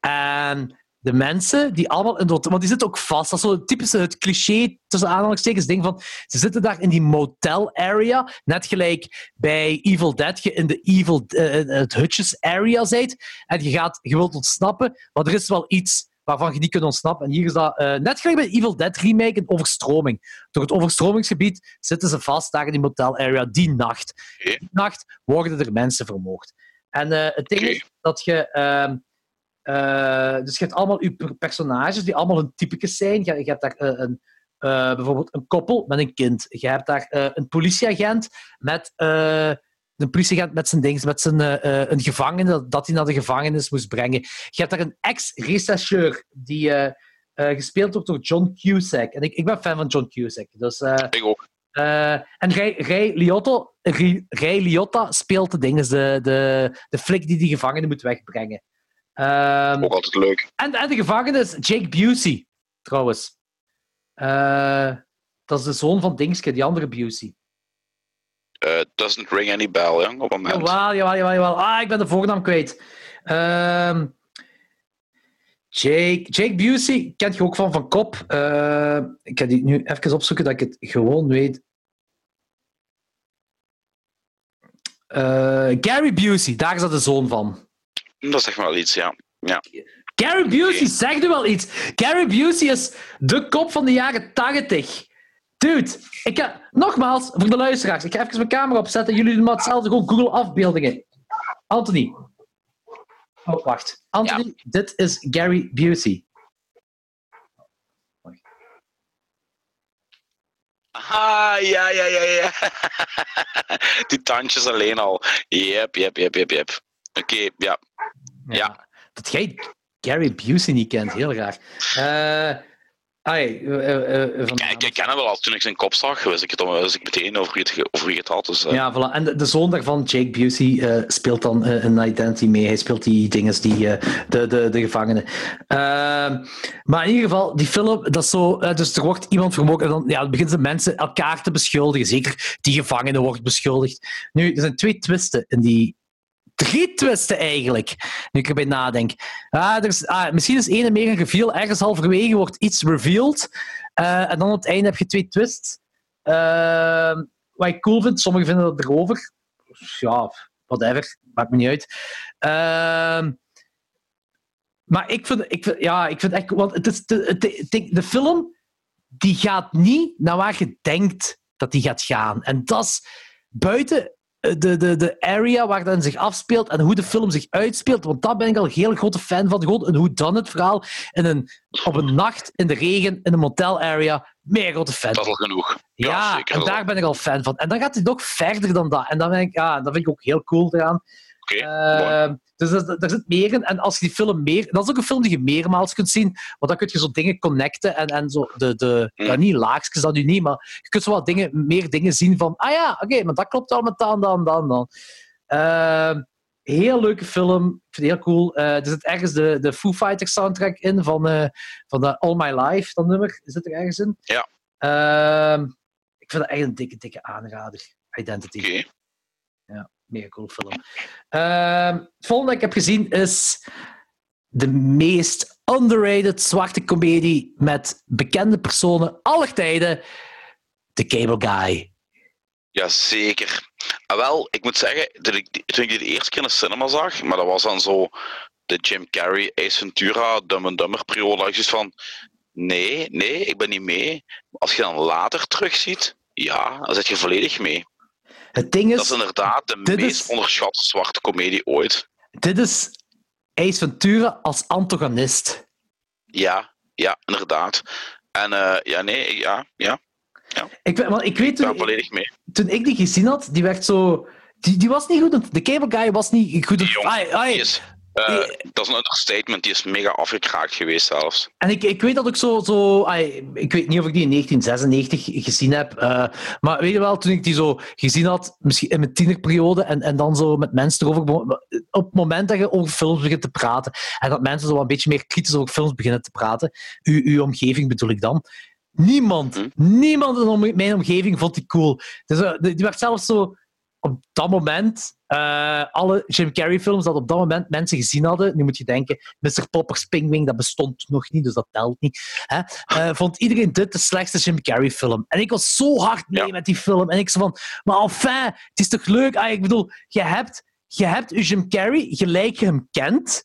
En de mensen die allemaal in dood. Want die zitten ook vast. Dat is zo typisch het cliché tussen aanhalingstekens ding van. Ze zitten daar in die motel area. Net gelijk bij Evil Dead je in de Evil, eh, het hutjes area zit. En je, gaat, je wilt ontsnappen. Maar er is wel iets waarvan je niet kunt ontsnappen. En hier is dat eh, net gelijk bij Evil Dead remake een overstroming. Door het overstromingsgebied zitten ze vast daar in die motel area die nacht. Die nacht worden er mensen vermoord. En eh, het ding is dat je... eh, dus je hebt allemaal je per- personages die allemaal hun typetjes zijn. Je, je hebt daar eh, een, eh, bijvoorbeeld een koppel met een kind. Je hebt daar een politieagent met een politieagent met zijn dings, met zijn een gevangene dat, dat hij naar de gevangenis moest brengen. Je hebt daar een ex-rechercheur die gespeeld wordt door John Cusack. En ik, ik ben fan van John Cusack. Dus, Ik ook. en Ray, Ray, Liotta, Ray, Ray Liotta speelt de dingen, de, de, de flik die die gevangene moet wegbrengen. Ehm, Ook altijd leuk. en, en de gevangene is Jake Busey, trouwens. Eh, dat is de zoon van Dingske, die andere Busey. Eh, doesn't ring any bell, jong, op het moment. Jawel, jawel, jawel, jawel. Ah, ik ben de voornaam kwijt. Ehm, Jake, Jake Busey kent je ook van Van Kop. Eh, ik ga die nu even opzoeken dat ik het gewoon weet. Gary Busey, daar is dat de zoon van. Dat zegt me wel iets, ja. Gary Busey, zeg nu wel iets. Gary Busey is de kop van de jaren 80. Dude, ik ga, nogmaals, voor de luisteraars, ik ga even mijn camera opzetten. Jullie doen maar hetzelfde, gewoon Google afbeeldingen. Anthony. Oh, wacht. Anthony, dit is Gary Busey. Ah, ja, ja, ja, ja. Die tandjes alleen al. Yep, yep, yep, yep, yep. Oké, ja. Ja. Dat jij Gary Busey niet kent, heel raar. Eh ai, eh, van- Kijk, ik ken hem wel al. Toen ik zijn kop zag, wist ik, het, wist ik meteen over wie het, ge- over wie het had. Dus, eh, Ja, voilà. En de, de zoon daarvan, Jake Busey, eh, speelt dan eh, een Identity mee. Hij speelt die dinges, die, de, de, de gevangenen. Maar in ieder geval, die film, dat is zo... dus er wordt iemand vermoord en dan ja, beginnen ze mensen elkaar te beschuldigen. Zeker die gevangene wordt beschuldigd. Nu, er zijn twee twisten in die... Drie twisten eigenlijk, nu ik erbij nadenk. Ah, er is, ah, misschien is één meer een reveal. Ergens halverwege wordt iets revealed. Eh, en dan op het einde heb je twee twists. Ehm, wat ik cool vind, sommigen vinden dat erover. Ja, whatever, maakt me niet uit. Ehm, maar ik vind, ik ja, ik vind echt, want het is de, de film die gaat niet naar waar je denkt dat die gaat gaan. En dat is buiten de, de, de area waar dat zich afspeelt en hoe de film zich uitspeelt. Want daar ben ik al een heel grote fan van. Gewoon een hoe dan het verhaal in een, op een nacht in de regen in een motel area. Meer grote fan. dat is al genoeg. Ja, Ja, zeker. en daar ben ik al fan van. En dan gaat hij nog verder dan dat. En dan ben ik, ja, dat vind ik ook heel cool eraan. Ehm, dus er, er zit meer in. En als je die film meer... Dat is ook een film die je meermaals kunt zien. Want dan kun je zo dingen connecten. En, en zo de... de Mm. ja, niet laagjes, dat nu niet. Maar je kunt zo wat dingen, meer dingen zien van... Ah ja, oké, maar dat klopt al met dan, dan, dan, dan. Ehm, heel leuke film. Ik vind het heel cool. Eh, er zit ergens de, de Foo Fighters soundtrack in. Van, eh, van de All My Life, dat nummer. Zit er ergens in. Ja. Ehm, ik vind het echt een dikke, dikke aanrader. Identity. oké. Mega cool film. Ehm, het volgende dat ik heb gezien is de meest underrated zwarte comedie met bekende personen aller tijden. The Cable Guy. Jazeker. Ah, wel, ik moet zeggen, toen ik die de eerste keer in de cinema zag, maar dat was dan zo de Jim Carrey, Ace Ventura, Dumb and Dumber periode, van, nee, nee, ik ben niet mee. Als je dan later terugziet, ja, dan zit je volledig mee. Het ding Dat is, is inderdaad de meest is- onderschatte zwarte komedie ooit. dit is Ace Ventura als antagonist. Ja, ja, inderdaad. En eh, ja, nee, ja, ja, Ik, weet- want ik weet ik ben toen, volledig mee. toen ik die gezien had, die werd zo... Die, die was niet goed. De Cable Guy was niet goed. Die jong, Die is, Eh, dat is een understatement, die is mega afgekraakt geweest zelfs. En ik, ik weet dat ik zo... zo ik weet niet of ik die in 1996 gezien heb, eh, maar weet je wel, toen ik die zo gezien had, misschien in mijn tienerperiode, en, en dan zo met mensen erover... Op het moment dat je over films begint te praten, en dat mensen zo een beetje meer kritisch over films beginnen te praten, uw, uw omgeving bedoel ik dan, niemand, Hm? niemand in mijn omgeving vond die cool. Dus, eh, die werd zelfs zo op dat moment, eh, alle Jim Carrey films dat op dat moment mensen gezien hadden, nu moet je denken, Mr. Popper's Pingwing, dat bestond nog niet, dus dat telt niet, hè, eh, vond iedereen dit de slechtste Jim Carrey film. En ik was zo hard mee Ja. met die film. En ik zei van, maar enfin, het is toch leuk? Ah, ik bedoel, je hebt, je hebt uw Jim Carrey gelijk je hem kent.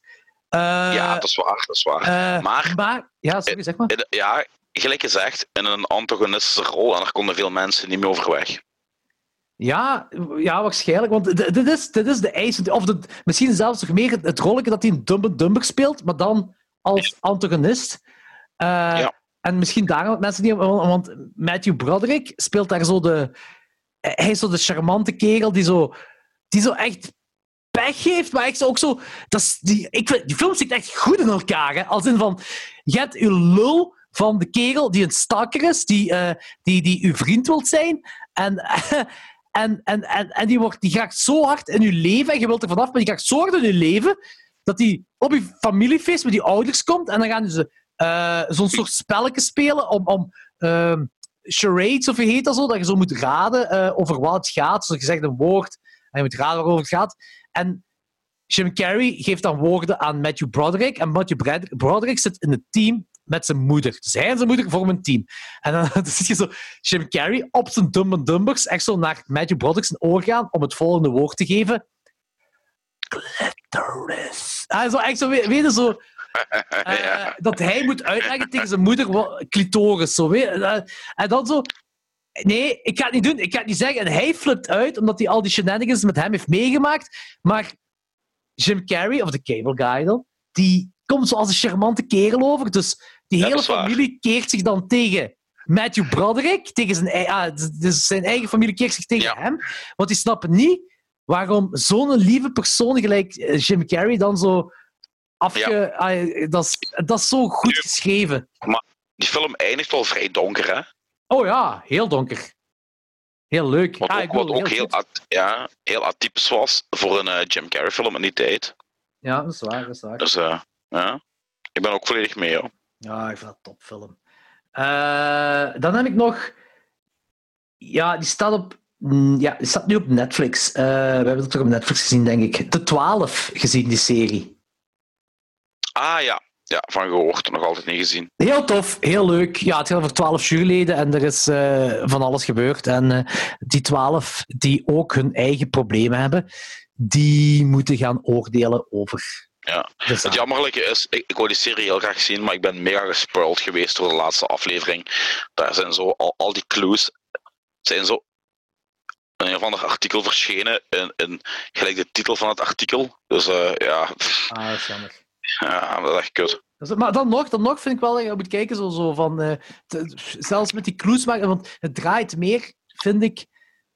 Eh, ja, dat is waar, dat is waar. eh, maar- ja, sorry, zeg maar. Ja, gelijk gezegd, in een antagonistische rol, en daar konden veel mensen niet meer over weg. Ja, ja, waarschijnlijk. Want dit is, dit is de eis. Of de, misschien zelfs nog meer het, rolletje dat hij een Dumber Dumber speelt, maar dan als antagonist. Eh, Ja. En misschien daarom dat mensen niet... Want Matthew Broderick speelt daar zo de... Hij is zo de charmante kerel die zo, die zo echt pech heeft, maar zo ook zo... Dat is, die, ik vind, die film zit echt goed in elkaar. Hè? Als in van... Je hebt uw lul van de kerel die een stakker is, die, eh, die, die uw vriend wilt zijn. En, en, en, en, en die, wordt, die gaat zo hard in je leven, en je wilt er vanaf, maar die gaat zo hard in je leven, dat die op je familiefeest met die ouders komt, en dan gaan ze eh, zo'n soort spelletje spelen om... om ehm, charades, of je heet dat zo, dat je zo moet raden eh, over wat het gaat. Zoals je zegt een woord, en je moet raden waarover het gaat. En Jim Carrey geeft dan woorden aan Matthew Broderick. En Matthew Broderick zit in het team met zijn moeder. Dus hij en zijn moeder vormen een team. En dan, dan zie je zo Jim Carrey op zijn Dumb Dumbers echt zo naar Matthew Broderick zijn oor gaan om het volgende woord te geven. Clitoris. Ah, zo, echt zo, weet je, zo... eh, ja. Dat hij moet uitleggen tegen zijn moeder wat clitoris. Zo, weet. Eh, en dan zo... Nee, ik ga het niet doen. Ik ga het niet zeggen. En hij flipt uit, omdat hij al die shenanigans met hem heeft meegemaakt. Maar Jim Carrey, of de Cable Guy dan, die komt zo als een charmante kerel over. Dus die Ja, hele familie keert zich dan tegen Matthew Broderick. Tegen zijn, ah, dus zijn eigen familie keert zich tegen Ja. hem. Want die snappen niet waarom zo'n lieve persoon gelijk eh, Jim Carrey dan zo afge... ah, dat, is, dat is zo goed geschreven. Die film eindigt wel vrij donker, hè? Oh ja, heel donker. Heel leuk. Wat Ah, ook, wat ook heel, at- ja, heel atypisch was voor een eh, Jim Carrey film in die tijd. Ja, dat is waar, dat is waar. Dus eh, ja, ik ben ook volledig mee, hoor. Ja, ik vind dat een topfilm. Eh, dan heb ik nog... Ja, die staat op... mm, Ja, die staat nu op Netflix. Eh, we hebben het toch op Netflix gezien, denk ik. De 12 gezien, die serie. Ah ja, ja, van gehoord, nog altijd niet gezien. Heel tof, heel leuk. Ja, het gaat over 12 juryleden en er is eh, van alles gebeurd. En die 12 die ook hun eigen problemen hebben, die moeten gaan oordelen over Ja. de Het jammerlijke is, ik, ik wou die serie heel graag zien, maar ik ben mega gespoild geweest door de laatste aflevering. Daar zijn zo al, al die clues zijn zo in een of ander artikel verschenen in, in gelijk de titel van het artikel. Dus eh, ja, Ah, dat is jammer. ja, dat is echt kut. Dus, maar dan nog, dan nog vind ik wel dat je moet kijken, zo, zo van, eh, te- zelfs met die clues maken, want het draait meer, vind ik.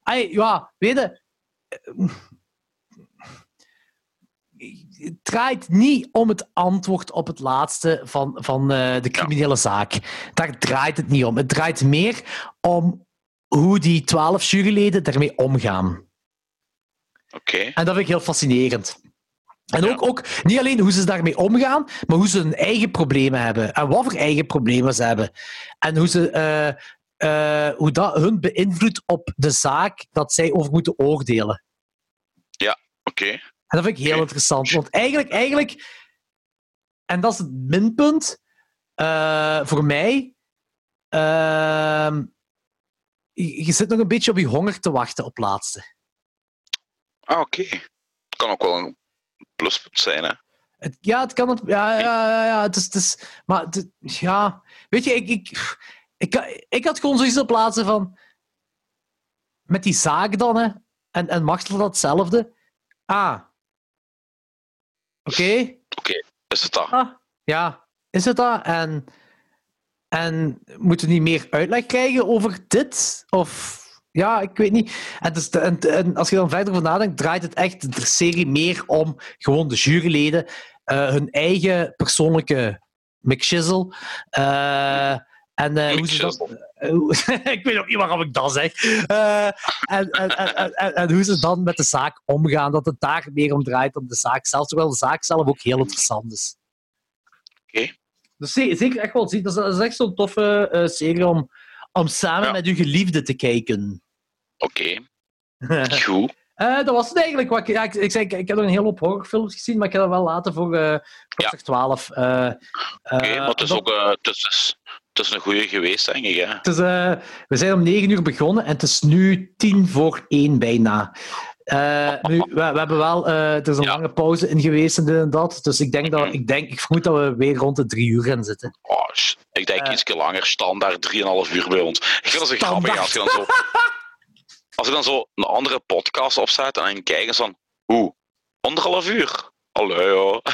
Ai, ja, weet je, het draait niet om het antwoord op het laatste van, van eh, de criminele zaak. Daar draait het niet om. Het draait meer om hoe die twaalf juryleden daarmee omgaan. Oké. En dat vind ik heel fascinerend. En Ja. ook, ook niet alleen hoe ze daarmee omgaan, maar hoe ze hun eigen problemen hebben. En wat voor eigen problemen ze hebben. En hoe, ze, eh, eh, hoe dat hun beïnvloedt op de zaak dat zij over moeten oordelen. Oké. En dat vind ik heel interessant. Want eigenlijk, eigenlijk, en dat is het minpunt eh, voor mij. ehm, je, zit nog een beetje op je honger te wachten op laatste. Ah, oké. Kan ook wel een pluspunt zijn, hè? Het, ja, het kan het. Ja, ja, ja, ja het is, het is, maar het- ja, weet je, ik, ik, ik, ik had gewoon zoiets op plaatsen van. Met die zaak dan, hè, en, en Machtel datzelfde. Ah. Oké. Is het dat? Ah, ja, is het dat? En, en moeten we niet meer uitleg krijgen over dit? Of ja, ik weet niet. En, dus, en, en als je dan verder over nadenkt, draait het echt de serie meer om gewoon de juryleden, uh, hun eigen persoonlijke McShizzle. Uh, en uh, hoe ze dat, ik weet ook niet waarom ik dat zeg. Uh, en, en, en, en, hoe ze dan met de zaak omgaan. Dat het daar meer om draait dan de zaak zelf. Terwijl de zaak zelf ook heel interessant is. Oké. Okay. Dus zeker echt wel zien. Dat is echt zo'n toffe uh, serie om, om samen ja. met uw geliefde te kijken. Oké. Okay. Goed. Uh, dat was het eigenlijk. Wat ik, ja, ik, ik, zei, ik, ik, heb nog een hele hoop horrorfilms gezien, maar ik heb dat wel laten voor uh, ja. 12. Uh, Oké, okay, maar het is ook het is, het is een goede geweest, denk ik. Hè? Het is, we zijn om 9 uur begonnen en het is nu 10 voor 1 bijna. nu, we, we, hebben wel, er is een ja. lange pauze in geweest en dit en dat. Dus ik denk, dat, ik denk, ik vermoed dat we weer rond de 3 uur gaan zitten. Oh, ik denk iets langer, standaard 3,5 uur bij ons. Ik vind dat zo grappig als je dan zo. Als ik dan zo een andere podcast opzet en dan kijk eens van, hoe, anderhalf uur? Allee, joh.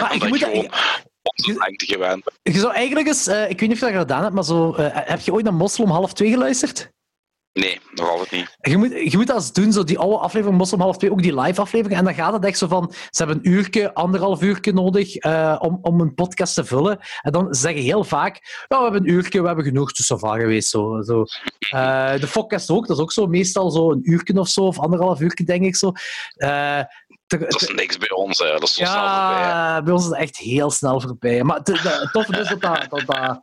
Maar je moet gewoon onze lengte gewend. Je zou eigenlijk eens, uh, ik weet niet of je dat gedaan hebt, maar zo, uh, heb je ooit naar Moslem half 2 geluisterd? Nee, nog altijd niet. Je moet, je moet dat eens doen, zo die oude aflevering Moslem half 2, ook die live aflevering. En dan gaat het echt zo van, ze hebben een uurtje, anderhalf uurtje nodig uh, om, om een podcast te vullen. En dan zeggen heel vaak, ja, we hebben een uurtje, we hebben genoeg, zo vaak geweest. Zo, zo. Uh, de podcast ook, dat is ook zo meestal zo een uurtje of zo, of anderhalf uurtje, denk ik zo. Uh, dat is niks bij ons, hè. dat is zo ja, snel voorbij. bij ons is het echt heel snel voorbij. Maar het, het toffe is dat dat... dat, dat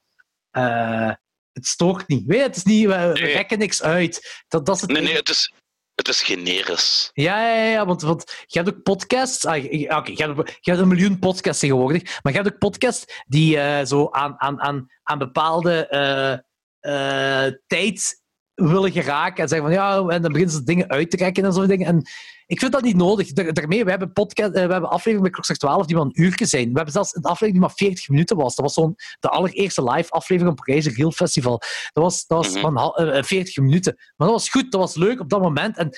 uh, het stoort niet. Weet je, het is niet, we, nee. we rekken niks uit. Dat, dat is het nee, nee, het is, het is generisch. Ja, ja, ja want, want je hebt ook podcasts. Ah, Oké, okay, je, hebt, je hebt een miljoen podcasts tegenwoordig. Maar je hebt ook podcasts die uh, zo aan, aan, aan, aan bepaalde uh, tijd willen geraken. En zeggen van ja, en dan beginnen ze dingen uit te trekken en zo dingen. En ik vind dat niet nodig. Daarmee, we hebben, podcast, we hebben afleveringen met Klokslag 12 die maar een uurtje zijn. We hebben zelfs een aflevering die maar 40 minuten was. Dat was zo'n de allereerste live aflevering op Parijs Real Festival. Dat was, dat was -hmm. van 40 minuten. Maar dat was goed, dat was leuk op dat moment. En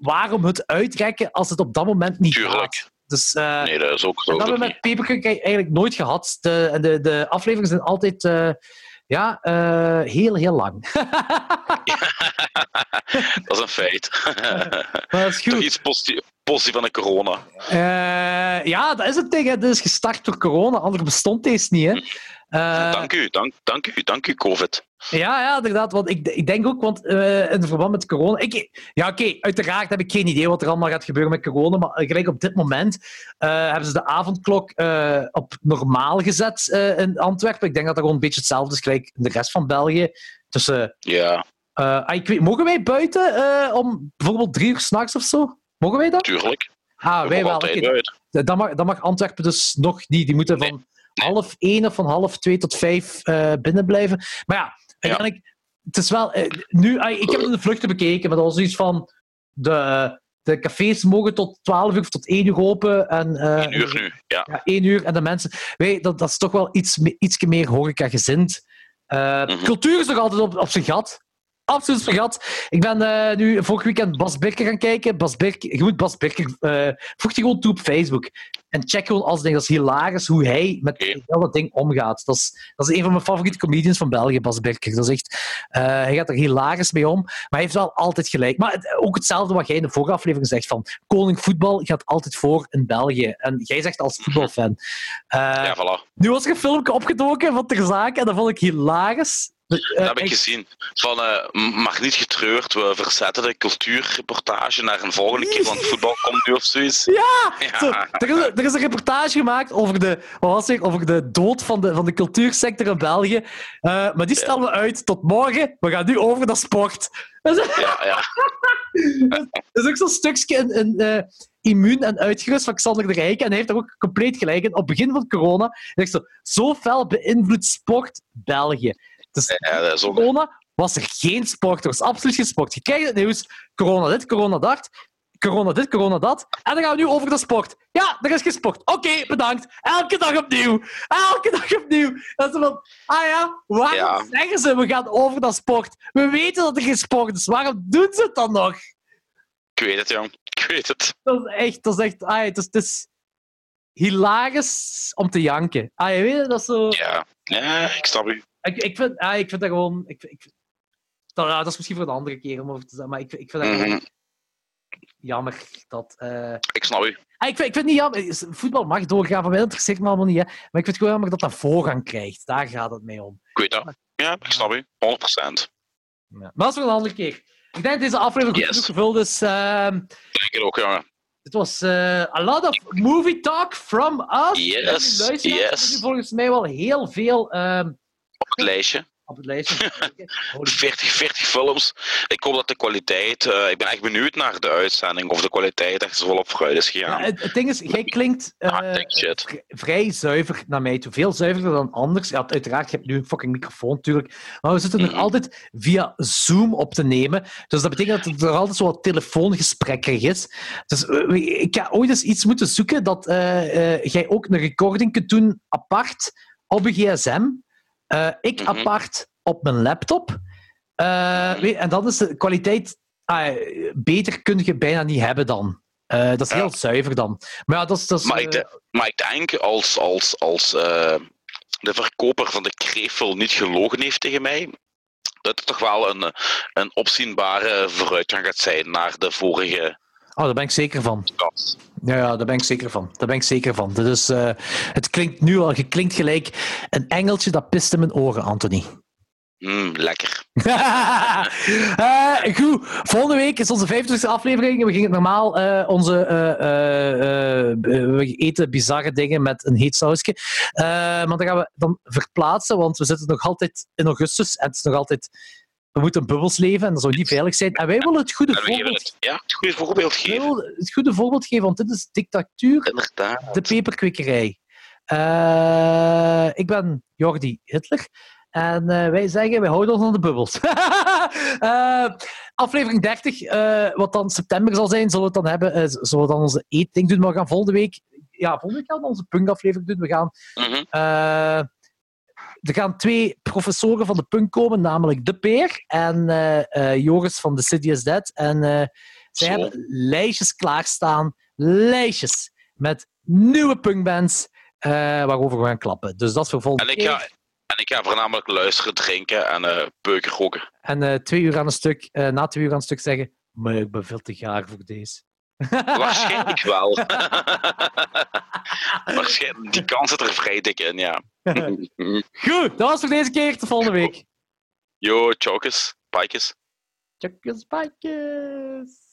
waarom het uitrekken als het op dat moment niet Tuurlijk. gaat? Dus, uh, nee, dat is ook dat hebben we met Paperclip eigenlijk nooit gehad. De, de, de afleveringen zijn altijd... Uh, ja, uh, heel, heel lang. dat is een feit. dat is goed. Toch iets positief, positief van de corona. Uh, ja, dat is het ding. Het is gestart door corona, anders bestond deze niet. Hè. Uh, dank u, dank, dank u, dank u, COVID. Ja, ja, inderdaad. Want ik, ik denk ook, want uh, in verband met corona. Ik, ja, oké, okay, uiteraard heb ik geen idee wat er allemaal gaat gebeuren met corona. Maar gelijk op dit moment hebben ze de avondklok op normaal gezet in Antwerpen. Ik denk dat dat gewoon een beetje hetzelfde is gelijk in de rest van België. Tussen. Ja. ik weet, mogen wij buiten om bijvoorbeeld drie uur s'nachts of zo? Mogen wij dat? Tuurlijk. Ah, wij wel. Okay. Dan, mag, dan mag Antwerpen dus nog niet. Die moeten van. Half één of van half twee tot vijf uh, binnen blijven. Maar ja, uiteindelijk, ja. het is wel... Uh, nu, uh, ik heb de vluchten bekeken, maar dat was iets van... De, de cafés mogen tot 12 uur of tot 1 uur open. En, uh, 1 uur nu, ja. ja 1 uur. En de mensen... Weet, dat, dat is toch wel iets, iets meer horeca-gezind. Uh, mm -hmm. Cultuur is nog altijd op, op zijn gat. Absoluut vergat. Ik ben uh, nu vorig weekend Bas Birker gaan kijken. Bas Birker, je moet Bas Birker... Uh, voeg je gewoon toe op Facebook. En check gewoon als ding. Dat is hilarisch hoe hij met okay. dat ding omgaat. Dat is, dat is een van mijn favoriete comedians van België, Bas Birker. Dat is echt... Uh, hij gaat er hilarisch mee om. Maar hij heeft wel altijd gelijk. Maar het, ook hetzelfde wat jij in de vorige aflevering zegt. Van, koning voetbal gaat altijd voor in België. En jij zegt als voetbalfan. ja, voilà. Nu was er een filmpje opgedoken van Ter Zaken. En dat vond ik hilarisch. Dat heb ik gezien. Van, uh, mag niet getreurd, we verzetten de cultuurreportage naar een volgende keer, want voetbal komt nu of zoiets. Ja! ja. Zo, er, is, er, is, een reportage gemaakt over de, wat was het, over de dood van de, van de cultuursector in België. Uh, maar die stellen we uit tot morgen. We gaan nu over naar sport. Ja, ja. Dat is ook zo'n stukje in, in uh, immuun en uitgerust van Xander de Rijk. En hij heeft er ook compleet gelijk in. Op het begin van corona, zegt zo, zo fel beïnvloedt sport België. Dus ja, dat is ook... corona was er geen sport. Er was absoluut geen sport. Je krijgt het nieuws. Corona dit, corona dat. Corona dit, corona dat. En dan gaan we nu over de sport. Ja, er is geen sport. Oké, okay, bedankt. Elke dag opnieuw. Elke dag opnieuw. Dat is van, ah ja, waarom ja. zeggen ze we gaan over dat sport? We weten dat er geen sport is. Waarom doen ze het dan nog? Ik weet het, jong. Ik weet het. Dat is echt, dat is echt, ah, het is, het is hilarisch om te janken. Ah, je weet het, dat is zo... Ja, ja ik snap u. Ik, ik, vind, ja, ik vind dat gewoon. Ik, ik, dat, dat is misschien voor een andere keer om over te zeggen. Maar ik, ik vind het Mhm. jammer dat... eh, Ik snap u. Ah, ik, vind, ik vind het niet jammer. Voetbal mag doorgaan, van mij dat interesseert me allemaal niet. Hè. Maar ik vind het gewoon jammer dat dat voorrang krijgt. Daar gaat het mee om. Ik weet dat. Ja, ik snap u. 100%. Ja. Maar dat is voor een andere keer. Ik denk dat deze aflevering goed Yes. genoeg gevuld is. Ehm, Denk ik ook, jongen. het was eh, a lot of movie talk from us. Yes, En die luisteraars yes. volgens mij wel heel veel ehm, Op het lijstje. op het lijstje. Holy 40, 40 films. Ik hoop dat de kwaliteit... eh, ik ben echt benieuwd naar de uitzending. Of de kwaliteit echt zo op vooruit is gegaan. het, het ding is, jij klinkt eh, Ah, shit. vrij zuiver naar mij toe. Veel zuiverder dan anders. Ja, uiteraard, je hebt nu een fucking microfoon natuurlijk. Maar we zitten nog Mhm. altijd via Zoom op te nemen. Dus dat betekent dat het er altijd zo wat telefoongesprekkerig is. Dus eh, ik ga ooit eens iets moeten zoeken dat jij ook een recording kunt doen apart op een gsm. Eh, ik Mhm. apart op mijn laptop. Eh, weet- en dan is de kwaliteit... ah, beter kun je bijna niet hebben dan. Eh, dat is heel zuiver dan. Maar ja, dat is... Dat is Maar ik, de- maar ik denk als, als, als de verkoper van de kreefel niet gelogen heeft tegen mij, dat het toch wel een, een opzienbare vooruitgang gaat zijn naar de vorige Oh, daar ben ik zeker van. Ja, ja, daar ben ik zeker van. Daar ben ik zeker van. Dus, eh, het klinkt nu al, je klinkt gelijk een engeltje dat pist in mijn oren, Anthony. Mm, lekker. Eh, goed, volgende week is onze 25e aflevering. We gingen normaal eh, onze. we eten bizarre dingen met een heet sausje. Maar dat gaan we dan verplaatsen, want we zitten nog altijd in augustus en het is nog altijd. We moeten bubbels leven en dat zou niet veilig zijn. En wij willen het goede En voorbeeld, het, ja, het goede voorbeeld geven. het goede voorbeeld geven, want dit is dictatuur Inderdaad. de peperkwekerij. Eh, ik ben Jordi Hitler. En eh, wij zeggen, wij houden ons aan de bubbels. Eh, aflevering 30, eh, wat dan september zal zijn, zullen we het dan hebben. zullen we dan onze eetding doen. Maar we gaan volgende week... Ja, volgende week gaan we onze punkaflevering doen. We gaan... Er gaan twee professoren van de punk komen, namelijk De Peer en eh, eh, Joris van The City is Dead. En eh, zij Zo. hebben lijstjes klaarstaan. Lijstjes met nieuwe punkbands waarover we gaan klappen. Dus dat is voor volgende En ik ga, keer. en ik ga voornamelijk luisteren, drinken en eh peuken roken. En twee uur aan een stuk, na twee uur aan een stuk zeggen, maar ik ben veel te gaar voor deze. Waarschijnlijk wel. Waarschijnlijk, die kans zit er vrij dik in, ja. Goed, dat was voor deze keer. Tot volgende week. Yo, chokes, pikes. Chukjes, pakjes.